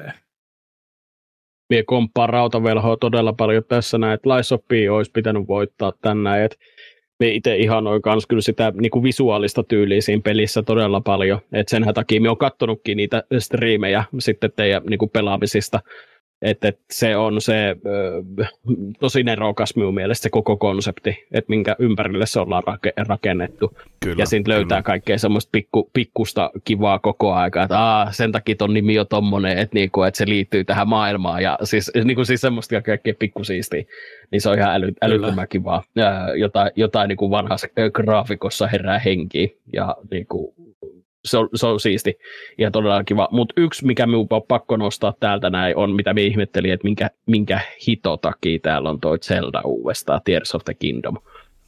Speaker 1: Mie komppaan rautavelhoa todella paljon tässä näin, että Lies of P olisi pitänyt voittaa tänään, että me itse ihanoin kans kyllä sitä niin kuin visuaalista tyyliä siinä pelissä todella paljon, että sen takia me on kattonutkin niitä striimejä sitten teidän niin kuin pelaamisista, että et se on se ö, tosi nerokas minun mielestä se koko konsepti, että minkä ympärille se ollaan rake- rakennettu.
Speaker 2: Kyllä,
Speaker 1: ja siitä löytää
Speaker 2: kyllä.
Speaker 1: kaikkea semmoista pikku, pikkusta kivaa koko aika, että Aa, sen takia ton nimi on tommonen, että, niinku, että se liittyy tähän maailmaan ja siis, niinku, siis semmoista kaikkea pikkusiistiä, niin se on ihan äly, älyttömän kivaa. Ja jotain jotain niinku vanhassa graafikossa herää henkiä ja niinku, se on, se on siisti ja todella kiva. Mutta yksi, mikä minun on pakko nostaa täältä näin, on mitä minä ihmettelin, että minkä, minkä hito takia täällä on toi Zelda uudestaan, Tears of the Kingdom.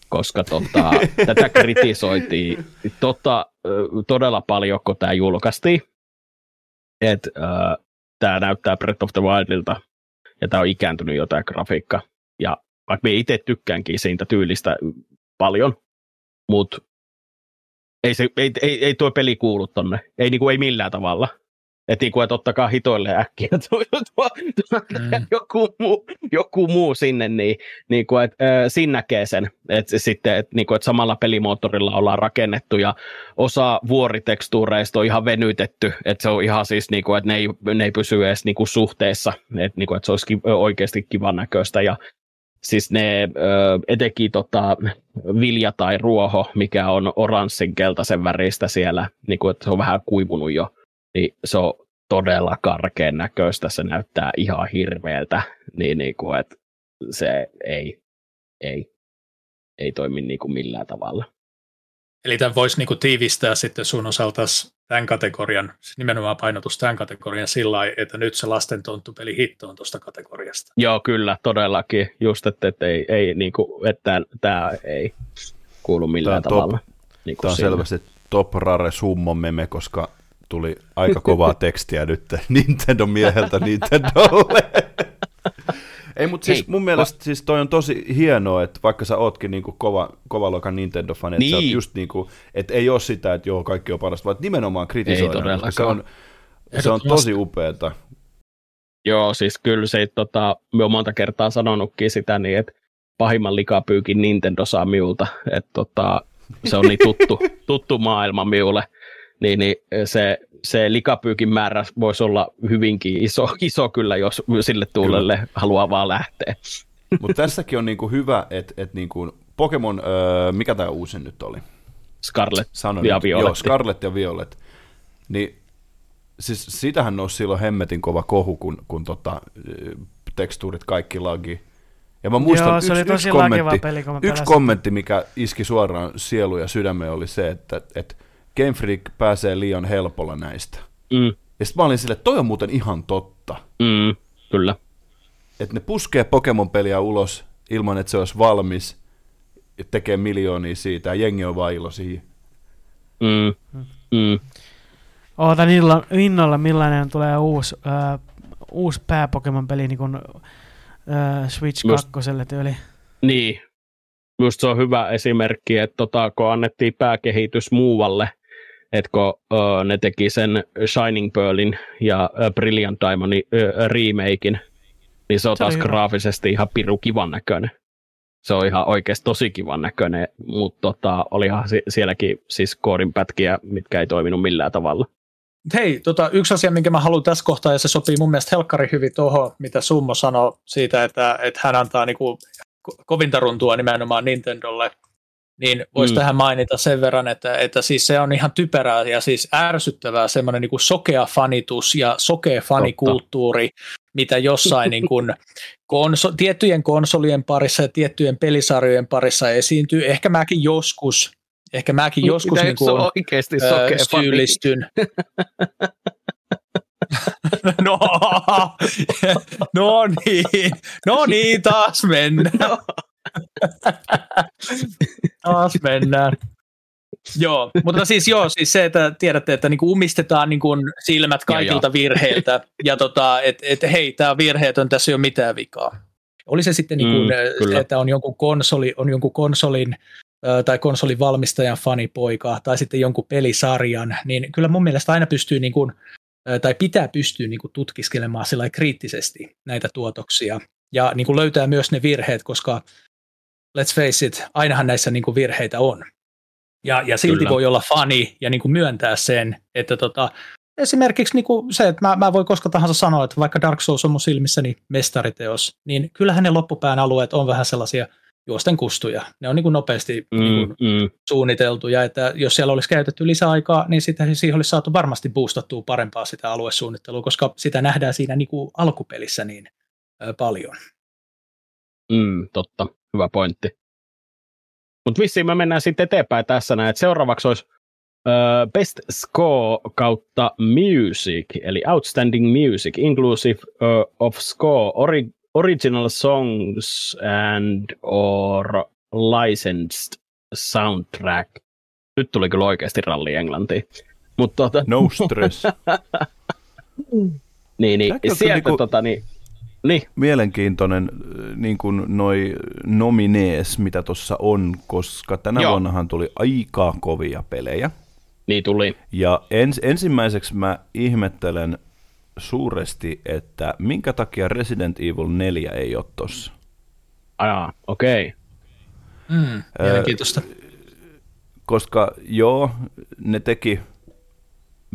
Speaker 1: Koska tota, *laughs* tätä kritisoitiin tota, todella paljon, kun tämä julkaistiin. Että äh, tämä näyttää Breath of the Wildilta ja tämä on ikääntynyt jotain grafiikka. Ja vaikka me itse tykkäänkin siitä tyylistä paljon, mutta ei, se, ei, ei, ei tuo peli kuulu tonne, ei, niin kuin, ei millään tavalla. Että niin kuin, että ottakaa hitoille äkkiä. *laughs* Tuo, tuo, tuo, mm. joku, muu, joku muu sinne, niin, niin kuin, että, äh, siinä näkee sen, että, sitten, että, niin kuin, että samalla pelimoottorilla ollaan rakennettu ja osa vuoritekstuureista on ihan venytetty, että se on ihan siis, niin kuin, että ne ei, ne ei pysy edes niin kuin suhteessa, että, niin kuin, että se olisi oikeasti kivan näköistä. Ja siis ne etenkin tota, vilja tai ruoho, mikä on oranssin keltaisen väristä siellä, niin kuin, että se on vähän kuivunut jo, niin se on todella karkeen näköistä, se näyttää ihan hirveältä, niin, niin kuin, että se ei, ei, ei toimi niin kuin millään tavalla.
Speaker 4: Eli tämän voisi niin tiivistää sitten sun osalta tämän kategorian, nimenomaan painotus tämän kategorian sillä lailla, että nyt se lasten tonttupeli hitto on tuosta kategoriasta.
Speaker 1: Joo, kyllä, todellakin. Just, että, että, ei, ei, niin kuin, että tämä ei kuulu millään tämä tavalla. Top,
Speaker 2: niin tämä on sinne. selvästi top rare summon meme, koska tuli aika kovaa *laughs* tekstiä nyt Nintendo mieheltä Nintendolle. *laughs* Ei, mutta siis mun mielestä siis toi on tosi hienoa, että vaikka sä ootkin niinku kova, kova luokan Nintendo-fani, että niin. just niinku, että ei ole sitä, että joo, kaikki on parasta, vaan nimenomaan kritisoidaan, koska se on, se on tosi upeeta.
Speaker 1: Joo, siis kyllä se, tota, me on monta kertaa sanonutkin sitä niin, että pahimman likapyykin Nintendo saa miulta, että tota, se on niin tuttu, *laughs* tuttu maailma miulle, niin, niin se se likapyykin määrä voisi olla hyvinkin iso, iso kyllä, jos sille tuulelle kyllä. haluaa vaan lähteä.
Speaker 2: Mutta tässäkin on niinku hyvä, että et niinku Pokemon, öö, mikä tämä uusi nyt oli?
Speaker 1: Scarlet Sanoin, ja Violet. Joo,
Speaker 2: Scarlet ja Violet. Niin siis sitähän nousi silloin hemmetin kova kohu, kun, kun tota, tekstuurit kaikki lagi. Ja mä muistan, Joo, yksi, yksi, kommentti, peli, yksi kommentti, mikä iski suoraan sielu ja sydämeen, oli se, että, että Game Freak pääsee liian helpolla näistä. Mm. Ja sitten mä olin silleen, että toi on muuten ihan totta.
Speaker 1: Mm, kyllä.
Speaker 2: Että ne puskee Pokemon-peliä ulos ilman, että se olisi valmis, ja tekee miljoonia siitä, ja jengi on vaan iloisia.
Speaker 1: Mm. Mm.
Speaker 3: Ootan innolla, innolla, millainen tulee uusi, äh, uusi pää-Pokemon-peli niin kuin, äh, Switch 2 tyyli.
Speaker 1: Niin, Just se on hyvä esimerkki, että tota, kun annettiin pääkehitys muualle, että kun uh, ne teki sen Shining Pearlin ja uh, Brilliant Diamondin uh, remakein, niin se on se taas graafisesti ihan piru kivan näköinen. Se on ihan oikeasti tosi kivan näköinen, mutta tota, olihan sielläkin siis koodin pätkiä, mitkä ei toiminut millään tavalla.
Speaker 4: Hei, tota, yksi asia, minkä mä haluan tässä kohtaa, ja se sopii mun mielestä helkkari hyvin tuohon, mitä Summo sanoi siitä, että, että hän antaa niinku kovinta runtua nimenomaan Nintendolle, niin voisi mm. tähän mainita sen verran, että, että siis se on ihan typerää ja siis ärsyttävää semmoinen niin kuin sokea fanitus ja sokea fanikulttuuri, Totta. mitä jossain niin kuin konso- tiettyjen konsolien parissa ja tiettyjen pelisarjojen parissa esiintyy. Ehkä mäkin joskus, ehkä mäkin joskus niin kuin,
Speaker 1: oikeasti sokea syyllistyn. *laughs*
Speaker 4: no, *laughs* no niin, no niin, taas mennään. *laughs* taas mennään. *laughs* Joo, mutta siis joo, siis se, että tiedätte, että niinku umistetaan niinku silmät kaikilta joo, virheiltä, *laughs* ja tota, että et, hei, tämä virheetön, tässä ei ole mitään vikaa. Oli se sitten niinku, mm, se, että on jonkun, konsoli, on jonkun konsolin tai konsolin valmistajan fanipoika tai sitten jonkun pelisarjan, niin kyllä mun mielestä aina pystyy niin kuin tai pitää pystyä niin kuin tutkiskelemaan sillä kriittisesti näitä tuotoksia ja niin kuin löytää myös ne virheet, koska let's face it, ainahan näissä niin kuin virheitä on. Ja, ja silti Kyllä. voi olla fani ja niin kuin myöntää sen, että tota, esimerkiksi niin kuin se, että mä, mä voin koska tahansa sanoa, että vaikka Dark Souls on mun silmissäni mestariteos, niin kyllähän ne loppupään alueet on vähän sellaisia – juosten kustuja. Ne on niin kuin nopeasti mm, niin kuin mm. suunniteltu, ja että jos siellä olisi käytetty lisäaikaa, niin sitten siihen olisi saatu varmasti boostattua parempaa sitä aluesuunnittelua, koska sitä nähdään siinä niin kuin alkupelissä niin paljon.
Speaker 1: Mm, totta, hyvä pointti. Mutta vissiin me mennään sitten eteenpäin tässä näin, että seuraavaksi olisi Best Score kautta Music, eli Outstanding Music, Inclusive uh, of Score, ori- Original Songs and or Licensed Soundtrack. Nyt tuli kyllä oikeasti ralli englantiin. Mutta tota,
Speaker 2: No stress. *laughs*
Speaker 1: niin, niin, sieltä
Speaker 2: niinku-
Speaker 1: tota, niin, niin,
Speaker 2: Mielenkiintoinen äh, niin kuin noi nominees, mitä tuossa on, koska tänä
Speaker 1: Joo.
Speaker 2: vuonnahan tuli aika kovia pelejä.
Speaker 1: niin tuli.
Speaker 2: Ja ens, ensimmäiseksi mä ihmettelen suuresti, että minkä takia Resident Evil 4 ei ole tossa.
Speaker 1: Ajaa, okei.
Speaker 4: Mm, mielenkiintoista.
Speaker 2: Koska joo, ne teki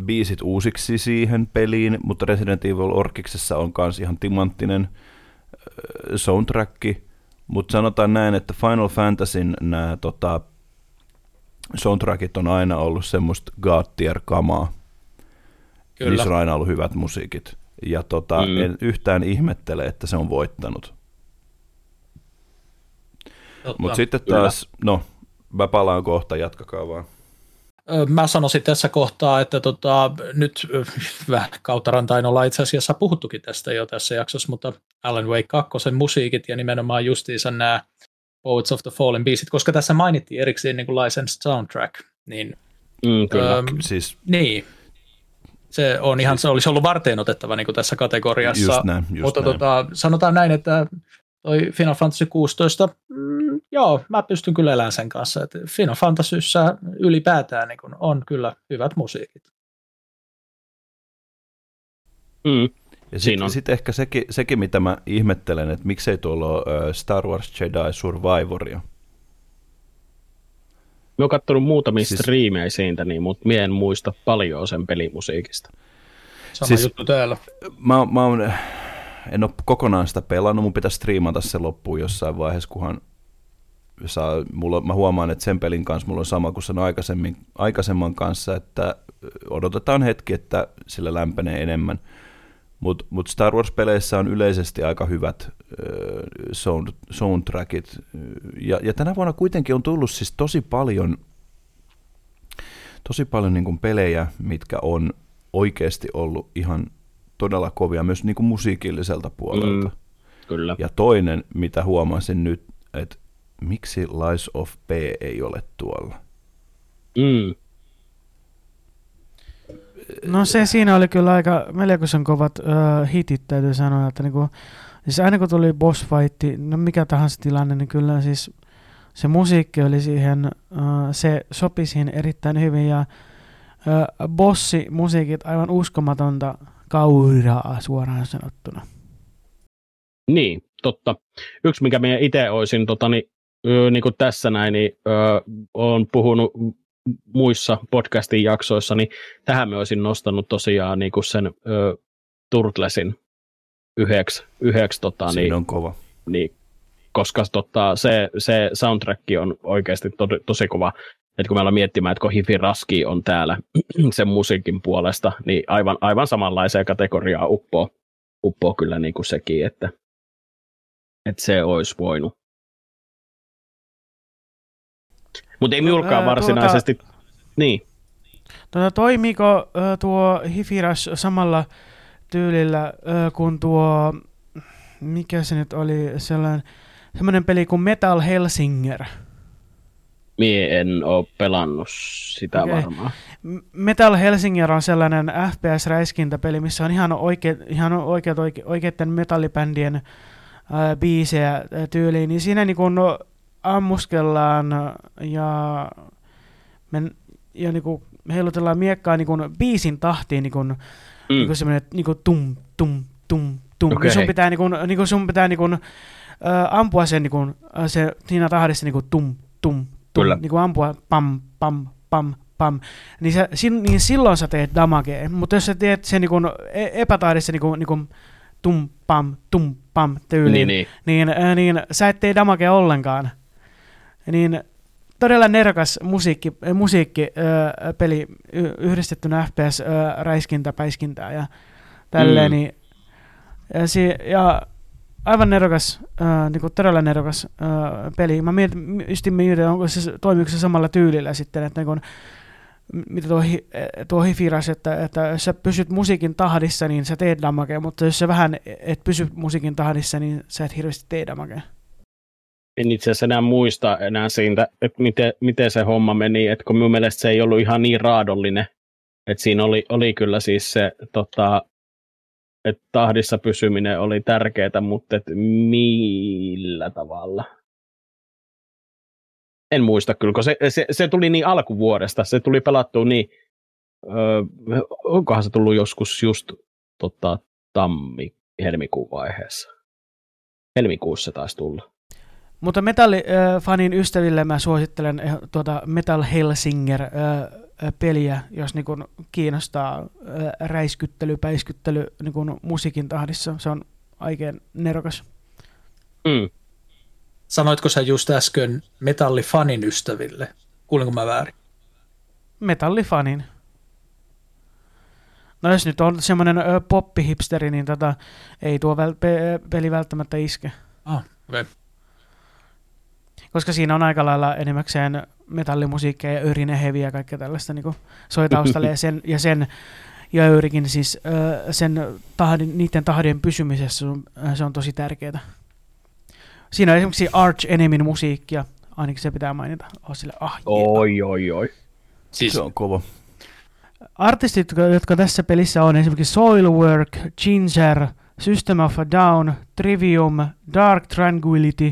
Speaker 2: biisit uusiksi siihen peliin, mutta Resident Evil Orkiksessa on myös ihan timanttinen soundtrack. Mutta sanotaan näin, että Final Fantasyn nämä tota, soundtrackit on aina ollut semmoista god tier kamaa.
Speaker 4: Kyllä.
Speaker 2: Niissä on aina ollut hyvät musiikit. Ja tota,
Speaker 1: Mm.
Speaker 2: en yhtään ihmettele, että se on voittanut. Mutta sitten
Speaker 1: kyllä.
Speaker 2: taas, no, mä palaan kohta, jatkakaa vaan.
Speaker 4: Mä sanoisin tässä kohtaa, että tota, nyt vähän kautta rantain ollaan itse asiassa puhuttukin tästä jo tässä jaksossa, mutta Alan Wake 2 musiikit ja nimenomaan justiinsa nämä Poets of the Fallen biisit, koska tässä mainittiin erikseen niin kuin licensed soundtrack, niin,
Speaker 1: Mm, kyllä.
Speaker 4: öm,
Speaker 2: Siis
Speaker 4: niin se on ihan, se olisi ollut varteen otettava niin kuin tässä kategoriassa,
Speaker 2: just näin, just
Speaker 4: mutta
Speaker 2: näin.
Speaker 4: tota, sanotaan näin, että toi Final Fantasy 16, mm, joo, mä pystyn kyllä elämään sen kanssa, että Final Fantasyssä ylipäätään niin kun on kyllä hyvät musiikit.
Speaker 1: Mm.
Speaker 2: Ja
Speaker 1: Siinä on.
Speaker 2: sitten sit ehkä sekin, sekin, mitä mä ihmettelen, että miksei tuolla ole Star Wars Jedi Survivoria.
Speaker 1: Mä oon kattonut muutamia
Speaker 2: Siis-
Speaker 1: striimejä siitä, niin, mutta mie en muista paljon sen pelimusiikista.
Speaker 4: Sama
Speaker 2: siis,
Speaker 4: juttu täällä.
Speaker 2: Mä, mä oon, en ole kokonaan sitä pelannut, mun pitäisi striimata se loppuun jossain vaiheessa, kunhan saa, mulla, mä huomaan, että sen pelin kanssa mulla on sama kuin sen aikaisemmin, aikaisemman kanssa, että odotetaan hetki, että sillä lämpenee enemmän. Mutta mut Star Wars-peleissä on yleisesti aika hyvät äh, sound, soundtrackit. Ja, ja tänä vuonna kuitenkin on tullut siis tosi paljon, tosi paljon niin pelejä, mitkä on oikeasti ollut ihan todella kovia myös niin kuin musiikilliselta puolelta.
Speaker 1: Mm. Kyllä.
Speaker 2: Ja toinen, mitä huomasin nyt, että miksi Lies of P ei ole tuolla?
Speaker 1: Mm.
Speaker 3: No se siinä oli kyllä aika melkoisen kovat uh, hitit, täytyy sanoa, että niinku, siis aina kun tuli boss fight, no mikä tahansa tilanne, niin kyllä siis se musiikki oli siihen, uh, se sopi siihen erittäin hyvin ja uh, bossi musiikit aivan uskomatonta kauraa suoraan sanottuna.
Speaker 1: Niin, totta. Yksi, mikä minä itse olisin tota, niin, niin kuin tässä näin, niin ö, olen puhunut muissa podcastin jaksoissa, niin tähän me olisin nostanut tosiaan niin kuin sen ö, Turtlesin yhdeksi, yhdeksi tota,
Speaker 2: Siinä
Speaker 1: niin,
Speaker 2: on kova.
Speaker 1: niin, koska tota, se, se soundtrack on oikeasti to, tosi kova. Et kun meillä miettimään, että kun Hifi Raski on täällä *clears throat* sen musiikin puolesta, niin aivan, aivan samanlaiseen kategoriaan uppoo, uppoo kyllä niin kuin sekin, että, että se olisi voinut. Mutta ei minullakaan
Speaker 3: Ää,
Speaker 1: varsinaisesti... Niin,
Speaker 3: Tota, toimiiko ö, tuo Hifiras samalla tyylillä ö, kuin tuo, mikä se nyt oli, sellainen, semmoinen peli kuin Metal Helsinger.
Speaker 1: Mie en ole pelannut sitä okay. varmaan.
Speaker 3: Metal Helsinger on sellainen FPS-räiskintäpeli, missä on ihan, oike, ihan oikeat, oike, oikeiden metallibändien ää, biisejä tyyliin, niin siinä niin kun ammuskellaan ja, men, ja niin kun heilutellaan miekkaa niin kun biisin tahtiin niin kun, mm. niin kun semmoinen niin kun tum, tum, tum, tum.
Speaker 1: Okei.
Speaker 3: Niin sun pitää, niin kun, niin kun sun pitää niin kun, ää, ampua sen, niin kun, se, siinä tahdissa niin kun tum, tum,
Speaker 1: Kyllä.
Speaker 3: niin kun ampua pam, pam, pam, pam, niin, sä, sin, niin silloin sä teet damagea. Mutta jos sä teet sen niin kun, e- epätahdissa niin kun, niin kun, tum, pam, tum, pam tyyliin,
Speaker 1: Niin, niin.
Speaker 3: niin, äh, niin sä et tee damagea ollenkaan. Niin todella nerokas musiikki, musiikki äh, peli yhdistettynä FPS äh, räiskintä, päiskintää ja tälleen.
Speaker 1: Mm.
Speaker 3: Niin, ja, si- ja aivan nerokas, äh, niinku todella nerokas äh, peli. Mä mietin, just mietin, onko se, toimiko se samalla tyylillä sitten, että niin kun, mitä tuo, tuo hifiras, että, että jos sä pysyt musiikin tahdissa, niin sä teet damagea, mutta jos sä vähän et pysy musiikin tahdissa, niin sä et hirveästi tee damagea.
Speaker 1: En itse asiassa enää muista enää siitä, että miten, miten se homma meni, että kun minun mielestä se ei ollut ihan niin raadollinen, että siinä oli, oli kyllä siis se, tota, että tahdissa pysyminen oli tärkeää, mutta että millä tavalla? En muista kyllä, kun se, se, se tuli niin alkuvuodesta, se tuli pelattua niin, öö, onkohan se tullut joskus just tota, tammi-helmikuun vaiheessa. Helmikuussa taisi tulla.
Speaker 3: Mutta metallifanin äh, ystäville mä suosittelen äh, tuota Metal Hellsinger äh, peliä, jos niin kun kiinnostaa räiskyttely, päiskyttely niin kun musiikin tahdissa. Se on oikein nerokas.
Speaker 1: Mm.
Speaker 4: Sanoitko sä just äsken metallifanin ystäville? Kuulinko mä väärin?
Speaker 3: Metallifanin. No jos nyt on semmoinen poppihipsteri, niin tota, ei tuo väl- pe- peli välttämättä iske.
Speaker 4: Ah, okay.
Speaker 3: Koska siinä on aika lailla enimmäkseen metallimusiikkia ja örineheviä ja kaikkea tällaista niin soi taustalle ja sen, ja sen ja Öyrikin siis sen tahdin, niiden tahdien pysymisessä se on tosi tärkeää. Siinä on esimerkiksi Arch Enemyn musiikkia, ainakin se pitää mainita. Oh, sille, ah,
Speaker 1: oi, oi, oi.
Speaker 2: Siis, se on kova.
Speaker 3: Artistit, jotka tässä pelissä on esimerkiksi Soilwork, Ginger, System of a Down, Trivium, Dark Tranquility,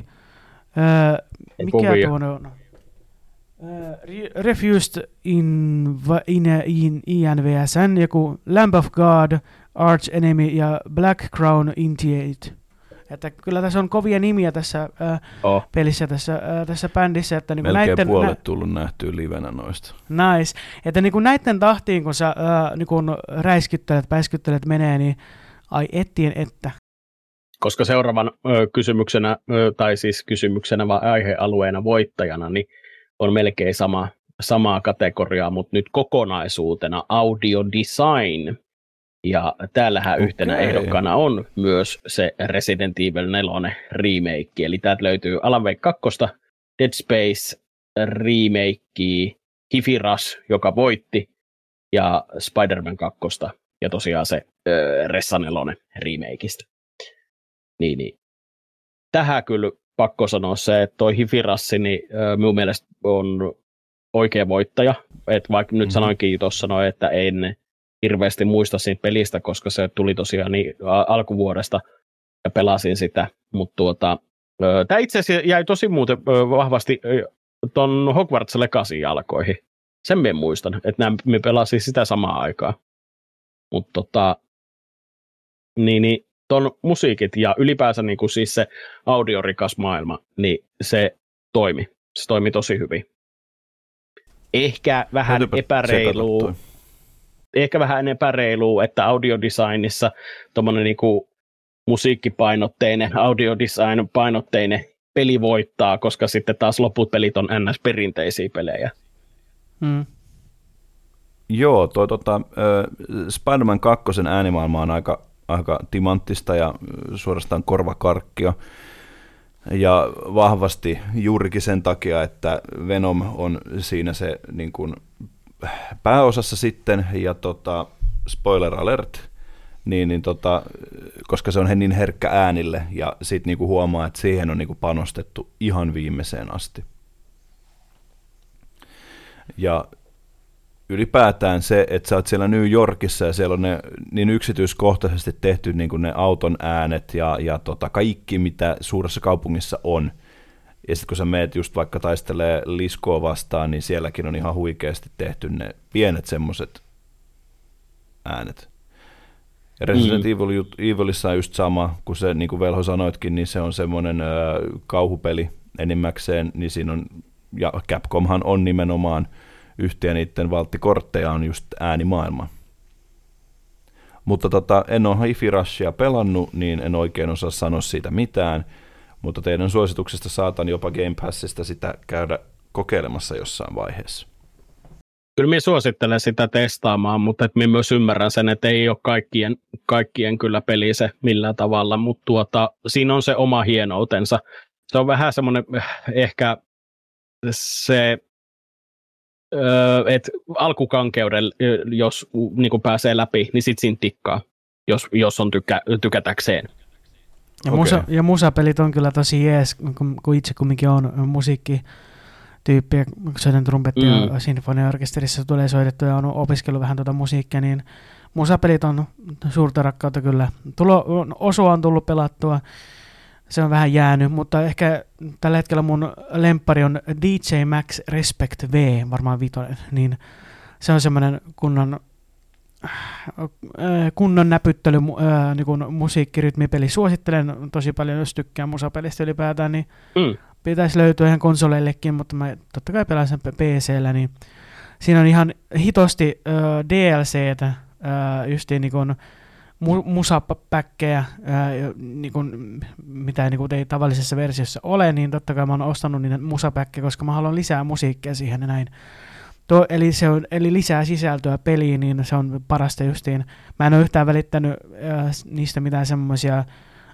Speaker 3: mikä Kuvia. tuo on? Uh, refused in, in, in INVSN, joku Lamb of God, Arch Enemy ja Black Crown Initiate. Että kyllä tässä on kovia nimiä tässä äh, oh. pelissä, tässä, äh, tässä bändissä. Että niin
Speaker 2: Melkein näitten, puolet nä- tullut nähtyä livenä noista.
Speaker 3: Nice. Että niin kuin näiden tahtiin, kun sä äh, niin kuin räiskyttelet, päiskyttelet menee, niin ai ettien että.
Speaker 1: Koska seuraavan ö, kysymyksenä, ö, tai siis kysymyksenä vai aihealueena voittajana, niin on melkein sama, samaa kategoriaa, mutta nyt kokonaisuutena audio design. Ja täällähän okay. yhtenä ehdokkaana on myös se Resident Evil 4 remake, eli täältä löytyy Alan Wake 2, Dead Space remake, Hifi Rush, joka voitti, ja Spider-Man 2, ja tosiaan se äh, Ressa 4 remakeista. Niin, niin. Tähän kyllä pakko sanoa se, että toi Hifirassi niin, äh, minun mielestä on oikea voittaja. Et vaikka nyt mm-hmm. sanoinkin tuossa noin, että en hirveästi muista siitä pelistä, koska se tuli tosiaan niin alkuvuodesta ja pelasin sitä. Mutta tuota, tämä itse asiassa jäi tosi muuten vahvasti ton Hogwarts Legacy jalkoihin. Sen minä muistan, että nämä, me pelasin sitä samaa aikaa. Mutta tota, niin, niin ton musiikit ja ylipäänsä niin kuin siis se audiorikas maailma, niin se toimi. Se toimi tosi hyvin. Ehkä vähän Täytyypä epäreilu. Ehkä vähän epäreilu, että audiodesignissa tuommoinen niin musiikkipainotteinen, audiodesign painotteinen peli voittaa, koska sitten taas loput pelit on ns-perinteisiä pelejä.
Speaker 3: Hmm.
Speaker 2: Joo, tuo tota, Spider-Man 2 äänimaailma on aika aika timanttista ja suorastaan korvakarkkia. Ja vahvasti juurikin sen takia, että Venom on siinä se niin kuin pääosassa sitten, ja tota, spoiler alert, niin, niin tota, koska se on niin herkkä äänille, ja sitten niinku huomaa, että siihen on niinku panostettu ihan viimeiseen asti. Ja ylipäätään se, että sä oot siellä New Yorkissa ja siellä on ne niin yksityiskohtaisesti tehty niin kuin ne auton äänet ja, ja tota, kaikki, mitä suuressa kaupungissa on. Ja sitten kun sä meet just vaikka taistelee liskoa vastaan, niin sielläkin on ihan huikeasti tehty ne pienet semmoset äänet. Ja Resident mm. Evil, Evilissa on just sama, kun se, niin kuin Velho sanoitkin, niin se on semmoinen äh, kauhupeli enimmäkseen, niin siinä on, ja Capcomhan on nimenomaan – yhtiö niiden valttikortteja on just äänimaailma. Mutta tota, en ole Hi-Fi pelannut, niin en oikein osaa sanoa siitä mitään, mutta teidän suosituksesta saatan jopa Game Passista sitä käydä kokeilemassa jossain vaiheessa.
Speaker 1: Kyllä minä suosittelen sitä testaamaan, mutta minä myös ymmärrän sen, että ei ole kaikkien, kaikkien kyllä peli se millään tavalla, mutta tuota, siinä on se oma hienoutensa. Se on vähän semmoinen ehkä se että alkukankeudella, jos niin kuin pääsee läpi, niin sit siinä tikkaa, jos, jos on tykä, tykätäkseen.
Speaker 3: Ja, musa, okay. ja musapelit on kyllä tosi jees, kun, kun itse kumminkin on musiikki tyyppi, soitan trumpettia mm. sinfoniaorkesterissa tulee soitettu ja on opiskellut vähän tuota musiikkia, niin musapelit on suurta rakkautta kyllä. Tulo, osua on tullut pelattua, se on vähän jäänyt, mutta ehkä tällä hetkellä mun lempari on DJ Max Respect V, varmaan vitonen, niin se on semmoinen kunnon äh, kunnon näpyttely äh, niin kuin musiikkirytmipeli. Suosittelen tosi paljon, jos tykkää musapelistä ylipäätään, niin mm. pitäisi löytyä ihan konsoleillekin, mutta mä totta kai pelaan sen PCllä, niin siinä on ihan hitosti äh, DLCtä, äh, justiin niin kuin mu- musapäkkejä, niin kun, mitä niin kun ei tavallisessa versiossa ole, niin totta kai mä oon ostanut niitä musapäkkejä, koska mä haluan lisää musiikkia siihen ja näin. Tuo, eli, se on, eli lisää sisältöä peliin, niin se on parasta justiin. Mä en ole yhtään välittänyt äh, niistä mitään semmoisia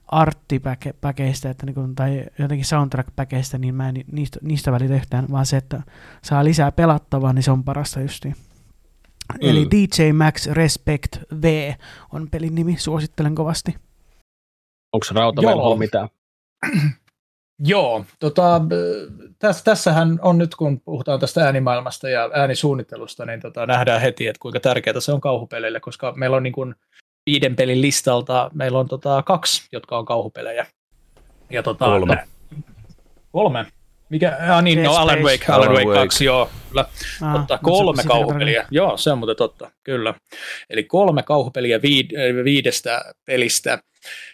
Speaker 3: arttipäkeistä että niin tai jotenkin soundtrack-päkeistä, niin mä en niistä, niistä välitä yhtään, vaan se, että saa lisää pelattavaa, niin se on parasta justiin. Mm. Eli DJ Max Respect V on pelin nimi, suosittelen kovasti.
Speaker 1: Onko Rautavelholla mitään? *clears throat*
Speaker 4: Joo, tota, tässä, tässähän on nyt, kun puhutaan tästä äänimaailmasta ja äänisuunnittelusta, niin tota, nähdään heti, että kuinka tärkeää se on kauhupeleille, koska meillä on niin kuin viiden pelin listalta, meillä on tota, kaksi, jotka on kauhupelejä. Ja, tota,
Speaker 2: kolme.
Speaker 4: Kolme. Mikä, ah, niin, no Alan Wake, Alan, Wake 2, joo, kyllä. Ah, totta, kolme kauhupeliä, joo, se on muuten totta, kyllä. Eli kolme kauhupeliä viid, viidestä pelistä.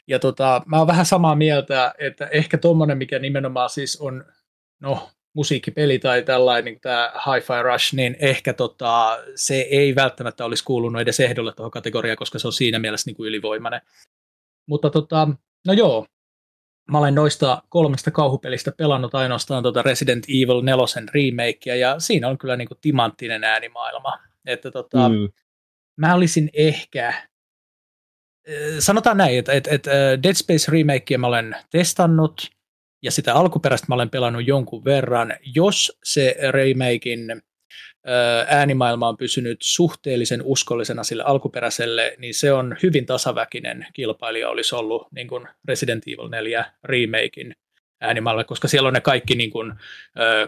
Speaker 4: Ja tota, mä oon vähän samaa mieltä, että ehkä tuommoinen, mikä nimenomaan siis on, no, musiikkipeli tai tällainen niin tämä Hi-Fi Rush, niin ehkä tota, se ei välttämättä olisi kuulunut edes ehdolle tuohon kategoriaan, koska se on siinä mielessä niin kuin ylivoimainen. Mutta tota, no joo, mä olen noista kolmesta kauhupelistä pelannut ainoastaan tuota Resident Evil 4 remakea, ja siinä on kyllä niin kuin timanttinen äänimaailma. Että tota, mm. mä olisin ehkä, äh, sanotaan näin, että, että, että äh, Dead Space remakea mä olen testannut, ja sitä alkuperäistä mä olen pelannut jonkun verran. Jos se remakein äänimaailma on pysynyt suhteellisen uskollisena sille alkuperäiselle, niin se on hyvin tasaväkinen kilpailija olisi ollut niin kuin Resident Evil 4 remakein äänimaailma, koska siellä on ne kaikki niin kuin,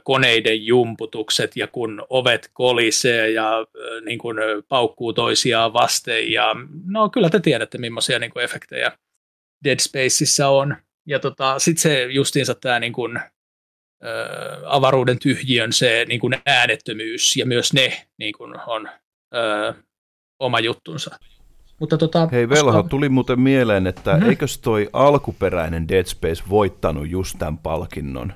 Speaker 4: koneiden jumputukset ja kun ovet kolisee ja niin kuin, paukkuu toisiaan vasten ja no kyllä te tiedätte millaisia niin kuin efektejä Dead Spaceissa on. Ja tota, sitten se justiinsa tämä niin avaruuden tyhjiön se niin kuin äänettömyys ja myös ne niin kuin on ö, oma juttunsa.
Speaker 2: Mutta tota, Hei Velho, koska... tuli muuten mieleen, että mm-hmm. eikös toi alkuperäinen Dead Space voittanut just tämän palkinnon?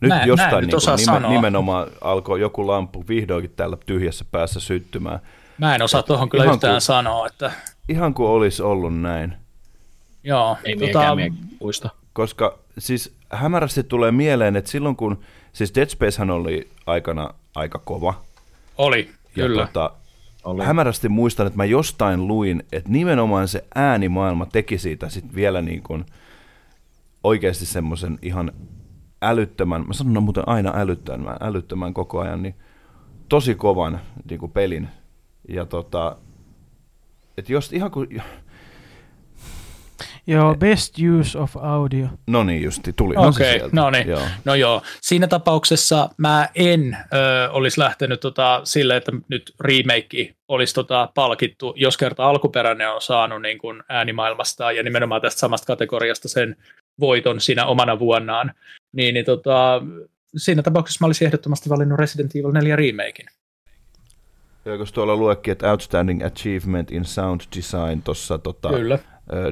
Speaker 2: Nyt mä, jostain mä niin kuin, nimen, nimenomaan alkoi joku lampu vihdoinkin täällä tyhjässä päässä syttymään.
Speaker 4: Mä en osaa tuohon kyllä yhtään kuin, sanoa. Että...
Speaker 2: Ihan kuin olisi ollut näin.
Speaker 4: Joo.
Speaker 1: Ei tota, muista.
Speaker 2: Koska siis hämärästi tulee mieleen, että silloin kun, siis Dead Spacehan oli aikana aika kova.
Speaker 4: Oli, ja kyllä. Tota,
Speaker 2: oli. Hämärästi muistan, että mä jostain luin, että nimenomaan se äänimaailma teki siitä sit vielä niin kuin oikeasti semmoisen ihan älyttömän, mä sanon muuten aina älyttömän, älyttömän koko ajan, niin tosi kovan niin kuin pelin. Ja tota, että jos ihan kuin,
Speaker 3: Joo, best use of audio.
Speaker 2: No niin, justi, tuli
Speaker 4: okay, se sieltä. No niin, joo. no joo. Siinä tapauksessa mä en ö, olisi lähtenyt tota, sille, että nyt remake olisi tota, palkittu, jos kerta alkuperäinen on saanut niin kuin äänimaailmasta ja nimenomaan tästä samasta kategoriasta sen voiton siinä omana vuonnaan, niin, niin tota, siinä tapauksessa mä olisin ehdottomasti valinnut Resident Evil 4 remakein.
Speaker 2: Joo, tuolla luekin, että Outstanding Achievement in Sound Design tuossa tota, Kyllä.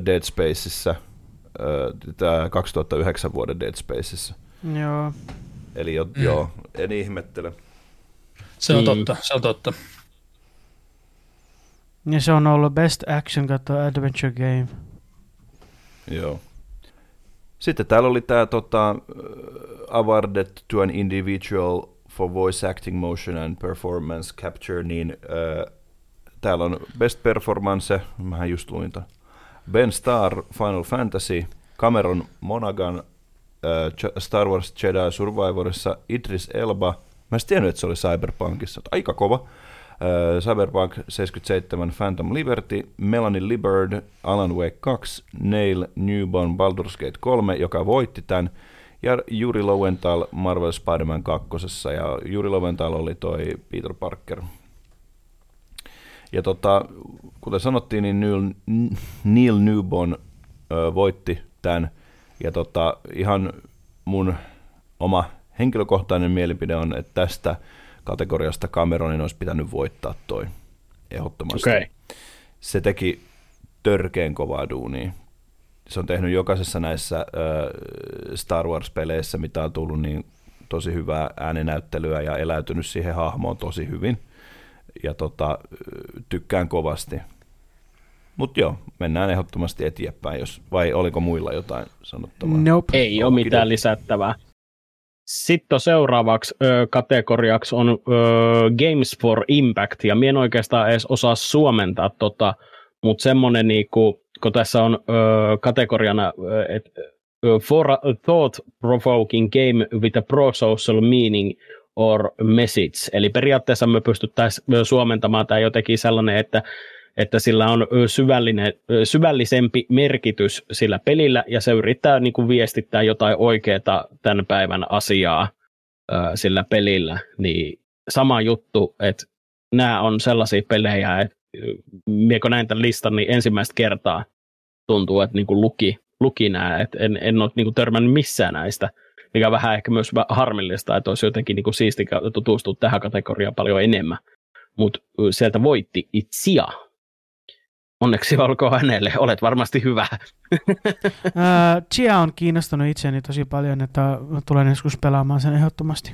Speaker 2: Dead Spaceissa, tämä 2009 vuoden Dead Spaceissa.
Speaker 3: Joo.
Speaker 2: Eli jo, mm. joo, en ihmettele.
Speaker 4: Se on mm. totta, se on totta.
Speaker 3: Ja se on ollut Best Action kautta Adventure Game.
Speaker 2: Joo. Sitten täällä oli tämä tota, awarded to an individual for voice acting, motion and performance capture, niin äh, täällä on best performance, mähän just luin tämän Ben Starr Final Fantasy, Cameron Monaghan äh, Star Wars Jedi Survivorissa, Idris Elba Mä en tiennyt, että se oli Cyberpunkissa. Aika kova. Cyberpunk 77 Phantom Liberty, Melanie Liberd, Alan Wake 2, Neil Newborn Baldur's Gate 3, joka voitti tämän, ja Juri Lowenthal Marvel Spider-Man 2. Ja Juri Lowenthal oli toi Peter Parker. Ja tota, kuten sanottiin, niin Neil, Neil Newborn ö, voitti tämän. Ja tota, ihan mun oma henkilökohtainen mielipide on, että tästä kategoriasta Cameronin olisi pitänyt voittaa toi ehdottomasti.
Speaker 1: Okay.
Speaker 2: Se teki törkeen kovaa duunia. Se on tehnyt jokaisessa näissä äh, Star Wars-peleissä, mitä on tullut, niin tosi hyvää ääninäyttelyä ja eläytynyt siihen hahmoon tosi hyvin. Ja tota, tykkään kovasti. Mutta joo, mennään ehdottomasti eteenpäin, jos, vai oliko muilla jotain sanottavaa?
Speaker 3: Nope.
Speaker 1: Ei ole mitään lisättävää. Sitten seuraavaksi ö, kategoriaksi on ö, Games for Impact, ja mien oikeastaan edes osaa suomentaa tota, mutta semmoinen, niinku, kun tässä on ö, kategoriana, että for a thought-provoking game with a pro-social meaning or message. Eli periaatteessa me pystyttäisiin suomentamaan tämä jotenkin sellainen, että että sillä on syvällinen, syvällisempi merkitys sillä pelillä, ja se yrittää niin kuin viestittää jotain oikeaa tämän päivän asiaa sillä pelillä. Niin sama juttu, että nämä on sellaisia pelejä, että miekö näin tämän listan, niin ensimmäistä kertaa tuntuu, että niin kuin luki, luki nämä, että en, en ole niin kuin törmännyt missään näistä, mikä on vähän ehkä myös harmillista, että olisi jotenkin niin kuin siisti tutustua tähän kategoriaan paljon enemmän. Mutta sieltä voitti Itsia, Onneksi olkoon hänelle, olet varmasti hyvä.
Speaker 3: Chia on kiinnostunut itseäni tosi paljon, että tulen joskus pelaamaan sen ehdottomasti.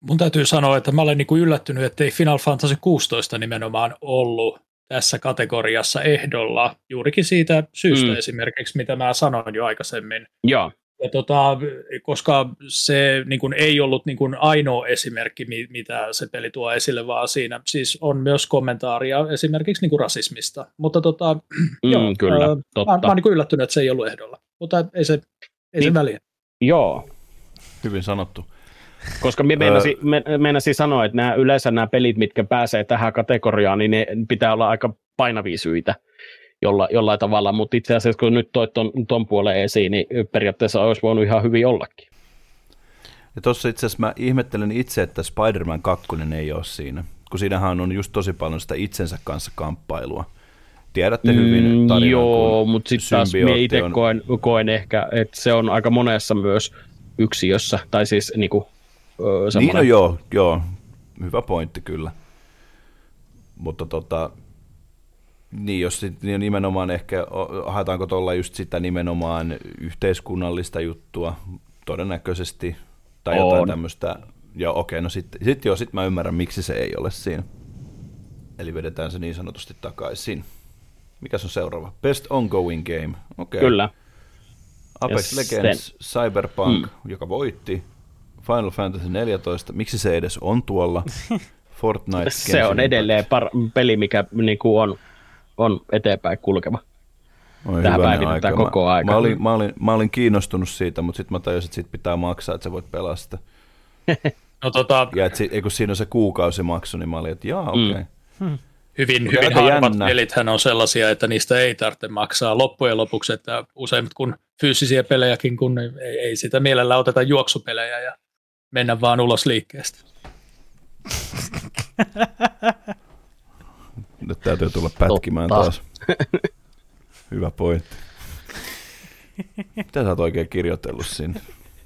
Speaker 4: Mun täytyy sanoa, että mä olen niin kuin yllättynyt, että ei Final Fantasy 16 nimenomaan ollut tässä kategoriassa ehdolla, juurikin siitä syystä mm. esimerkiksi, mitä mä sanoin jo aikaisemmin.
Speaker 1: Joo.
Speaker 4: Ja tota, koska se niin kuin, ei ollut niin kuin, ainoa esimerkki, mitä se peli tuo esille, vaan siinä siis on myös kommentaaria esimerkiksi niin kuin rasismista. Mutta tota, *clears throat*
Speaker 1: mm, joo, kyllä, ää, totta.
Speaker 4: Mä, mä olen niin yllättynyt, että se ei ollut ehdolla, mutta ei se, ei niin, se väliä.
Speaker 1: Joo.
Speaker 2: Hyvin sanottu.
Speaker 1: Koska me meinasin, me, meinasin sanoa, että nämä, yleensä nämä pelit, mitkä pääsee tähän kategoriaan, niin ne pitää olla aika painavia syitä jolla, jollain tavalla, mutta itse asiassa kun nyt toit ton, ton puolen esiin, niin periaatteessa olisi voinut ihan hyvin ollakin.
Speaker 2: Ja tuossa itse asiassa mä ihmettelen itse, että Spider-Man 2 ei ole siinä, kun siinähän on just tosi paljon sitä itsensä kanssa kamppailua. Tiedätte mm, hyvin tarinan,
Speaker 1: Joo, mutta sitten taas minä itse on... koen, koen ehkä, että se on aika monessa myös yksiössä, tai siis niinku,
Speaker 2: Niin no joo, joo, hyvä pointti kyllä. Mutta tota, niin, jos sit, niin nimenomaan ehkä, haetaanko tuolla just sitä nimenomaan yhteiskunnallista juttua todennäköisesti, tai on. jotain tämmöistä, joo okei, okay, no sitten sit joo, sit mä ymmärrän, miksi se ei ole siinä. Eli vedetään se niin sanotusti takaisin. Mikä on seuraava? Best Ongoing Game. Okay.
Speaker 1: Kyllä.
Speaker 2: Apex ja Legends, sen... Cyberpunk, mm. joka voitti. Final Fantasy 14, miksi se edes on tuolla? *laughs* Fortnite.
Speaker 1: se on edelleen par- peli, mikä niin kuin on on eteenpäin kulkeva.
Speaker 2: Oi Tähän päivitetään aika. koko aika. Mä, mä, olin, mä, olin, mä olin kiinnostunut siitä, mutta sitten mä tajusin, että siitä pitää maksaa, että sä voit pelaa sitä. *laughs*
Speaker 4: no, tota...
Speaker 2: Ja et, kun siinä on se kuukausimaksu, niin mä olin, että jaa, okei. Okay. Mm. Hmm.
Speaker 4: Hyvin, hyvin harvat pelithän on sellaisia, että niistä ei tarvitse maksaa loppujen lopuksi, että useimmat kun fyysisiä pelejäkin, kun ei, ei sitä mielellä oteta juoksupelejä ja mennä vaan ulos liikkeestä. *laughs*
Speaker 2: Nyt täytyy tulla pätkimään Totta. taas. *laughs* Hyvä pointti. Mitä sä oot oikein kirjoitellut sinne?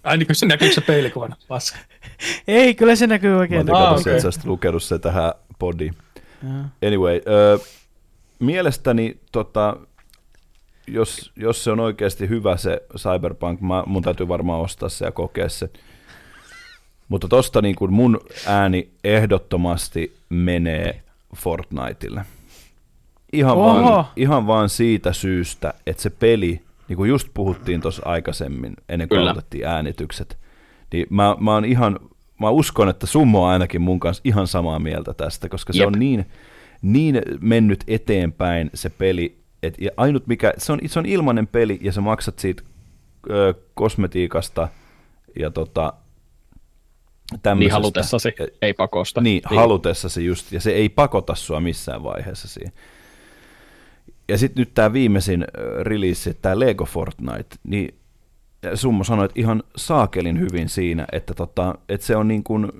Speaker 4: Ai niin, se näkyy se peilikuvana? Paska.
Speaker 3: Ei, kyllä se näkyy oikein.
Speaker 2: Mä oon okay. että lukenut se tähän podiin. Anyway, ö, mielestäni tota, jos, jos se on oikeasti hyvä se Cyberpunk, mä, mun täytyy varmaan ostaa se ja kokea se. Mutta tosta niin kuin mun ääni ehdottomasti menee Fortniteille. Ihan vaan, ihan vaan siitä syystä, että se peli, niin kuin just puhuttiin tuossa aikaisemmin, ennen kuin otettiin äänitykset, niin mä, mä, oon ihan, mä uskon, että Summo on ainakin mun kanssa ihan samaa mieltä tästä, koska se Jep. on niin, niin mennyt eteenpäin se peli, että ainut mikä, se on, se on ilmainen peli ja sä maksat siitä ö, kosmetiikasta ja tota,
Speaker 1: Niin halutessasi, ei pakosta.
Speaker 2: Niin, niin, halutessasi just, ja se ei pakota sua missään vaiheessa siihen. Ja sitten nyt tämä viimeisin release, tämä Lego Fortnite, niin Summo sanoi, että ihan saakelin hyvin siinä, että, tota, että se on niin kuin,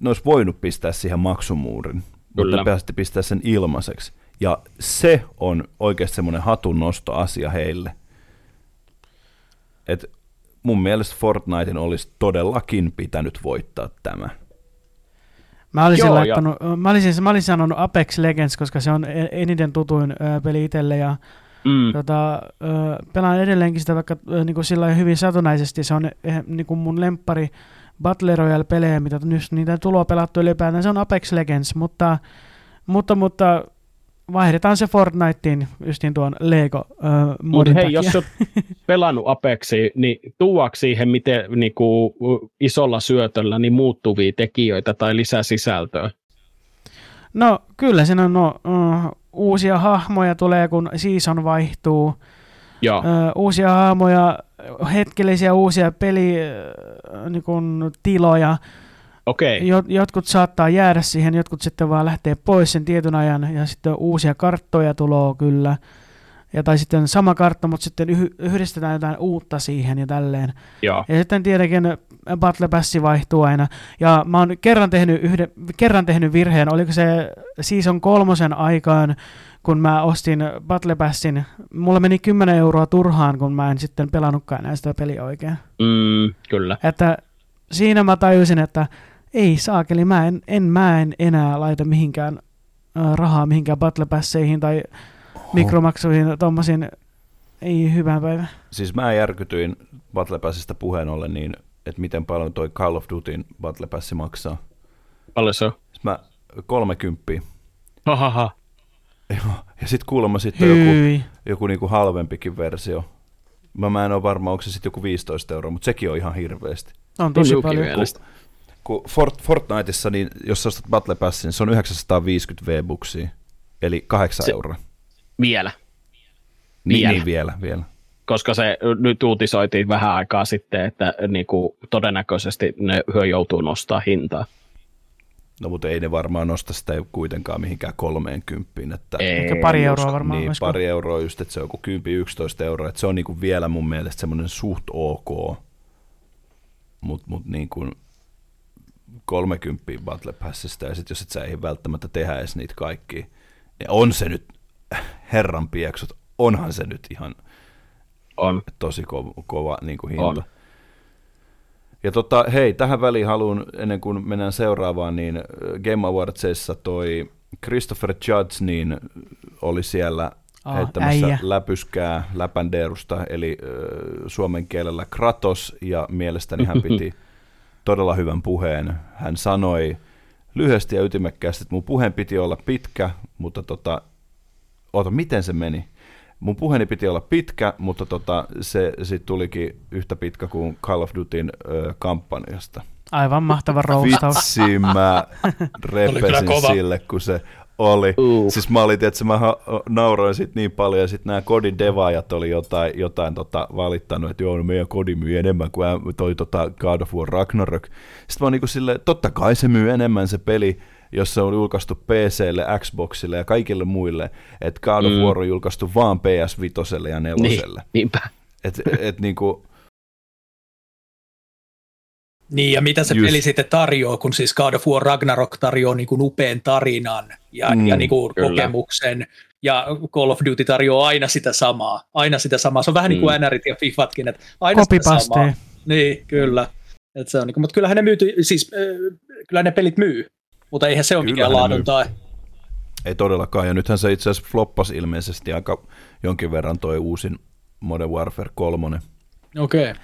Speaker 2: ne olisi voinut pistää siihen maksumuurin, Kyllä. mutta päästi pistää sen ilmaiseksi. Ja se on oikeasti semmoinen hatunnostoasia heille. Et mun mielestä Fortnitein olisi todellakin pitänyt voittaa tämä.
Speaker 3: Mä olisin, Joo, laittanut, ja... mä, olisin, mä olisin sanonut Apex Legends, koska se on e- eniten tutuin ö, peli itselle ja mm. tota, ö, pelaan edelleenkin sitä vaikka ö, niin kuin sillä hyvin satunnaisesti. Se on eh, niin kuin mun lemppari Battle Royale-pelejä, mitä nyt niitä tuloa pelattu ylipäätään. Se on Apex Legends, mutta, mutta, mutta vaihdetaan se Fortniteen justiin tuon Lego äh,
Speaker 1: Mutta hei, jos olet *laughs* pelannut Apexi, niin tuoako siihen miten niin kuin, isolla syötöllä niin muuttuvia tekijöitä tai lisäsisältöä?
Speaker 3: No kyllä siinä on no, uh, uusia hahmoja tulee, kun season vaihtuu. Joo. Uh, uusia hahmoja, hetkellisiä uusia peli uh, niin tiloja
Speaker 1: Okay.
Speaker 3: Jot, jotkut saattaa jäädä siihen, jotkut sitten vaan lähtee pois sen tietyn ajan ja sitten uusia karttoja tulee kyllä. Ja tai sitten sama kartta, mutta sitten yhdistetään jotain uutta siihen ja tälleen.
Speaker 1: Joo.
Speaker 3: Ja sitten tietenkin Battle Pass vaihtuu aina. Ja mä oon kerran tehnyt, yhden, kerran tehnyt virheen, oliko se Season kolmosen aikaan, kun mä ostin Battle Passin. Mulla meni 10 euroa turhaan, kun mä en sitten pelannutkaan näistä peliä oikein.
Speaker 1: Mm, kyllä.
Speaker 3: Että siinä mä tajusin, että ei saakeli, mä en, en, mä en enää laita mihinkään äh, rahaa mihinkään battle passeihin tai Oho. mikromaksuihin tuommoisiin, ei hyvää päivää.
Speaker 2: Siis mä järkytyin Battle Passista puheen ollen niin, että miten paljon toi Call of Dutyn Battle Passi maksaa.
Speaker 1: Paljon se on?
Speaker 2: Siis mä 30.
Speaker 1: Hahaha. *laughs*
Speaker 2: Ja sitten kuulemma sitten joku, joku niinku halvempikin versio. Mä, mä en ole varma, onko se sitten joku 15 euroa, mutta sekin on ihan hirveästi.
Speaker 3: On tosi paljon.
Speaker 2: Kun, kun Fort, Fortniteissa, niin jos ostat Battle Passin, niin se on 950 V-buksia, eli 8 se, euroa.
Speaker 1: Vielä.
Speaker 2: Niin, vielä. niin vielä, vielä.
Speaker 1: Koska se nyt uutisoitiin vähän aikaa sitten, että niin kuin, todennäköisesti ne hyö joutuu nostaa hintaa.
Speaker 2: No mutta ei ne varmaan nosta sitä kuitenkaan mihinkään 30. Että
Speaker 3: ei, Ehkä pari euroa varmaan.
Speaker 2: Niin, olisiko? pari euroa just, että se on joku 10-11 euroa. Että se on niin kuin vielä mun mielestä semmoinen suht ok. Mutta mut niin kuin 30 Battle Passista ja sitten jos et sä ei välttämättä tehdä edes niitä kaikki, niin on se nyt, herran pieksut, onhan se nyt ihan
Speaker 1: on.
Speaker 2: tosi kova, kova niin kuin hinta. On. Ja tota, hei, tähän väliin haluan, ennen kuin mennään seuraavaan, niin äh, Game Awardsissa toi Christopher Judge niin oli siellä oh, heittämässä äijä. läpyskää läpändeerusta, eli äh, suomen kielellä Kratos, ja mielestäni hän piti *laughs* todella hyvän puheen. Hän sanoi lyhyesti ja ytimekkäästi, että mun puheen piti olla pitkä, mutta tota, oota, miten se meni? Mun puheeni piti olla pitkä, mutta tota, se sitten tulikin yhtä pitkä kuin Call of Dutyn ö, kampanjasta.
Speaker 3: Aivan mahtava roustaus.
Speaker 2: Vitsi, mä *laughs* repesin sille, kun se oli. Uh. Siis mä olin, että mä nauroin sit niin paljon, ja sitten nämä kodin devaajat oli jotain, jotain tota valittanut, että joo, no meidän kodi myy enemmän kuin toi tota God of War Ragnarok. Sitten mä oon niin sille, totta kai se myy enemmän se peli, jos se on julkaistu PClle, Xboxille ja kaikille muille, että God of mm. War on julkaistu vaan PS5 ja 4. Niin,
Speaker 1: niinpä.
Speaker 2: Et, et niinku,
Speaker 4: niin, ja mitä se Just. peli sitten tarjoaa, kun siis God of War Ragnarok tarjoaa niin kuin upean tarinan ja, mm, ja niin kuin kokemuksen, ja Call of Duty tarjoaa aina sitä samaa. Aina sitä samaa. Se on vähän mm. niin kuin mm. NRit ja FIFAtkin, että aina sitä samaa. Niin, kyllä. Et se on niin kuin, mutta kyllähän ne myyty, siis äh, kyllä ne pelit myy, mutta eihän se ole kyllä mikään laadun tai.
Speaker 2: Ei todellakaan, ja nythän se itse asiassa floppasi ilmeisesti aika jonkin verran toi uusin Modern Warfare 3.
Speaker 4: Okei. Okay.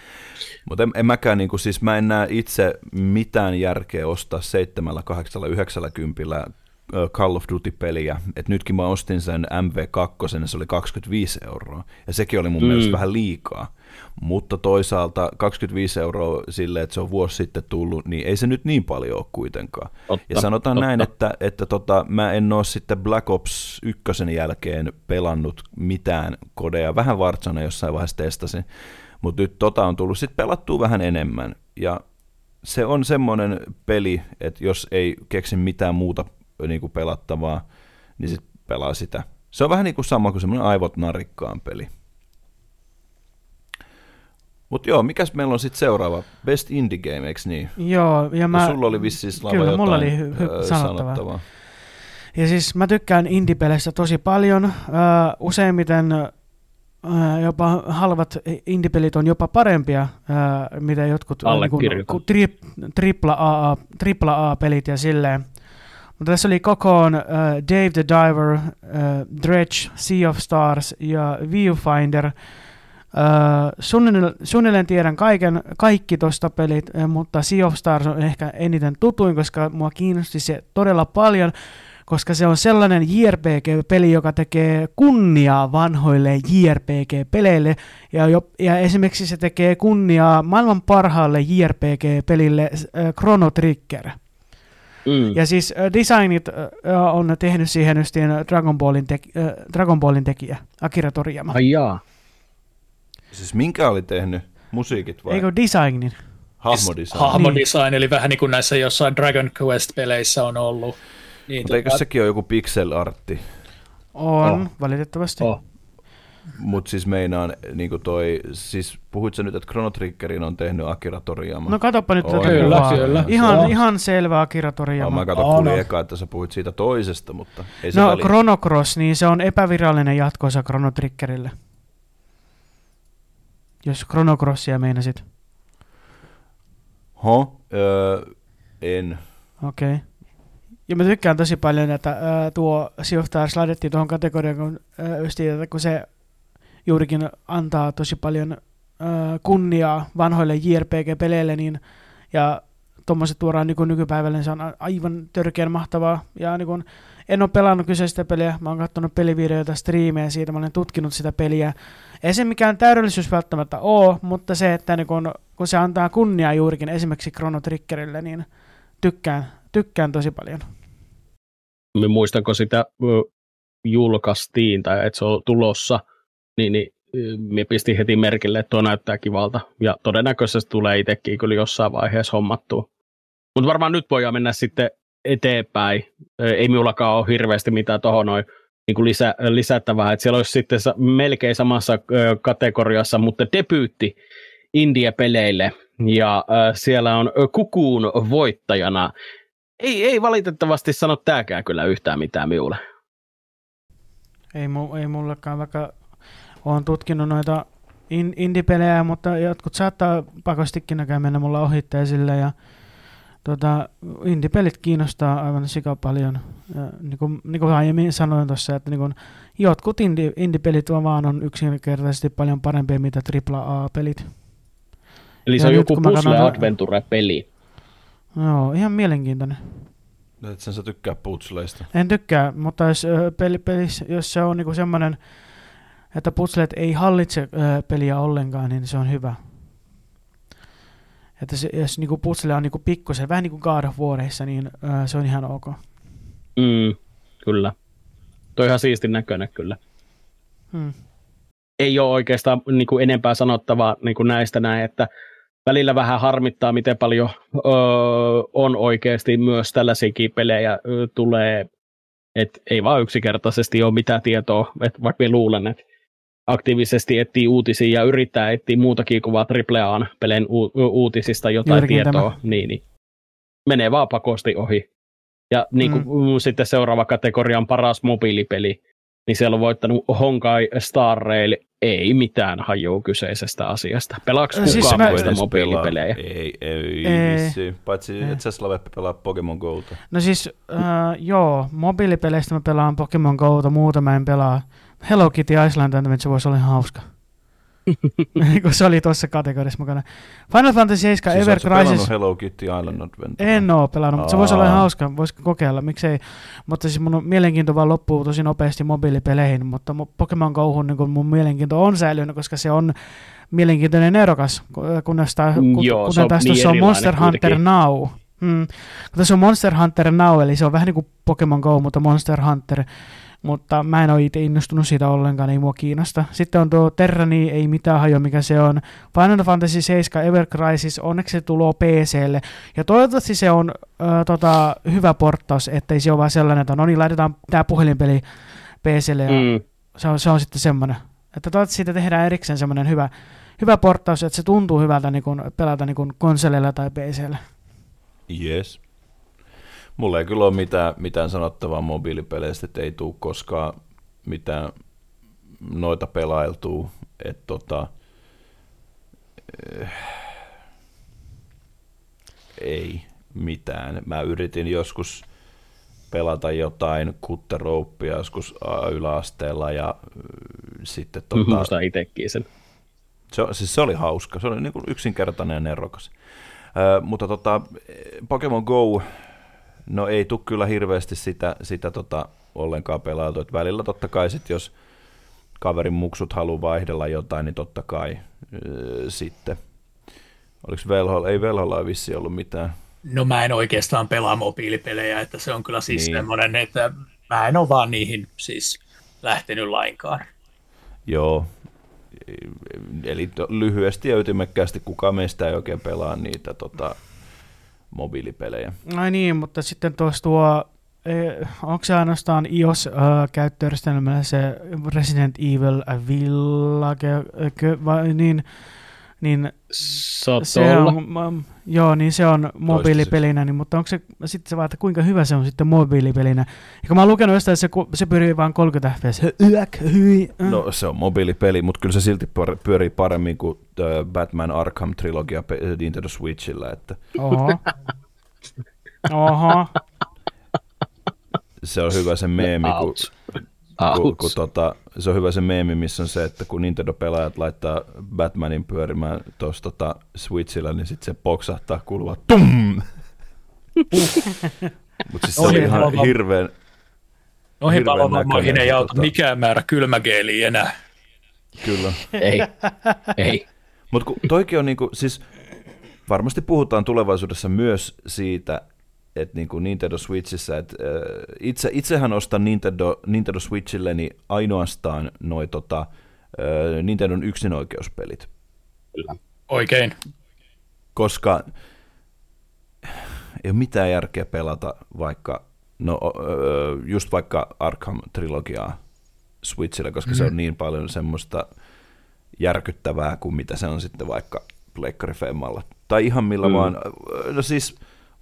Speaker 2: Mutta en, en mäkään, niin kuin, siis mä en näe itse mitään järkeä ostaa 7, 8, 90 Call of Duty-peliä. Et nytkin mä ostin sen MV2, ja se oli 25 euroa. Ja sekin oli mun mm. mielestä vähän liikaa. Mutta toisaalta 25 euroa sille, että se on vuosi sitten tullut, niin ei se nyt niin paljon ole kuitenkaan. Totta, ja sanotaan totta. näin, että, että tota, mä en ole sitten Black Ops 1 jälkeen pelannut mitään kodeja. Vähän Warzone jossain vaiheessa testasin mutta nyt tota on tullut sitten pelattua vähän enemmän. Ja se on semmoinen peli, että jos ei keksi mitään muuta niin kuin pelattavaa, niin sit pelaa sitä. Se on vähän niin kuin sama kuin semmoinen aivot narikkaan peli. Mutta joo, mikäs meillä on sitten seuraava? Best Indie Game, eikö niin?
Speaker 3: Joo, ja mä...
Speaker 2: Ja sulla oli vissiin Slava
Speaker 3: Kyllä,
Speaker 2: jotain
Speaker 3: mulla oli hy- hy-
Speaker 2: ö,
Speaker 3: sanottavaa.
Speaker 2: sanottavaa.
Speaker 3: Ja siis mä tykkään indie-peleistä tosi paljon. Uh, useimmiten jopa halvat indie-pelit on jopa parempia, mitä jotkut uh,
Speaker 1: Allekirjoitan.
Speaker 3: tri, tripla, A, tripla A-pelit ja silleen. Mutta tässä oli kokoon uh, Dave the Diver, uh, Dredge, Sea of Stars ja Viewfinder. Uh, suunnilleen, suunnilleen tiedän kaiken, kaikki tosta pelit, mutta Sea of Stars on ehkä eniten tutuin, koska mua kiinnosti se todella paljon, koska se on sellainen JRPG-peli, joka tekee kunniaa vanhoille JRPG-peleille, ja, jo, ja esimerkiksi se tekee kunniaa maailman parhaalle JRPG-pelille äh, Chrono Trigger.
Speaker 1: Mm.
Speaker 3: Ja siis äh, designit äh, on tehnyt siihen justiin Dragon Ballin, äh, Dragon Ballin tekijä, Akira Toriyama.
Speaker 1: Ai jaa.
Speaker 2: Siis minkä oli tehnyt? Musiikit vai?
Speaker 3: Eikö designin?
Speaker 2: Hahmodesign.
Speaker 4: Hahmodesign, eli vähän niin kuin näissä jossain Dragon Quest-peleissä on ollut. Niin,
Speaker 2: Mutta eikö sekin ole joku pixel artti?
Speaker 3: On,
Speaker 1: Oh.
Speaker 3: valitettavasti.
Speaker 1: Oh.
Speaker 2: Mutta siis meinaan, niin kuin toi, siis puhuit sä nyt, että Chrono Triggerin on tehnyt Akira Toriyama?
Speaker 3: No katoppa nyt tätä
Speaker 4: Kyllä,
Speaker 3: kuvaa.
Speaker 4: kyllä.
Speaker 3: Ihan,
Speaker 4: Joo.
Speaker 3: ihan selvä Akira
Speaker 2: no,
Speaker 3: Toriyama.
Speaker 2: mä katson,
Speaker 4: Oh,
Speaker 2: kuulin
Speaker 4: no.
Speaker 2: eka, että sä puhuit siitä toisesta, mutta ei se
Speaker 3: No
Speaker 2: väliä.
Speaker 3: Chrono Cross, niin se on epävirallinen jatkoosa Chrono Triggerille. Jos Chrono Crossia meinasit.
Speaker 2: Ho? Öö, en.
Speaker 3: Okei. Okay. Ja mä tykkään tosi paljon, että ää, tuo Stars laitettiin tuohon kategoriaan, kun, siitä, että kun se juurikin antaa tosi paljon ää, kunniaa vanhoille JRPG-peleille, niin, ja tuommoiset tuodaan niin nykypäivälle, niin se on aivan törkeän mahtavaa. Ja niin kun, en ole pelannut kyseistä peliä, mä oon katsonut pelivideoita, striimejä siitä, mä olen tutkinut sitä peliä. Ei se mikään täydellisyys välttämättä ole, mutta se, että niin kun, kun se antaa kunniaa juurikin esimerkiksi Chrono Triggerille, niin tykkään, tykkään tosi paljon.
Speaker 1: Mä muistan, kun sitä julkaistiin tai että se on tulossa, niin, niin me pistin heti merkille, että tuo näyttää kivalta. Ja todennäköisesti tulee itsekin kyllä jossain vaiheessa hommattua. Mutta varmaan nyt voidaan mennä sitten eteenpäin. Ei minullakaan ole hirveästi mitään tuohon noin niin lisä, lisättävää. Että siellä olisi sitten melkein samassa kategoriassa, mutta debyytti India-peleille. Ja siellä on Kukuun voittajana ei, ei valitettavasti sano tääkään kyllä yhtään mitään minulle.
Speaker 3: Ei, mu, ei mullekaan, vaikka olen tutkinut noita in, indie-pelejä, mutta jotkut saattaa pakostikin näkään mennä mulla ohitteen sille ja tota, indie-pelit kiinnostaa aivan sika paljon. Ja, niin, kuin, niin kuin aiemmin sanoin tuossa, että niin kuin, jotkut indie, indie-pelit on vaan on yksinkertaisesti paljon parempia mitä AAA-pelit.
Speaker 1: Eli se
Speaker 3: Ja
Speaker 1: on joku
Speaker 3: kun mä
Speaker 1: puzzle
Speaker 3: katson-
Speaker 1: adventure-peli.
Speaker 3: Joo, ihan mielenkiintoinen.
Speaker 2: Et sen sä tykkää putsleista.
Speaker 3: En tykkää, mutta jos, peli, pelis, jos se on niinku semmoinen, että putslet ei hallitse ö, peliä ollenkaan, niin se on hyvä. Että se, jos niinku putsle on niinku pikkusen, vähän niin kuin God of Warissa, niin ö, se on ihan ok.
Speaker 1: Mm, kyllä. Toi on ihan siistin näköinen kyllä.
Speaker 3: Hmm.
Speaker 1: Ei ole oikeastaan niin kuin enempää sanottavaa niin kuin näistä näin, että välillä vähän harmittaa, miten paljon öö, on oikeasti myös tällaisiakin pelejä öö, tulee, että ei vaan yksinkertaisesti ole mitään tietoa, että vaikka me luulen, että aktiivisesti etsii uutisia ja yrittää etsiä muutakin kuin vaan AAA pelin u- uutisista jotain
Speaker 3: Juurikin
Speaker 1: tietoa,
Speaker 3: tämä.
Speaker 1: niin, niin menee vaan pakosti ohi. Ja niin kuin, mm. sitten seuraava kategoria on paras mobiilipeli, niin siellä on voittanut Honkai Star Rail, ei mitään hajua kyseisestä asiasta. Pelaako kukaan
Speaker 3: siis mä-
Speaker 1: muista mobiilipelejä?
Speaker 2: Ei, ei,
Speaker 3: Ei.
Speaker 2: vissi. Paitsi,
Speaker 3: Ei.
Speaker 2: että sä Slave pelaa Pokemon Gouta.
Speaker 3: No siis, äh, joo, mobiilipeleistä mä pelaan Pokemon Gouta, muuta mä en pelaa. Hello Kitty Island Adventure voisi olla ihan hauska. *laughs* kun se oli tuossa kategoriassa mukana. Final Fantasy 7
Speaker 2: Siis
Speaker 3: Ever Crisis.
Speaker 2: Hello Kitty Island Adventure?
Speaker 3: En oo pelannut, mutta se voisi olla ihan hauska, voisi kokeilla, miksei. Mutta siis mun mielenkiinto vaan loppuu tosi nopeasti mobiilipeleihin, mutta mu- Pokemon Gohun niin mun mielenkiinto on säilynyt, koska se on mielenkiintoinen erokas, ku- kunnes tää,
Speaker 1: Mm,
Speaker 3: ku,
Speaker 1: joo, se
Speaker 3: kuten
Speaker 1: on
Speaker 3: taas
Speaker 1: niin
Speaker 3: tuossa on Monster Hunter
Speaker 1: kuitenkin.
Speaker 3: Now. Mm. Kun tässä on Monster Hunter Now, eli se on vähän niin kuin Pokemon Go, mutta Monster Hunter, mutta mä en ole itse innostunut siitä ollenkaan, ei mua kiinnosta. Sitten on tuo Terrani, ei mitään hajoa, mikä se on. Final Fantasy 7 Ever Crisis, onneksi se tulee PClle. Ja toivottavasti se on äh, tota, hyvä porttaus, ettei se ole vaan sellainen, että no niin, laitetaan tämä puhelinpeli PClle ja mm. se, on, se on sitten semmoinen. Että toivottavasti siitä tehdään erikseen semmoinen hyvä, hyvä porttaus, että se tuntuu hyvältä niin kun pelata niin kun konsolilla tai PCllä.
Speaker 2: Yes. Mulla ei kyllä ole mitään, mitään sanottavaa mobiilipeleistä, että ei tule koskaan mitään noita pelailtua. Että tota, eh, ei mitään. Mä yritin joskus pelata jotain kutterouppia joskus yläasteella ja sitten... Tota,
Speaker 1: Muistan itsekin sen.
Speaker 2: Se, siis se oli hauska, se oli niin kuin yksinkertainen ja nerokas. Ö, mutta tota, Pokemon Go, no ei tule kyllä hirveästi sitä, sitä tota, ollenkaan pelailtu. Et välillä totta kai sit, jos kaverin muksut haluaa vaihdella jotain, niin totta kai ö, sitten. Oliko Velholla? Ei Velholla vissi ollut mitään.
Speaker 4: No mä en oikeastaan pelaa mobiilipelejä, että se on kyllä siis niin. semmoinen, että mä en ole vaan niihin siis lähtenyt lainkaan.
Speaker 2: Joo, eli lyhyesti ja ytimekkäästi kuka meistä ei oikein pelaa niitä tota, mobiilipelejä.
Speaker 3: Ai niin, mutta sitten tuossa tuo, e, onko se ainoastaan iOS-käyttöyhdistelmällä se Resident Evil Village, vai niin, niin se on, joo, niin se on mobiilipelinä, niin, mutta onko se sitten se vaan, että kuinka hyvä se on sitten mobiilipelinä? Ja kun mä oon lukenut jostain, että se, se pyörii vain 30 fps. Yäk, hyi,
Speaker 2: äh. No se on mobiilipeli, mutta kyllä se silti pyörii paremmin kuin uh, Batman Arkham-trilogia Nintendo Switchillä. Että.
Speaker 3: Oho. *laughs* Oho.
Speaker 2: Se on hyvä se meemi, kun kun, kun tota, se on hyvä se meemi, missä on se, että kun Nintendo-pelaajat laittaa Batmanin pyörimään tuossa tota Switchillä, niin sitten se poksahtaa kuulua TUM! *laughs* Mutta siis se oli ihan hirveän,
Speaker 4: Noihin palomammoihin ei auta tota... mikään määrä kylmägeeliä enää.
Speaker 2: Kyllä.
Speaker 1: ei, ei.
Speaker 2: Mutta toikin on niinku, siis varmasti puhutaan tulevaisuudessa myös siitä, että niin kuin Nintendo Switchissä, että äh, itse, itsehän ostan Nintendo, Nintendo Switchilleni ainoastaan noi tota, äh, Nintendon yksinoikeuspelit.
Speaker 4: Kyllä. Oikein.
Speaker 2: Koska ei ole mitään järkeä pelata vaikka, no äh, just vaikka Arkham-trilogiaa Switchillä, koska mm. se on mm. niin paljon semmoista järkyttävää kuin mitä se on sitten vaikka Pleikkari Femmalla. Tai ihan millä mm. vaan, no siis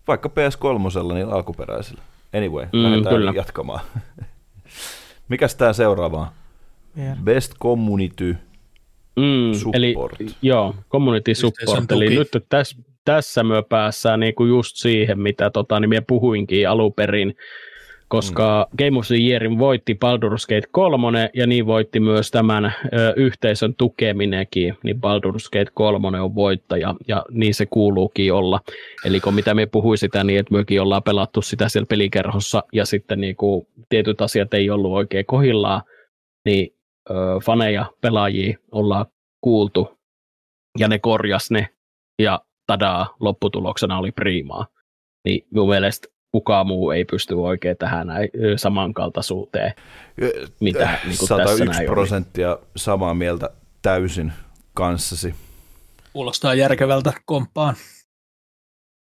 Speaker 2: vaikka PS3 niin alkuperäisellä. Anyway, mm, lähdetään kyllä. jatkamaan. *laughs* Mikäs tämä seuraava yeah. Best Community
Speaker 1: mm, support. Eli, joo, Community Support. Eli nyt tässä, tässä me päässään niinku just siihen, mitä tota, niin minä puhuinkin alun perin koska mm. Game of the Yearin voitti Baldur's Gate 3 ja niin voitti myös tämän ö, yhteisön tukeminenkin, niin Baldur's Gate 3 on voittaja ja niin se kuuluukin olla. Eli kun mitä me puhui sitä, niin että mekin ollaan pelattu sitä siellä pelikerhossa ja sitten niin kuin tietyt asiat ei ollut oikein kohillaan, niin ö, faneja, pelaajia ollaan kuultu ja ne korjas ne ja tadaa, lopputuloksena oli priimaa. Niin mun mielestä kukaan muu ei pysty oikein tähän näin samankaltaisuuteen, mitä niin kuin 101
Speaker 2: tässä prosenttia oli. samaa mieltä täysin kanssasi.
Speaker 4: Kuulostaa järkevältä komppaan.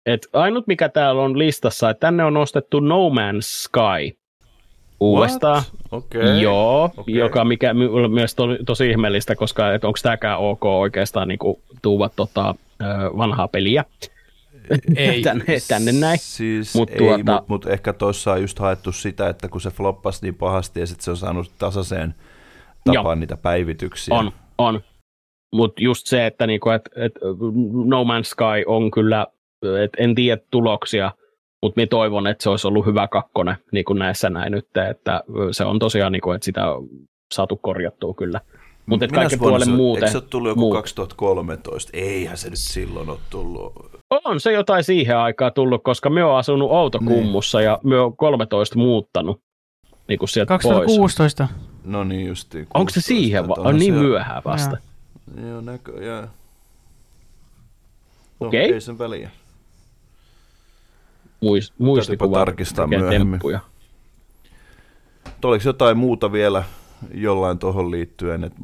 Speaker 1: Et ainut mikä täällä on listassa, että tänne on nostettu No Man's Sky uudestaan.
Speaker 2: Okay.
Speaker 1: Joo, okay. joka mikä on myös to, tosi ihmeellistä, koska onko tämäkään ok oikeastaan niin tuuvat tota, vanhaa peliä ei. *laughs* tänne, tänne näin.
Speaker 2: Siis mut ei, tuota... mutta mut ehkä tuossa on just haettu sitä, että kun se floppasi niin pahasti ja sitten se on saanut tasaiseen tapaan Joo. niitä päivityksiä.
Speaker 1: On, on. Mutta just se, että niinku, et, et No Man's Sky on kyllä, et en tiedä tuloksia, mutta minä toivon, että se olisi ollut hyvä kakkonen niin kuin näissä näin nyt, että se on tosiaan, niin kuin, että sitä on saatu korjattua kyllä. Mutta kaikki puolen muuten...
Speaker 2: Eikö se ole tullut joku muut. 2013? Eihän se nyt silloin ole tullut.
Speaker 1: On se jotain siihen aikaan tullut, koska me on asunut Outokummussa niin. ja me on 13 muuttanut niin kuin sieltä
Speaker 3: 2016.
Speaker 2: Pois. No niin justiin.
Speaker 1: Onko se siihen? Va- on niin se... myöhään vasta.
Speaker 2: Ja. Joo, näköjään. No,
Speaker 1: Okei. Okay.
Speaker 2: Ei sen väliä.
Speaker 1: Muist, muistikuva
Speaker 2: tarkistaa myöhemmin. Temppuja. oliko jotain muuta vielä jollain tuohon liittyen, että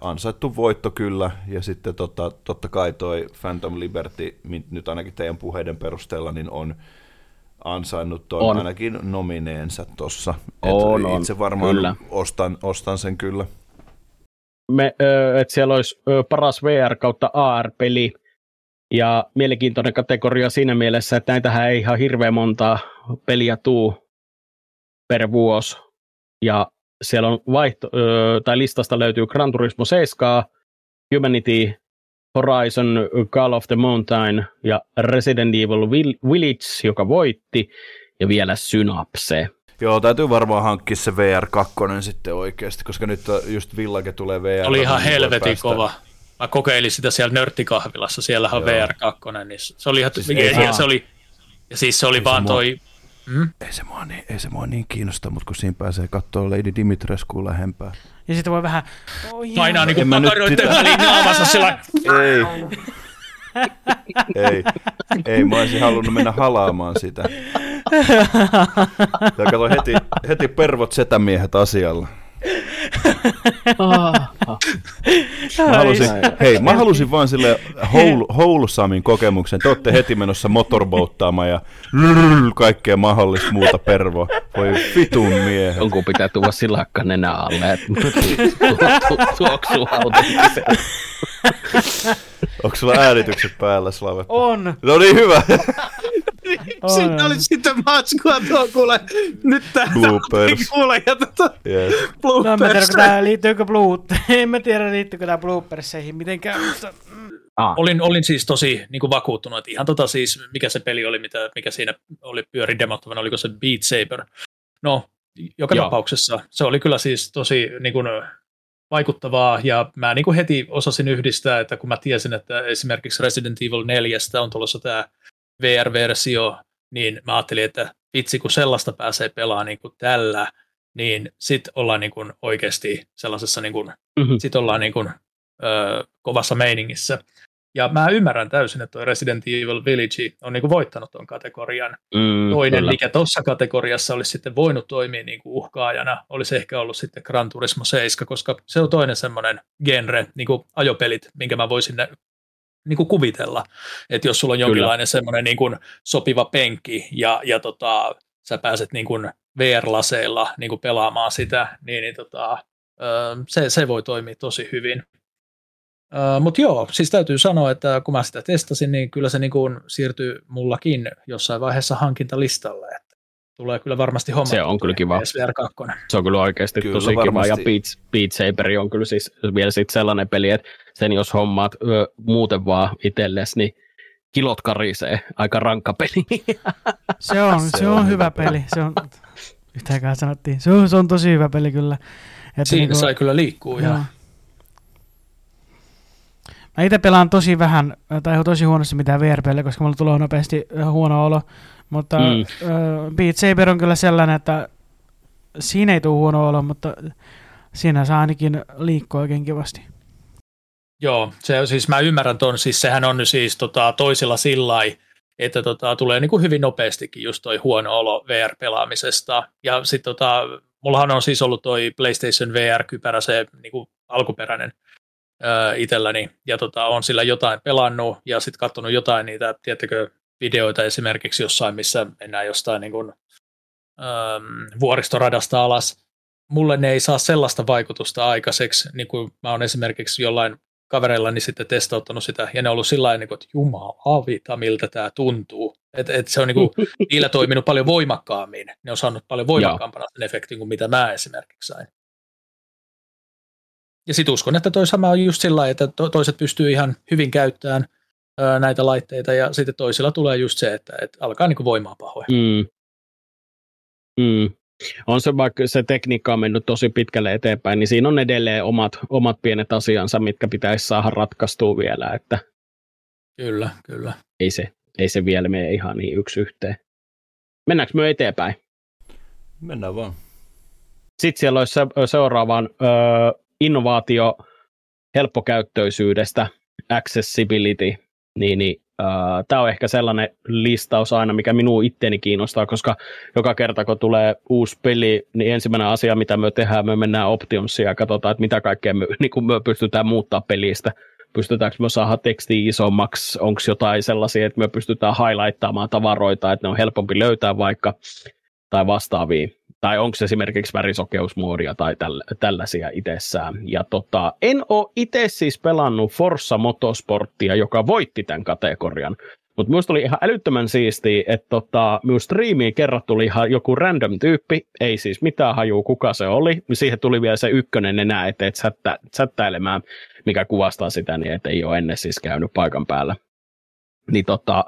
Speaker 2: ansaittu voitto kyllä, ja sitten tota, totta kai toi Phantom Liberty, nyt ainakin teidän puheiden perusteella, niin on ansainnut ton on. ainakin nomineensa tuossa.
Speaker 1: On, on,
Speaker 2: itse varmaan kyllä. Ostan, ostan sen kyllä.
Speaker 1: Me, että siellä olisi paras VR kautta AR-peli, ja mielenkiintoinen kategoria siinä mielessä, että näitähän ei ihan hirveän montaa peliä tuu per vuosi. Ja siellä on vaihto, tai listasta löytyy Gran Turismo 7, Humanity, Horizon, Call of the Mountain ja Resident Evil Village, joka voitti, ja vielä Synapse.
Speaker 2: Joo, täytyy varmaan hankkia se VR2 sitten oikeasti, koska nyt just Village tulee VR.
Speaker 4: Oli ihan niin helvetin kova. Mä kokeilin sitä siellä nörttikahvilassa, siellä on VR2, niin se oli ihan, siis ja, ja, se oli, ja siis se oli vaan se toi,
Speaker 2: Mm? Ei, se mua niin, ei se mua niin kiinnosta, mutta kun siinä pääsee katsoa Lady Dimitrescu lähempää.
Speaker 3: Ja sitten voi vähän...
Speaker 4: Oh, Painaa niinku pakaroiden väliin naamassa sillä...
Speaker 2: Ei. ei, ei, mä olisin halunnut mennä halaamaan sitä. *laughs* Ja kato heti, heti pervot setämiehet asialla mä halusin, hei, mä halusin vaan sille Houlusamin kokemuksen. Te olette heti menossa motorbouttaamaan ja kaikkea mahdollista muuta pervoa. Voi vitun miehet.
Speaker 1: Jonkun pitää tuoda silakka nenä alle, että tuoksuu
Speaker 2: Onko sulla äänitykset päällä, Slave?
Speaker 3: On.
Speaker 2: No niin, hyvä.
Speaker 4: Siinä oli sitten matskua tuo kuule. Nyt tää kuule ja tota
Speaker 3: yes. No en mä tiedä, kun tää liittyykö blue, *laughs* en mä tiedä liittyykö tää blooperseihin mitenkään, mutta...
Speaker 4: Ah. Olin, olin siis tosi niin kuin vakuuttunut, että ihan tota siis, mikä se peli oli, mitä, mikä siinä oli pyöri demottavana, oliko se Beat Saber. No, joka Joo. tapauksessa se oli kyllä siis tosi niin kuin, vaikuttavaa, ja mä niin kuin heti osasin yhdistää, että kun mä tiesin, että esimerkiksi Resident Evil 4 on tulossa tämä VR-versio, niin mä ajattelin, että vitsi kun sellaista pääsee pelaamaan niin kuin tällä, niin sit ollaan niin kuin oikeasti sellaisessa, niin kuin, mm-hmm. sit ollaan niin kuin, ö, kovassa meiningissä. Ja mä ymmärrän täysin, että Resident Evil Village on niin kuin voittanut tuon kategorian. Mm, Toinen, kyllä. mikä tuossa kategoriassa olisi sitten voinut toimia niin kuin uhkaajana, olisi ehkä ollut sitten Gran Turismo 7, koska se on toinen semmoinen genre, niin kuin ajopelit, minkä mä voisin niin kuin kuvitella, että jos sulla on jonkinlainen semmoinen niin kuin sopiva penkki ja, ja tota, sä pääset niin kuin VR-laseilla niin kuin pelaamaan sitä, niin, niin tota, se, se voi toimia tosi hyvin. Mutta joo, siis täytyy sanoa, että kun mä sitä testasin, niin kyllä se niin kuin siirtyy mullakin jossain vaiheessa hankintalistalle. Tulee kyllä varmasti homma.
Speaker 1: Se on kyllä kiva.
Speaker 4: PSVR 2.
Speaker 1: Se on kyllä oikeasti kyllä tosi varmasti. kiva. Ja Beat, Beat Saber on kyllä siis vielä sit sellainen peli, että sen jos hommaat ö, muuten vaan itsellesi, niin kilot karisee. Aika rankka peli. *laughs*
Speaker 3: Se on, se, se on, on hyvä peli. Se on, yhtäkään sanottiin. Se on, se on tosi hyvä peli kyllä.
Speaker 4: Että Siinä niin kuin, sai kyllä liikkuu ihan.
Speaker 3: Mä itse pelaan tosi vähän, tai tosi huonossa mitään vr koska mulla tulee nopeasti huono olo. Mutta mm. uh, Beat Saber on kyllä sellainen, että siinä ei tule huono olo, mutta siinä saa ainakin liikkua oikein kivasti.
Speaker 4: Joo, se, siis mä ymmärrän ton, siis sehän on siis tota, toisilla sillä että tota, tulee niin kuin hyvin nopeastikin just toi huono olo VR-pelaamisesta. Ja sitten tota, mullahan on siis ollut toi PlayStation VR-kypärä, se niin kuin alkuperäinen itselläni, ja tota, on sillä jotain pelannut, ja sitten katsonut jotain niitä, tiettäkö, videoita esimerkiksi jossain, missä mennään jostain niin kuin, äm, vuoristoradasta alas. Mulle ne ei saa sellaista vaikutusta aikaiseksi, niin kuin mä oon esimerkiksi jollain kavereillani sitten testauttanut sitä, ja ne on ollut sillä niin että jumalauta, miltä tämä tuntuu. Et, et se on niin kuin, *laughs* niillä toiminut paljon voimakkaammin. Ne on saanut paljon voimakkaampana sen efektin kuin mitä mä esimerkiksi sain. Ja sitten uskon, että toi sama on just sillä että toiset pystyy ihan hyvin käyttämään näitä laitteita, ja sitten toisilla tulee just se, että, että alkaa niin kuin voimaa pahoja.
Speaker 1: Mm. Mm on se vaikka se tekniikka on mennyt tosi pitkälle eteenpäin, niin siinä on edelleen omat, omat pienet asiansa, mitkä pitäisi saada ratkaistua vielä, että
Speaker 4: Kyllä, kyllä.
Speaker 1: Ei se, ei se vielä mene ihan niin yksi yhteen. Mennäänkö me eteenpäin?
Speaker 2: Mennään vaan.
Speaker 1: Sitten siellä olisi seuraavan ö, innovaatio helppokäyttöisyydestä, accessibility, niin, niin Tämä on ehkä sellainen listaus aina, mikä minua itteeni kiinnostaa, koska joka kerta kun tulee uusi peli, niin ensimmäinen asia, mitä me tehdään, me mennään Optionsiin ja katsotaan, että mitä kaikkea me, *laughs* niin kuin me pystytään muuttaa pelistä. Pystytäänkö me saada tekstiä isommaksi, onko jotain sellaisia, että me pystytään highlighttaamaan tavaroita, että ne on helpompi löytää vaikka, tai vastaavia tai onko se esimerkiksi värisokeusmuodia tai täl, tällaisia itsessään. Ja tota, en ole itse siis pelannut Forza Motorsporttia, joka voitti tämän kategorian, mutta minusta oli ihan älyttömän siistiä, että tota, myös striimiin kerran tuli ihan joku random tyyppi, ei siis mitään hajuu kuka se oli. Siihen tuli vielä se ykkönen enää eteen chatta, chattailemään, mikä kuvastaa sitä, niin että ei ole ennen siis käynyt paikan päällä. Niin tota,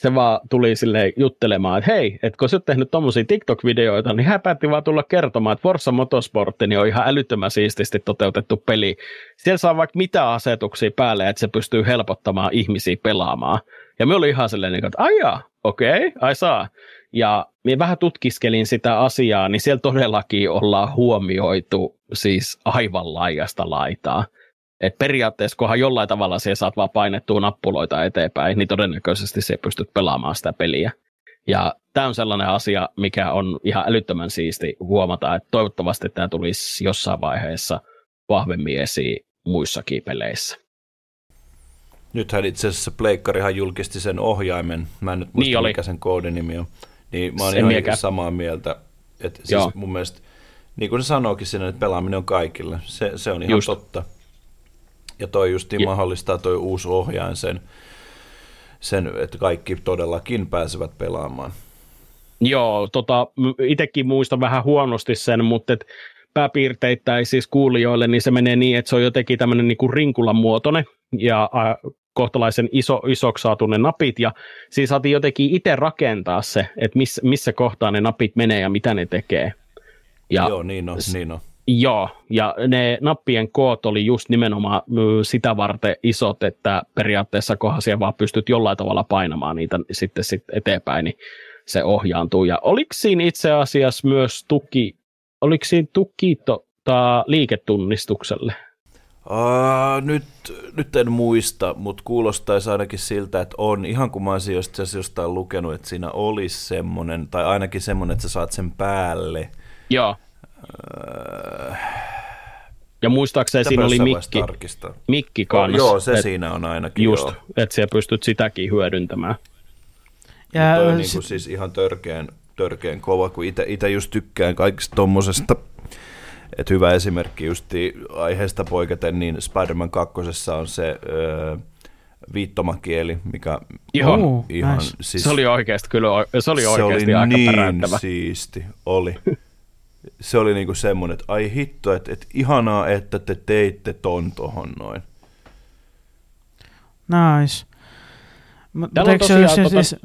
Speaker 1: se vaan tuli sille juttelemaan, että hei, että kun sä oot tehnyt tommosia TikTok-videoita, niin hän päätti vaan tulla kertomaan, että Forza Motorsport niin on ihan älyttömän siististi toteutettu peli. Siellä saa vaikka mitä asetuksia päälle, että se pystyy helpottamaan ihmisiä pelaamaan. Ja me oli ihan silleen, niin että aijaa, okei, okay, ai saa. Ja minä vähän tutkiskelin sitä asiaa, niin siellä todellakin ollaan huomioitu siis aivan laajasta laitaa. Et periaatteessa, kunhan jollain tavalla siellä saat vaan painettua nappuloita eteenpäin, niin todennäköisesti se pystyt pelaamaan sitä peliä. Ja tämä on sellainen asia, mikä on ihan älyttömän siisti huomata, että toivottavasti tämä tulisi jossain vaiheessa vahvemmin esiin muissakin peleissä.
Speaker 2: Nythän itse asiassa Pleikkarihan julkisti sen ohjaimen, mä en nyt muista niin mikä sen koodinimi on, niin mä oon ihan mikä. samaa mieltä, että siis mun mielestä, niin kuin se sanookin sinne, että pelaaminen on kaikille, se, se on ihan Just. totta. Ja toi just ja. mahdollistaa toi uusi ohjain sen, sen, että kaikki todellakin pääsevät pelaamaan.
Speaker 1: Joo, tota, itsekin muistan vähän huonosti sen, mutta et pääpiirteittäin siis kuulijoille, niin se menee niin, että se on jotenkin tämmöinen niin kuin rinkulan muotoinen ja äh, kohtalaisen iso, isoksi saatu ne napit, ja siis saatiin jotenkin itse rakentaa se, että miss, missä kohtaa ne napit menee ja mitä ne tekee.
Speaker 2: Ja Joo, niin on, niin on.
Speaker 1: Joo, ja ne nappien koot oli just nimenomaan sitä varten isot, että periaatteessa kohan siellä vaan pystyt jollain tavalla painamaan niitä sitten, sitten eteenpäin, niin se ohjaantuu. Ja oliko siinä itse asiassa myös tuki, oliko siinä tuki tota, liiketunnistukselle?
Speaker 2: Uh, nyt, nyt en muista, mutta kuulostaisi ainakin siltä, että on. Ihan kun mä olisin jostain lukenut, että siinä olisi semmoinen, tai ainakin semmoinen, että sä saat sen päälle.
Speaker 1: Joo. Ja muistaakseni siinä oli mikki, mikki kanssa.
Speaker 2: Oh, joo, se et, siinä on ainakin.
Speaker 1: Just, että siellä pystyt sitäkin hyödyntämään.
Speaker 2: Ja toi on niin kuin siis ihan törkeän, törkeän kova, kun itse just tykkään kaikista tommosesta. Et hyvä esimerkki justi aiheesta poiketen, niin Spider-Man 2. on se öö, viittomakieli, mikä
Speaker 1: Joo, on ihan... Nice. Siis, se oli oikeasti kyllä, se oli oikeasti se oli aika niin päräyttävä.
Speaker 2: siisti, oli. *laughs* se oli niinku semmoinen, että ai hitto, että, että ihanaa, että te teitte ton tohon noin.
Speaker 3: Nice. Mutta eikö se olisi tota, siis,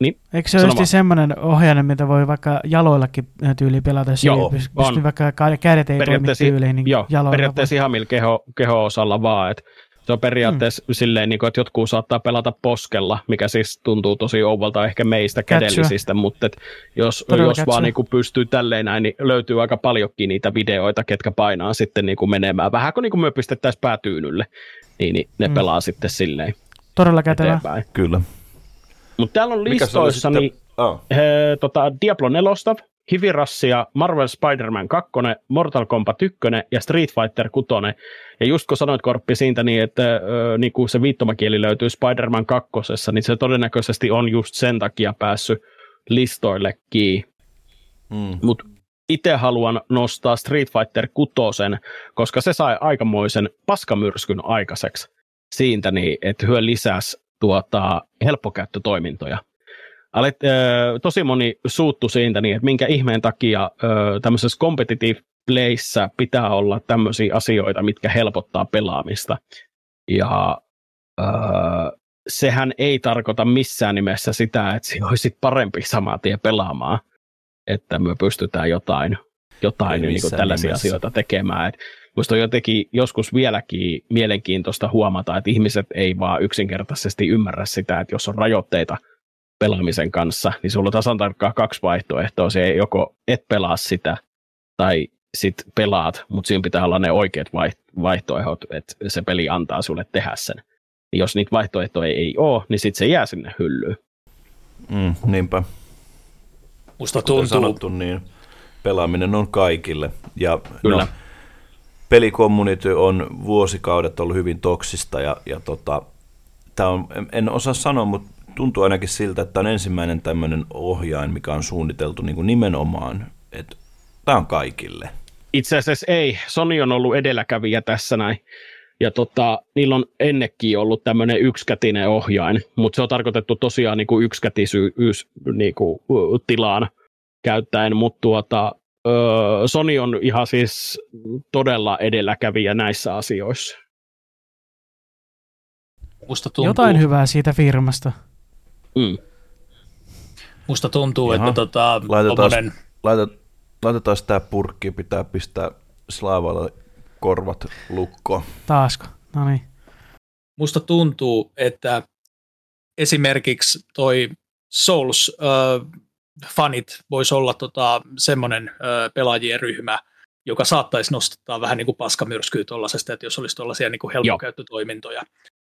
Speaker 3: niin, eikö se olisi semmoinen ohjainen, mitä voi vaikka jaloillakin tyyli pelata?
Speaker 1: Joo, pystyy
Speaker 3: on. vaikka kädet ei toimi tyyliin, niin
Speaker 1: joo, periaatteessa ihan millä keho, keho-osalla vaan, että se on periaatteessa mm. silleen, niin kuin, että jotkut saattaa pelata poskella, mikä siis tuntuu tosi ouvalta ehkä meistä Kätsyä. kädellisistä, mutta et jos, jos vaan niin kuin pystyy tälleen näin, niin löytyy aika paljonkin niitä videoita, ketkä painaa sitten niin kuin menemään. Vähän kuin, niin kuin me pistettäisiin päätyynylle, niin, niin ne mm. pelaa sitten silleen
Speaker 3: Todella kätevä.
Speaker 2: Kyllä.
Speaker 1: Mutta täällä on listoissa niin, oh. he, tota, Diablo 4, Hivirassia, Marvel Spider-Man 2, Mortal Kombat 1 ja Street Fighter 6. Ja just kun sanoit Korppi siitä, niin että ö, niin kuin se viittomakieli löytyy Spider-Man 2, niin se todennäköisesti on just sen takia päässyt listoillekin. Mm. Mutta itse haluan nostaa Street Fighter 6, koska se sai aikamoisen paskamyrskyn aikaiseksi siitä, niin, että hyö lisäsi tuota, helppokäyttötoimintoja alet, ö, tosi moni suuttu siitä, niin, että minkä ihmeen takia ö, tämmöisessä competitive playssä pitää olla tämmöisiä asioita, mitkä helpottaa pelaamista. Ja ö, sehän ei tarkoita missään nimessä sitä, että se olisi parempi samaa tie pelaamaan, että me pystytään jotain, jotain niin kuin tällaisia nimessä. asioita tekemään. Et Minusta on jotenkin joskus vieläkin mielenkiintoista huomata, että ihmiset ei vaan yksinkertaisesti ymmärrä sitä, että jos on rajoitteita – pelaamisen kanssa, niin sulla on tasan tarkkaan kaksi vaihtoehtoa. Se ei joko et pelaa sitä tai sit pelaat, mutta siinä pitää olla ne oikeat vaihtoehdot, että se peli antaa sulle tehdä sen. niin jos niitä vaihtoehtoja ei ole, niin sitten se jää sinne hyllyyn.
Speaker 2: Mm, niinpä.
Speaker 4: Musta
Speaker 2: Kuten
Speaker 4: tuntuu,
Speaker 2: sanottu, niin pelaaminen on kaikille. Ja
Speaker 1: Kyllä.
Speaker 2: No, pelikommunity on vuosikaudet ollut hyvin toksista ja, ja tota, tää on, en- en osaa sanoa, mutta tuntuu ainakin siltä, että tämä on ensimmäinen tämmöinen ohjain, mikä on suunniteltu niin kuin nimenomaan, että tämä on kaikille.
Speaker 1: Itse asiassa ei. Sony on ollut edelläkävijä tässä näin. Ja tota, niillä on ennenkin ollut tämmöinen yksikätinen ohjain, mutta se on tarkoitettu tosiaan niin kuin yksikätisyys niin kuin, tilaan käyttäen, mutta tuota, öö, Sony on ihan siis todella edelläkävijä näissä asioissa.
Speaker 4: musta tuntuu,
Speaker 3: Jotain hyvää siitä firmasta.
Speaker 1: Mm.
Speaker 4: musta tuntuu
Speaker 2: Jaha.
Speaker 4: että tota,
Speaker 2: Laitetaan,
Speaker 4: tommonen,
Speaker 2: laitetaan, laitetaan tämä purkki, pitää pistää Slaavalle korvat lukkoon.
Speaker 3: Taasko? No niin.
Speaker 4: musta tuntuu, että esimerkiksi toi Souls äh, fanit voisi olla tota, semmoinen äh, pelaajien ryhmä, joka saattaisi nostattaa vähän niin kuin paskamyrskyä tuollaisesta, että jos olisi tuollaisia niin kuin helppokäyttötoimintoja.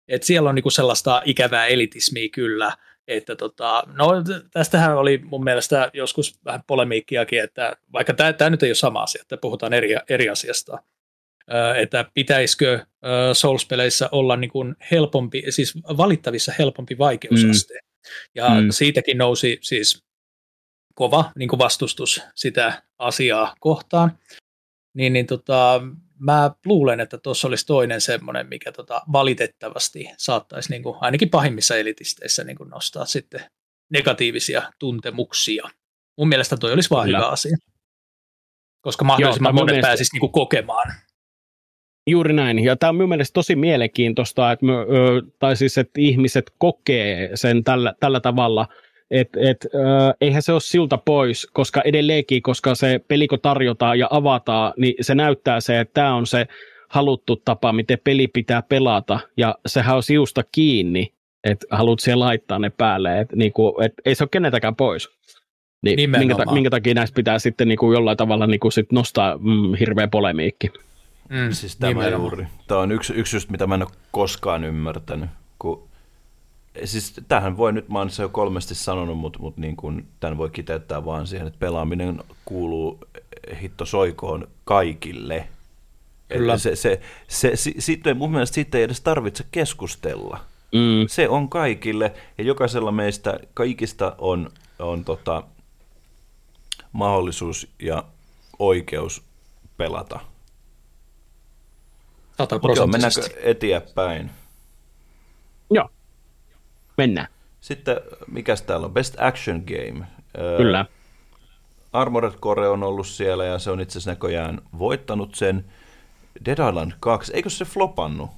Speaker 4: Et siellä on niin kuin sellaista ikävää elitismiä kyllä, että tota, no tästähän oli mun mielestä joskus vähän polemiikkiakin, että vaikka tämä nyt ei ole sama asia, että puhutaan eri, eri asiasta, että pitäisikö Souls-peleissä olla niin kuin helpompi, siis valittavissa helpompi vaikeusaste. Mm. Ja
Speaker 1: mm.
Speaker 4: siitäkin nousi siis kova niin kuin vastustus sitä asiaa kohtaan. Niin, niin tota, mä luulen, että tuossa olisi toinen semmoinen, mikä tota, valitettavasti saattaisi niin kuin, ainakin pahimmissa elitisteissä niin kuin nostaa sitten negatiivisia tuntemuksia. Mun mielestä toi olisi vaan
Speaker 1: Kyllä.
Speaker 4: hyvä asia. Koska mahdollisimman
Speaker 1: mun
Speaker 4: monet
Speaker 1: mielestä-
Speaker 4: pääsisi niin kuin kokemaan.
Speaker 1: Juuri näin. Ja tämä on minun mielestä tosi mielenkiintoista, että, me, ö, tai siis, että ihmiset kokee sen tällä, tällä tavalla, että et, ö, eihän se ole siltä pois, koska edelleenkin, koska se peliko tarjotaan ja avataan, niin se näyttää se, että tämä on se haluttu tapa, miten peli pitää pelata, ja sehän on siusta kiinni, että haluat siellä laittaa ne päälle, että niinku, et ei se ole keneltäkään pois. Niin minkä, ta- minkä takia näistä pitää sitten niinku jollain tavalla niinku sit nostaa mm, hirveä polemiikki.
Speaker 4: Mm,
Speaker 2: Siis tämä
Speaker 4: nimenomaan.
Speaker 2: juuri. Tämä on yksi, yksi just, mitä mä en ole koskaan ymmärtänyt. Kun, siis tähän voi nyt, mä oon se jo kolmesti sanonut, mutta, mutta niin kuin, tämän voi kiteyttää vaan siihen, että pelaaminen kuuluu hitto soikoon kaikille.
Speaker 4: Kyllä.
Speaker 2: Se, se, se, si, siitä, mun mielestä siitä ei edes tarvitse keskustella.
Speaker 1: Mm.
Speaker 2: Se on kaikille ja jokaisella meistä kaikista on, on tota, mahdollisuus ja oikeus pelata.
Speaker 4: Sataprosenttisesti.
Speaker 2: mennäänkö eteenpäin?
Speaker 1: Mennään.
Speaker 2: Sitten, mikäs täällä on? Best Action Game.
Speaker 1: Kyllä.
Speaker 2: Armored Core on ollut siellä ja se on itse asiassa näköjään voittanut sen. Dead Island 2, eikö se flopannut?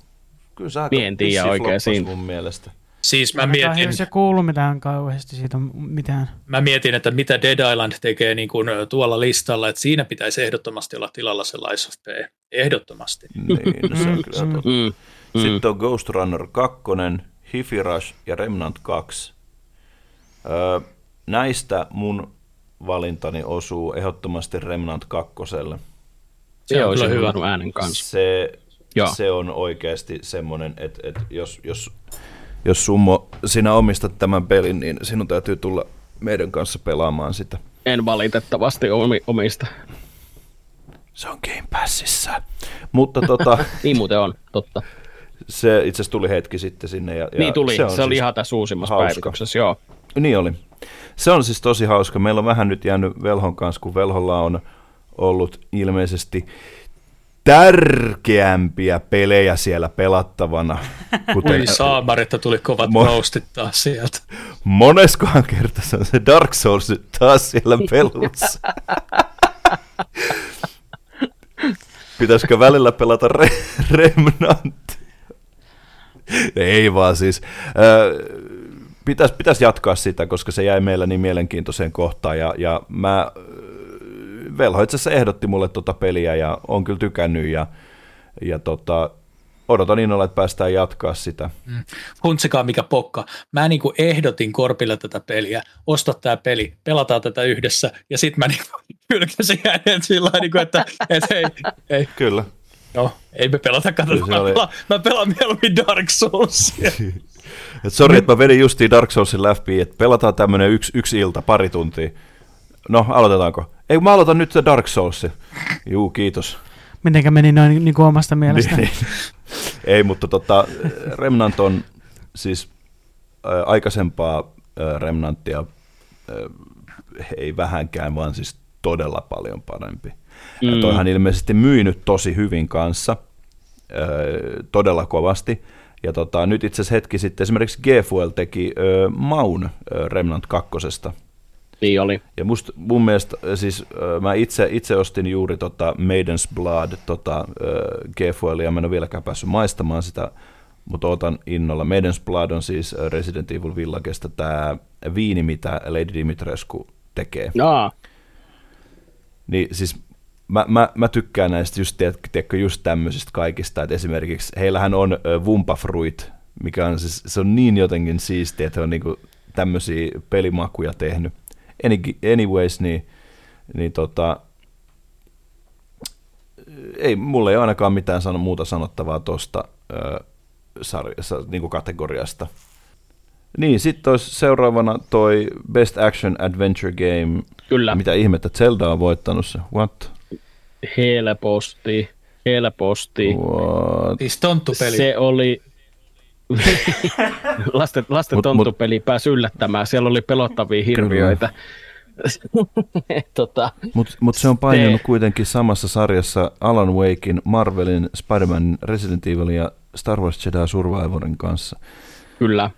Speaker 2: Kyllä se aika
Speaker 1: Mie en tiedä
Speaker 2: vissiin
Speaker 1: oikein siinä.
Speaker 2: mun mielestä.
Speaker 4: Siis mä
Speaker 3: Ainakaan
Speaker 4: mietin,
Speaker 3: ei se kuulu mitään kauheasti siitä mitään.
Speaker 4: mä mietin, että mitä Dead Island tekee niin kuin tuolla listalla, että siinä pitäisi ehdottomasti olla tilalla se Lies of P. Ehdottomasti.
Speaker 2: Niin, no se on kyllä
Speaker 3: Mm, *laughs*
Speaker 2: totta.
Speaker 1: Mm. Mm.
Speaker 2: Sitten on Ghost Runner 2, Hifi Rush ja Remnant 2. Öö, näistä mun valintani osuu ehdottomasti Remnant 2.
Speaker 4: Se
Speaker 1: Se
Speaker 4: on kyllä hyvä.
Speaker 1: hyvä äänen kanssa.
Speaker 2: Se,
Speaker 1: Joo.
Speaker 2: se on oikeasti semmoinen, että, että jos, jos, jos Summo, sinä omistat tämän pelin, niin sinun täytyy tulla meidän kanssa pelaamaan sitä.
Speaker 1: En valitettavasti omi, omista.
Speaker 2: Se on Game Passissa. Mutta tota, *laughs*
Speaker 1: Niin muuten on, totta.
Speaker 2: Se itse asiassa tuli hetki sitten sinne. Ja, ja
Speaker 1: niin tuli, se,
Speaker 2: on
Speaker 1: se oli
Speaker 2: siis-
Speaker 1: ihan tässä uusimmassa
Speaker 2: hauska.
Speaker 1: päivityksessä, joo.
Speaker 2: Niin oli. Se on siis tosi hauska. Meillä on vähän nyt jäänyt Velhon kanssa, kun Velholla on ollut ilmeisesti tärkeämpiä pelejä siellä pelattavana, *laughs* kuten
Speaker 4: Ui saamari, että tuli kovat
Speaker 2: Mo-
Speaker 4: roastit taas sieltä. *laughs*
Speaker 2: moneskohan kerta se on se Dark Souls taas siellä pelussa. *laughs* Pitäisikö välillä pelata Re- Remnant? *laughs* Ei vaan siis. Pitäisi pitäis jatkaa sitä, koska se jäi meillä niin mielenkiintoiseen kohtaan. Ja, ja mä, Velho itse asiassa ehdotti mulle tota peliä ja on kyllä tykännyt. Ja, ja tota, odotan innolla, että päästään jatkaa sitä.
Speaker 4: Huntsikaa mikä pokka. Mä niin kuin ehdotin Korpille tätä peliä, osta tämä peli, pelataan tätä yhdessä, ja sitten mä *laughs* niin kylkäsin hänet sillä lailla, niin kuin, että, että hei, hei,
Speaker 2: Kyllä.
Speaker 4: No, ei me pelata,
Speaker 2: se
Speaker 4: mä,
Speaker 2: oli-
Speaker 4: pelaan, mä pelaan mieluummin Dark Soulsia. *laughs*
Speaker 2: Et sori, että mä vedin justiin Dark Soulsin läpi, että pelataan tämmönen yksi, yksi ilta, pari tuntia. No, aloitetaanko? Ei, mä aloitan nyt se Dark Soulsi. Juu, kiitos.
Speaker 3: Mitenkä meni noin niin kuin omasta mielestä?
Speaker 2: Niin, niin. Ei, mutta tota, Remnant on siis ä, aikaisempaa ä, Remnantia ä, ei vähänkään, vaan siis todella paljon parempi. Mm. Ja toihan ilmeisesti myynyt tosi hyvin kanssa, todella kovasti. Ja tota, nyt itse asiassa hetki sitten esimerkiksi G-Fuel teki maun Remnant 2.
Speaker 1: Niin oli.
Speaker 2: Ja must, mun mielestä, siis mä itse, itse ostin juuri tota Maiden's Blood tota, äh, G-Foilia, mä en ole vieläkään päässyt maistamaan sitä, mutta otan innolla. Maiden's Blood on siis Resident Evil Villagesta tämä viini, mitä Lady Dimitrescu tekee.
Speaker 1: Jaa,
Speaker 2: Niin siis mä, mä, mä tykkään näistä just, tiedätkö, just tämmöisistä kaikista, että esimerkiksi heillähän on äh, Wumpa Fruit, mikä on siis, se on niin jotenkin siistiä, että he on niinku tämmöisiä pelimakuja tehnyt. Any, anyways, niin, niin tota, ei, mulla ei ainakaan mitään sano, muuta sanottavaa tuosta sarjassa, niin kategoriasta. Niin, sitten olisi seuraavana toi Best Action Adventure Game.
Speaker 1: kyllä.
Speaker 2: Mitä ihmettä, Zelda on voittanut se. What?
Speaker 1: Helposti. Helposti.
Speaker 2: What?
Speaker 4: Siis tonttupeli.
Speaker 1: Se oli... *laughs* lasten, lasten
Speaker 2: Mut-
Speaker 1: tonttupeli pääsi yllättämään. Siellä oli pelottavia hirviöitä. *laughs* tota,
Speaker 2: Mutta mut se on painanut
Speaker 1: Se-
Speaker 2: kuitenkin samassa sarjassa Alan Wakein, Marvelin, Spider-Man, Resident Evil ja Star Wars Jedi Survivorin kanssa.
Speaker 1: kyllä.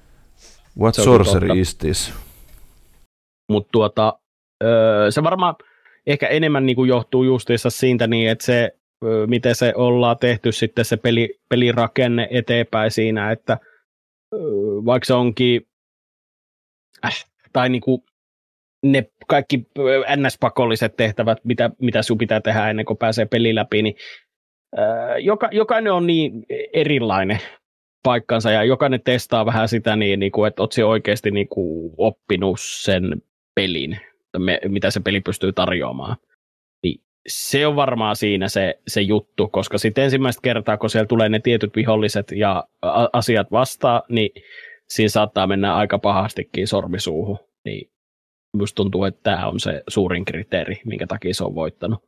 Speaker 2: What
Speaker 1: Se
Speaker 2: sorcery
Speaker 1: totta.
Speaker 2: is this?
Speaker 1: Mutta tuota, öö, se varmaan ehkä enemmän niinku johtuu justiinsa siitä niin, että se, miten se ollaan tehty sitten se peli, pelirakenne eteenpäin siinä, että vaikka se onkin, äh, tai niinku ne kaikki NS-pakolliset tehtävät, mitä, mitä sun pitää tehdä ennen kuin pääsee peli läpi, niin joka, jokainen on niin erilainen paikkansa ja jokainen testaa vähän sitä niin, niin kuin, että oot oikeasti niin kuin oppinut sen pelin, me, mitä se peli pystyy tarjoamaan. Niin se on varmaan siinä se, se juttu, koska sitten ensimmäistä kertaa, kun siellä tulee ne tietyt viholliset ja asiat vastaan, niin siinä saattaa mennä aika pahastikin sormisuuhun. Niin musta tuntuu, että tämä on se suurin kriteeri, minkä takia se on voittanut.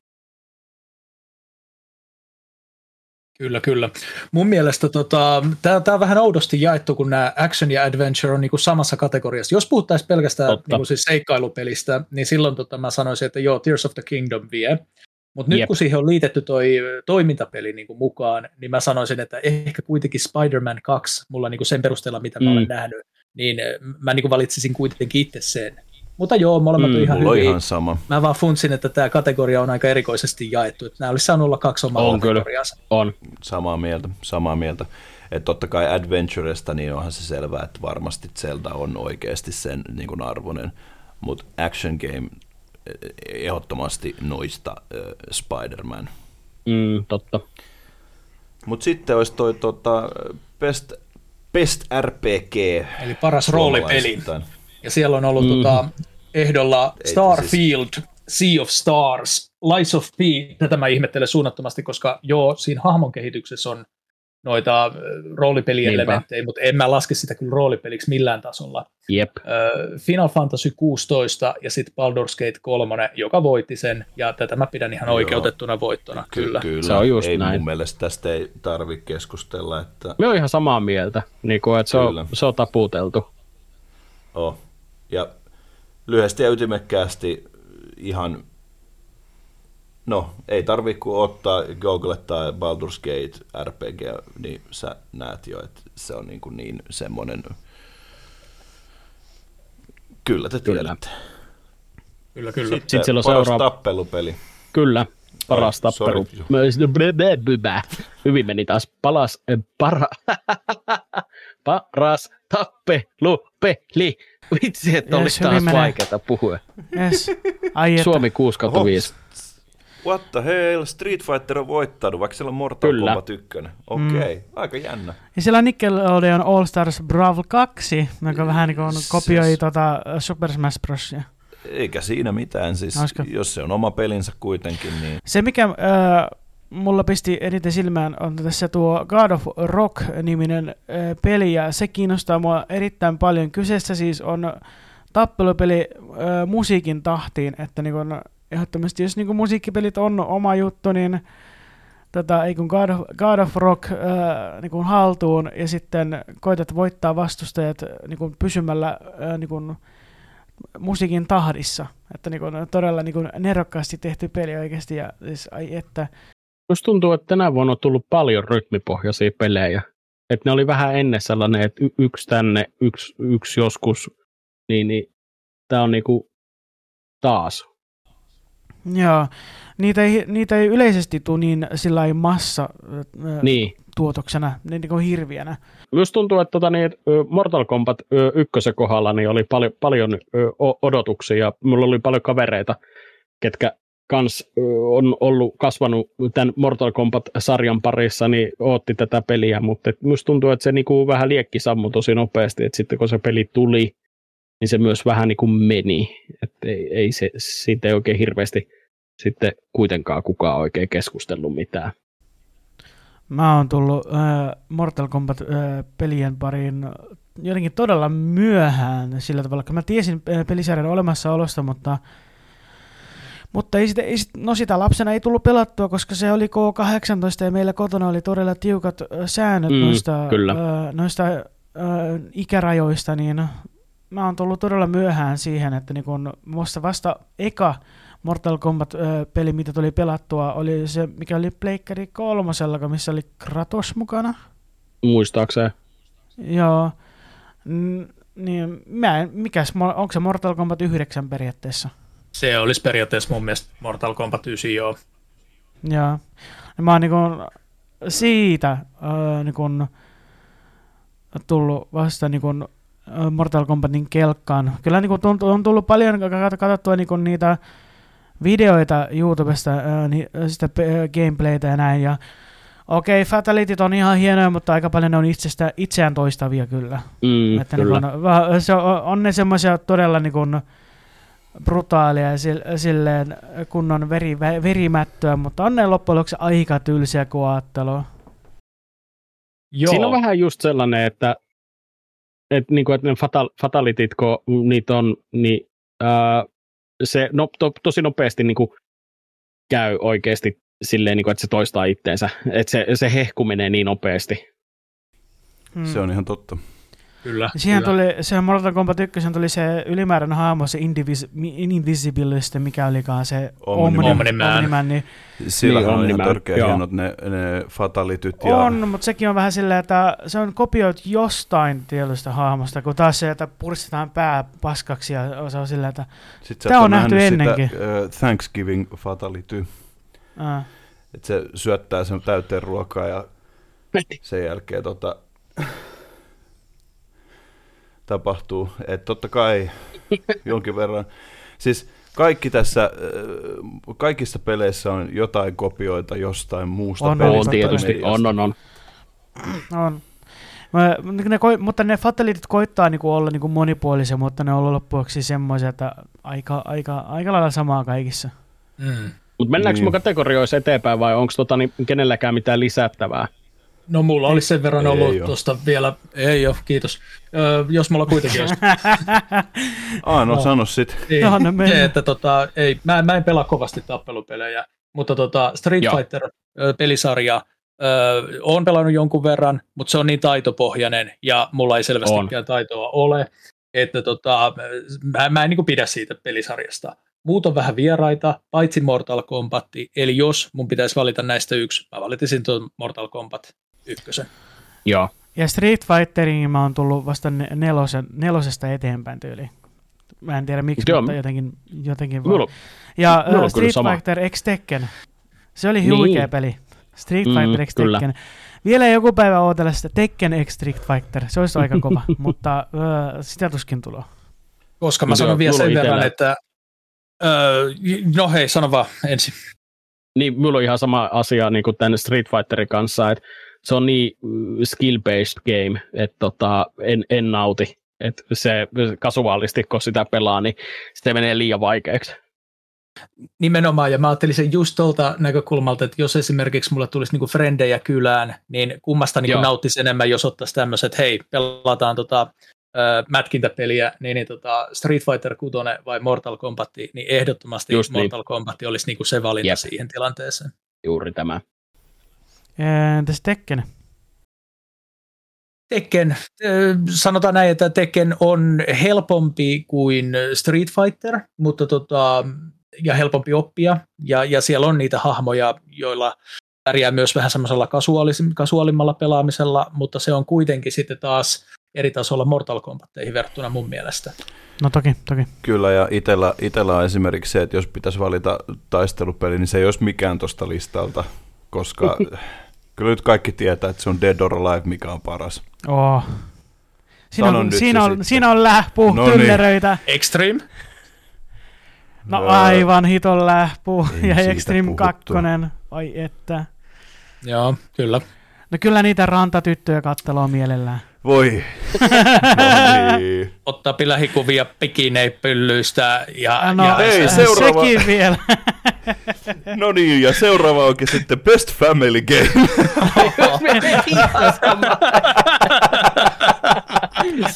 Speaker 4: Kyllä, kyllä. Mun mielestä tota, tämä on vähän oudosti jaettu, kun nämä action ja adventure on niinku samassa kategoriassa. Jos puhuttaisiin pelkästään
Speaker 1: Totta.
Speaker 4: niinku siis seikkailupelistä, niin silloin tota, mä sanoisin, että joo, Tears of the Kingdom vie. Mutta nyt kun siihen on liitetty toi toimintapeli niinku mukaan, niin mä sanoisin, että ehkä kuitenkin Spider-Man 2, mulla niinku sen perusteella, mitä mä
Speaker 1: Mm.
Speaker 4: olen nähnyt, niin mä niinku valitsisin kuitenkin itse sen. Mutta joo, molemmat
Speaker 1: Mm,
Speaker 4: on ihan
Speaker 2: Mulla
Speaker 4: hyviä.
Speaker 2: ihan sama.
Speaker 4: Mä vaan funtsin, että tämä kategoria on aika erikoisesti jaettu. Että nämä olisi saanut olla kaksi omaa
Speaker 1: On kyllä.
Speaker 4: kategoriaansa.
Speaker 1: On.
Speaker 2: Samaa mieltä, samaa mieltä. Että totta kai Adventuresta niin onhan se selvää, että varmasti Zelda on oikeasti sen niin kuin arvoinen, mutta Action Game eh, ehdottomasti noista äh, Spider-Man.
Speaker 1: Mm, totta.
Speaker 2: Mutta sitten olisi toi tota, Best, Best RPG.
Speaker 4: Eli paras roolipeli. Ja siellä on ollut
Speaker 1: Mm.
Speaker 4: mm. tota, ehdolla
Speaker 2: Ei,
Speaker 4: Starfield, Sea of Stars, Lies of P. Tätä mä ihmettelen suunnattomasti, koska joo, siinä hahmon kehityksessä on noita äh, roolipelielementtejä, mutta en mä laske sitä kyllä roolipeliksi millään tasolla.
Speaker 1: Jep.
Speaker 4: Äh, Final Fantasy 16 ja sitten Baldur's Gate 3, joka voitti sen, ja tätä mä pidän ihan
Speaker 2: Joo.
Speaker 4: oikeutettuna voittona, kyllä.
Speaker 2: kyllä.
Speaker 1: Se on just
Speaker 2: ei
Speaker 1: näin.
Speaker 2: mun mielestä tästä ei tarvitse keskustella, että
Speaker 1: Me on ihan samaa mieltä, niin kuin, että se
Speaker 2: Kyllä.
Speaker 1: on, se on taputeltu.
Speaker 2: Oh. Ja lyhyesti ja ytimekkäästi ihan, no ei tarvi kuin ottaa Google tai Baldur's Gate RPG, niin sä näet jo, että se on niin, kuin niin semmoinen, kyllä te
Speaker 1: Kyllä.
Speaker 2: tiedätte.
Speaker 4: Kyllä, kyllä.
Speaker 2: Sitten,
Speaker 1: Sitten siellä on
Speaker 2: paras
Speaker 1: seuraava-
Speaker 2: tappelupeli.
Speaker 1: Kyllä, paras tappelu.
Speaker 2: sorry.
Speaker 1: Hyvin meni taas. Palas, para, *laughs* paras tappelupeli. Vitsi, että
Speaker 3: Yes,
Speaker 1: olisi taas
Speaker 3: menee.
Speaker 1: vaikeata puhua.
Speaker 3: Yes. Ai että.
Speaker 1: Suomi 6 kautta
Speaker 2: Oho.
Speaker 1: 5.
Speaker 2: What the hell, Street Fighter on voittanut, vaikka siellä on Mortal
Speaker 1: Kyllä.
Speaker 2: Kombat 1. Okei, okay. aika jännä.
Speaker 3: Ja siellä on Nickelodeon All Stars Brawl 2, joka vähän niin kuin kopioi
Speaker 2: Siis-
Speaker 3: tota Super Smash Brosia.
Speaker 2: Eikä siinä mitään, siis
Speaker 3: Olisiko?
Speaker 2: jos se on oma pelinsä kuitenkin, niin
Speaker 3: Se, mikä, äh, mulla pisti eniten silmään on tässä tuo God of Rock-niminen peli, ja se kiinnostaa mua erittäin paljon. Kyseessä siis on tappelupeli äh, musiikin tahtiin, että niin kun, ehdottomasti jos niin musiikkipelit on oma juttu, niin tota, ei kun God of, God of Rock äh, niin kun haltuun ja sitten koitat voittaa vastustajat niin kun pysymällä äh, niin kun musiikin tahdissa. Että niin kun, todella niin kun nerokkaasti tehty peli oikeasti ja siis, ai että.
Speaker 1: Musta tuntuu, että tänä vuonna on tullut paljon rytmipohjaisia pelejä. Että ne oli vähän ennen sellainen, että y- yksi tänne, yksi, yksi joskus, niin, niin tämä on niinku taas
Speaker 3: Joo, niitä ei, niitä ei yleisesti tule niin sillä massa
Speaker 1: niin.
Speaker 3: tuotoksena, niin kuin hirviänä.
Speaker 1: Myös tuntuu, että tota, niin, Mortal Kombat ykkösen kohdalla niin oli paljon, paljon odotuksia ja mulla oli paljon kavereita, ketkä kans on ollut kasvanut tämän Mortal Kombat-sarjan parissa, niin ootti tätä peliä, mutta myös tuntuu, että se niinku vähän liekki sammui tosi nopeasti, että sitten kun se peli tuli, niin se myös vähän niin kuin meni. Että ei, ei se, siitä ei oikein hirveästi sitten kuitenkaan kukaan oikein keskustellut mitään.
Speaker 3: Mä oon tullut äh, Mortal Kombat-pelien äh, pariin jotenkin todella myöhään sillä tavalla, että mä tiesin äh, pelisarjan olemassaolosta, mutta mutta ei sitä, ei sit, no sitä lapsena ei tullut pelattua, koska se oli K18 ja meillä kotona oli todella tiukat säännöt mm, noista, kyllä. Äh, noista äh, ikärajoista, niin mä oon tullut todella myöhään siihen, että niin kun musta vasta eka Mortal Kombat-peli, mitä tuli pelattua, oli se, mikä oli Pleikkari kolmosella, missä oli Kratos mukana.
Speaker 1: Muistaakseen.
Speaker 3: Joo. N- niin, mä en, mikäs, onko se Mortal Kombat 9 periaatteessa?
Speaker 4: Se olisi periaatteessa mun mielestä Mortal Kombat 9, joo.
Speaker 3: Joo. Mä oon niin siitä äh, niin tullut vasta niin kun, Mortal Kombatin kelkkaan. Kyllä niin kuin, on tullut paljon katsottua niin kuin, niitä videoita YouTubesta, niin, sitä gameplaytä ja näin. Ja okei, okay, fatalityt on ihan hienoja, mutta aika paljon ne on itsestä, itseään toistavia kyllä.
Speaker 1: Mm,
Speaker 3: että
Speaker 1: kyllä.
Speaker 3: Niin kun, se on, on ne semmoisia todella niin kuin, brutaalia silleen kunnon veri, verimättöä, mutta on ne loppujen lopuksi aika tylsiä kuin
Speaker 1: Joo. Siinä on vähän just sellainen, että että, niin kuin, että ne fatal, fatalitit, kun niitä on, niin ää, se no, to, tosi nopeasti niin kuin, käy oikeasti silleen, niin kuin, että se toistaa itteensä. Että se, se hehku menee niin nopeasti.
Speaker 2: Hmm. Se on ihan totta.
Speaker 4: Kyllä.
Speaker 3: Siihen
Speaker 4: kyllä.
Speaker 3: tuli, se Mortal Kombat 1 tuli se ylimääräinen hahmo, se Indivis, Invisibilist, mikä olikaan se
Speaker 2: Omni-Man.
Speaker 3: Omni-Man. Omni-Man niin,
Speaker 2: Sillä niin, on ihan törkeä hienot ne, ne fatalityt. Ja...
Speaker 3: On, mutta sekin on vähän silleen, että se on kopioit jostain tietystä hahmosta, kun taas se, että puristetaan pää paskaksi ja se on silleen, että tämä on nähty ennenkin. Sitä,
Speaker 2: uh, Thanksgiving fatality. Uh. Että se syöttää sen täyteen ruokaa ja sen jälkeen tota, tapahtuu. Että totta kai jonkin verran. Siis kaikki tässä, äh, kaikissa peleissä on jotain kopioita jostain muusta
Speaker 3: on,
Speaker 1: pelistä. On tietysti, on, on, on.
Speaker 3: On. Mä, ne ko, mutta ne fatalitit koittaa niinku olla niinku monipuolisia, mutta ne on ollut loppuksi semmoisia, että aika, aika, aika lailla samaa kaikissa.
Speaker 1: Mm. Mutta mennäänkö niin. me kategorioissa eteenpäin vai onko tota, niin kenelläkään mitään lisättävää?
Speaker 4: No mulla olisi sen verran ei, ollut tuosta vielä, ei ole, kiitos. Ö, jos mulla kuitenkin olisi. *laughs*
Speaker 2: ah, no, no sano sit.
Speaker 4: Niin, no, no, se, että tota, ei, mä, mä en pelaa kovasti tappelupelejä, mutta tota, Street Joo. Fighter-pelisarja on pelannut jonkun verran, mutta se on niin taitopohjainen ja mulla ei selvästikään on. taitoa ole, että tota, mä, mä en niin pidä siitä pelisarjasta. Muut on vähän vieraita, paitsi Mortal Kombat, eli jos mun pitäisi valita näistä yksi, mä valitisin tuon Mortal Kombat ykkösen.
Speaker 1: Joo.
Speaker 3: Ja Street Fighteriin mä oon tullut vasta nelosen, nelosesta eteenpäin tyyliin. Mä en tiedä miksi, Joo. mutta jotenkin, jotenkin vaan. Ja mulla Street Fighter X Tekken. Se oli niin. huikea peli. Street mm, Fighter X kyllä. Tekken. Vielä joku päivä ootella sitä Tekken X Street Fighter. Se olisi aika kova, *laughs* mutta uh, sitä tuskin tuloa.
Speaker 4: Koska mä sanon vielä sen verran, että Öö, no hei, sano vaan ensin.
Speaker 1: Niin, mulla on ihan sama asia niin kuin tämän Street Fighterin kanssa, että se on niin mm, skill-based game, että tota, en, en nauti. Että se kasuaalisti, kun sitä pelaa, niin se menee liian vaikeaksi.
Speaker 4: Nimenomaan, ja mä ajattelin sen just tuolta näkökulmalta, että jos esimerkiksi mulle tulisi niinku frendejä kylään, niin kummasta niinku nauttisi enemmän, jos ottaisi tämmöiset, hei, pelataan tota, äh, mätkintäpeliä, niin, niin tota Street Fighter 6 vai Mortal Kombat, niin ehdottomasti Just niin. Mortal niin. Kombat olisi niinku se valinta Jep. siihen tilanteeseen.
Speaker 1: Juuri tämä.
Speaker 3: Entäs Tekken?
Speaker 4: Tekken, sanotaan näin, että Tekken on helpompi kuin Street Fighter, mutta tota, ja helpompi oppia, ja, ja siellä on niitä hahmoja, joilla pärjää myös vähän semmoisella kasuaalimmalla pelaamisella, mutta se on kuitenkin sitten taas eri tasolla Mortal Kombatteihin verrattuna mun mielestä.
Speaker 3: No toki, toki.
Speaker 2: Kyllä, ja itellä, itellä on esimerkiksi se, että jos pitäisi valita taistelupeli, niin se ei olisi mikään tuosta listalta, koska *laughs* kyllä nyt kaikki tietää, että se on Dead or Alive, mikä on paras.
Speaker 3: Oh. Siinä on, siinä, on, siinä on lähpu, no tylleröitä.
Speaker 4: Niin. Extreme?
Speaker 3: No, no aivan hiton lähpu ja Extreme 2, ai että.
Speaker 4: Joo, kyllä.
Speaker 3: No kyllä niitä rantatyttöjä kattelua mielellään.
Speaker 2: Voi.
Speaker 4: no niin. Ottaa lähikuvia pikineipyllyistä ja,
Speaker 3: no,
Speaker 4: ja
Speaker 3: ei, seuraava... sekin vielä.
Speaker 2: no niin, ja seuraava onkin sitten Best Family Game.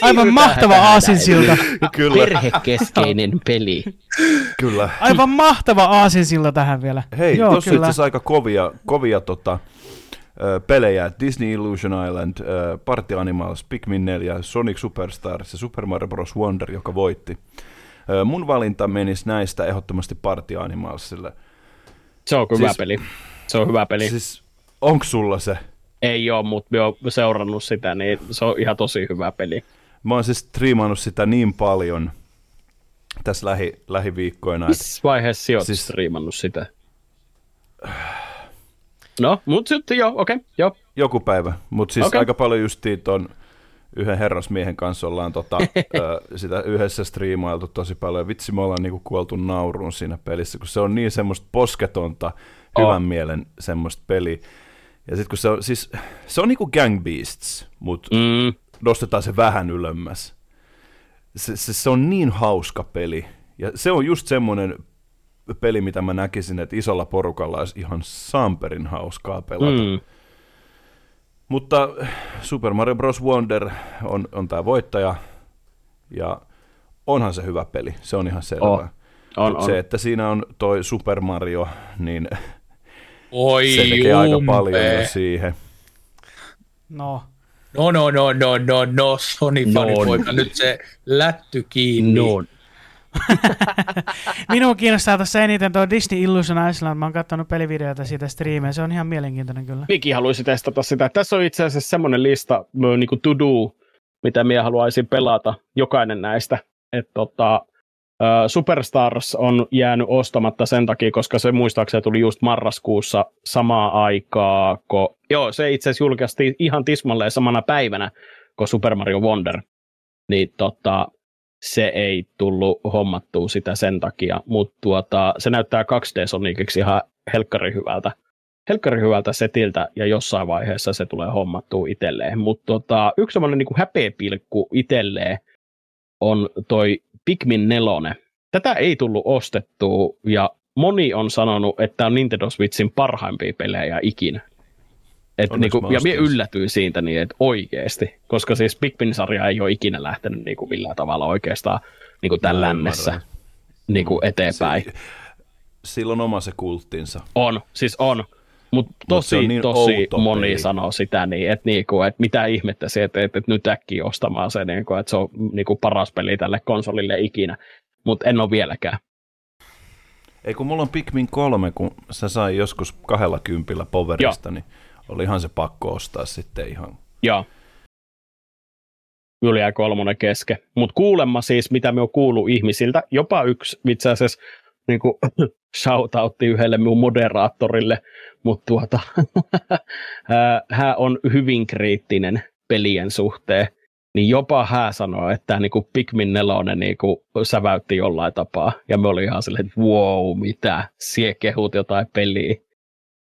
Speaker 3: Aivan mahtava aasinsilta.
Speaker 1: Kyllä. Perhekeskeinen peli.
Speaker 2: Kyllä.
Speaker 3: Aivan mahtava aasinsilta tähän vielä.
Speaker 2: Hei, Joo, tossa itse aika kovia, kovia tota, pelejä, Disney Illusion Island, Party Animals, Pikmin 4, Sonic Superstars ja Super Mario Bros. Wonder, joka voitti. Mun valinta menisi näistä ehdottomasti Party Animalsille.
Speaker 1: Se on hyvä siis, peli. Se on hyvä peli.
Speaker 2: Siis, onko sulla se?
Speaker 1: Ei ole, mutta mä oon seurannut sitä, niin se on ihan tosi hyvä peli.
Speaker 2: Mä oon siis striimannut sitä niin paljon tässä lähi, lähiviikkoina.
Speaker 1: Missä vaiheessa sä oot siis, striimannut sitä? *sighs* No, mutta sitten joo, okei, okay, joo.
Speaker 2: Joku päivä, mutta siis okay. aika paljon justiin ton yhden herrasmiehen kanssa ollaan tota, *laughs* ö, sitä yhdessä striimailtu tosi paljon. Vitsi, me ollaan niinku kuoltu nauruun siinä pelissä, kun se on niin semmoista posketonta, hyvän oh. mielen semmoista peliä. Ja sitten kun se on, siis, se on niinku Gang Beasts, mutta mm. nostetaan se vähän ylemmäs. Se, se, se on niin hauska peli. Ja se on just semmoinen peli, mitä mä näkisin, että isolla porukalla olisi ihan samperin hauskaa pelata. Mm. Mutta Super Mario Bros. Wonder on, on tämä voittaja, ja onhan se hyvä peli, se on ihan selvä. Oh. On, on. Se, että siinä on toi Super Mario, niin Oi se tekee jumpe. aika paljon jo siihen.
Speaker 3: No.
Speaker 4: No, no, no, no, no, no, Sony no. poika, nyt se lätty kiinni. No. *laughs*
Speaker 3: Minua kiinnostaa tässä eniten tuo Disney Illusion Island. Mä oon katsonut pelivideoita siitä striimejä. Se on ihan mielenkiintoinen kyllä.
Speaker 1: Miki haluaisi testata sitä. Tässä on itse asiassa semmoinen lista, niin kuin to do, mitä minä haluaisin pelata, jokainen näistä. Että tota, Superstars on jäänyt ostamatta sen takia, koska se muistaakseni tuli just marraskuussa samaa aikaa, kun, joo, se itse asiassa julkaistiin ihan tismalleen samana päivänä kuin Super Mario Wonder. Niin tota, se ei tullut hommattua sitä sen takia, mutta tuota, se näyttää 2D-soniciksi ihan helkkari hyvältä, helkkari hyvältä setiltä ja jossain vaiheessa se tulee hommattua itselleen. Mutta tuota, yksi semmoinen niin häpeäpilkku itselleen on toi Pikmin 4. Tätä ei tullut ostettua ja moni on sanonut, että tämä on Nintendo Switchin parhaimpia pelejä ikinä. Et niinku, ja minä yllätyin siitä niin, että oikeasti, koska siis Pikmin-sarja ei ole ikinä lähtenyt niinku millään tavalla oikeastaan niinku tämän lännessä niinku eteenpäin. Se,
Speaker 2: sillä on oma se kulttinsa.
Speaker 1: On, siis on. Mutta tosi, Mut niin tosi moni peli. sanoo sitä, niin, että niinku, et mitä ihmettä se, että et, et nyt äkkiä ostamaan se, niinku, että se on niinku paras peli tälle konsolille ikinä. Mutta en ole vieläkään.
Speaker 2: Ei kun mulla on Pikmin 3, kun sä sai joskus kahdella kympillä poverista, Joo. niin olihan se pakko ostaa sitten ihan.
Speaker 1: Joo. Julia kolmonen keske. Mutta kuulemma siis, mitä me on kuullut ihmisiltä, jopa yksi itse asiassa niin kuin, *clears throat* shoutoutti yhdelle minun moderaattorille, mutta tuota, *laughs* hän on hyvin kriittinen pelien suhteen, niin jopa hän sanoi, että niin kuin Pikmin 4 niin kuin säväytti jollain tapaa, ja me oli ihan silleen, että wow, mitä, sie kehut jotain peliä.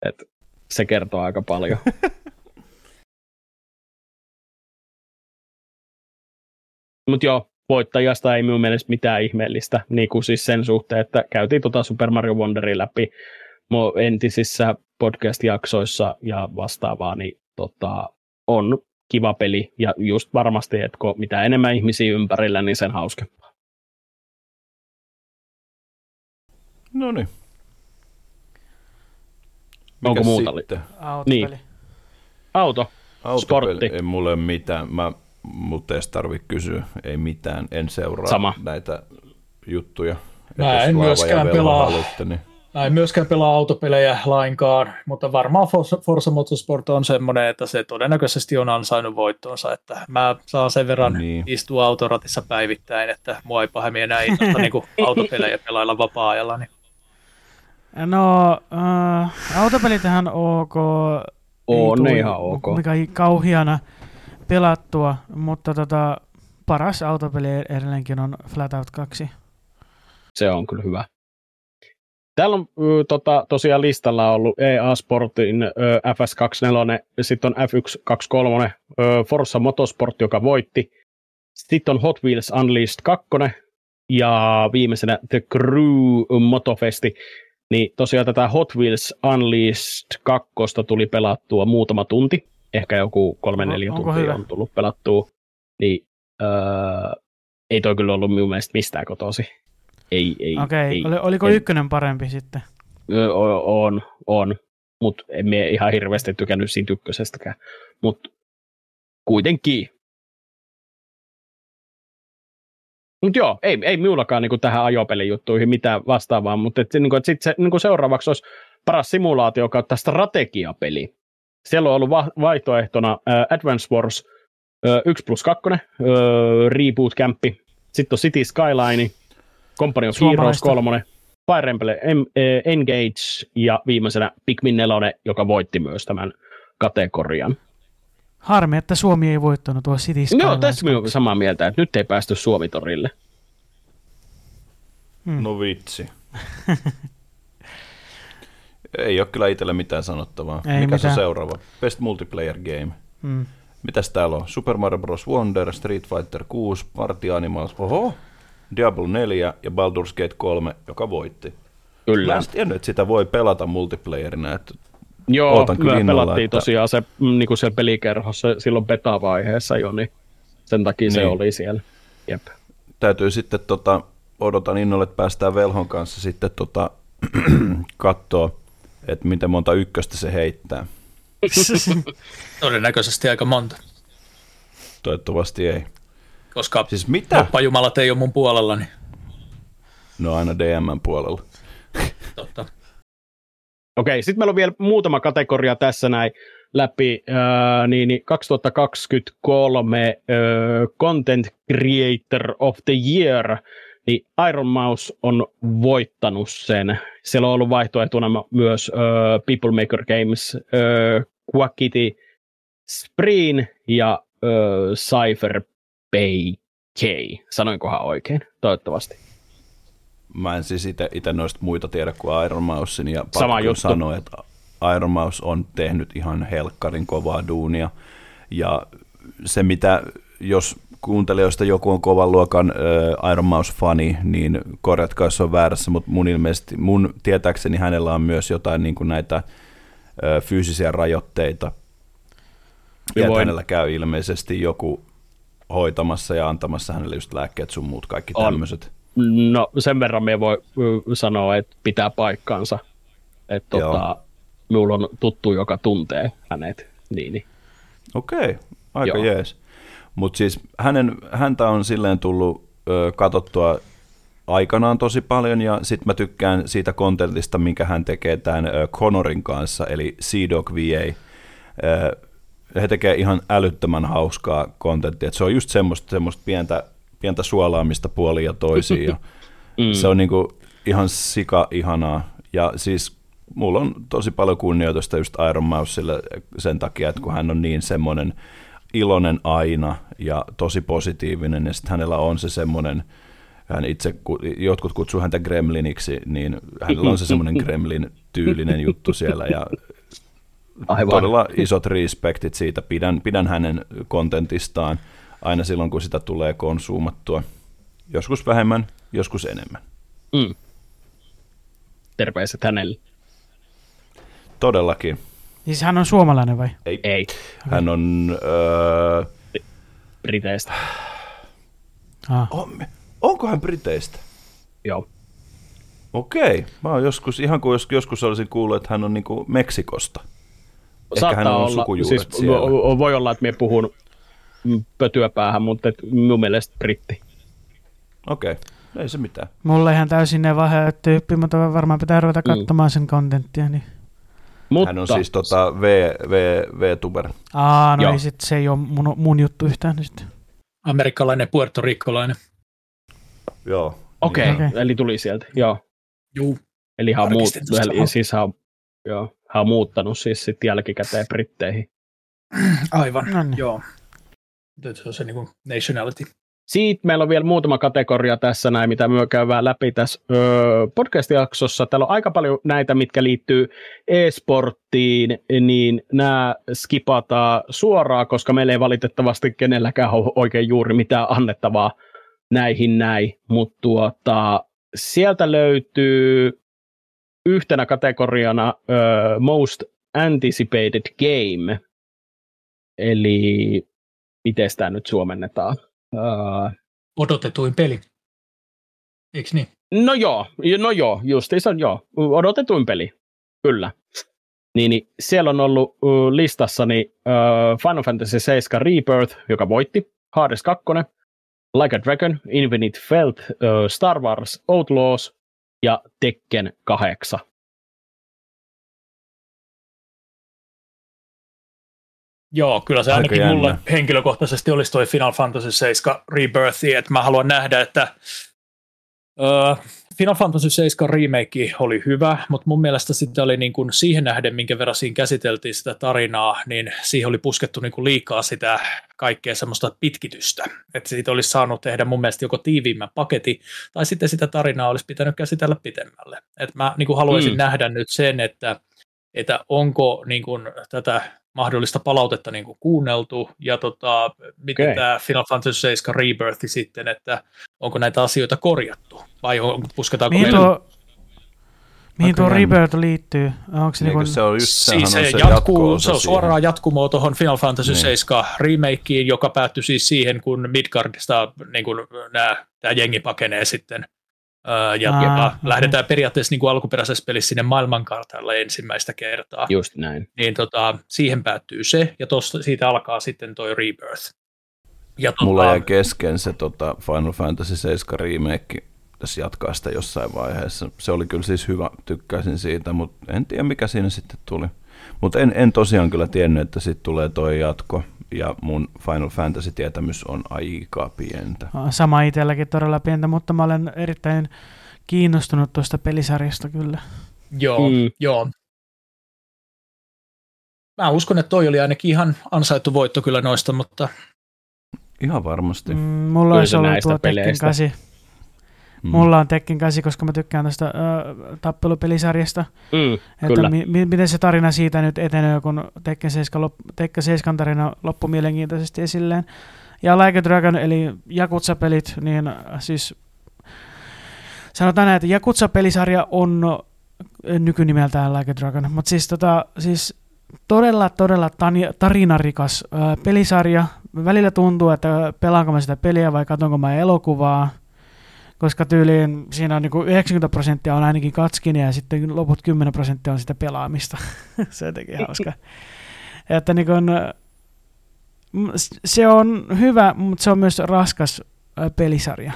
Speaker 1: Et se kertoo aika paljon. *laughs* Mutta joo, voittajasta ei minun mielestä mitään ihmeellistä, niin kuin siis sen suhteen, että käytiin tota Super Mario Wonderin läpi entisissä podcast-jaksoissa ja vastaavaa, niin tota, on kiva peli, ja just varmasti, että kun mitä enemmän ihmisiä ympärillä, niin sen hauskempaa.
Speaker 2: No niin.
Speaker 1: Onko muuta?
Speaker 2: sitten?
Speaker 3: Autopeli.
Speaker 1: Niin. Auto.
Speaker 2: Autopeli,
Speaker 1: Sportti.
Speaker 2: ei mulle ole mitään. Mä, mut edes tarvitse kysyä, ei mitään. En seuraa
Speaker 1: Sama.
Speaker 2: näitä juttuja.
Speaker 4: Mä en myöskään pelaa.
Speaker 2: Haluatte, niin
Speaker 4: Mä en myöskään pelaa autopelejä lainkaan, mutta varmaan Forza, Motorsport on semmoinen, että se todennäköisesti on ansainnut voittonsa, että mä saan sen verran
Speaker 2: Niin.
Speaker 4: istua autoratissa päivittäin, että mua ei pahemmin enää innota *laughs* niin autopelejä pelailla vapaa-ajalla. Niin.
Speaker 3: No, äh, autopelitähän ok.
Speaker 1: On ne ihan ok.
Speaker 3: Mikä kauhiana pelattua, mutta tota, paras autopeli edelleenkin on Flatout 2.
Speaker 1: Se on kyllä hyvä. Täällä on y, tota, tosiaan listalla ollut EA Sportin ö, FS24, sitten on F123, ö, Forza Motorsport, joka voitti. Sitten on Hot Wheels Unleashed 2 ja viimeisenä The Crew Motofesti. Niin tosiaan tätä Hot Wheels Unleashed 2 tuli pelattua muutama tunti, ehkä joku kolme neljä tuntia
Speaker 3: hyvä?
Speaker 1: on tullut pelattua. Niin öö, ei toi kyllä ollut minun mielestä mistään kotosi. Ei, ei,
Speaker 3: Okei,
Speaker 1: ei.
Speaker 3: oliko
Speaker 1: en-
Speaker 3: ykkönen parempi sitten?
Speaker 1: Ö, o- On, on. Mutta en mie ihan hirveästi tykännyt siitä ykkösestäkään. Mutta kuitenkin. Mutta joo, ei, ei minullakaan niinku tähän ajopelijuttuihin mitään vastaavaa, mutta et, niinku, et sit se, niinku seuraavaksi olisi paras simulaatio kautta strategiapeli. Siellä on ollut va- vaihtoehtona äh, Advance Wars äh, 1 plus 2, äh, Reboot Campi, sitten on City Skyline, Company of Heroes
Speaker 3: Suomalaista.
Speaker 1: 3, Fire Emblem em, Engage ja viimeisenä Pikmin 4, joka voitti myös tämän kategorian.
Speaker 3: Harmi, että Suomi ei voittanut tuo City Skylines.
Speaker 1: Joo, tässä minä olen samaa mieltä, että nyt ei päästy Suomitorille.
Speaker 3: Hmm.
Speaker 2: no vitsi. *laughs* ei ole kyllä itsellä mitään sanottavaa.
Speaker 3: Ei
Speaker 2: Mikä se
Speaker 3: mitään.
Speaker 2: seuraava? Best Multiplayer Game.
Speaker 3: Hmm.
Speaker 2: Mitäs täällä on? Super Mario Bros. Wonder, Street Fighter 6, Party Animals, oho, Diablo 4 ja Baldur's Gate 3, joka voitti. Mä
Speaker 1: Kyllä.
Speaker 2: en tiennyt, että sitä voi pelata multiplayerina. Että
Speaker 1: Joo,
Speaker 2: Ootan kyllä
Speaker 1: me
Speaker 2: innolla,
Speaker 1: pelattiin
Speaker 2: että-
Speaker 1: tosiaan se mm, niin kuin siellä pelikerhossa silloin beta-vaiheessa jo, niin sen takia se
Speaker 2: Niin.
Speaker 1: oli siellä. Jep.
Speaker 2: täytyy sitten, tota, odotan innolle, että päästään Velhon kanssa sitten tota, *clears throat* katsoa, että miten monta ykköstä se heittää. *laughs*
Speaker 4: Todennäköisesti aika monta,
Speaker 2: Toivottavasti ei.
Speaker 4: koska
Speaker 2: Siis mitä?
Speaker 4: loppajumalat ei ole mun puolella, niin
Speaker 2: No aina DMn puolella.
Speaker 4: totta. *laughs*
Speaker 1: Okei, sitten meillä on vielä muutama kategoria tässä näin läpi. Äh, niin, niin 2023 äh, Content Creator of the Year, niin Iron Mouse on voittanut sen. Siellä on ollut vaihtoehtona myös äh, People Maker Games, äh, Quackity, Spreen ja äh, Cypher Bay K. Sanoinkohan oikein? Toivottavasti.
Speaker 2: Mä en siis itse noista muita tiedä kuin Iron Mousein ja
Speaker 1: Sama juttu.
Speaker 2: sanoa, että Iron Mouse on tehnyt ihan helkkarin kovaa duunia. Ja se mitä, jos kuuntelijoista joku on kovan luokan äh, Iron Mouse-fani, niin korjatkaa, jos on väärässä, mutta mun ilmeisesti, mun tietääkseni hänellä on myös jotain niin kuin näitä äh, fyysisiä rajoitteita.
Speaker 1: Ja voin-
Speaker 2: hänellä käy ilmeisesti joku hoitamassa ja antamassa hänelle just lääkkeet sun muut kaikki tämmöiset.
Speaker 1: No sen verran me voi sanoa, että pitää paikkansa. Että tota, minulla on tuttu, joka tuntee hänet. Niin, niin.
Speaker 2: Okei, aika
Speaker 1: Joo.
Speaker 2: jees. Mutta siis hänen, häntä on silleen tullut ö, katsottua aikanaan tosi paljon, ja sitten mä tykkään siitä kontentista, minkä hän tekee tämän ö, Connorin kanssa, eli Sea-Dog VA. Ö, he tekee ihan älyttömän hauskaa kontenttia, se on just semmoista, semmoista pientä, pientä suolaamista puoliin ja toisiin, ja *laughs*
Speaker 1: Mm.
Speaker 2: se on niinku ihan sika ihanaa. Ja siis mulla on tosi paljon kunnioitusta just Iron Mouselle sen takia, että kun hän on niin semmoinen iloinen aina ja tosi positiivinen, ja sitten hänellä on se semmoinen, hän itse, ku- jotkut kutsuu häntä gremliniksi, niin hänellä on se semmoinen *laughs* gremlin-tyylinen juttu siellä, ja
Speaker 1: Aivan.
Speaker 2: todella isot respektit siitä, pidän, pidän hänen kontentistaan aina silloin, kun sitä tulee konsuumattua. Joskus vähemmän, joskus enemmän.
Speaker 1: Mm. Terveiset hänelle.
Speaker 2: Todellakin.
Speaker 3: Siis hän on suomalainen vai?
Speaker 2: Ei.
Speaker 1: Ei,
Speaker 2: Hän on... Öö,
Speaker 1: Briteistä.
Speaker 3: Ah.
Speaker 2: on, onko hän Briteistä?
Speaker 1: Joo.
Speaker 2: Okei. Mä oon joskus, ihan kuin jos, joskus olisin kuullut, että hän on niinku Meksikosta. Ehkä
Speaker 1: Saattaa
Speaker 2: hän on
Speaker 1: olla, siis
Speaker 2: siellä.
Speaker 1: voi olla, että minä puhun pötyä päähän, mutta et mun mielestä britti.
Speaker 2: Okei. Ei se mitään.
Speaker 3: Mulle ihan täysin ne tyyppi, mutta varmaan pitää ruveta
Speaker 1: Mm.
Speaker 3: katsomaan sen kontenttia. Niin.
Speaker 1: Mutta,
Speaker 2: Hän on siis tota v, v, V-tuber.
Speaker 3: Aa, no
Speaker 1: Joo.
Speaker 3: ei sit, se ei ole mun, mun juttu yhtään. Niin sit.
Speaker 4: Amerikkalainen, puertorikkolainen.
Speaker 2: Joo.
Speaker 1: Okei,
Speaker 2: Niin.
Speaker 1: okay, eli tuli sieltä, joo.
Speaker 4: Juu.
Speaker 1: Eli hän on, muut, eli siis hän, joo, hän on muuttanut siis sit jälkikäteen Britteihin.
Speaker 4: Aivan,
Speaker 3: No niin.
Speaker 4: joo. Se on se niin kuin nationality.
Speaker 1: Siitä meillä on vielä muutama kategoria tässä näin, mitä me käydään läpi tässä öö, podcast-jaksossa. Täällä on aika paljon näitä, mitkä liittyy e-sporttiin, niin nämä skipataan suoraan, koska meillä ei valitettavasti kenelläkään ole oikein juuri mitään annettavaa näihin näin. Mutta tuota, sieltä löytyy yhtenä kategoriana öö, Most Anticipated Game, eli miten tämä nyt suomennetaan? Öö,
Speaker 4: Odotetuin peli. Eikö niin?
Speaker 1: No joo, no joo, justiinsa joo, odotetuin peli, kyllä. Niin, niin siellä on ollut uh, listassani uh, Final Fantasy 7 Rebirth, joka voitti, Hades 2, Like a Dragon, Infinite Felt, uh, Star Wars Outlaws ja Tekken 8.
Speaker 4: Joo, kyllä se
Speaker 2: Aika
Speaker 4: ainakin
Speaker 2: jännä.
Speaker 4: mulle henkilökohtaisesti olisi toi Final Fantasy 7 Rebirth, että mä haluan nähdä, että uh, Final Fantasy 7 remake oli hyvä, mutta mun mielestä sitä oli niin kuin siihen nähden, minkä verran siinä käsiteltiin sitä tarinaa, niin siihen oli puskettu niin kuin liikaa sitä kaikkea semmoista pitkitystä. Että siitä olisi saanut tehdä mun mielestä joko tiiviimmän paketin, tai sitten sitä tarinaa olisi pitänyt käsitellä pitemmälle. Et mä niin kuin haluaisin
Speaker 1: mm.
Speaker 4: nähdä nyt sen, että, että onko niin kuin, tätä mahdollista palautetta niin kuin kuunneltu, ja tota, miten okay. tämä Final Fantasy 7 Rebirth sitten, että onko näitä asioita korjattu, vai on, pusketaanko
Speaker 3: Mihin
Speaker 4: meillä
Speaker 3: tuo, mihin tuo. Rebirth liittyy? Onko se
Speaker 2: Eikö
Speaker 3: niinku,
Speaker 2: se on just,
Speaker 4: Siis
Speaker 2: on
Speaker 4: se,
Speaker 2: se
Speaker 4: jatkuu, se on suoraan jatkumoa tuohon Final Fantasy
Speaker 2: Niin.
Speaker 4: 7 remakeen, joka päättyi siis siihen, kun Midgardista niin kun nämä, tämä jengi pakenee sitten. Ja,
Speaker 3: Aa,
Speaker 4: ja
Speaker 3: okei.
Speaker 4: lähdetään periaatteessa niin kuin alkuperäisessä pelissä sinne maailmankartalle ensimmäistä kertaa.
Speaker 1: Just näin.
Speaker 4: Niin tota, siihen päättyy se, ja tosta, siitä alkaa sitten toi Rebirth. Ja tota,
Speaker 2: Mulla jäi kesken se tota Final Fantasy 7 remake, tässä jatkaa sitä jossain vaiheessa. Se oli kyllä siis hyvä, tykkäsin siitä, mutta en tiedä mikä siinä sitten tuli. Mutta en, en tosiaan kyllä tiennyt, että sitten tulee toi jatko, ja mun Final Fantasy-tietämys on aika pientä.
Speaker 3: Sama itselläkin todella pientä, mutta mä olen erittäin kiinnostunut tuosta pelisarjasta kyllä.
Speaker 4: Joo,
Speaker 1: mm.
Speaker 4: joo. Mä uskon, että toi oli ainakin ihan ansaittu voitto kyllä noista, mutta...
Speaker 2: Ihan varmasti.
Speaker 3: Mm, mulla
Speaker 1: kyllä
Speaker 3: olisi ollut tuo Tekken 8. Mm. Mulla on Tekken 8, koska mä tykkään tästä äh, tappelupelisarjasta.
Speaker 1: Mm,
Speaker 3: että
Speaker 1: kyllä.
Speaker 3: Mi- mi- miten se tarina siitä nyt etenee, kun Tekken 7, lop- Tekken 7 tarina loppui mielenkiintoisesti esilleen. Ja Like a Dragon, eli Jakutsa-pelit, niin äh, siis sanotaan näin, että Jakutsa-pelisarja on äh, nykynimeltään Like a Dragon, mutta siis, tota, siis todella, todella tani- tarinarikas äh, pelisarja. Välillä tuntuu, että pelaanko mä sitä peliä vai katsonko mä elokuvaa koska tyyliin siinä on niinku 90 prosenttia on ainakin katskinia ja sitten loput 10 prosenttia on sitä pelaamista. *laughs* se on jotenkin hauska. Että niinku, mm, se on hyvä, mutta se on myös raskas pelisarja.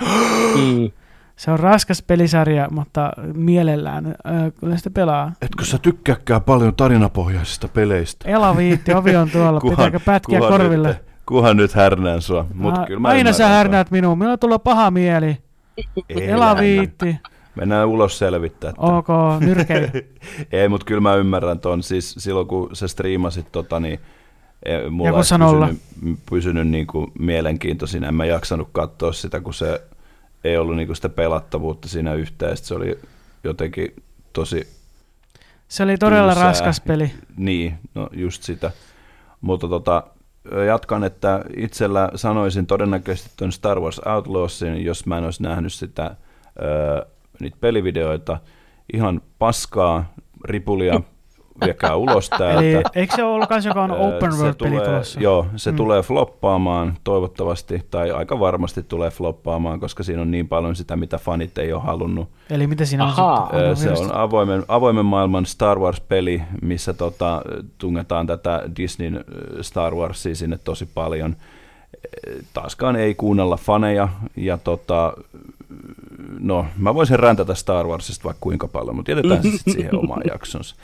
Speaker 1: Mm. *gasps*
Speaker 3: Se on raskas pelisarja, mutta mielellään äh, kyllä sitä pelaa.
Speaker 2: Etkö sä tykkääkään paljon tarinapohjaisista peleistä?
Speaker 3: Ela viitti, ovi on tuolla, *laughs* pitääkö pätkiä
Speaker 2: kuhan
Speaker 3: korville?
Speaker 2: Nyt, kuhan nyt härnään sua. Mut
Speaker 3: Ah,
Speaker 2: kyllä mä
Speaker 3: Aina sä härnäät minuun, minulla tulee paha mieli.
Speaker 2: Ei
Speaker 3: Ela
Speaker 2: hännä.
Speaker 3: viitti,
Speaker 2: Mennään ulos selvittää. tää.
Speaker 3: ok, nyrkeily. *laughs*
Speaker 2: Ei, mutta kyllä mä ymmärrän ton. Siis silloin kun sä striimasit tota, niin eh, mulla
Speaker 3: sanolla.
Speaker 2: pysynyt, pysynyt niin kuin mielenkiintoisina. En mä jaksanut katsoa sitä, kun se ei ollut niin kuin sitä pelattavuutta siinä yhteen. Se oli jotenkin tosi,
Speaker 3: Se oli todella
Speaker 2: Tylsää.
Speaker 3: raskas peli.
Speaker 2: niin, no just sitä. Mutta tota, jatkan, että itsellä sanoisin todennäköisesti tuon Star Wars Outlawsin, jos mä en olisi nähnyt sitä, niitä pelivideoita. Ihan paskaa, ripulia, *laughs* viekää ulos *laughs* täältä.
Speaker 3: Eli eikö se ollut myös, joka on open world-peli tulossa?
Speaker 2: Joo, se mm. tulee floppaamaan toivottavasti, tai aika varmasti tulee floppaamaan, koska siinä on niin paljon sitä, mitä fanit ei ole halunnut.
Speaker 3: Eli mitä siinä
Speaker 2: Aha. on sitten? Se on avoimen, avoimen maailman Star Wars-peli, missä tota, tungetaan tätä Disneyn Star Warsia sinne tosi paljon. Taaskaan ei kuunnella faneja, ja tota, no, mä voisin räntätä Star Warsista vaikka kuinka paljon, mutta jätetään *laughs* sitten siihen omaan jaksonsa.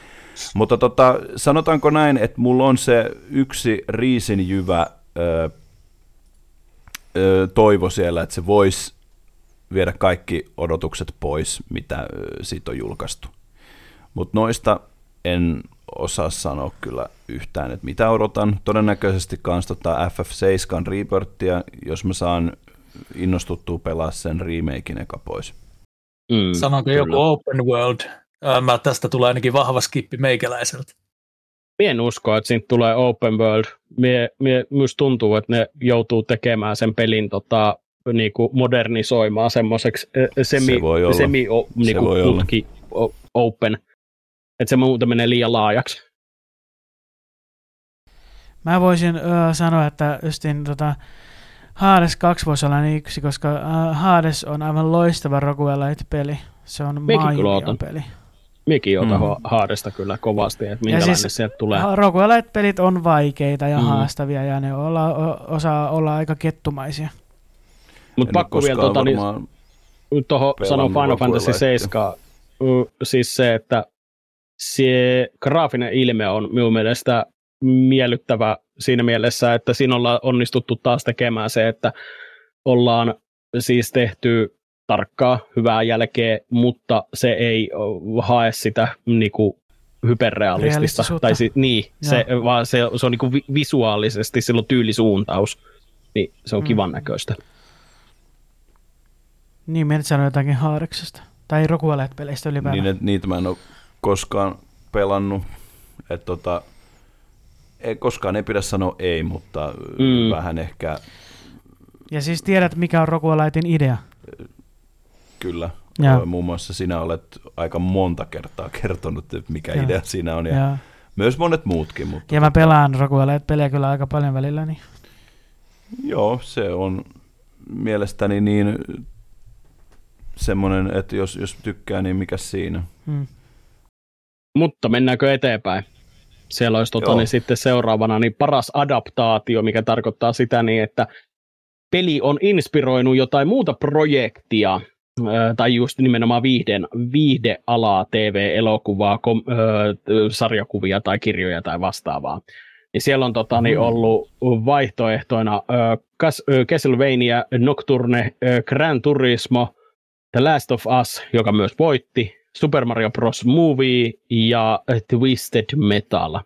Speaker 2: Mutta tota, sanotaanko näin, että mulla on se yksi riisinjyvä ö, ö, toivo siellä, että se voisi viedä kaikki odotukset pois, mitä siitä on julkaistu. Mutta noista en osaa sanoa kyllä yhtään, että mitä odotan. Todennäköisesti kans tota FF7 Rebirthia, jos mä saan innostuttua pelaa sen remakein eka pois.
Speaker 4: Mm, Sanonko joku open world Mä tästä tulee ainakin vahva skippi meikäläiseltä.
Speaker 1: Mie en usko, että siitä tulee open world. Mie, mie, myös tuntuu, että ne joutuu tekemään sen pelin tota, niinku modernisoimaan semmoiseksi semi, se voi olla. semi o, niinku se voi putki, olla. open. Että se muuten menee liian laajaksi.
Speaker 3: Mä voisin ö, sanoa, että justin tota, Hades 2 voisi olla niin yksi, koska uh, Hades on aivan loistava Roguelite-peli. Se on mainio peli.
Speaker 1: Mekin otan mm. haadesta kyllä kovasti, että minkälainen siis, sieltä tulee.
Speaker 3: Roguelite-pelit on vaikeita ja mm. haastavia ja ne olla, osaa olla aika kettumaisia.
Speaker 1: Mutta pakko vielä tuota, niin, tuohon sanoa Final Fantasy 7, siis se, että se graafinen ilme on minun mielestä miellyttävä siinä mielessä, että siinä ollaan onnistuttu taas tekemään se, että ollaan siis tehty tarkkaa, hyvää jälkeä, mutta se ei hae sitä niin kuin, hyperrealistista. Tai si, niin, se, vaan se, se on niin kuin visuaalisesti, sillä on tyylisuuntaus. Niin se on mm. kivan näköistä.
Speaker 3: Niin, menet sanoa jotakin Haareksesta. Tai Rokualet-peleistä ylipäätään.
Speaker 2: Niin, niitä mä en ole koskaan pelannut. Että tota, ei, koskaan ei pidä sanoa ei, mutta mm. vähän ehkä...
Speaker 3: Ja siis tiedät, mikä on Rokualaitin idea?
Speaker 2: Kyllä. Ja. Muun muassa sinä olet aika monta kertaa kertonut, että mikä ja. idea siinä on. Ja, ja. Myös monet muutkin. Mutta
Speaker 3: ja mä pelaan Roguelite-peliä kyllä aika paljon välillä. Niin.
Speaker 2: Joo, se on mielestäni niin semmoinen, että jos, jos tykkää, niin mikä siinä. Hmm.
Speaker 1: Mutta mennäänkö eteenpäin? Siellä olisi tota, niin sitten seuraavana niin paras adaptaatio, mikä tarkoittaa sitä niin, että peli on inspiroinut jotain muuta projektia, tai just nimenomaan viihden, viihdealaa, TV-elokuvaa, kom, ö, sarjakuvia tai kirjoja tai vastaavaa. Niin siellä on tota, niin, mm. ollut vaihtoehtoina ö, Castlevania, Nocturne, ö, Gran Turismo, The Last of Us, joka myös voitti, Super Mario Bros. Movie ja Twisted Metal.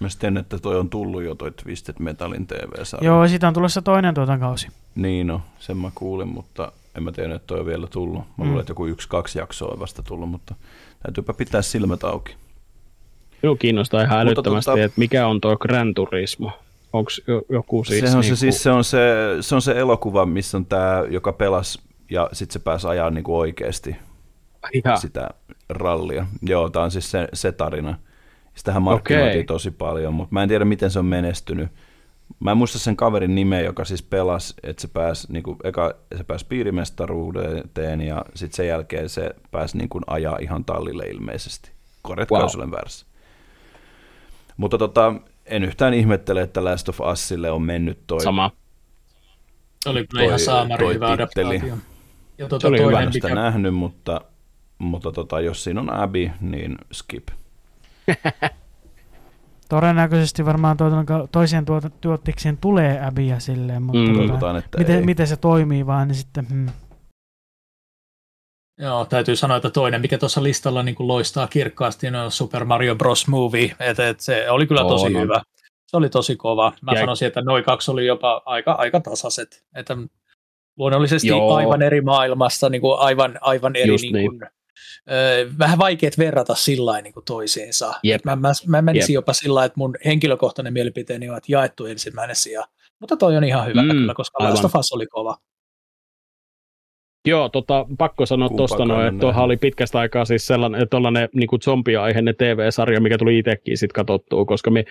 Speaker 2: Mä sitten, että toi on tullut jo toi Twisted Metalin TV-sarja.
Speaker 3: Joo, siitä on tulossa toinen tuotan kausi.
Speaker 2: Niin no, sen mä kuulin, mutta en mä tiedä, että toi on vielä tullut. Mä mm. luulen, että joku yksi-kaksi jaksoa on vasta tullut, mutta täytyypä pitää silmät auki.
Speaker 1: Joo, kiinnostaa ihan älyttömästi, tota, että mikä on tuo Gran Turismo? Onko joku siis...
Speaker 2: Se on, niinku... se, siis se, on se, se on se elokuva, missä on tämä, joka pelasi ja sitten se pääsi ajaa niinku oikeasti ja. sitä rallia. Joo, tämä on siis se, se tarina. Sitähän markkinoitiin okay. tosi paljon, mutta mä en tiedä, miten se on menestynyt. Mä en muista sen kaverin nimeä, joka siis pelasi, että se pääsi, niin kuin, eka, se pääsi piirimestaruuteen ja sitten sen jälkeen se pääsi niin kuin, ajaa ihan tallille ilmeisesti. Korjatkaa, wow. jos olen väärässä. Mutta tota, en yhtään ihmettele, että Last of Usille on mennyt toi.
Speaker 1: Sama.
Speaker 4: Se oli kyllä ihan saamari hyvä adaptaatio.
Speaker 2: Ja tuota, se oli toinen, hyvä. sitä mikä... nähnyt, mutta, mutta tota, jos siinä on Abby, niin skip. *laughs*
Speaker 3: Todennäköisesti varmaan toiseen tuottikseen tulee Abbyä silleen, mutta mm. tota, että miten, miten, se toimii vaan, niin sitten... Hmm.
Speaker 4: Joo, täytyy sanoa, että toinen, mikä tuossa listalla niin kuin loistaa kirkkaasti, on Super Mario Bros. Movie. Et, et se oli kyllä tosi oh, hyvä. Se oli tosi kova. Mä ja... sanoisin, että noin kaksi oli jopa aika, aika tasaiset. Että luonnollisesti Joo. aivan eri maailmassa, niin kuin aivan, aivan eri niin kuin, niin. Ö, vähän vaikeat verrata sillä niin kuin toisiinsa.
Speaker 1: Jep.
Speaker 4: Mä, mä, mä menisin
Speaker 1: Jep.
Speaker 4: jopa sillä että mun henkilökohtainen mielipiteeni on, että jaettu ensimmäinen sija. Mutta toi on ihan hyvä
Speaker 1: Mm,
Speaker 4: kyllä, koska
Speaker 1: aivan.
Speaker 4: Last of Us oli kova.
Speaker 1: Joo, tota, pakko sanoa tuosta noin, että tuohan oli pitkästä aikaa siis sellainen, tuollainen niin zombiaiheinen TV-sarja, mikä tuli itsekin sitten katsottua, koska me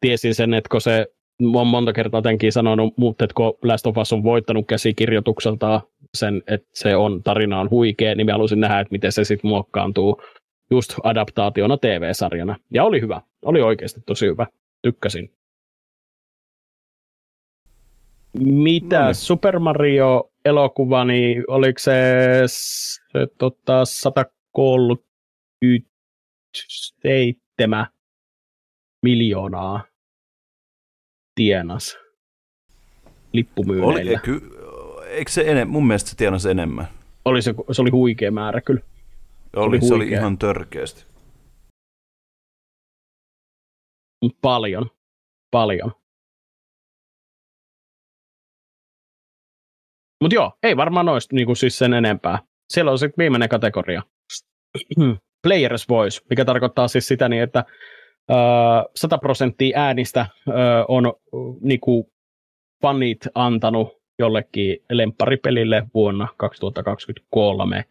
Speaker 1: tiesin sen, että kun se on monta kertaa tämänkin sanonut, mutta että kun Last of Us on voittanut käsikirjoitukseltaan sen, että se on, tarina on huikea, niin mä halusin nähdä, että miten se sitten muokkaantuu just adaptaationa TV-sarjana. Ja oli hyvä, oli oikeasti tosi hyvä, tykkäsin. Mitä
Speaker 2: No niin.
Speaker 1: Super Mario-elokuva, niin oliko se, se tota, 137 miljoonaa tienas
Speaker 2: Oli,
Speaker 1: lippumyynneillä.
Speaker 2: ky, eikö se enem, mun mielestä se tienasi enemmän.
Speaker 1: Oli se, se oli huikea määrä kyllä.
Speaker 2: Oli,
Speaker 1: Oli
Speaker 2: se oli
Speaker 1: huikea.
Speaker 2: ihan törkeästi.
Speaker 1: Paljon. Paljon. Mutta joo, ei varmaan noista niinku siis sen enempää. Siellä on sitten viimeinen kategoria. *clears throat* Player's Voice, mikä tarkoittaa siis sitä, niin että 100 prosenttia äänistä on niinku fanit antanut jollekin lempparipelille vuonna 2023.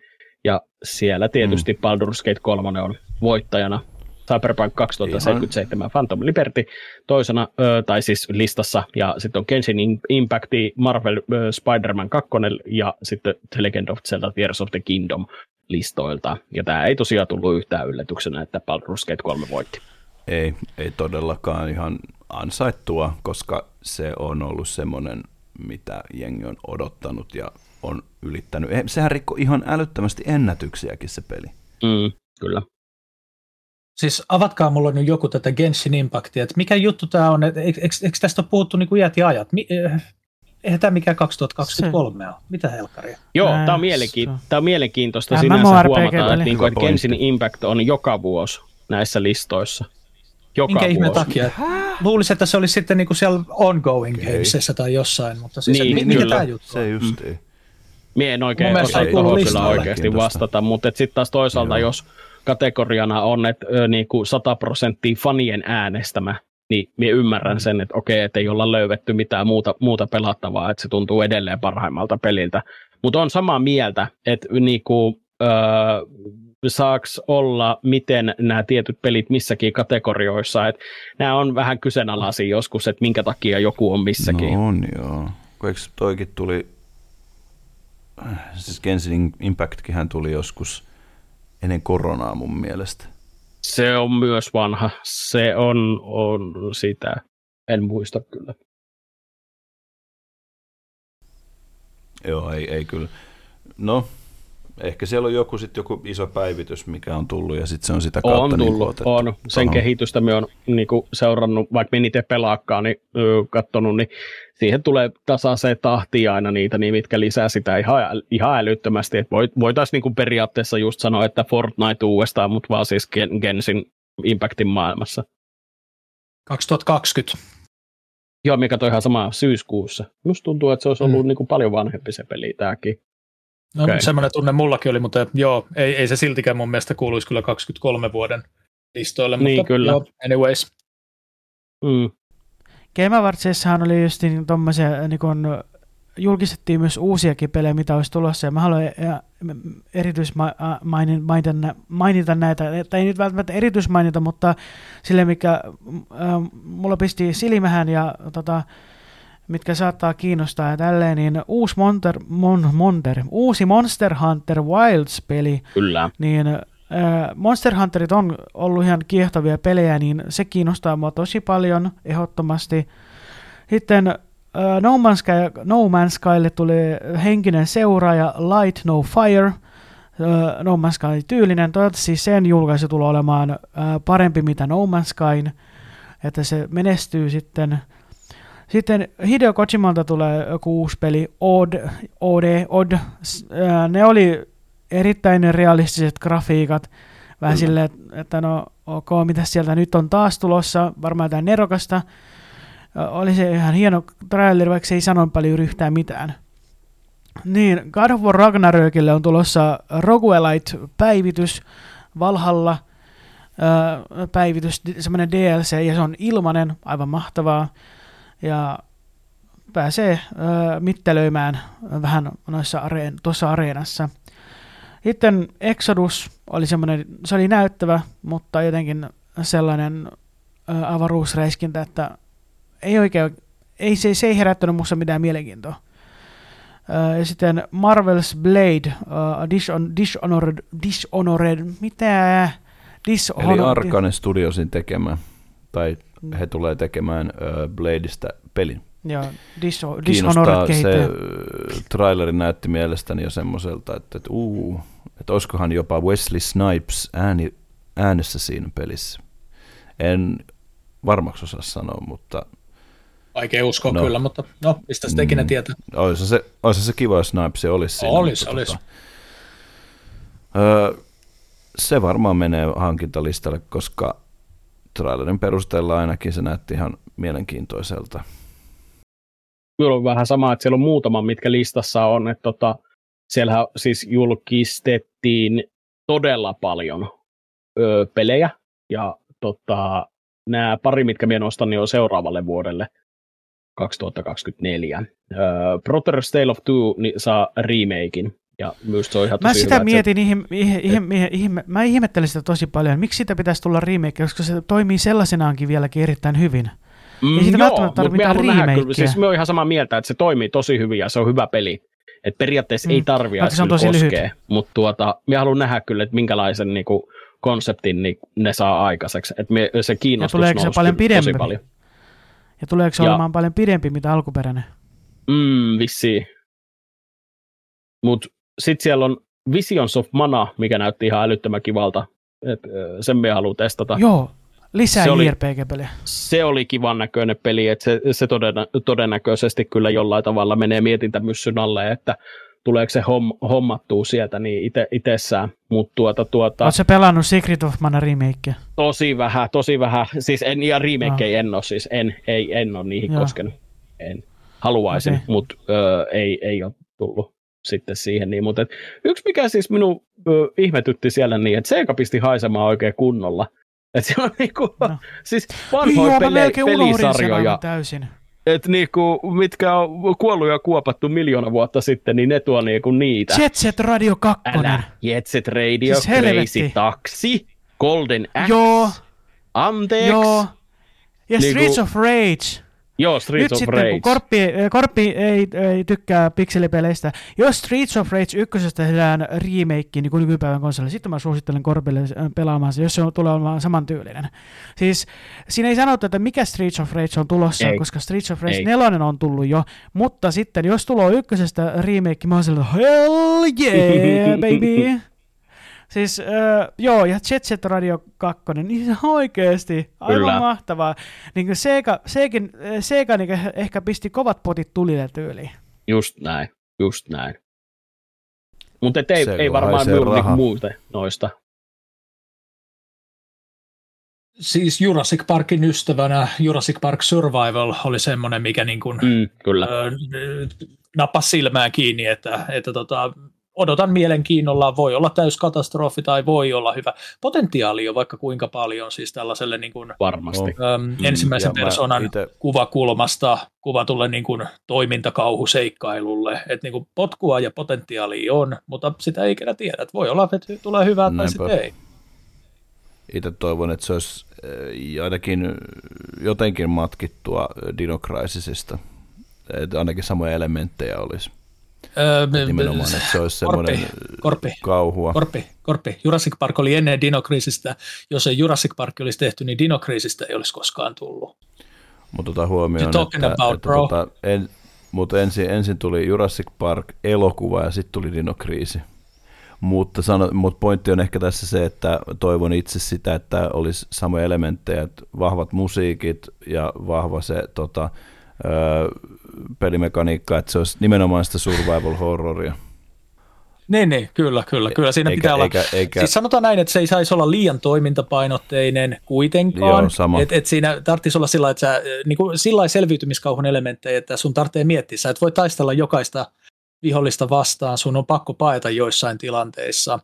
Speaker 1: Ja siellä tietysti mm. Baldur's Gate 3 on voittajana. Cyberpunk 2077 Ihan. Phantom Liberty toisena, ö, tai siis listassa, ja sitten on Genshin Impact, Marvel ö, Spider-Man 2 ja sitten The Legend of Zelda Tears of the Kingdom listoilta. Ja tämä ei tosiaan tullut yhtään yllätyksenä, että Baldur's Gate 3 voitti.
Speaker 2: Ei, ei todellakaan ihan ansaittua, koska se on ollut semmoinen, mitä jengi on odottanut ja on ylittänyt. Eh, Sehän rikko ihan älyttömästi ennätyksiäkin se peli.
Speaker 1: Mm, kyllä.
Speaker 4: Siis avatkaa mulle nyt joku tätä Genshin Impactia, että mikä juttu tämä on, että eikö, eikö, tästä ole puhuttu niin kuin iät ja ajat? Mi, eh, eihän tämä mikään 2023 ole. Mitä helkkaria?
Speaker 1: Joo, tämä on,
Speaker 3: se
Speaker 1: mielenkiin,
Speaker 3: on.
Speaker 1: tää on mielenkiintoista
Speaker 3: MMORPG
Speaker 1: sinänsä huomata, että, niinku, että
Speaker 2: Hyvä
Speaker 1: Genshin. Impact on joka vuosi näissä listoissa. Joka
Speaker 4: Minkä ihmeen takia? Luulisin, että se olisi sitten niin kuin siellä ongoing
Speaker 2: Okei.
Speaker 4: gamesissa tai jossain, mutta siis
Speaker 1: Niin,
Speaker 4: mikä
Speaker 1: kyllä.
Speaker 4: tämä juttu on?
Speaker 2: Se justiin.
Speaker 1: Mie en oikein osaa
Speaker 2: ei
Speaker 1: tuohon kyllä oikeasti vastata, mutta sitten taas toisaalta,
Speaker 2: Joo.
Speaker 1: jos kategoriana on, että ö, niinku 100 prosenttia fanien äänestämä, niin minä ymmärrän sen, että okei, että ei olla löydetty mitään muuta, muuta pelattavaa, että se tuntuu edelleen parhaimmalta peliltä. Mutta on samaa mieltä, että niinku, ö, saaks olla, miten nämä tietyt pelit missäkin kategorioissa, että nämä on vähän kyseenalaisia joskus, että minkä takia joku on missäkin.
Speaker 2: No on joo. Kun eikö toikin tuli, siis Genshin Impactkin tuli joskus ennen koronaa mun mielestä.
Speaker 1: Se on myös vanha. Se on, on sitä. En muista kyllä.
Speaker 2: Joo, ei, ei kyllä. No, ehkä siellä on joku, sit joku iso päivitys, mikä on tullut, ja sitten se on sitä kautta
Speaker 1: On
Speaker 2: niin
Speaker 1: tullut,
Speaker 2: otettu
Speaker 1: on. Sen
Speaker 2: tohon.
Speaker 1: kehitystä me on niinku, seurannut, vaikka me itse pelaakaan, niin katsonut, niin siihen tulee tasaiseen tahtiin aina niitä, niin mitkä lisää sitä ihan, ihan älyttömästi. Et voit, voitaisiin niinku periaatteessa just sanoa, että Fortnite uudestaan, mutta vaan siis Gen, Gensin Impactin maailmassa.
Speaker 4: 2020.
Speaker 1: Joo, mikä toi ihan sama syyskuussa. Just tuntuu, että se olisi ollut
Speaker 4: Mm.
Speaker 1: mm. niinku paljon vanhempi se peli tämäkin.
Speaker 4: No, okay. semmoinen tunne mullakin oli, mutta joo, ei, ei se siltikään mun mielestä kuuluisi kyllä 23 vuoden listoille,
Speaker 1: Niin,
Speaker 4: mutta
Speaker 1: kyllä.
Speaker 4: Joo, anyways.
Speaker 1: Mm.
Speaker 3: Game Awardsissahan oli just niin tommosia, niin kun julkistettiin myös uusiakin pelejä, mitä olisi tulossa, ja mä haluan erityismainita mainita näitä, tai ei nyt välttämättä erityismainita, mutta sille, mikä äh, mulla pisti silmähän ja tota, mitkä saattaa kiinnostaa ja tälleen, niin uusi Monster, Mon, Monster, uusi Monster Hunter Wilds-peli,
Speaker 1: Kyllä.
Speaker 3: niin äh, Monster Hunterit on ollut ihan kiehtovia pelejä, niin se kiinnostaa mua tosi paljon ehdottomasti. Sitten äh, no, Man's Sky, no Man's Skylle tuli henkinen seuraaja Light No Fire, äh, No Man's Sky tyylinen. Toivottavasti sen julkaisu tulee olemaan parempi mitä No Man's Skyn, että se menestyy sitten. Sitten Hideo Kojimalta tulee joku uusi peli, Odd, OD, Odd. Ää, Ne oli erittäin realistiset grafiikat. Vähän
Speaker 1: Kyllä.
Speaker 3: silleen, että- no ok, mitä sieltä nyt on taas tulossa, varmaan jotain nerokasta. Oli se ihan hieno traileri, vaikka se ei sano paljon yhtään mitään. Niin, God of War Ragnarökille on tulossa Roguelite-päivitys, Valhalla päivitys, semmoinen DLC, ja se on ilmanen, aivan mahtavaa. Ja pääsee öö, mittelöimään vähän noissa areen, tuossa areenassa. Sitten Exodus oli semmoinen, se oli näyttävä, mutta jotenkin sellainen ö, avaruusreiskintä, että ei oikein, ei, se, se ei herättänyt minussa mitään mielenkiintoa. Ö, ja sitten Marvel's Blade, uh, Dishon, Dishonored, Dishonored, mitä?
Speaker 2: Dishonored. Eli Arkane Studiosin tekemä, tai he tulee tekemään uh, Bladeista pelin.
Speaker 3: Joo, Dish- Dishonored
Speaker 2: se traileri näytti mielestäni jo semmoiselta, että, että, uu, että olisikohan jopa Wesley Snipes ääni, äänessä siinä pelissä. En varmaksi osaa sanoa, mutta...
Speaker 4: Vaikea uskoa no, kyllä, mutta no, mistä sitä ikinä mm, tietää.
Speaker 2: Olisi se, olisi se kiva, jos Snipes olisi siinä.
Speaker 4: Olisi, mutta, olisi. Tota,
Speaker 2: öö, se varmaan menee hankintalistalle, koska trailerin perusteella ainakin se näytti ihan mielenkiintoiselta
Speaker 1: kyllä on vähän sama, että siellä on muutama, mitkä listassa on, että tota, siellä siis julkistettiin todella paljon ö, pelejä, ja tota, nämä pari, mitkä minä nostan, niin on seuraavalle vuodelle 2024. Ö, Brother's Tale of Two niin saa remakein, ja myös se on ihan
Speaker 3: Mä sitä hyvä, mietin, se, ihme, ihme, et, ihme, mä ihmettelin sitä tosi paljon. Miksi sitä pitäisi tulla remake, koska se toimii sellaisenaankin vieläkin erittäin hyvin.
Speaker 1: Mm, Ei siitä joo, välttämättä tarvitse mitään remakeä. Siis me on ihan samaa mieltä, että se toimii tosi hyvin ja se on hyvä peli. Et periaatteessa mm. ei tarvitse se on tosi koskea, mutta tuota, me haluan nähdä kyllä, että minkälaisen niinku, konseptin niin ne saa aikaiseksi. Et me, se kiinnostus ja tuleeko se paljon pidempi? tosi paljon.
Speaker 3: Ja tuleeko se ja, olemaan paljon pidempi, mitä alkuperäinen?
Speaker 1: Mm, vissiin. Mutta sitten siellä on Visions of Mana, mikä näytti ihan älyttömän kivalta. Et, sen me haluan testata.
Speaker 3: Joo, Lisää se JRPG-peliä.
Speaker 1: Se oli kivan näköinen peli, että se, se todennä, todennäköisesti kyllä jollain tavalla menee mietintämyssyn alle, että tuleeko se homm, hommattua sieltä niin ite, itsessään. Mut tuota, tuota,
Speaker 3: Oletko pelannut Secret of Mana remakea?
Speaker 1: Tosi vähän, tosi vähän. Siis en, ja remake no. en ole, siis en, ei, en ole niihin Joo. koskenut. En. Haluaisin, okay. mutta ei, ei ole tullut sitten siihen. Niin, mutta yksi mikä siis minun ö, ihmetytti siellä niin, että Sega pisti haisemaan oikein kunnolla – et se on niinku, no. siis vanhoja pele, pelisarjoja.
Speaker 3: täysin.
Speaker 1: Et niinku, mitkä on kuollut ja kuopattu miljoona vuotta sitten, niin ne tuo niinku niitä.
Speaker 3: Jet Set Radio 2. Älä,
Speaker 1: Jet Set Radio, siis Crazy Taxi, Golden Axe,
Speaker 3: Joo.
Speaker 1: Anteeksi.
Speaker 3: Joo. Ja niinku, Streets of Rage.
Speaker 1: Joo, Streets
Speaker 3: Nyt
Speaker 1: of
Speaker 3: sitten,
Speaker 1: Rage.
Speaker 3: kun Korppi, eh, Korppi ei, ei tykkää pikselipeleistä, jos Streets of Rage ykkösestä tehdään remake niin kuin nykypäivän konsolille, sitten mä suosittelen Korpille eh, pelaamaan se, jos se on, tulee olemaan samantyylinen. Siis siinä ei sanota, että mikä Streets of Rage on tulossa, ei. koska Streets of Rage 4 on tullut jo, mutta sitten jos tulee ykkösestä remake, mä oon sellainen, hell yeah, *laughs* baby! Siis äh, joo, ja Jet Set Radio 2, niin oikeasti aivan Kyllä. mahtavaa. Niin kuin Sega, Sega, Sega niin ehkä pisti kovat potit tulille tyyliin.
Speaker 1: Just näin, just näin. Mutta ei, ei varmaan juuri niin muuta noista.
Speaker 4: Siis Jurassic Parkin ystävänä Jurassic Park Survival oli semmoinen, mikä niin kuin,
Speaker 1: mm, kyllä.
Speaker 4: Ö, nappasi silmään kiinni, että, että tota, odotan mielenkiinnolla, voi olla täyskatastrofi tai voi olla hyvä. Potentiaali on vaikka kuinka paljon siis tällaiselle niin kuin,
Speaker 1: Varmasti.
Speaker 4: Äm, mm, ensimmäisen persoonan ite... kuvakulmasta kuvatulle niin kuin, toimintakauhuseikkailulle. Että niin kuin, potkua ja potentiaalia on, mutta sitä ei ikinä tiedä. Että voi olla, että tulee hyvää Näinpä. tai sitten ei.
Speaker 2: Itse toivon, että se olisi ainakin jotenkin matkittua Dino Crisisista. Että ainakin samoja elementtejä olisi. Öö, nimenomaan, että se olisi semmoinen korpi, kauhua.
Speaker 4: Korpi, korpi. Jurassic Park oli ennen Dinokriisistä. Jos ei Jurassic Park olisi tehty, niin Dinokriisistä ei olisi koskaan tullut.
Speaker 2: Mutta tota huomioon, että, about, että tota, en, mutta ensin, ensin tuli Jurassic Park elokuva ja sitten tuli Dinokriisi. Mutta, sano, mutta pointti on ehkä tässä se, että toivon itse sitä, että olisi samoja elementtejä, että vahvat musiikit ja vahva se tota, öö, pelimekaniikkaa, että se olisi nimenomaan sitä survival horroria.
Speaker 4: Niin, niin, kyllä, kyllä, kyllä. Siinä eikä, pitää olla, eikä, eikä, siis sanotaan näin, että se ei saisi olla liian toimintapainotteinen kuitenkaan. Että et siinä tarvitsisi olla sillä että sä, niin kuin, sillä selviytymiskauhun elementtejä, että sun tarvitsee miettiä, sä et voi taistella jokaista vihollista vastaan, sun on pakko paeta joissain tilanteissa.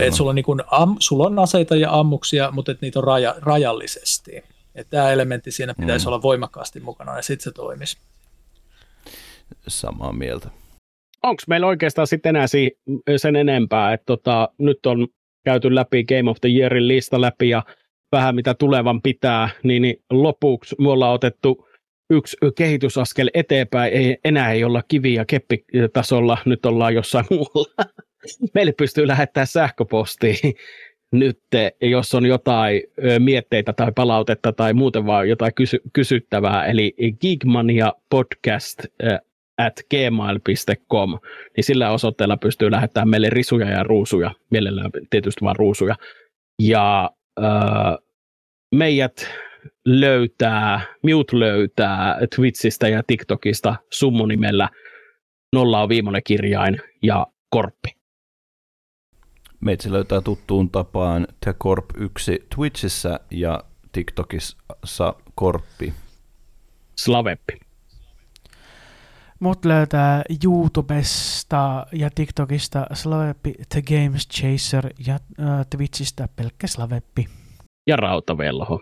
Speaker 4: Et sulla, on niin kun, am, sulla on aseita ja ammuksia, mutta et niitä on raja, rajallisesti. Tämä elementti siinä pitäisi mm. olla voimakkaasti mukana ja sitten se toimisi.
Speaker 2: Samaa mieltä.
Speaker 1: Onko meillä oikeastaan sitten enää sen enempää, että tota, nyt on käyty läpi Game of the Yearin lista läpi ja vähän mitä tulevan pitää, niin, niin lopuksi me ollaan otettu yksi kehitysaskel eteenpäin, ei, enää ei olla kivi- ja keppitasolla, nyt ollaan jossain muualla. *laughs* Meille pystyy lähettämään sähköpostiin *laughs* nyt, jos on jotain mietteitä tai palautetta tai muuten vaan jotain kysy- kysyttävää, eli Geekmania podcast at gmail.com, niin sillä osoitteella pystyy lähettämään meille risuja ja ruusuja, mielellään tietysti vaan ruusuja. Ja äh, meidät löytää, Mute löytää Twitchistä ja TikTokista summonimellä nolla on viimeinen kirjain ja korppi.
Speaker 2: Meitsi löytää tuttuun tapaan TheCorp1 Twitchissä ja TikTokissa Korppi.
Speaker 1: Slaveppi.
Speaker 3: Mut löytää YouTubesta ja TikTokista Slaveppi The Games Chaser ja äh, Twitchistä pelkkä Slaveppi.
Speaker 1: Ja Rautavelho.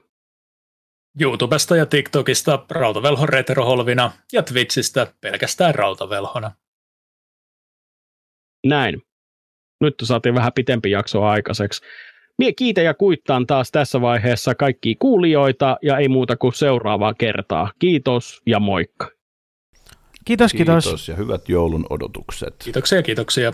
Speaker 4: YouTubesta ja TikTokista Rautavelho retroholvina ja Twitchistä pelkästään Rautavelhona.
Speaker 1: Näin. Nyt saatiin vähän pitempi jakso aikaiseksi. Mie kiitä ja kuittaan taas tässä vaiheessa kaikki kuulijoita ja ei muuta kuin seuraavaa kertaa. Kiitos ja moikka.
Speaker 3: Kiitos, kiitos.
Speaker 2: Kiitos ja hyvät joulun odotukset.
Speaker 4: Kiitoksia, kiitoksia.